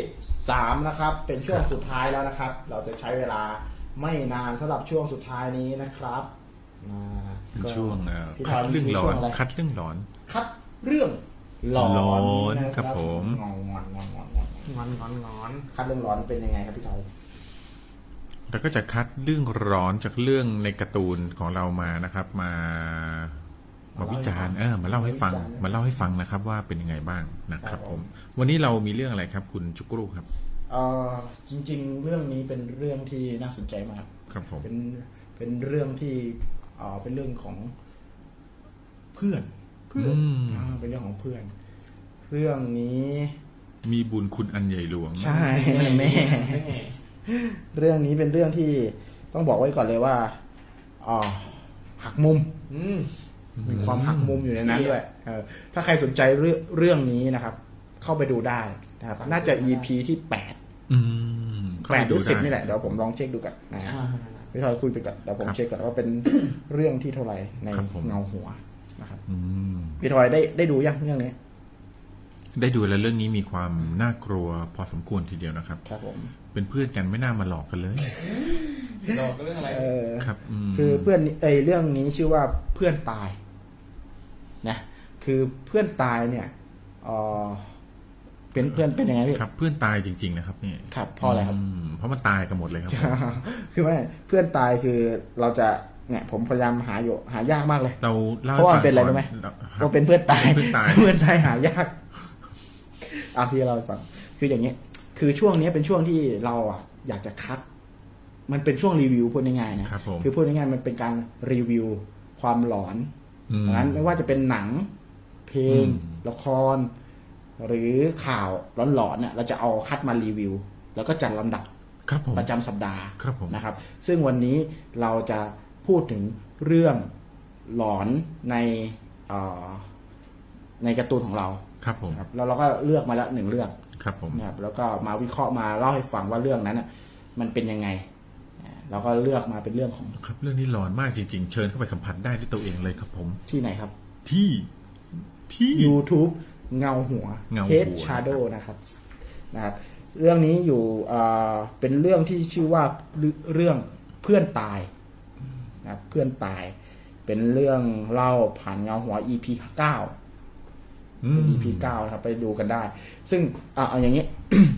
สามนะครับ เป็นช่วงสุดท้ายแล้วนะครับ เราจะใช้เวลาไม่นานสำหรับช่วงสุดท้ายนี้นะครับอ่าเป็นก็ช่วงเอ่อพี่คัดทยเรื่องมีร้อช่วนงะไคัดเรื่องร้อนคัดเรื่องหลอนหลอนนะครับผมงอนงอนงอนงอนงอนงอนงอนงอนคัดเรื่องหลอนเป็นยังไงครับพี่ทอยแล้วก็จะคัดเรื่องร้อนจากเรื่องในการ์ตูนของเรามานะครับ มา มาวิจารณ์เออมาเล่าให้ฟังมาเล่าให้ฟังนะครับ ว่าเป็นยังไงบ้างนะครับ ผม วันนี้เรามีเรื่องอะไรครับ คุณจุกรูครับเอ่อจริง ๆ เรื่องนี้เป็นเรื่องที่น่าสนใจมากครับผมเป็นเป็นเรื่องที่เอ่อเป็นเรื่องของเพื่อนเพื่อนอืมอ่าเป็นเรื่องของเพื่อน เรื่องนี้ มีบุญคุณอันใหญ่หลวง ใช่แม่เรื่องนี้เป็นเรื่องที่ต้องบอกไว้ก่อนเลยว่าอ่าหักมุม อื มมีความหักมุมอยู่ในนั้นด้วยเออถ้าใครสนใจเรื่องเรื่องนี้นะครับ เข้าไปดูได้นะครับ น่าจะ EP ที่แปดอืมเข้าแปไปดหรือสิบได้นี่แหละเดี๋ยวผมลองเช็คดูกันนะอ่าพี่ทอยคุยไปก่อนเดี๋ยวผมครับเช็คก่อนว่าเป็นเรื่องที่เท่าไหร่ในครับผมเงาหัวนะครับอืมพี่ทอยได้ได้ดูยังเรื่องนี้ได้ดูแล้วเรื่องนี้มีความน่ากลัวพอสมควรทีเดียวนะครับ ครับผม เป็นเพื่อนกันไม่น่ามาหลอกกันเลยหลอกเรื่องอะไรเออครับมคือเพื่อนนี่เอยเรื่องนี้ชื่อว่าเพื่อนตายนะ คือเพื่อนตายเนี่ยเออเป็นเพื่อนเป็นยังไงพี่ครับเพื่อนตายจริง ๆ นะครับเนี่ยครับเพราะอะไรครับมเพราะมันตายกันหมดเลยครับผมคือไม่เพื่อนตายคือเราจะเนี่ยผมพยายามหาอยู่หายากมากเลย เราเล่าเพราะว่าให้ฟังเป็นอะไรก่รู้ไหมเราก็เป็นเพื่อนตายเพื่อนตายเพื่อนตายหายากอะพี่เราให้ฟังคืออย่างนี้คือช่วงนี้เป็นช่วงที่เราอะอยากจะคัด มันเป็นช่วงรีวิวพูดง่ายๆนะครับผมคือพูดง่ายๆมันเป็นการรีวิวความหลอนอืมดังนั้นไม่ว่าจะเป็นหนัง เพลงอืมละคร หรือข่าวหลอนๆเนี่ยเราจะเอาคัดมารีวิว แล้วก็จัดลำดับครับผมประจำสัปดาห์ครับผมนะครับ ซึ่งวันนี้เราจะพูดถึงเรื่องหลอนในเอ่อในการ์ตูนของเราครับผมครับแล้วเราก็เลือกมาแล้วหนึ่งเรื่องครับผมนะครับแล้วก็มาวิเคราะห์มาเล่าให้ฟังว่าเรื่องนั้นน่ะมันเป็นยังไงอ่าเราก็เลือกมาเป็นเรื่องของครับ เรื่องนี้ร้อนมากจริง ๆ เชิญเข้าไปสัมผัสได้ด้วยตัวเองเลยครับผมที่ไหนครับ ที่ ที่ YouTube เงาหัวเงาหัว Head Shadow นะครับนะครับ เรื่องนี้อยู่เอ่อเป็นเรื่องที่ชื่อว่าเรื่องเพื่อนตายนะครับเพื่อนตาย เป็นเรื่องเล่าผ่านเงาหัว EP เก้าอืมเป็น EP เก้านะครับ ไปดูกันได้ ซึ่งอะเอาอย่างนี้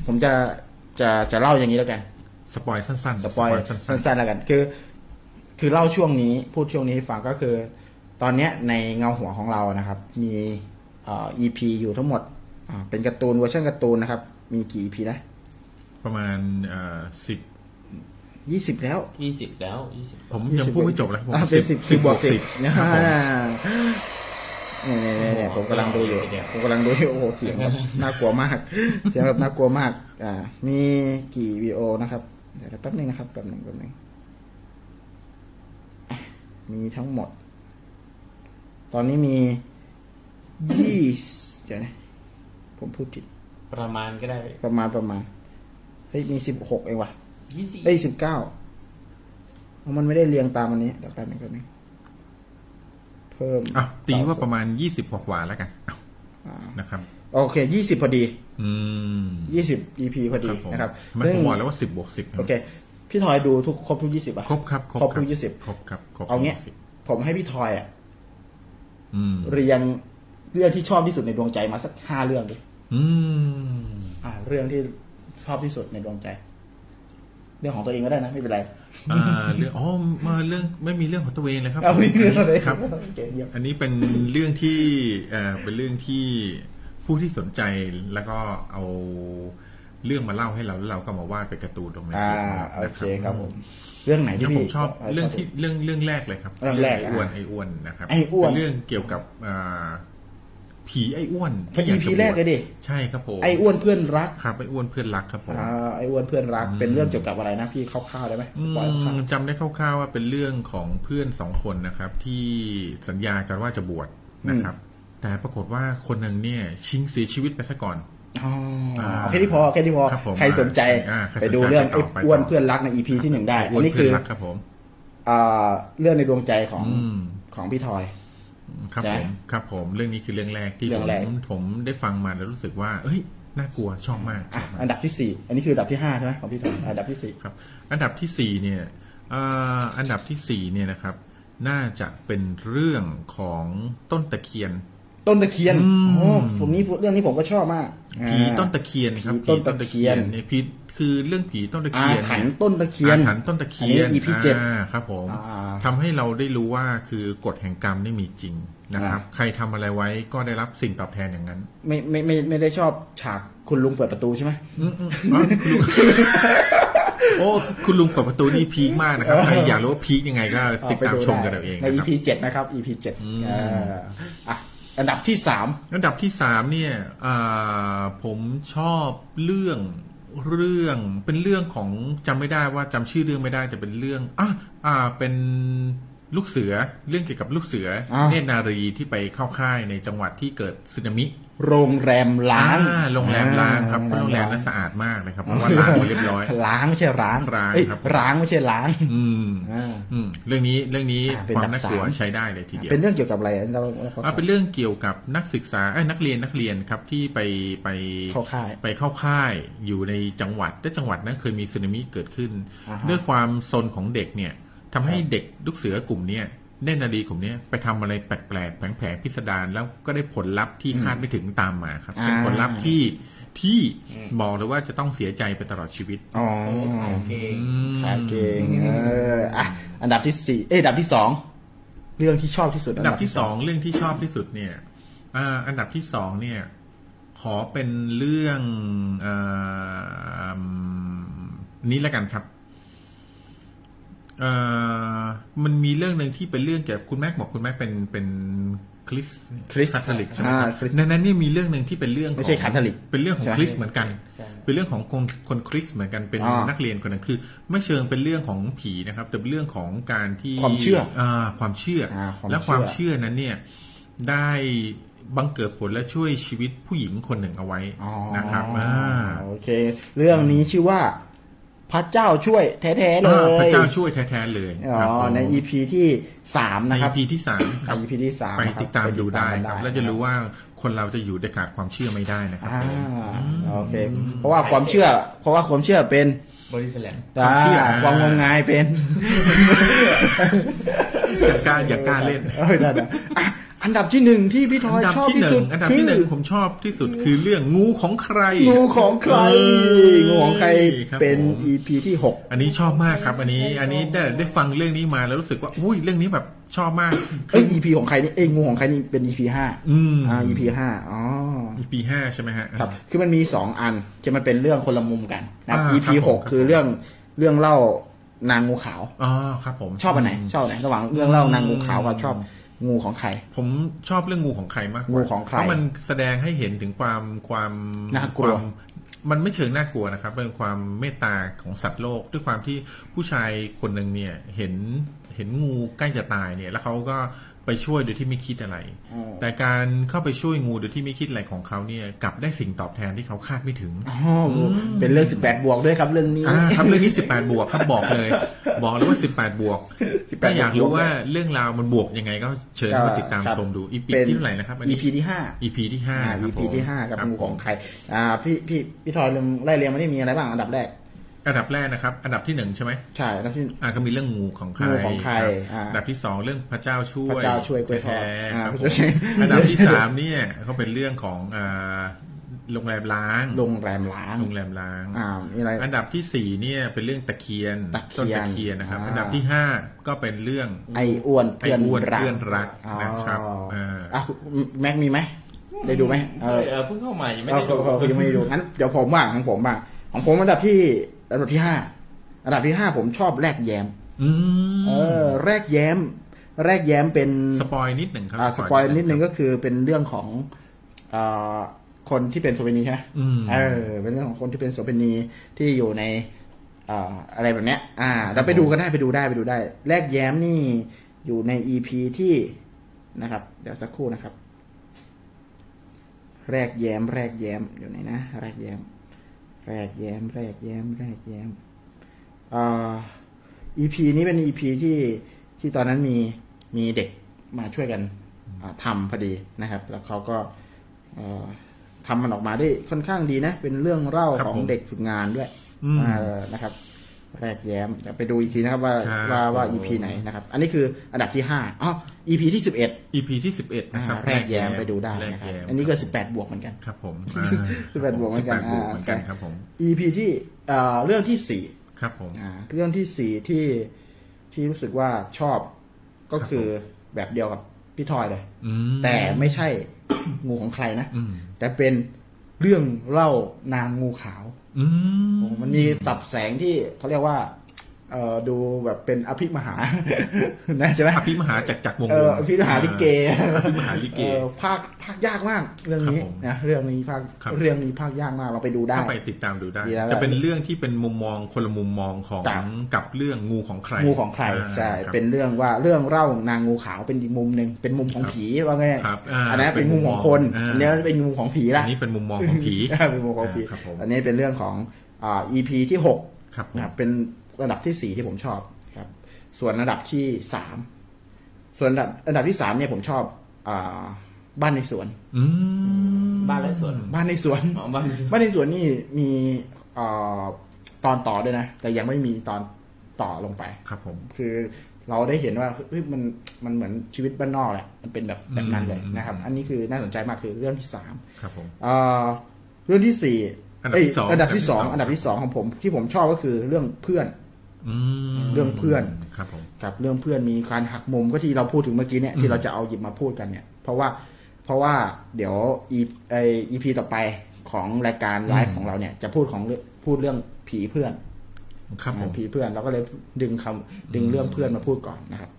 ผมจะจะจะเล่าอย่างนี้แล้วกัน spoil สั้นๆ spoil สั้นสั้นๆแล้วกัน คือ คือเล่าช่วงนี้ พูดช่วงนี้ให้ฟังก็คือ ตอนเนี้ยในเงาหัวของเรานะครับ มีเอ่อ EP อยู่ทั้งหมดอ่าเป็นการ์ตูนเวอร์ชันการ์ตูนนะครับ มีกี่ EP นะๆประมาณเอ่อสิบยี่สิบแล้วยี่สิบแล้วยี่สิบผมยังพูดไม่จบเลยครับผมอ่าเป็นสิบสิบบวกสิบนะคฮะรับผมเนี่ยเนี่ยเนี่ยผมกำลังดูอยู่ผมกำลังดูอยู่โอ้โหเสียงแบบน่ากลัวมาก เสียงแบบน่ากลัวมาก อ่า มีกี่วิดีโอนะครับเดี๋ยวแป๊บนึงนะครับแป๊บนึงแป๊บนึงอะมีทั้งหมด ตอนนี้มียี่เดี๋ยวนะผมพูดผิดประมาณก็ได้ประมาณประมาณเฮ้ยมีสิบหกเองว่ะยี่สิบเอ้ยสิบเก้ามันไม่ได้เรียงตามอันนี้เดี๋ยวแป๊บนึงแป๊บนึงเพิ่มอะตีว่าประมาณยี่สิบกว่าๆแล้วกันเอาอ่านะครับ โอเคยี่สิบพอดีอืมยี่สิบ EP พอดีครับผมนะครับไม่ซึ่งผมบอกแล้วว่าสิบบวกสิบโอเค พี่ทอยดูทุกครบทุกยี่สิบอะครบครับครบครบทุกยี่สิบครบครับครบเอาเงี้ยสิบผมให้พี่ทอยอะอืม เรียงเรื่องที่ชอบที่สุดในดวงใจมาสักห้าเรื่องดิอืมอ่า เรื่องที่ชอบที่สุดในดวงใจ เรื่องของตัวเองก็ได้นะไม่เป็นไรอ่าเรื่องอ๋อมาเรื่องไม่มีเรื่องของตัวเองเลยครับเอาไม่เรื่องอะไรครับเก่งเยี่ยมอันนี้เป็นเรื่องที่เอ่อเป็นเรื่องที่ผู้ที่สนใจแล้วก็เอาเรื่องมาเล่าให้เราแล้วเราก็มาวาดเป็นการ์ตูนตรงนี้อ่านะโอเคครับผม เรื่องไหนที่ที่ผพี่มชอบเรื่องที่เรื่องเรื่องแรกเลยครับเรื่องแรกไอ้อ้วนอะไอ้อ้วนนะครับไอ้อ้วนเป็นเรื่องเกี่ยวกับอ่าผีไอ้อ้วนเป็นที่อยา EP จะบวชแรกเลยดิใช่ครับผมไอ้อ้วนเพื่อนรักครับไอ้อ้วนเพื่อนรักครับผมอ่าไอ้อ้วนเพื่อนรักเป็นเรื่องเกี่ยวกับอะไรนะพี่คร่าวๆได้ไหมสปอยล์คร่าวอืมจำได้คร่าวๆว่าเป็นเรื่องของเพื่อนสองคนนะครับ ที่สัญญากันว่าจะบวชนะครับ แต่ปรากฏว่าคนหนึ่งเนี่ยชิงเสียชีวิตไปซะก่อน อ๋ออ่าแค่นี้พอแค่นี้พอครับผมใครสนใจอ่าใครสนใจไปดูเรื่องไปต่ไอ้อไปอ้วนต่อเพื่อนรักในอีพีที่หนึ่งได้อ้อัวนนนี้เพื่คืออนรักครับผมอ่าเรื่องในดวงใจของอืมของพี่ทอย ครับใช่ผมครับผมเรื่องนี้คือเรื่องแรกที่เรื่ผองมแรกผมได้ฟังมาแล้วรู้สึกว่า เอ้ยน่ากลัวชอบมากชอะอบมาก อันดับที่สี่อันนี้คืออันดับที่ห้าใช่ไหมของพี่ทอยอันดับที่สี่ครับ อันดับที่สี่เนี่ยเอ่ออันดับที่สี่เนี่ยนะครับ น่าจะเป็นเรื่องของต้นตะเคียน ต้นตะเคียนอืมโอ้ผมนี้เรื่องนี้ผมก็ชอบมาก ผีต้นตะเคียนครับผีต้นตะเคียนเนี่ยผีคือเรื่องผีต้นตะอาเคียนถรรเนี่ยพ์ต้นตะเคียนอาถรรพ์ต้นตะเคียนอันนี้ EP เจ็ดอ่าครับผมอ่าทำให้เราได้รู้ว่าคือกฎแห่งกรรมนี่มีจริงนะครับอ่าใครทำอะไรไว้ก็ได้รับสิ่งตอบแทนอย่างนั้น ไม่ไม่ไม่ไม่ได้ชอบฉากคุณลุงเปิดประตูใช่ไหมอ๋อคุณลุงโอ้คุณลุงเปิดประตูนี่พีคมากนะครับใครอยากรู้ว่าพีคยังไงก็ติดตามชมกันเอาเองในนะครับ EP เจ็ดนะครับ EP เจ็ดอืมเอ่ออะ อันดับที่สามอันดับที่สามเนี่ยอ่าผมชอบเรื่องเรื่องเป็นเรื่องของจำไม่ได้ว่าจำชื่อเรื่องไม่ได้แต่เป็นเรื่องอะอ่าเป็นลูกเสือเรื่องเกี่ยวกับลูกเสืออาเนตรนารีที่ไปเข้าค่ายในจังหวัดที่เกิดสึนามิ โรงแรมล้างอ่โรงแรมล้างครับโรงแรมนั้นสะอาดมากนะครับเพราะว่าล้างหมดเรียบร้อย ล้างไม่ใช่ร้างล้างเอ้ยครับร้างไม่ใช่ล้าง อืมอ่าอืมเรื่องนี้เรื่องนี้อ่าเป็นความอันดับน่ากลัวสามใช้ได้เลยทีเดียวเป็นเรื่องเกี่ยวกับอะไรเราเราอ่าเป็นเรื่องเกี่ยวกับนักศึกษาเอ้ยนักเรียนนักเรียนครับที่ไปไปเข้าค่ายไปเข้าค่ายอยู่ในจังหวัดและจังหวัดนั้นเคยมีสึนามิเกิดขึ้นอ่าฮะด้วยความซนของเด็กเนี่ยทำให้เด็กลูกเสือกลุ่มเนี้ย เน่นนาดีกลุ่มเนี้ยไปทำอะไรแปลกๆแผลงๆพิสดารแล้วก็ได้ผลลัพธ์ที่คาดไม่ถึงตามมาครับ เป็นอ่าผลลัพธ์ที่ที่บอกเลยว่าจะต้องเสียใจไปตลอดชีวิตอ๋อขายเก่งขายเก่งเอออะอันดับที่สี่เอ้ยอันดับที่สองเรื่องที่ชอบที่สุด อันดับที่สองเรื่องที่ชอบที่สุดเนี่ยอ่าอันดับที่สองเนี่ย ขอเป็นเรื่องอ่านี้แล้วกันครับเอ่อ มันมีเรื่องหนึ่งที่เป็นเรื่องเกี่ยวกับคุณแม็กบอกคุณแม็กเป็นเป็นคริสคริสต์คาทอลิกใช่ไหมครับอ่าคริสต์ในนั้นเนี่ยมีเรื่องหนึ่งที่เป็นเรื่องไม่ใช่ของคาทอลิกเป็นเรื่องของใช่คริสต์เหมือนกันใช่เป็นเรื่องของคนคนคริสต์เหมือนกันเป็นอ่านันักเรียนคนนั้นคือ ไม่เชิงเป็นเรื่องของผีนะครับ แต่เป็นเรื่องของการที่ความเชื่ออ่าความเชื่ออาความและความเชื่อเชื่อนั้นเนี่ยได้บังเกิดผลและช่วยชีวิตผู้หญิงคนหนึ่งเอาไว้อ๋อนะครับอ่าโอเค เรื่องนี้ชื่อว่า พระเจ้าช่วยแท้ๆเลยอ่าพระเจ้าช่วยแท้ๆเลยอ๋อครับผมใน EP ที่สามในนะครับ EP ที่สามครับใน EP ที่สามไปนะครับติดตามดูได้ครับไปติดตามกันได้แล้วจะรู้ว่าคนเราจะอยู่ได้ขาดความเชื่อไม่ได้นะครับอ่าโอเค เพราะว่าความเชื่อ เพราะว่าความเชื่อเป็นบริสแลมความเชื่ออ่าความงมงายเป็นอย่ากล้าอย่ากล้าเล่นเอ้ยได้ได้อะอันดับที่หนึ่งที่พี่ทอยอันดับชอบที่ที่หสุนึ่ดงอันดับคืที่อหนึ่งผมชอบที่สุดคือเรื่องงูของใคร งูของใครเอองูของใครครับเป็นผม EP ที่หกอันนี้ชอบมากครับ อันนี้อันนี้ได้ได้ฟังเรื่องนี้มาแล้วรู้สึกว่าอุ้ยเรื่องนี้แบบชอบมากเอ้ย EP ของใครนี่เอ้ยงูของใครนี่เป็น EP ห้าอืมอ่า EP ห้าอ๋อปีห้าใช่ไหมฮะครับ คือมันมีสองอันจะมันเป็นเรื่องคนละมุมกันนะครับอ่า EP ครับผมหกคือเรื่องเรื่องเล่านางงูขาวอ๋อครับ ผมชอบอันไหนชอบอันไหนระหว่างเรื่องเล่านางงูขาวกับชอบ งูของใคร ผมชอบเรื่องงูของใครมากกว่างูของใครเพราะมันแสดงให้เห็นถึงความความน่ากลัวควมมันไม่เชิงน่ากลัวนะครับเป็นความเมตตาของสัตว์โลก ด้วยความที่ผู้ชายคนหนึ่งเนี่ยเห็นเห็นงูใกล้จะตายเนี่ย แล้วเขาก็ ไปช่วยโดยที่ไม่คิดอะไรอ๋อแต่การเข้าไปช่วยงูโดยที่ไม่คิดอะไรของเขาเนี่ยกลับได้สิ่งตอบแทนที่เขาคาดไม่ถึงอ๋อเป็นเรื่อง18บวกด้วยครับเรื่องนี้อ่าครับเรื่องนี้18บวกครับบอกเลย บอกเลยว่า18บวก18ถ้าอยากรู้บวกว่าเรื่องราวมันบวกยังไงก็เชิญมาติดตามครับชมดู EP เป็นที่เท่าไหร่นะครับอันนี้ EP ที่ห้า EP ที่ห้าอ่าครับ EP ผมที่ห้ากับครับงูของผมใครอ่าพี่พี่พี่ทอยลืมไล่เรียงมาได้มีอะไรบ้างอันดับแรก อันดับแรกนะครับ อันดับที่หนึ่งใช่ไหมใช่อันดับที่อ่าก็มีเรื่องงูของใครงูของใครบอ่าอันดับที่สองเรื่องพระเจ้าช่วยพระเจ้าช่วยกล้วยทอดแท้ๆอ่าครับพระผมเจ้าช่วยอันดับที่สามเนี่ยเขาเป็นเรื่องของอ่าโรงแรมล้าง โรงแรมล้าง โรงแรมล้างอ่ามีอะไร อันดับที่สี่เนี่ยเป็นเรื่องตะเคียนตะเคียนต้นตะเคียนนะครับอ่าอันดับที่ห้าก็เป็นเรื่องไอ้อ้วนไอ้เพื่อนอ้วนรักเพื่อนรักอ๋อนะครับเอออ่อะแม็กมีไหม ได้ดูไหมเออเออเพิ่งเข้ามายังไม่เราได้ดูเรายังไม่ได้ดูงั้นเดี๋ยวผมบ้างของผมบ้างของผมอันดับที่ อันดับที่ห้าอันดับที่ห้าผมชอบแรกแย้มอืมเออ แรกแย้ม แรกแย้มเป็น spoil นิดหนึ่งครับอ่า spoil นิดนึงก็คือเป็นเรื่องของอ่าคนที่เป็นโสเภณีใช่ไหมอืมเออ เป็นเรื่องของคนที่เป็นโสเภณีที่อยู่ในอ่าอะไรแบบเนี้ย อ่า เราไปดูกันได้ไปดูได้ไปดูได้ แรกแย้มนี่อยู่ใน EP ที่นะครับ เดี๋ยวสักครู่นะครับ แรกแย้ม แรกแย้มอยู่ไหนนะ แรกแย้ม แรกแย้ม แรกแย้ม แรกแย้มอ่า EP นี้เป็น EP ที่ที่ตอนนั้นมีมีเด็กมาช่วยกันอ่าทำพอดีนะครับ แล้วเขาก็เอ่อทำมันออกมาได้ค่อนข้างดีนะ เป็นเรื่องเล่าครับของผมเด็กฝึกงานด้วยอืมอ่านะครับ แรกแย้มเดี๋ยวไปดูอีกทีนะครับว่าครับว่าว่าโอ้ EP ไหนนะครับ อันนี้คืออันดับที่ห้าอ๋อ EP ที่สิบเอ็ด EP ที่สิบเอ็ดนะครับแรกแย้มไปดูได้แรกนะครับ แย้มอันนี้ก็สิบแปดบวกเหมือนกัน ครับผม18บวกเหมือนกัน18บวกเหมือนกันอ่า ครับผม EP ที่เอ่อเรื่องที่สี่ครับผม อ่าเรื่องที่สี่ที่ที่รู้สึกว่าชอบก็คือแบบเดียวกับพี่ทอยเลย อืม แต่ไม่ใช่ งูของใครนะ อืม แต่เป็นเรื่องเล่านางงูขาวอื มโอ้มันมีสับแสงที่เขาเรียกว่า เอ่อดูแบบเป็นอภิมหานะใช่ไหมอภิมหาจักรจักรวงศ์เอออภิมหาลิเกอภิมหาลิเกออภาคภาคยากมากเรื่องนี้ครับผมนะเรื่องนี้ภาคครับเรื่องนี้ภาคยากมากเราไปดูได้เข้าไปติดตามดูได้ดีแล้วจะเป็นเรื่องที่เป็นมุมมองคนละมุมมองของครับกับเรื่องงูของใครงูของใครอ่าใช่ครับเป็นเรื่องว่าเรื่องเล่านางงูขาวเป็นอีกมุมหนึ่งเป็นมุมของครับผีว่าไงครับอ่าอันนั้นเป็นมุมของคนอ่าอันนี้เป็นมุมของผีละอันนี้เป็นมุมมองของผีเป็นมุมของผีครับผมอันนี้เป็นเรื่องของอ่า EP ที่หกครับผมนะครับเป็น ระดับที่สี่ที่ผมชอบครับ ส่วนระดับที่สามส่วนระดับระดับที่สามเนี่ยผมชอบอ่าบ้านในสวนอืมบ้านและสวน บ้านในสวนอ๋อบ้านและสวนบ้านในสวนนี่มีเอ่อตอนต่อด้วยนะ แต่ยังไม่มีตอนต่อลงไปครับ ผม คือเราได้เห็นว่าเฮ้ยมันมันเหมือนชีวิตบ้านนอกแหละมันเป็นแบบแบบนั้นเลยนะครับ อันนี้คือน่าสนใจมากคือเรื่องที่สามครับผมเอ่อเรื่องที่สี่อันดับที่สองเยอันดับที่สองอัอันนดัดับบที่ที่สสอองงของผมที่ผมชอบก็คือเรื่องเพื่อนอืม เรื่องเพื่อนครับผมกับเรื่องเพื่อนมีการหักมุมก็ที่เราพูดถึงเมื่อกี้เนี่ยที่เราจะเอาหยิบมาพูดกันเนี่ย เพราะว่าเพราะว่าเดี๋ยวอีไออีพีต่อไปของรายการไลฟ์ของเราเนี่ยจะพูดของเรื่องพูดเรื่องผีเพื่อน ครับผมผีเพื่อนเราก็เลยดึงคำดึงเรื่องเพื่อนมาพูดก่อนนะครับ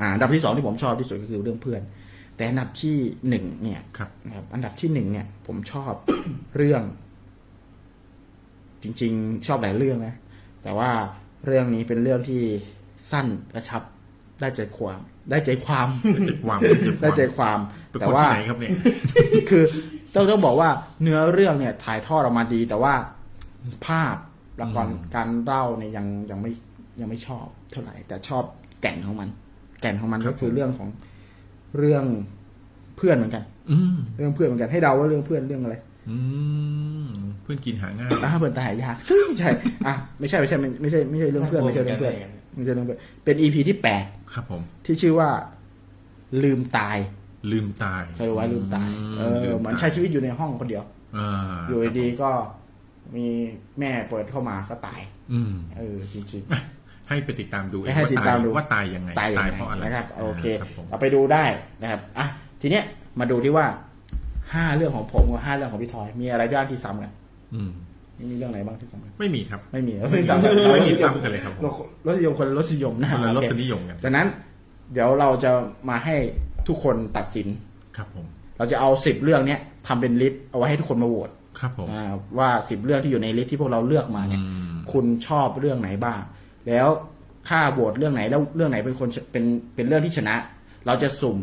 อ่าอันดับที่สองที่ผมชอบที่สุดก็คือเรื่องเพื่อน แต่อันดับที่หนึ่งเนี่ยครับนะครับ อันดับที่หนึ่งเนี่ย ผมชอบเรื่อง จริง ๆ ชอบหลายเรื่องนะแต่ว่า เรื่องนี้เป็นเรื่องที่สั้นกระชับได้ใจความ ได้ใจความได้ใจความได้ใจความเป็นแต่คนว่าที่ไหนครับเนี่ยคือต้องต้องบอกว่าเนื้อเรื่องเนี่ยถ่ายทอดออกมาดี แต่ว่าภาพละครการเล่าเนี่ยยังยังไม่ยังไม่ชอบเท่าไหร่ แต่ชอบแก่นของมัน แก่นของมันครัก็บคือผมเรื่องของเรื่องเพื่อนเหมือนกันอืมเรื่องเพื่อนเหมือนกันให้เดาว่าเรื่องเพื่อนเรื่องอะไร อืมเพื่อนกินหาง่ายอ่าเพื่อนตายยากไม่ใช่อะไม่ใช่ไม่ใช่ไม่ไม่ใช่ไม่ใช่เรื่องเพื่อนไม่ใช่เรื่องเพื่อนไม่ใช่เรื่องเพื่อนเป็นอีพีที่แปดครับผม ที่ชื่อว่า ลืมตาย ลืมตายเคยว่าลืมตายเอลือมเหมือนตายใช้ชีวิตอยู่ในห้องคนเดียวอ่าอยู่ดีๆก็มีแม่เปิดเข้ามาก็ตาย อืมเออจริงให้ไปติดตามดูเองให้ติดตามดูว่าตายยังไงๆตายยังไงเพราะอะไรนะครับ โอเคครับผมเราไปดูได้นะครับอะทีเนี้ยมาดูที่ว่า ห้าเรื่องของผมกับห้าเรื่องของพี่ทอย มีอะไรบ้างที่ซ้ำกันอืมมีเรื่องไหนบ้างที่ซ้ำกันไม่มีครับ ไม่มีไม่ซ้ำกันไม่มีซ้ำกันเลยครับผมรสนิยมคนละรสนิยมนะคนละรโอสเคนิยมกันดังนั้น เดี๋ยวเราจะมาให้ทุกคนตัดสินครับผม เราจะเอาสิบเรื่องเนี้ยทำเป็น list เอาไว้ให้ทุกคนมาโหวตครับผมอ่าว่าสิบเรื่องที่อยู่ใน list ที่พวกเราเลือกมาเนี่ยอืมคุณชอบเรื่องไหนบ้าง แล้วถ้าโหวตเรื่องไหนแล้วเรื่องไหนเป็นคนเป็นเป็นเรื่องที่ชนะ เราจะสุ่ม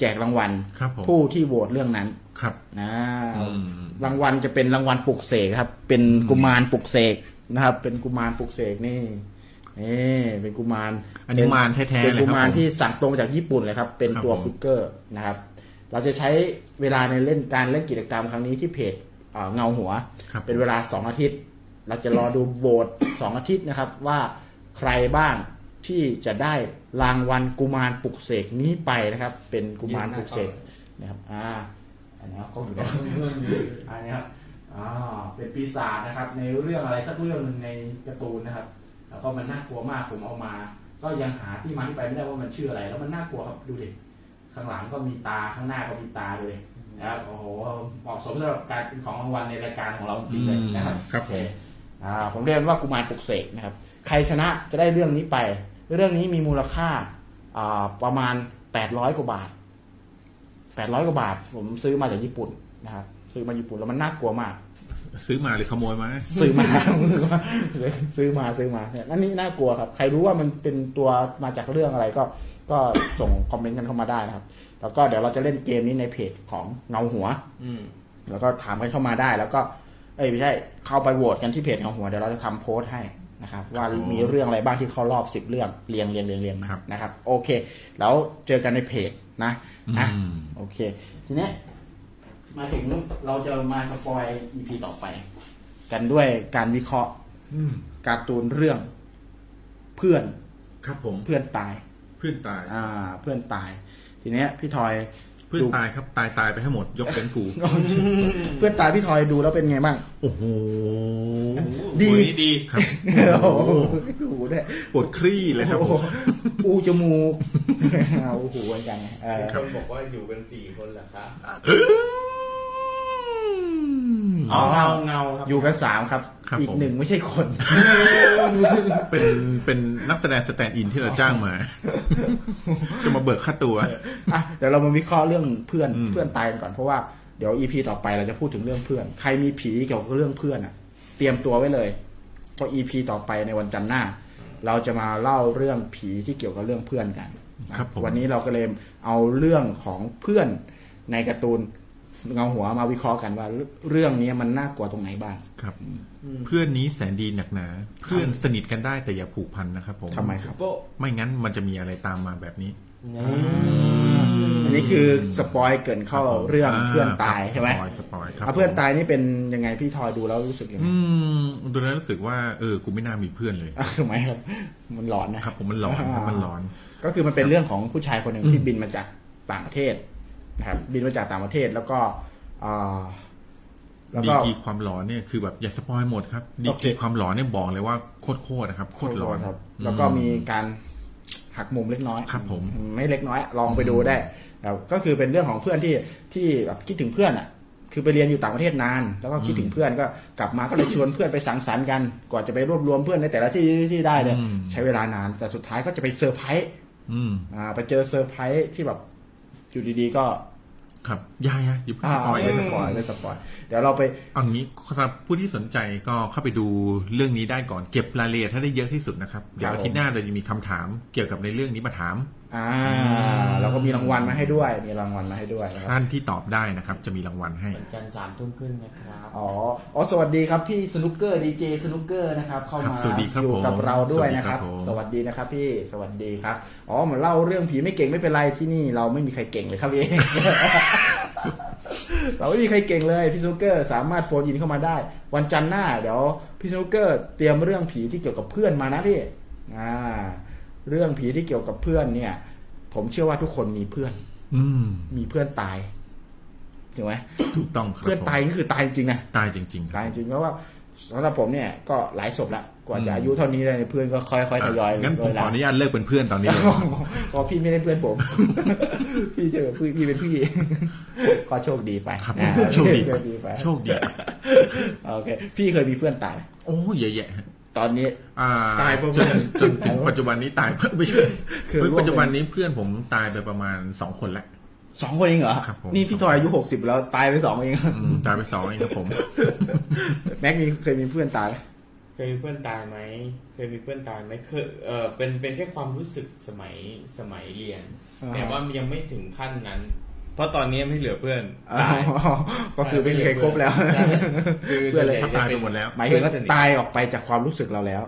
แจกรางวัลครับผมผู้ที่โหวตเรื่องนั้นครับนะอืมรางวัลจะเป็นรางวัลปลุกเสกครับ เป็นกุมารปลุกเสกนะครับ เป็นกุมารปลุกเสกนี่นี่เป็นกุมารอันนี้มารแท้ๆเป็นเลยกุครับมารผมที่สั่งตรงจากญี่ปุ่นเลยครับ เป็นครับตัวผมฟิกเกอร์นะครับ เราจะใช้เวลาในเล่นการเล่นกิจกรรมครั้งนี้ที่เพจเอ่อเงาหัวครับเป็นเวลาสองอาทิตย์ เราจะรอดูโหวตสองอาทิตย์นะครับ ว่าใครบ้าง ที่จะได้รางวัลกุมารปลุกเสกนี้ไปนะครับ เป็นกุมารปลุกเสกนะครับอ่าอันนี้ก็อยู่แล้วอันนี้ครับอ่าเป็นปีศาจนะครับ ในเรื่องอะไรสักเรื่องหนึ่งในการ์ตูนนะครับ แล้วก็มันน่ากลัวมากผมเอามา ก็ยังหาที่มาที่ไปไม่ได้ว่ามันชื่ออะไร แล้วมันน่ากลัวครับดูดิข้างหลังก็มีตาข้างหน้าก็มีตาเลยนะครับโอ้โหเหมาะสมสำหรับการเป็นของรางวัลในรายการของเราจริงๆเลยนะครับ ครับผมอ่าผมเรียนว่ากุมารปลุกเสกนะครับ ใครชนะจะได้เรื่องนี้ไป เรื่องนี้มีมูลค่าอ่าประมาณแปดร้อยกว่าบาทแปดร้อยกว่าบาท ผมซื้อมาจากญี่ปุ่นนะครับซื้อมาญี่ปุ่นแล้วมันน่ากลัวมาก ซื้อมาหรือขโมยมาซื้อมาซื้อมาซื้อมาเนี่ยอันนี้น่ากลัวครับ ใครรู้ว่ามันเป็นตัวมาจากเรื่องอะไรก็ก็ส่งคอมเมนต์กันเข้ามาได้นะครับ แล้วก็เดี๋ยวเราจะเล่นเกมนี้ในเพจของเงาหัว อืมแล้วก็ถามกันเข้ามาได้ แล้วก็ เอ้ยไม่ใช่เข้าไปโหวตกันที่เพจของหัวเดี๋ยวเราจะทำโพสต์ให้ นะครับว่าครับมีเรื่องอะไรบ้างที่เข้ารอบสิบเรื่องเรียงเรียงเรียงเรียงครับนะครับ โอเค แล้วเจอกันในเพจนะอะอืมโอเค ทีเนี้ยมาถึงเราจะมาสปอย EP ต่อไป กันด้วยการวิเคราะห์อืมการ์ตูนเรื่อง เพื่อนครับผมเพื่อนตาย เพื่อนตาย อ่า เพื่อนตาย ทีเนี้ย พี่ทอย เพื่อนตายครับตายตายไปให้หมด ยกเป็นกู เพื่อนตายพี่ทอยดูแล้วเป็นไงบ้าง โอ้โหดีโอ้ยดีครับโอ้โหดูด้วยปวดคลี่เลยครับโอ้ผโหมอูจมูกเงาหัวเหมือนกันเออคนบอกว่าอยู่กันสี่คนเหรอคะ อ๋อเงาเงาครับอยู่กันสามครับ ครับผม อีกหนึ่งไม่ใช่คน เป็นเป็นนักแสดง stand-in ที่เราจ้างมา จะมาเบิกค่าตัว อะเดี๋ยวเรามาวิเคราะห์เรื่องเพื่อนอืมเพื่อนตายกันก่อนเพราะว่าเดี๋ยว EP ต่อไปเราจะพูดถึงเรื่องเพื่อน ใครมีผีเกี่ยวกับเรื่องเพื่อนอะ เตรียมตัวไว้เลยเพราะ EP ต่อไปในวันจันทร์หน้า เราจะมาเล่าเรื่องผีที่เกี่ยวกับเรื่องเพื่อนกันนะครับผม วันนี้เราก็เลยเอาเรื่องของเพื่อนในการ์ตูน เงาหัวมาวิเคราะห์กันว่าเรื่องนี้มันน่ากลัวตรงไหนบ้างครับ เพื่อนนี้แสนดีหนักหนา เพื่อนสนิทกันได้แต่อย่าผูกพันนะครับผมทำไมครับโป๊ะไม่งั้นมันจะมีอะไรตามมาแบบนี้อันนี้คือ spoil เกริ่นเข้าเรื่องเพื่อนตายครับใช่ไหม spoil spoil ครับอะเพื่อนตายนี่เป็นยังไงพี่ทอยดูแล้วรู้สึกยังไงอืมมดูแล้วรู้สึกว่าเออกูไม่น่ามีเพื่อนเลยอะทำไมครับ มันหลอนนะครับผมมันร้อนครับมันร้อน ก็คือมันเป็นเรื่องของผู้ชายคนหนึ่งที่บินมาจากต่างประเทศ นะครับบินมาจากต่างประเทศแล้วก็อ่าแล้วดีก็ กรีความหลอนเนี่ยคือแบบอย่าสปอยหมดครับดีโอกเค รีความหลอนเนี่ยบอกเลยว่าโคตรโคตรนะครับโคตรหลอนครับ แล้วก็มีการหักมุมเล็กน้อยครับผม ไม่เล็กน้อยลองไปดูได้ครับก็คือเป็นเรื่องของเพื่อนที่ที่แบบคิดถึงเพื่อนอะ คือไปเรียนอยู่ต่างประเทศนาน แล้วก็คิดถึงเพื่อนก็กลับมาก็เลยชวนเพื่อนไปสังสรรค์กันกว่าจะไปรวบรวมเพื่อนในแต่ละที่ที่ได้เนี่ยอืม ใช้เวลานานแต่สุดท้ายก็จะไปเซอร์ไพรส์อืม อ่าไปเจอเซอร์ไพรส์ที่แบบ อยู่ดีๆก็ ครับยายอะอย่าเพิ่งอ่า spoil เลยไม่ spoil ไม่ spoil เดี๋ยวเราไปเอางี้สำหรับผู้ที่สนใจก็เข้าไปดูเรื่องนี้ได้ก่อนเก็บรายละเอียดให้ได้เยอะที่สุดนะครับ เดี๋ยวอาทิตย์หน้าเราจะมีคำถามเกี่ยวกับในเรื่องนี้มาถาม อ่าเราก็มีรางวัลมาให้ด้วย มีรางวัลมาให้ด้วยนะครับ ท่านที่ตอบได้นะครับ จะมีรางวัลให้วันจันทร์สามทุ่มครึ่งนะครับ อ๋ออ๋อสวัสดีครับพี่สนุกเกอร์ดีเจสนุกเกอร์นะครับ ครับสวัสดีครับผมเข้ามาอยู่กับเราด้วยนะครับสวัสดีครับผมสวัสดีนะครับพี่สวัสดีครับ อ๋อเหมือนเล่าเรื่องผีไม่เก่งไม่เป็นไรที่นี่เราไม่มีใครเก่งเลยครับพี่เราไม่มีใครเก่งเลยพี่สนุกเกอร์สามารถโฟนอินเข้ามาได้ วันจันทร์หน้าเดี๋ยวพี่สนุกเกอร์เตรียมเรื่องผีที่เกี่ยวกับเพื่อนมานะพี่อ่า เรื่องผีที่เกี่ยวกับเพื่อนเนี่ย ผมเชื่อว่าทุกคนมีเพื่อน อืมมีเพื่อนตายถูกไหมถูกต้องครับเพื่อนตายผมนี่คือตายจริงๆนะตายจริงๆคตารัยบจริงๆเพราะว่าสำหรับผมเนี่ยก็หลายศพละกว่าจะอืมอายุเท่านี้เลยเพื่อนก็ค่อยๆทยอยงั้นผมโรขออนุญาตเลิกเป็นเพื่อนตอนนี้เลยเพราะพี่ไม่ได้เพื่อนผม พี่เจอพี่พี่เป็นพี่ก็โชคดีไปครับอ่าโชคดีโชคดีไปโชคดีครับโอเคพี่เคยมีเพื่อนตายไหมโอ้เยอะแยะฮะ ตอนนี้อ่าตายเพราะจนจนถึงปัจจุบันนี้ตายไม่ใช่คือร่วมปัจจุบันนี้เพื่อนผมตายไปประมาณสองคนแล้วสองคนเองเหรอครับผมนี่พี่ทอยอายุหกสิบแล้วตายไปสองเองอืมตายไปสองเองครับผม แม็กมีเคยมีเพื่อนตายไหมเคยมีเพื่อนตายไหมเคยมีเพื่อนตายไหมเคยเออเป็นเป็นแค่ความรู้สึกสมัยสมัยเรียน แต่ว่ามันยังไม่ถึงขั้นนั้น เพราะตอนนี้ไม่เหลือเพื่อนอ๋อตายก็คือไม่มีใครครบแล้วใช่คือเพื่อนเลยเขาตายไปหมดแล้วหมายถึงว่าเพื่อนสนิทตายออกไปจากความรู้สึกเราแล้ว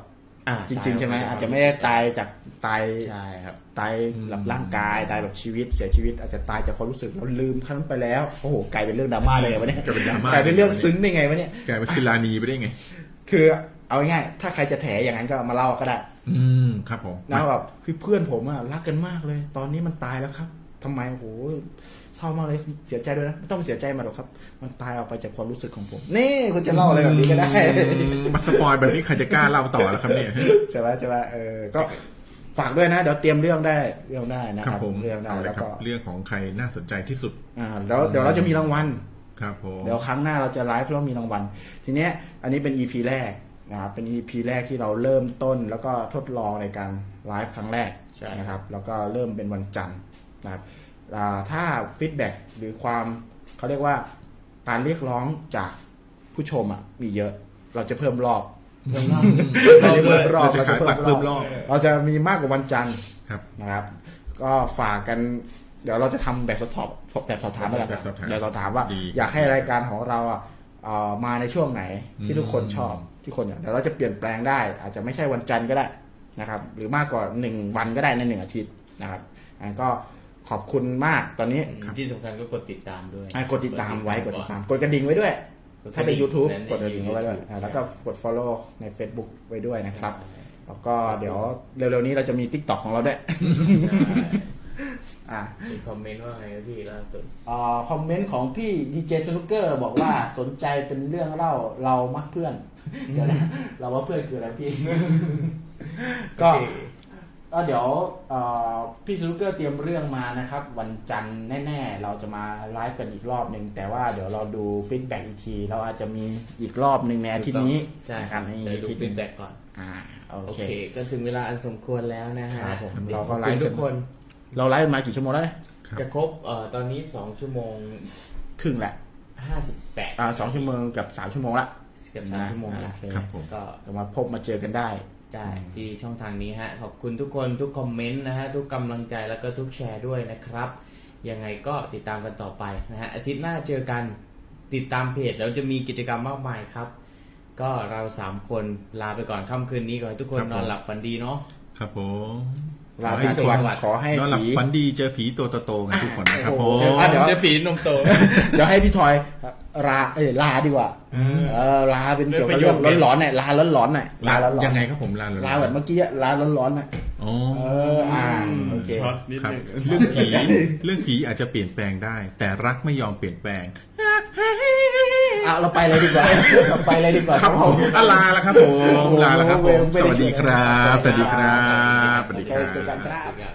อ่าจริงๆใช่ไหมอาจจะไม่ได้ตายจากตายใช่ครับตายแบบร่างกายตายแบบชีวิตเสียชีวิต อาจจะตายจากความรู้สึกเราลืมขั้นไปแล้วโอ้โหกลายเป็นเรื่องดราม่าเลยเหรอวะเนี่ยกลายเป็นดราม่ากลายเป็นเรื่องซึ้งได้ไงวะเนี่ยกลายเป็นศิลานีไปได้ไง คือเอาง่ายๆถ้าใครจะแถอย่างนั้นก็มาเล่าก็ได้ อืมครับผมนะแบบคือเพื่อนผมอะรักกันมากเลย ตอนนี้มันตายแล้วครับทำไมโอ้โห เศร้ามากเลยเสียใจด้วยนะไม่ต้องเสียใจมาหรอกครับ มันตายออกไปจากความรู้สึกของผม นี่คุณจะเล่าอะไรแบบนี้ก็ได้มา spoil แบบนี้ใครจะกล้าเล่าต่อแล้วครับเนี่ยใช่ไหมใช่ไหมเออก็ฝากด้วยนะเดี๋ยวเตรียมเรื่องได้เรื่องได้นะครับครับผมเรื่องได้เอาเลยแล้วครับก็เรื่องของใครน่าสนใจที่สุดอ่าแล้วเดี๋ยวเราจะมีรางวัลครับผมเดี๋ยวครั้งหน้าเราจะไลฟ์แล้วมีรางวัลทีเนี้ยอันนี้เป็น EP แรกนะครับเป็น EP แรกที่เราเริ่มต้นแล้วก็ทดลองในการไลฟ์ครั้งแรกใช่นะครับ แล้วก็เริ่มเป็นวันจันทร์นะครับอ่า ถ้าฟีดแบ็หรือความเขาเรียกว่าการเรียกร้องจากผู้ชมอะมีเยอะ เราจะเพิ่มรอบเพิ่มรอบเราจะเพิ่มรอบเราจะขายบัตรเพิ่มรอบเราจะมีมากกว่าวันจันทร์ครับนะครับ ก็ฝากกันเดี๋ยวเราจะทำแบบสอบถามแบบสอบถามแล้วกันแบบสอบถามแบบสอบถามว่าดีอยากให้รายการของเราอะเอ่อมาในช่วงไหนที่ทุกคนชอบที่คนอยากเดี๋ยวเราจะเปลี่ยนแปลงได้ อาจจะไม่ใช่วันจันทร์ก็ได้นะครับ หรือมากกว่าหนึ่งวันก็ได้ในหนึ่งอาทิตย์นะครับอันก็ ขอบคุณมากตอนนี้ที่สำคัญก็กดติดตามด้วยอะกดติดตามไว้กดติดตามกดกระดิ่งไว้ด้วย ถ้าเป็น YouTube นั่นกดกระดิ่งเอาไว้ด้วยใช่อะแล้วก็กด follow ใน Facebook ไว้ด้วยนะครับ แล้วก็เดี๋ยวเร็วๆนี้เราจะมี TikTok ของเราด้วยอ่ามีคอมเมนต์ว่าไงครับพี่ล่าสุดเอ่อคอมเมนต์ของพี่ดีเจสนุกเกอร์บอกว่าสนใจเป็นเรื่องเล่าเรามักเพื่อนเดี๋ยวนะเราว่าเพื่อนคืออะไรพี่ ก็โอเค ก็เดี๋ยวเอ่อพี่สนุกเกอร์เตรียมเรื่องมานะครับ วันจันทร์แน่ๆ เราจะมาไลฟ์กันอีกรอบหนึ่งแต่ว่าเดี๋ยวเราดูฟีดแบ็กอีกที เราอาจจะมีอีกรอบหนึ่งในอาทิตย์นี้ใช่นะคครัรับบในเดี๋ยวดูอาทิตย์ฟีนี้ดแบ็กก่อนอ่าโอโอเคเค ก็ถึงเวลาอันสมควรแล้วนะฮะครับผมดี๋ยวเราก็ขอบไลคุณฟ์กันทุกคน เราไลฟ์มากี่ชั่วโมงแล้วเนี่ยครับจะครบเอ่อตอนนี้สองชั่วโมงครึ่งแหละห้าสิบแปดอ่าสองชั่วโมงกับสามชั่วโมงละเกือบสามชั่วโมงอ่าแล้วโอเคครับผมก็ก็มาพบมาเจอกันได้ ได้ที่ช่องทางนี้ฮะ ขอบคุณทุกคนทุกคอมเมนต์นะฮะ ทุกกำลังใจแล้วก็ทุกแชร์ด้วยนะครับ ยังไงก็ติดตามกันต่อไปนะฮะ อาทิตย์หน้าเจอกันติดตามเพจแล้วจะมีกิจกรรมมากมายครับ ก็เราสามคนลาไปก่อนค่ำคืนนี้ขอให้ทุกคนครับผมนอนหลับฝันดีเนาะครับผมลาขอไปให้สวัสสดิ์วัสดิ์ขอให้นอนหลับผีฝันดีเจอผีตัวโตๆกันทุกคนนะครับผโอ้มโหอะเดี๋ยวจะปีนนมโตเดี๋ยวให้พี่ทอย ลาเอ้ยลาดีกว่าเออลาเป็นเกี่ยวกับเรื่องร้อนๆหน่อยลาร้อนๆหน่อยลาร้อนๆยังไงครับผมลาลาแบบเมื่อกี้อะลาร้อนๆหน่อยอ๋อเอออ่าโอเคช็อตนิดครับนึงเรื่องผีเรื่องผีอาจจะเปลี่ยนแปลงได้ แต่รักไม่ยอมเปลี่ยนแปลงอะเราไปเลยดีกว่าเราไปเลยดีกว่าครับผมอะลาแล้วครับผมลาแล้วครับผมไม่สได้วัสดีครับ สวัสดีครับสวัสดีครับเจอกันครับครับ